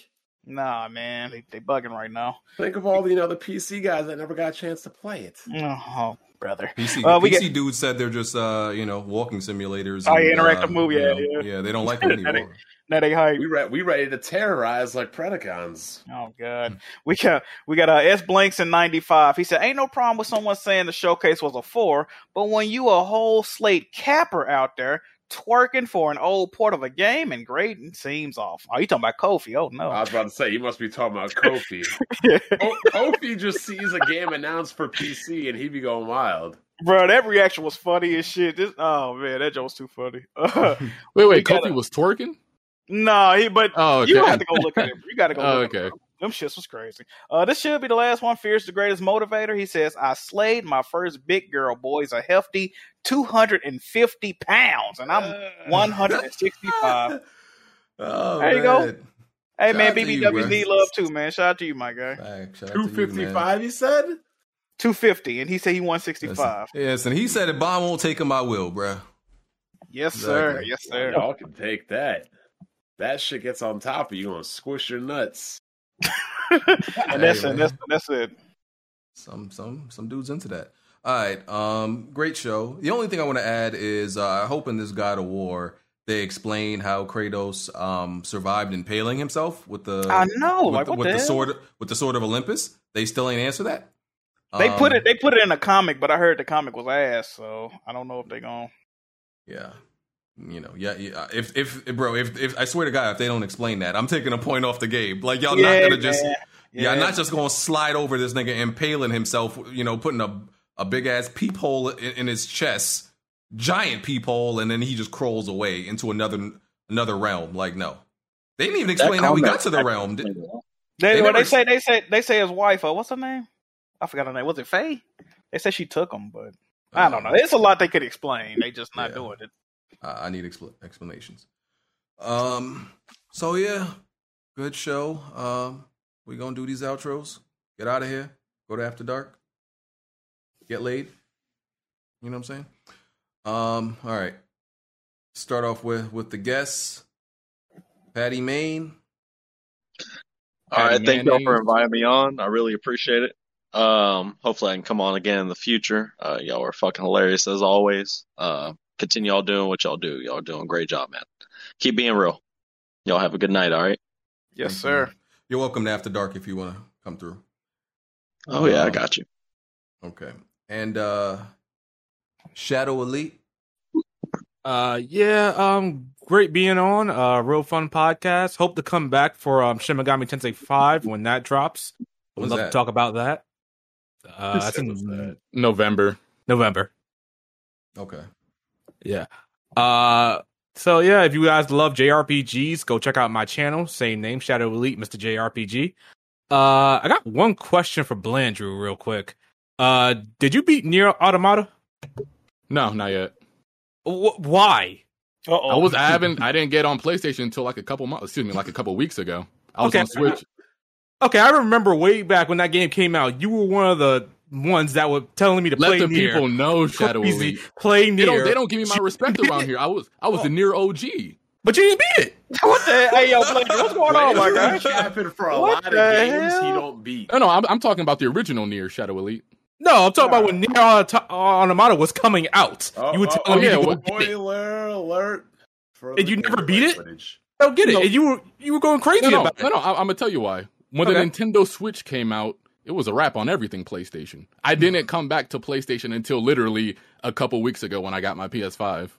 Nah, man. They, they bugging right now. Think of all the you know the PC guys that never got a chance to play it. Oh, brother. PC, Uh, we PC get- dudes said they're just uh, you know walking simulators. Oh, and, interactive uh, movie, you yeah, know, yeah. they don't like them That anymore. Now they hype. We re- we ready to terrorize like Predacons. Oh God, we got we got uh, S Blanks in '95. He said, "Ain't no problem with someone saying the showcase was a four, but when you a whole slate capper out there twerking for an old port of a game and grading seems off." Oh, you talking about Kofi? Oh no, I was about to say you must be talking about Kofi. Ko- Kofi just sees a game announced for PC and he be going wild. bro, that reaction was funny as shit. This, oh man, that joke was too funny. Wait, We wait. gotta- Kofi was twerking. No, he but Oh, okay. you have to go look at it. You got to go. Oh, look at okay. it. Them shits was crazy. Uh, this should be the last one. Fear's the greatest motivator. He says, "I slayed my first big girl. Boys a hefty two hundred and fifty pounds, and I'm one hundred and sixty-five. Oh, There you go. Hey Shout man, out to you, BBWs need love too, man. Shout out to you, my guy. Hey, shout out you, fifty man. five, he said. Two fifty, and he said he one sixty-five. Yes, and he said if Bond won't take him, I will, bruh. Yes, sir. Yes, sir. Y'all can take that. That shit gets on top of you, gonna squish your nuts. And that's Hey, it. That's that's it. Some some some dudes into that. All right, um, great show. The only thing I want to add is uh, I hope in this God of War they explain how Kratos um, survived impaling himself with the I know, with, like, the, with the the sword with the sword of Olympus. They still ain't answer that. They put Um, it. They put it in a comic, but I heard the comic was ass, so I don't know if they gonna. Yeah. You know, yeah, yeah. If, if, bro, if, if I swear to God, if they don't explain that, I'm taking a point off the game. Like y'all Yeah, not gonna just, man. yeah, Yeah. not just gonna slide over this nigga impaling himself. You know, putting a a big ass peephole in, in his chest, giant peephole, and then he just crawls away into another another realm. Like, no, they didn't even explain how we got to the realm. Did- They, They well, never they say they say they say his wife. Uh, what's her name? I forgot her name. Was it Faye? They said she took him, but I don't know. It's a lot they could explain. They just not Yeah. doing it. I I need expl- explanations. Um. So yeah, good show. Um. We gonna do these outros. Get out of here. Go to after dark. Get laid. You know what I'm saying? Um. All right. Start off with with the guests. Patty Main. All right, thank y'all for inviting me on. I really appreciate it. Um, hopefully I can come on again in the future. Uh, y'all are fucking hilarious as always. Uh, continue all doing what y'all do. Y'all are doing a great job, man. Keep being real. Y'all have a good night. All right. Yes, Thank sir. man. You're welcome to After Dark if you want to come through. Oh yeah, I Um, got you. Okay. And uh Shadow Elite. Uh, yeah, um, great being on. Uh, real fun podcast. Hope to come back for um Shin Megami Tensei Five when that drops. Would When's love that? to talk about that. Uh, that's When was in that? November. November. Okay. Yeah. Uh, so yeah, if you guys love JRPGs, go check out my channel. Same name, Shadow Elite, Mr. JRPG. Uh, I got one question for Blandrew, real quick. Uh, did you beat Nier Automata? No, not yet. Wh- why? Uh-oh. I was I haven't I didn't get on PlayStation until like a couple months. Excuse me, like a couple weeks ago. I was Okay. on Switch. Okay, I remember way back when that game came out. You were one of the ones that were telling me to Let play the Nier. people know Shadow Crazy. Elite. Play They Nier. don't, they don't give me my respect around here. I was I was the oh. near OG. But you didn't beat it. what the? Hell? Hey, yo, Blake, what's going on, my Blandrew guy? capping for a What lot of the games he don't beat. No, no, I'm, I'm talking about the original Nier Shadow Elite. No, I'm talking about when Nier Auto- Automata was coming out. Oh, you were oh, telling oh, me yeah, to go what- it. Spoiler alert! for And you never beat it? footage. Don't get it. No. And you were you were going crazy No, no, about no, it. no. I, I'm gonna tell you why. When Okay. the Nintendo Switch came out, it was a wrap on everything PlayStation. I didn't come back to PlayStation until literally a couple weeks ago when I got my PS5.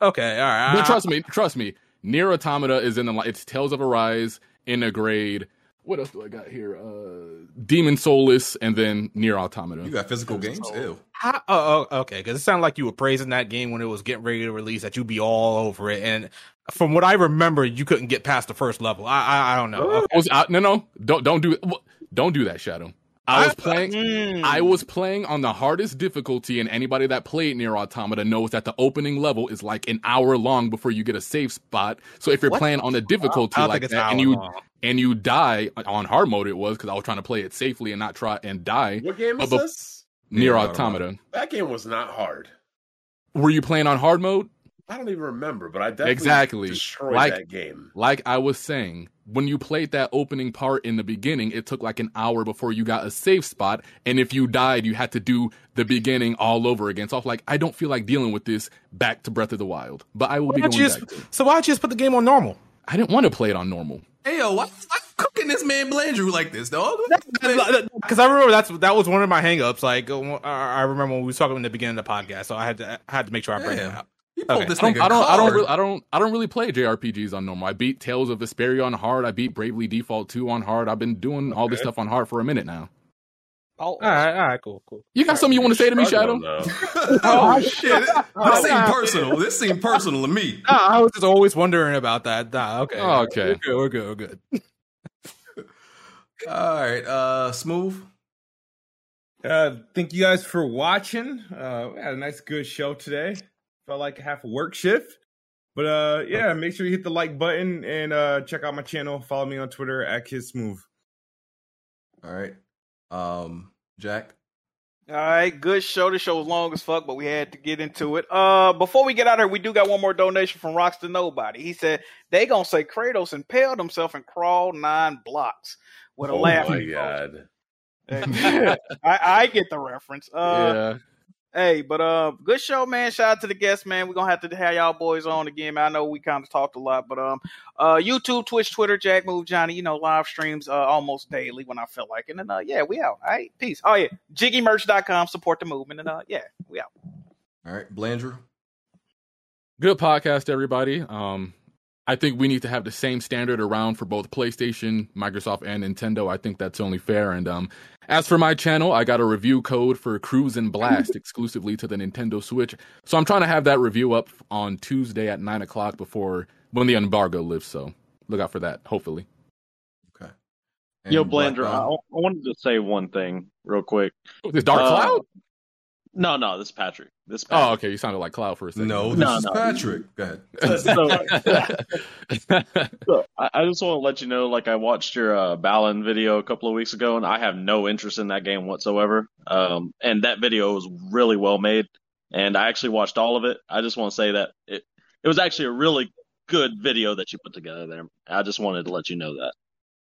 Okay, all right. But trust me, trust me. Nier Automata is in the li- it's Tales of Arise, Intergrade. What else do I got here? Uh, Demon's Souls, and then Nier Automata. You got physical games? Ew. How, oh, oh, okay, because it sounded like you were praising that game when it was getting ready to release. That you'd be all over it, and from what I remember, you couldn't get past the first level. I, I, I don't know. Okay. I was, I, no, no, don't don't do wh- don't do that, Shadow. I was playing. Mm. I was playing on the hardest difficulty, and anybody that played Nier Automata knows that the opening level is like an hour long before you get a safe spot. So if you're What? playing on a difficulty like that, an and you long. and you die on hard mode, it was because I was trying to play it safely and not try and die. What game is this? Nier Nier Automata. That game was not hard. Were you playing on hard mode? I don't even remember, but I definitely Exactly. destroyed Like- that game. Like I was saying, when you played that opening part in the beginning, it took like an hour before you got a safe spot. And if you died, you had to do the beginning all over again. So I was like, I don't feel like dealing with this back to Breath of the Wild. But I will Why be going you back to so why'd you just put the game on normal? I didn't want to play it on normal. Hey yo, why, why you cooking this man Blandrew like this, dog? Because I remember that's that was one of my hangups. Like uh, I I remember when we was talking in the beginning of the podcast, so I had to I had to make sure I bring it out. You pulled Okay. this I don't, I don't, I don't, really, I don't, I don't really play JRPGs on normal. I beat Tales of Vesperia on hard. I beat Bravely Default 2 on hard. I've been doing all this stuff on hard for a minute now. Oh, All right, all right, cool, cool. You got something you want to say to me, Shadow? Struggling, oh shit! This seemed personal. This seemed personal to me. Nah, I was just always wondering about that. Nah, okay, Oh, okay. we're good, we're good, we're good. All right, uh, smooth. Uh, thank you guys for watching. Uh, we had a nice, good show today. Felt like half a work shift, but uh, yeah, make sure you hit the like button and uh, check out my channel. Follow me on Twitter at KidSmooth. All right, um, Jack. All right, good show. The show was long as fuck, but we had to get into it. Uh, before we get out of here, we do got one more donation from Rocks to Nobody. He said they gonna say Kratos impaled himself and crawled nine blocks with a Oh laugh. my god! I, I get the reference. Uh, yeah. Hey, but uh, good show, man. Shout out to the guests, man. We're gonna have to have y'all boys on again, man. I know we kind of talked a lot, but um, uh, YouTube, Twitch, Twitter, Jack Move, Johnny, you know, live streams uh, almost daily when I feel like it. And uh, yeah, we out. All right, peace. Oh yeah, jiggymerch.com, support the movement, and uh, yeah, we out. All right, Blandrew. Good podcast, everybody. Um, I think we need to have the same standard around for both PlayStation, Microsoft, and Nintendo. I think that's only fair. And um, as for my channel, I got a review code for Cruis'n Blast exclusively to the Nintendo Switch. So I'm trying to have that review up on Tuesday at nine o'clock before when the embargo lifts. So look out for that. Hopefully. Okay. Yo, And Black Blander, I, I wanted to say one thing real quick. This Dark Uh, Cloud? No, no, this is Patrick. This is Patrick. Oh, okay. You sounded like Cloud for a second. No, this No, is no. Patrick. Go ahead. So, I, I just want to let you know, like I watched your uh, Balan video a couple of weeks ago, and I have no interest in that game whatsoever. Um, and that video was really well made, and I actually watched all of it. I just want to say that it it was actually a really good video that you put together there. I just wanted to let you know that.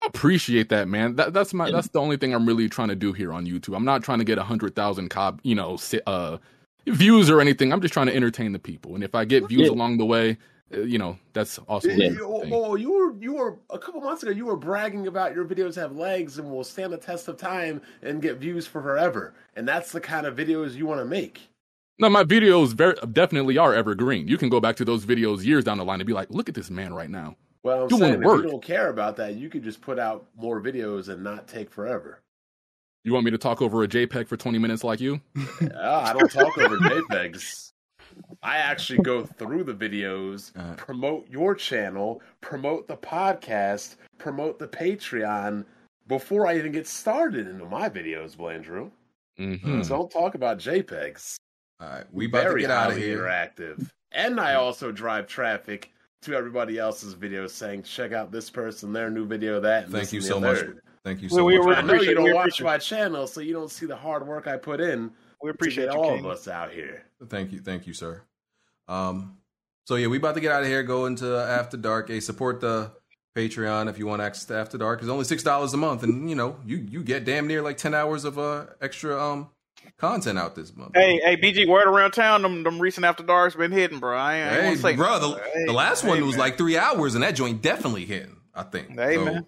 Appreciate that, man. That, that's my that's the only thing I'm really trying to do here on YouTube. I'm not trying to get a hundred thousand cop, you know, uh, views or anything. I'm just trying to entertain the people, and if I get views Yeah. along the way, uh, you know, that's also. a You- good you- thing. oh, you were you were a couple months ago. You were bragging about your videos have legs and will stand the test of time and get views for forever. And that's the kind of videos you want to make. No, my videos very definitely are evergreen. You can go back to those videos years down the line and be like, look at this man right now. Well, I'm Doing saying work. if you don't care about that, you could just put out more videos and not take forever. You want me to talk over a JPEG for 20 minutes like you? I don't talk over JPEGs. I actually go through the videos, promote your channel, promote the podcast, promote the Patreon before I even get started into my videos, Blandrew. Mm-hmm. So don't talk about JPEGs. All right, we about Very to get out of here. interactive. And I also drive traffic to everybody else's videos saying, check out this person, their new video, that. and Thank this you so the much. Thank you so we- much. we I know you don't watch my channel, so you don't see the hard work I put in. We appreciate all King. of us out here. Thank you, thank you, sir. Um, so yeah, we about to get out of here. Go into After Dark. Hey, support the Patreon if you want access to After Dark. It's only six dollars a month, and you know you you get damn near like ten hours of uh extra um content out this month. Hey, hey, BG, word around town, them, them recent after darks been hitting, bro. I ain't, I ain't Hey, say bro, the, Hey, the last hey, one was like three hours, and that joint definitely hitting. I think. Hey, so, man.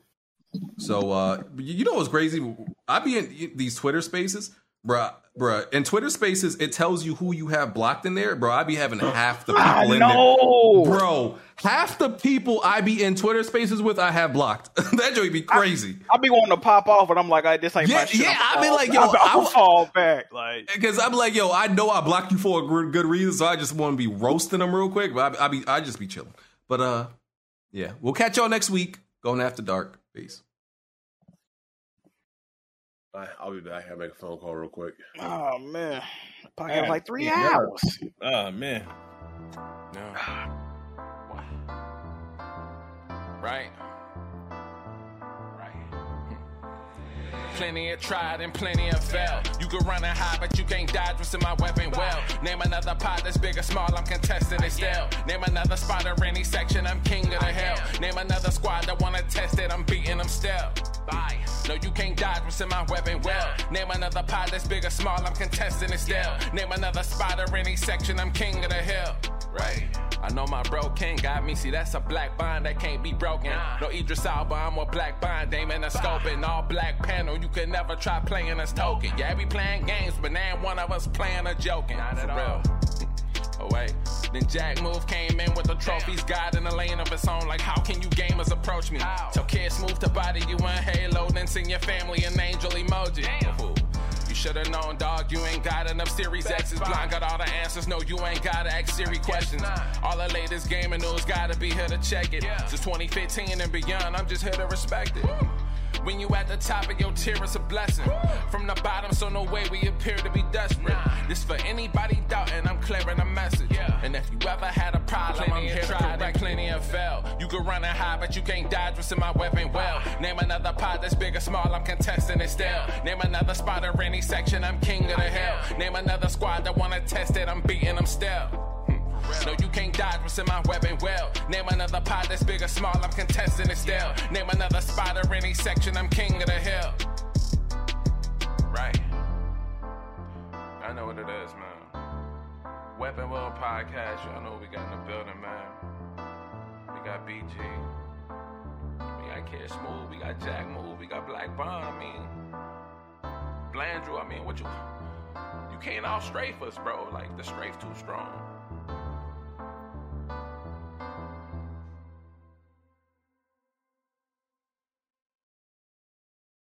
So, uh, you you know what's crazy? I be in these Twitter spaces, bruh, bruh. In Twitter spaces, it tells you who you have blocked in there, bro. I be having half the people I in know. there, bro. Half the people I be in Twitter spaces with, I have blocked. that joint be crazy. I be wanting to pop off, but I'm like, I, this ain't Yeah, my shit. yeah, I'ma be like, yo, I'ma- I'ma fall back. Like, Because I'm like, yo, I know I blocked you for a good, good reason, so I just want to be roasting them real quick. But I, I be, I just be chilling. But uh, yeah, we'll catch y'all next week. Going after dark. Peace. I- I'll be back. I gotta make a phone call real quick. oh man, probably Yeah, got like three yeah. hours. Oh man. No. Right. Right. Plenty of tried and plenty of failed. You can run and hide, but you can't dodge what's in my weapon well. Name another pot that's big or small, I'm contesting it still. Name another spot or any section, I'm king of the hill. Name another squad that wanna test it, I'm beating them still. Bye. No, you can't dodge what's in my weapon well. Name another pot that's big or small, I'm contesting it still. Name another spot or any section, I'm king of the hill. Right. I know my bro King got me. See, that's a black bond that can't be broken. No Idris Elba, I'm a black bond. Dame in a scope and all black panel. You could never try playing us token. Yeah, we playing games, but now one of us playing a joking. Not For real. Oh wait. Then Jack Move came in with the trophies, God in the lane of its own. Like, how can you gamers approach me? So kids move to body you in Halo, then sing your family an angel emoji. Fool. Should've known, dog. You ain't got enough Series X's. Blind got all the answers. No, you ain't gotta ask Siri questions. All the latest gaming news gotta be here to check it. Since 2015 and beyond, I'm just here to respect it. When you at the top of your tier, it's a blessing. From the bottom, so no way we appear to be desperate. This for anybody doubting, I'm clearing a message. And if you ever had a problem, I'm here to correct. Plenty have failed. You can run and hide, but you can't dodge what's in my weapon well. Name another pot that's big or small, I'm contesting it still. Name another spot or any section, I'm king of the hill. Name another squad that wanna test it, I'm beating them still. Hmm. No, you can't dodge what's in my weapon well. Name another pot that's big or small, I'm contesting it still. Name another spot or any section, I'm king of the hill. Right. I know what it is, man. Weapon World Podcast, y'all know we got in the building, man. We got BG. We got Kid Smooth, we got Jack Move, we got Black Bond, I mean. Blandrew, I mean, what you. You can't all strafe us, bro. Like, the strafe too strong.